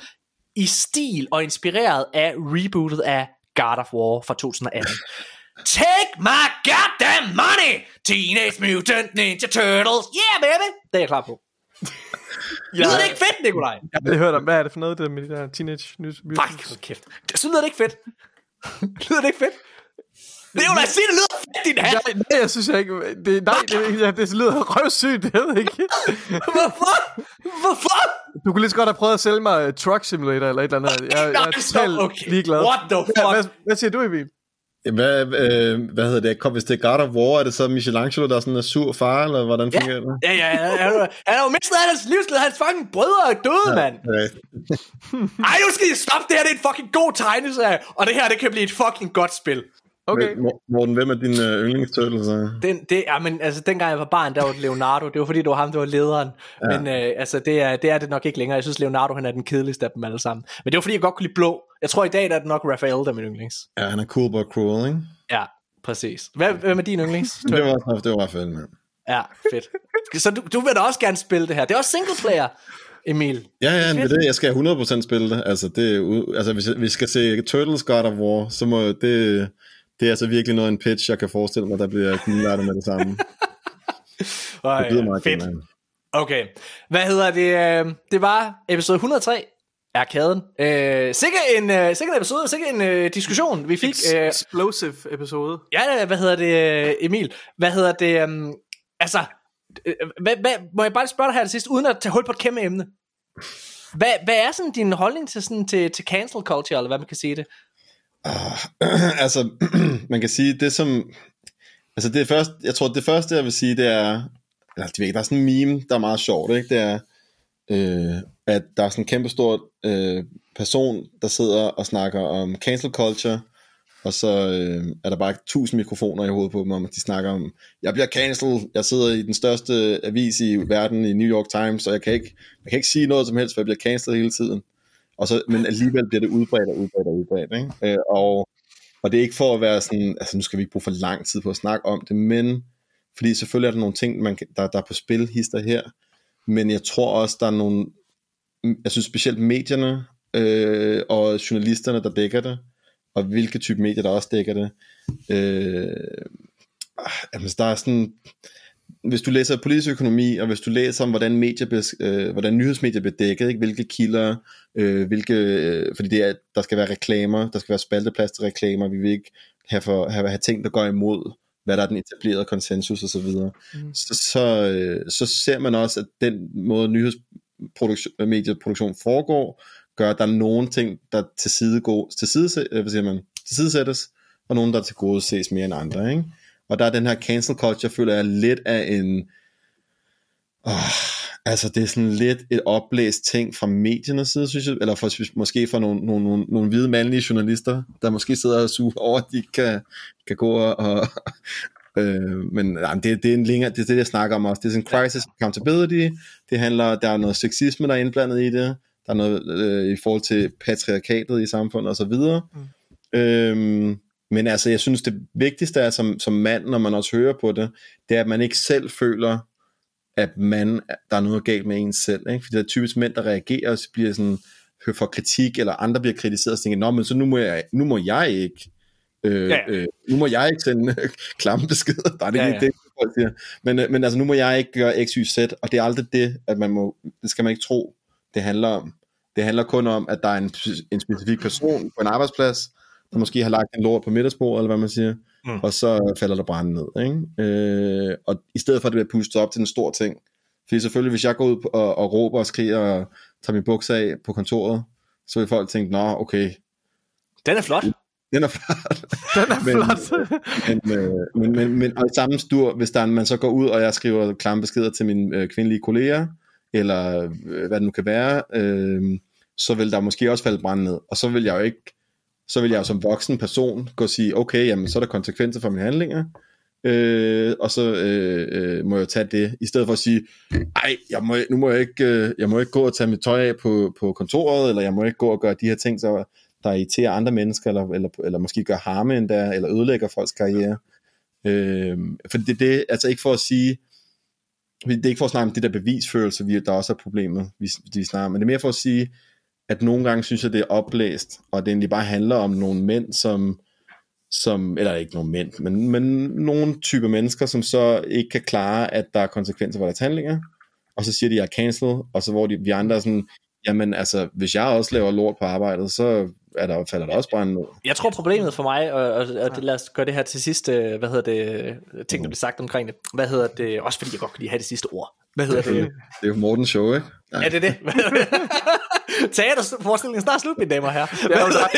i stil og inspireret af rebootet af God of War fra 2018. Take my goddamn money! Teenage Mutant Ninja Turtles! Yeah, baby! Det er jeg klar på. ja. Lyder det ikke fedt, Nikolaj? Jeg har hørt om, hvad er det for noget, det med de der Teenage Mutant? Fuck, kæft. Det lyder det ikke fedt. lyder det ikke fedt? Det er jo da sige, det lyder fedt, din hat. Nej, nej, jeg synes jeg ikke. Det, nej, det, det, det lyder røvsygt, det ved ikke. Hvorfor? Hvorfor? Du kunne lige så godt have prøvet at sælge mig uh, Truck Simulator eller et eller andet. Jeg, jeg er totalt okay. ligeglad. What the fuck? Hvad, hvad siger du, Emil? Hvad, øh, hvad hedder det? Kom, hvis det er God of War, er det så Michelangelo, der er sådan en sur far, eller hvordan ja. fungerer det? Ja, ja, ja. Han, har jo mistet hans livsglæde. Hans fucking brødre er døde, ja, mand. Ja. Ej, nu skal I stoppe det her. Det er en fucking god tegneserie. Og det her, det kan blive et fucking godt spil. Okay. Morten, hvem er din uh, yndlingsturtle så? Den, det, ja, men, altså, dengang jeg var barn, der var det Leonardo. Det var fordi, det var ham, der var lederen. Ja. Men uh, altså, det, er, det er det nok ikke længere. Jeg synes, Leonardo han er den kedeligste af dem alle sammen. Men det var fordi, jeg godt kunne lide blå. Jeg tror, i dag der er det nok Raphael, der er min yndlings. Ja, han er cool but cruel, ikke? Ja, præcis. Hvad, hvem er din yndlings? det var, det var Raphael, man. Ja, fedt. Så du, du vil da også gerne spille det her. Det er også single player. Emil. Ja, ja, det er det. Jeg skal 100% spille det. Altså, det altså hvis vi skal se Turtles God of War, så må det, det er altså virkelig noget en pitch, jeg kan forestille mig, der bliver knivlærte med det samme. Ej, det meget fedt. Gerne. Okay, hvad hedder det? Øh, det var episode 103 Arkaden. Øh, sikkert en, øh, sikkert en episode, sikkert en øh, diskussion, vi fik. Øh, Explosive episode. Ja, hvad hedder det, Emil? Hvad hedder det? Um, altså, hvad, hvad, må jeg bare spørge dig her til sidst, uden at tage hul på et kæmpe emne? Hvad, hvad er sådan din holdning til, sådan, til, til cancel culture, eller hvad man kan sige det? Øh, altså, man kan sige, det som... Altså det første, jeg tror, det første, jeg vil sige, det er... Eller, det ved ikke, der er sådan en meme, der er meget sjovt, ikke? Det er, øh, at der er sådan en kæmpe stor øh, person, der sidder og snakker om cancel culture, og så øh, er der bare tusind mikrofoner i hovedet på dem, om at de snakker om, jeg bliver cancelled, jeg sidder i den største avis i verden, i New York Times, og jeg kan ikke, jeg kan ikke sige noget som helst, for jeg bliver cancelled hele tiden. Og så, men alligevel bliver det udbredt og udbredt og udbredt. Ikke? Øh, og, og det er ikke for at være sådan, altså nu skal vi ikke bruge for lang tid på at snakke om det, men fordi selvfølgelig er der nogle ting, man kan, der, der er på spil, hister her, men jeg tror også, der er nogle, jeg synes specielt medierne øh, og journalisterne, der dækker det, og hvilke type medier, der også dækker det. Øh, altså, der er sådan, hvis du læser politisk økonomi, og hvis du læser om, hvordan, medier, øh, hvordan nyhedsmedier bliver dækket, ikke? hvilke kilder, øh, hvilke, øh, fordi det er, der skal være reklamer, der skal være spalteplads til reklamer, vi vil ikke have, for, have, have ting, der går imod, hvad der er den etablerede konsensus osv., så, videre. mm. så, så, øh, så ser man også, at den måde nyhedsmedieproduktion foregår, gør, at der er nogle ting, der til side, gå, til side, øh, hvad siger man, til side sættes, og nogle, der til gode ses mere end andre. Ikke? Og der er den her cancel culture, føler jeg, lidt af en... Oh, altså, det er sådan lidt et oplæst ting fra mediernes side, synes jeg, eller for, måske fra nogle, nogle, nogle, nogle hvide mandlige journalister, der måske sidder og suger over, at de kan, kan gå og... og øh, men nej, det, det, er en længere, det er det, jeg snakker om også. Det er sådan crisis accountability, det handler, der er noget sexisme, der er indblandet i det, der er noget øh, i forhold til patriarkatet i samfundet osv. Mm. Øhm, men altså, jeg synes, det vigtigste er som, som mand, når man også hører på det, det er, at man ikke selv føler, at man, der er noget galt med en selv. Ikke? Fordi der er typisk mænd, der reagerer og bliver sådan, for kritik, eller andre bliver kritiseret og tænker, nå, men så nu må jeg, nu må jeg ikke Øh, ja. øh, nu må jeg ikke sende øh, klamme beskeder. Der er det ja, ikke ja. det, folk siger. Men, øh, men altså, nu må jeg ikke gøre x, y, z, og det er aldrig det, at man må, det skal man ikke tro, det handler om. Det handler kun om, at der er en, en specifik person på en arbejdsplads, der måske har lagt en lort på middagsbordet, eller hvad man siger, mm. og så falder der brand ned. Ikke? Øh, og i stedet for, at det bliver pustet op til en stor ting. Fordi selvfølgelig, hvis jeg går ud og, og råber og skriger og tager min bukser af på kontoret, så vil folk tænke, nå, okay. Den er flot. Den er flot. Den er flot. men, øh, men, men, men, og i samme stur, hvis der, man så går ud, og jeg skriver klamme beskeder til mine øh, kvindelige kolleger, eller øh, hvad det nu kan være, øh, så vil der måske også falde brand ned. Og så vil jeg jo ikke, så vil jeg jo som voksen person gå og sige, okay, jamen så er der konsekvenser for mine handlinger, øh, og så øh, øh, må jeg tage det, i stedet for at sige, ej, jeg må, nu må jeg ikke, øh, jeg må ikke gå og tage mit tøj af på, på kontoret, eller jeg må ikke gå og gøre de her ting, så der irriterer andre mennesker, eller, eller, eller måske gør harme endda, eller ødelægger folks karriere. Øh, for det er det, altså ikke for at sige, det er ikke for at snakke om det der bevisførelse, vi, der også er problemet, vi, vi snakker men det er mere for at sige, at nogle gange synes jeg, det er oplæst, og det egentlig bare handler om nogle mænd, som, som eller ikke nogle mænd, men, men nogle typer mennesker, som så ikke kan klare, at der er konsekvenser for deres handlinger, og så siger de, jeg er cancelled, og så hvor de, vi andre er sådan, jamen altså, hvis jeg også laver lort på arbejdet, så er der, falder der også brænde ned. Jeg tror problemet for mig, og, og, og det, lad os gøre det her til sidst, hvad hedder det, ting der bliver sagt omkring det, hvad hedder det, også fordi jeg godt kan lide have det sidste ord. Hvad hedder det? Det er jo Mortens show, ikke? Nej. Er det det? Teaterforestillingen er snart slut, mine damer og herrer. Det er jo dig,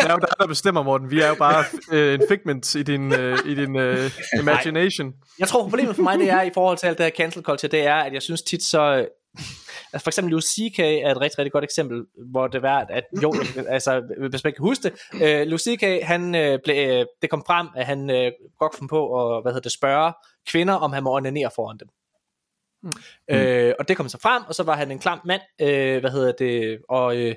det er jo dig der bestemmer, Morten. Vi er jo bare uh, en figment i din, uh, i din uh, imagination. Nej. Jeg tror, problemet for mig, det er i forhold til alt det her cancel culture, det er, at jeg synes tit så Altså for eksempel Louis C.K. er et rigtig, rigtig godt eksempel, hvor det var, at jo, altså, hvis man kan huske det, uh, Louis C.K. han uh, blev, uh, det kom frem, at han uh, godt kom på at, hvad hedder det, spørge kvinder, om han må onanere foran dem. Mm. Øh, og det kom så frem, og så var han en klam mand, øh, hvad hedder det, og, øh,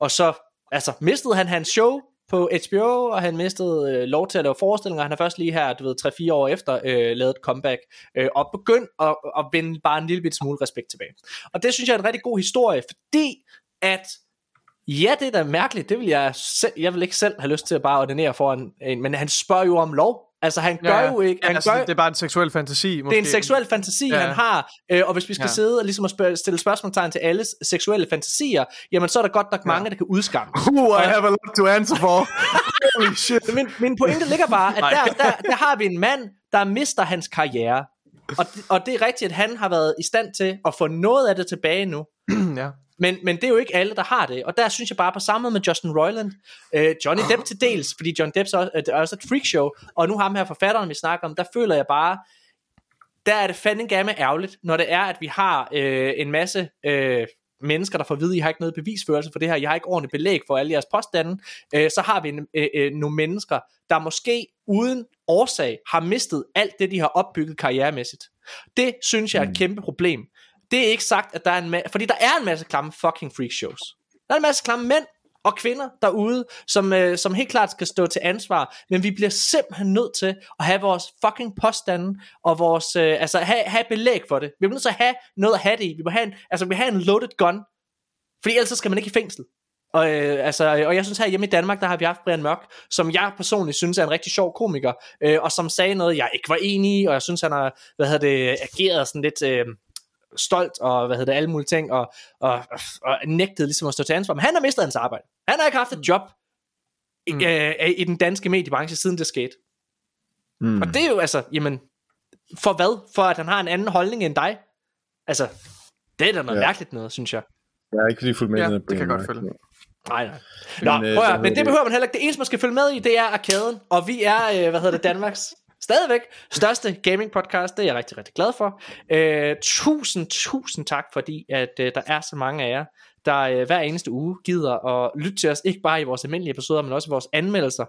og så altså, mistede han hans show, på HBO, og han mistede øh, lov til at lave forestillinger. Han har først lige her, du ved, 3-4 år efter, øh, lavet et comeback, øh, og begyndt at, at vinde bare en lille bit smule respekt tilbage. Og det synes jeg er en rigtig god historie, fordi at Ja, det er da mærkeligt. Det vil jeg selv, jeg vil ikke selv have lyst til at bare ordinere foran en, men han spørger jo om lov. Altså han gør ja, jo ikke... Han altså, gør, det er bare en seksuel fantasi måske. Det er en seksuel fantasi, ja. han har, øh, og hvis vi skal ja. sidde og ligesom at spørge, stille spørgsmålstegn til alles seksuelle fantasier, jamen så er der godt nok mange, ja. der kan udskamme. Who I have a lot to answer for. Holy shit. Min, min pointe ligger bare, at der, der, der har vi en mand, der mister hans karriere. Og, og det er rigtigt, at han har været i stand til at få noget af det tilbage nu. ja. Men, men det er jo ikke alle, der har det. Og der synes jeg bare på samme måde med Justin Roiland, øh, Johnny Depp til dels, fordi John Depp er også, er også et freakshow, og nu ham her forfatteren, vi snakker om, der føler jeg bare, der er det fandme gamme ærgerligt, når det er, at vi har øh, en masse øh, mennesker, der får at vide, at I har ikke noget bevisførelse for det her, I har ikke ordentligt belæg for alle jeres påstande, øh, så har vi en, øh, øh, nogle mennesker, der måske uden årsag har mistet alt det, de har opbygget karrieremæssigt. Det synes jeg er et mm. kæmpe problem. Det er ikke sagt, at der er en masse, fordi der er en masse klamme fucking freak shows. Der er en masse klamme mænd, og kvinder derude, som, øh, som helt klart skal stå til ansvar, men vi bliver simpelthen nødt til at have vores fucking påstande, og vores, øh, altså have, have belæg for det. Vi bliver nødt til at have noget at have det i. Vi må have en, altså vi må have en loaded gun, fordi ellers så skal man ikke i fængsel. Og, øh, altså, og jeg synes her hjemme i Danmark, der har vi haft Brian Mørk, som jeg personligt synes er en rigtig sjov komiker, øh, og som sagde noget, jeg ikke var enig i, og jeg synes, han har hvad hedder det, ageret sådan lidt... Øh, stolt og hvad hedder det, alle mulige ting, og, og, og nægtede ligesom at stå til ansvar. Men han har mistet hans arbejde. Han har ikke haft et mm. job i, mm. øh, i den danske mediebranche, siden det skete. Mm. Og det er jo altså, jamen, for hvad? For at han har en anden holdning end dig? Altså, det er da noget ja. mærkeligt noget, synes jeg. Jeg er ikke lige fuldt med ja, det kan jeg godt følge. Nej, nej. Nå, men, øh, prøv, men det behøver man heller ikke. Det eneste, man skal følge med i, det er arkaden. Og vi er, øh, hvad hedder det, Danmarks stadigvæk største gaming podcast. Det er jeg rigtig, rigtig glad for. Øh, tusind, tusind tak, fordi at øh, der er så mange af jer, der øh, hver eneste uge gider at lytte til os, ikke bare i vores almindelige episoder, men også i vores anmeldelser.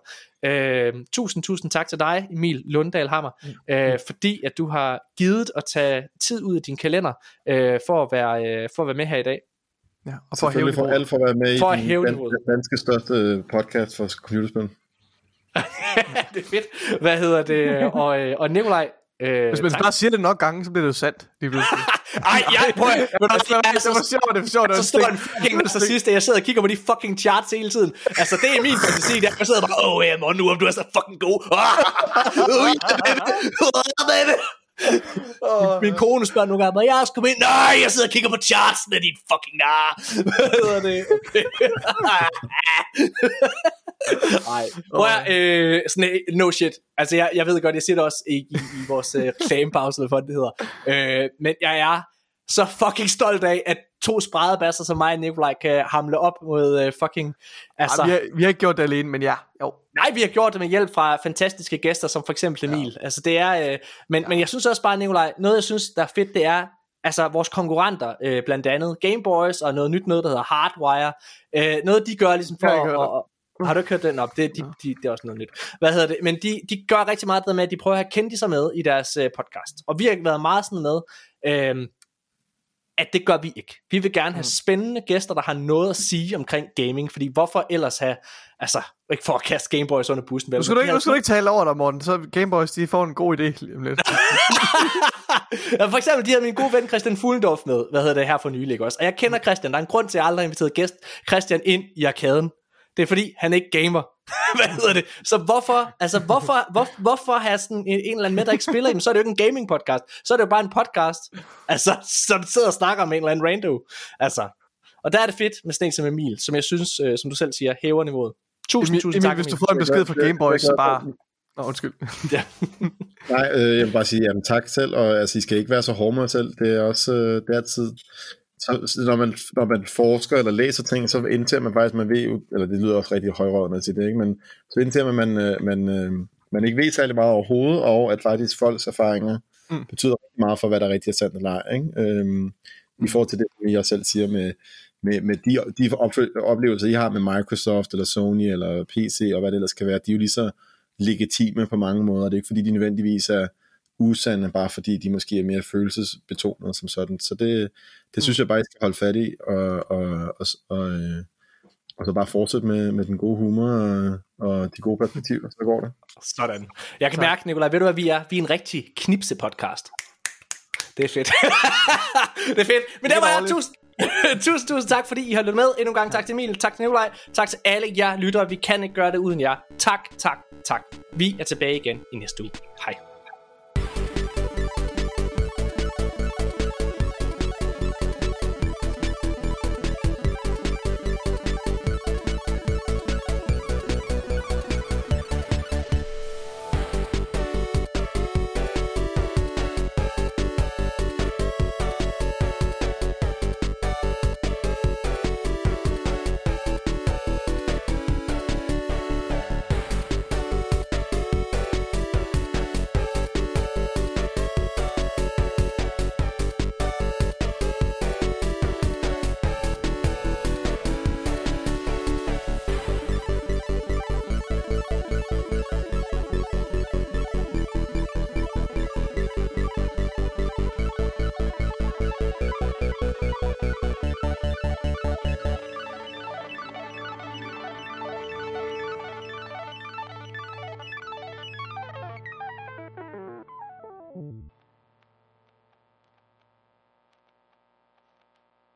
Øh, tusind, tusind tak til dig, Emil Lunddal Hammer, mm. øh, fordi at du har givet at tage tid ud af din kalender øh, for, at være, øh, for at være med her i dag. Ja, og for at hæve for alle for at være med for i den danske, danske største podcast for computerspil. det er fedt. Hvad hedder det? Og, øh, og Nikolaj, Øh, Hvis man tak. bare siger det nok gange, så bliver det jo sandt. Lige pludselig. Ej, jeg prøver. det var sjovt, det var sjovt. Så står en fucking så sidste, jeg sidder og kigger på de fucking charts hele tiden. Altså, det er min fantasi, der. Jeg sidder bare, åh, oh, yeah, nu om du er så fucking god. Oh, min kone spørger nogle gange, må jeg også komme ind? Nej, jeg sidder og kigger på chartsen af din fucking nar. Hvad hedder det? Okay. Nej. Prøv øh, sådan, øh, no shit. Altså, jeg, jeg ved godt, jeg siger det også i, i, i vores øh, reklamepause, eller hvad det hedder. Øh, men jeg er så fucking stolt af, at to spredebasser som mig og Nikolaj kan hamle op mod uh, fucking... Altså, ja, vi, har, vi har ikke gjort det alene, men ja. Jo. Nej, vi har gjort det med hjælp fra fantastiske gæster, som for eksempel Emil. Ja. Altså, det er... Uh, men, ja. men jeg synes også bare, Nikolaj, noget jeg synes, der er fedt, det er, altså vores konkurrenter, uh, blandt andet Gameboys og noget nyt noget, der hedder Hardwire. Uh, noget de gør ligesom for at, har du ikke hørt den op? Det, de, de, det er også noget nyt. Hvad hedder det? Men de, de gør rigtig meget det med, at de prøver at have kendt sig med i deres uh, podcast. Og vi har været meget sådan med, uh, at det gør vi ikke. Vi vil gerne have mm. spændende gæster, der har noget at sige omkring gaming, fordi hvorfor ellers have, altså, ikke for at kaste Gameboys under bussen. Nu skal, du ikke, nu skal du ikke tale over dig, Morten, så Gameboys, de får en god idé lidt. ja, for eksempel, de havde min gode ven Christian Fuglendorf med, hvad hedder det her for nylig, også? Og jeg kender Christian, der er en grund til, at jeg aldrig har inviteret gæst Christian ind i arkaden. Det er fordi, han ikke gamer. Hvad hedder det? Så hvorfor, altså hvorfor, hvor, hvorfor have sådan en, en eller anden med, der ikke spiller? Jamen, så er det jo ikke en gaming podcast. Så er det jo bare en podcast, altså, som sidder og snakker om en eller anden rando. Altså, og der er det fedt med sådan en som Emil, som jeg synes, øh, som du selv siger, hæver niveauet. Tusind, Emil, tusind Emil, tak. hvis du får en besked fra Gameboy, så bare... Nå, undskyld. ja. Nej, øh, jeg vil bare sige jamen, tak selv, og altså, I skal ikke være så hårde med selv. Det er også, øh, det er altid så, når, man, når man forsker eller læser ting, så indtager man faktisk, man ved eller det lyder også rigtig højrødende til det, ikke? men så indtager man, man, øh, man, øh, man ikke ved særlig meget overhovedet, og at faktisk folks erfaringer mm. betyder rigtig meget for, hvad der er rigtig er sandt eller ej. Ikke? Øhm, mm. I forhold til det, jeg selv siger med, med, med de, de oplevelser, I har med Microsoft, eller Sony, eller PC, og hvad det ellers kan være, de er jo lige så legitime på mange måder. Det er ikke fordi, de nødvendigvis er usande, bare fordi de måske er mere følelsesbetonet som sådan. Så det, det synes mm. jeg bare, I skal holde fat i, og, og, og, og, og så bare fortsætte med, med den gode humor og, og de gode perspektiver, så går det. Sådan. Jeg kan så. mærke, Nicolaj, ved du hvad vi er? Vi er en rigtig knipse-podcast. Det er fedt. det er fedt. Men det var jeg. Tusind, tusind, tusind tak, fordi I har lyttet med. Endnu en gang tak til Emil, tak til Nikolaj, tak til alle jer lyttere. Vi kan ikke gøre det uden jer. Tak, tak, tak. Vi er tilbage igen i næste uge. Hej.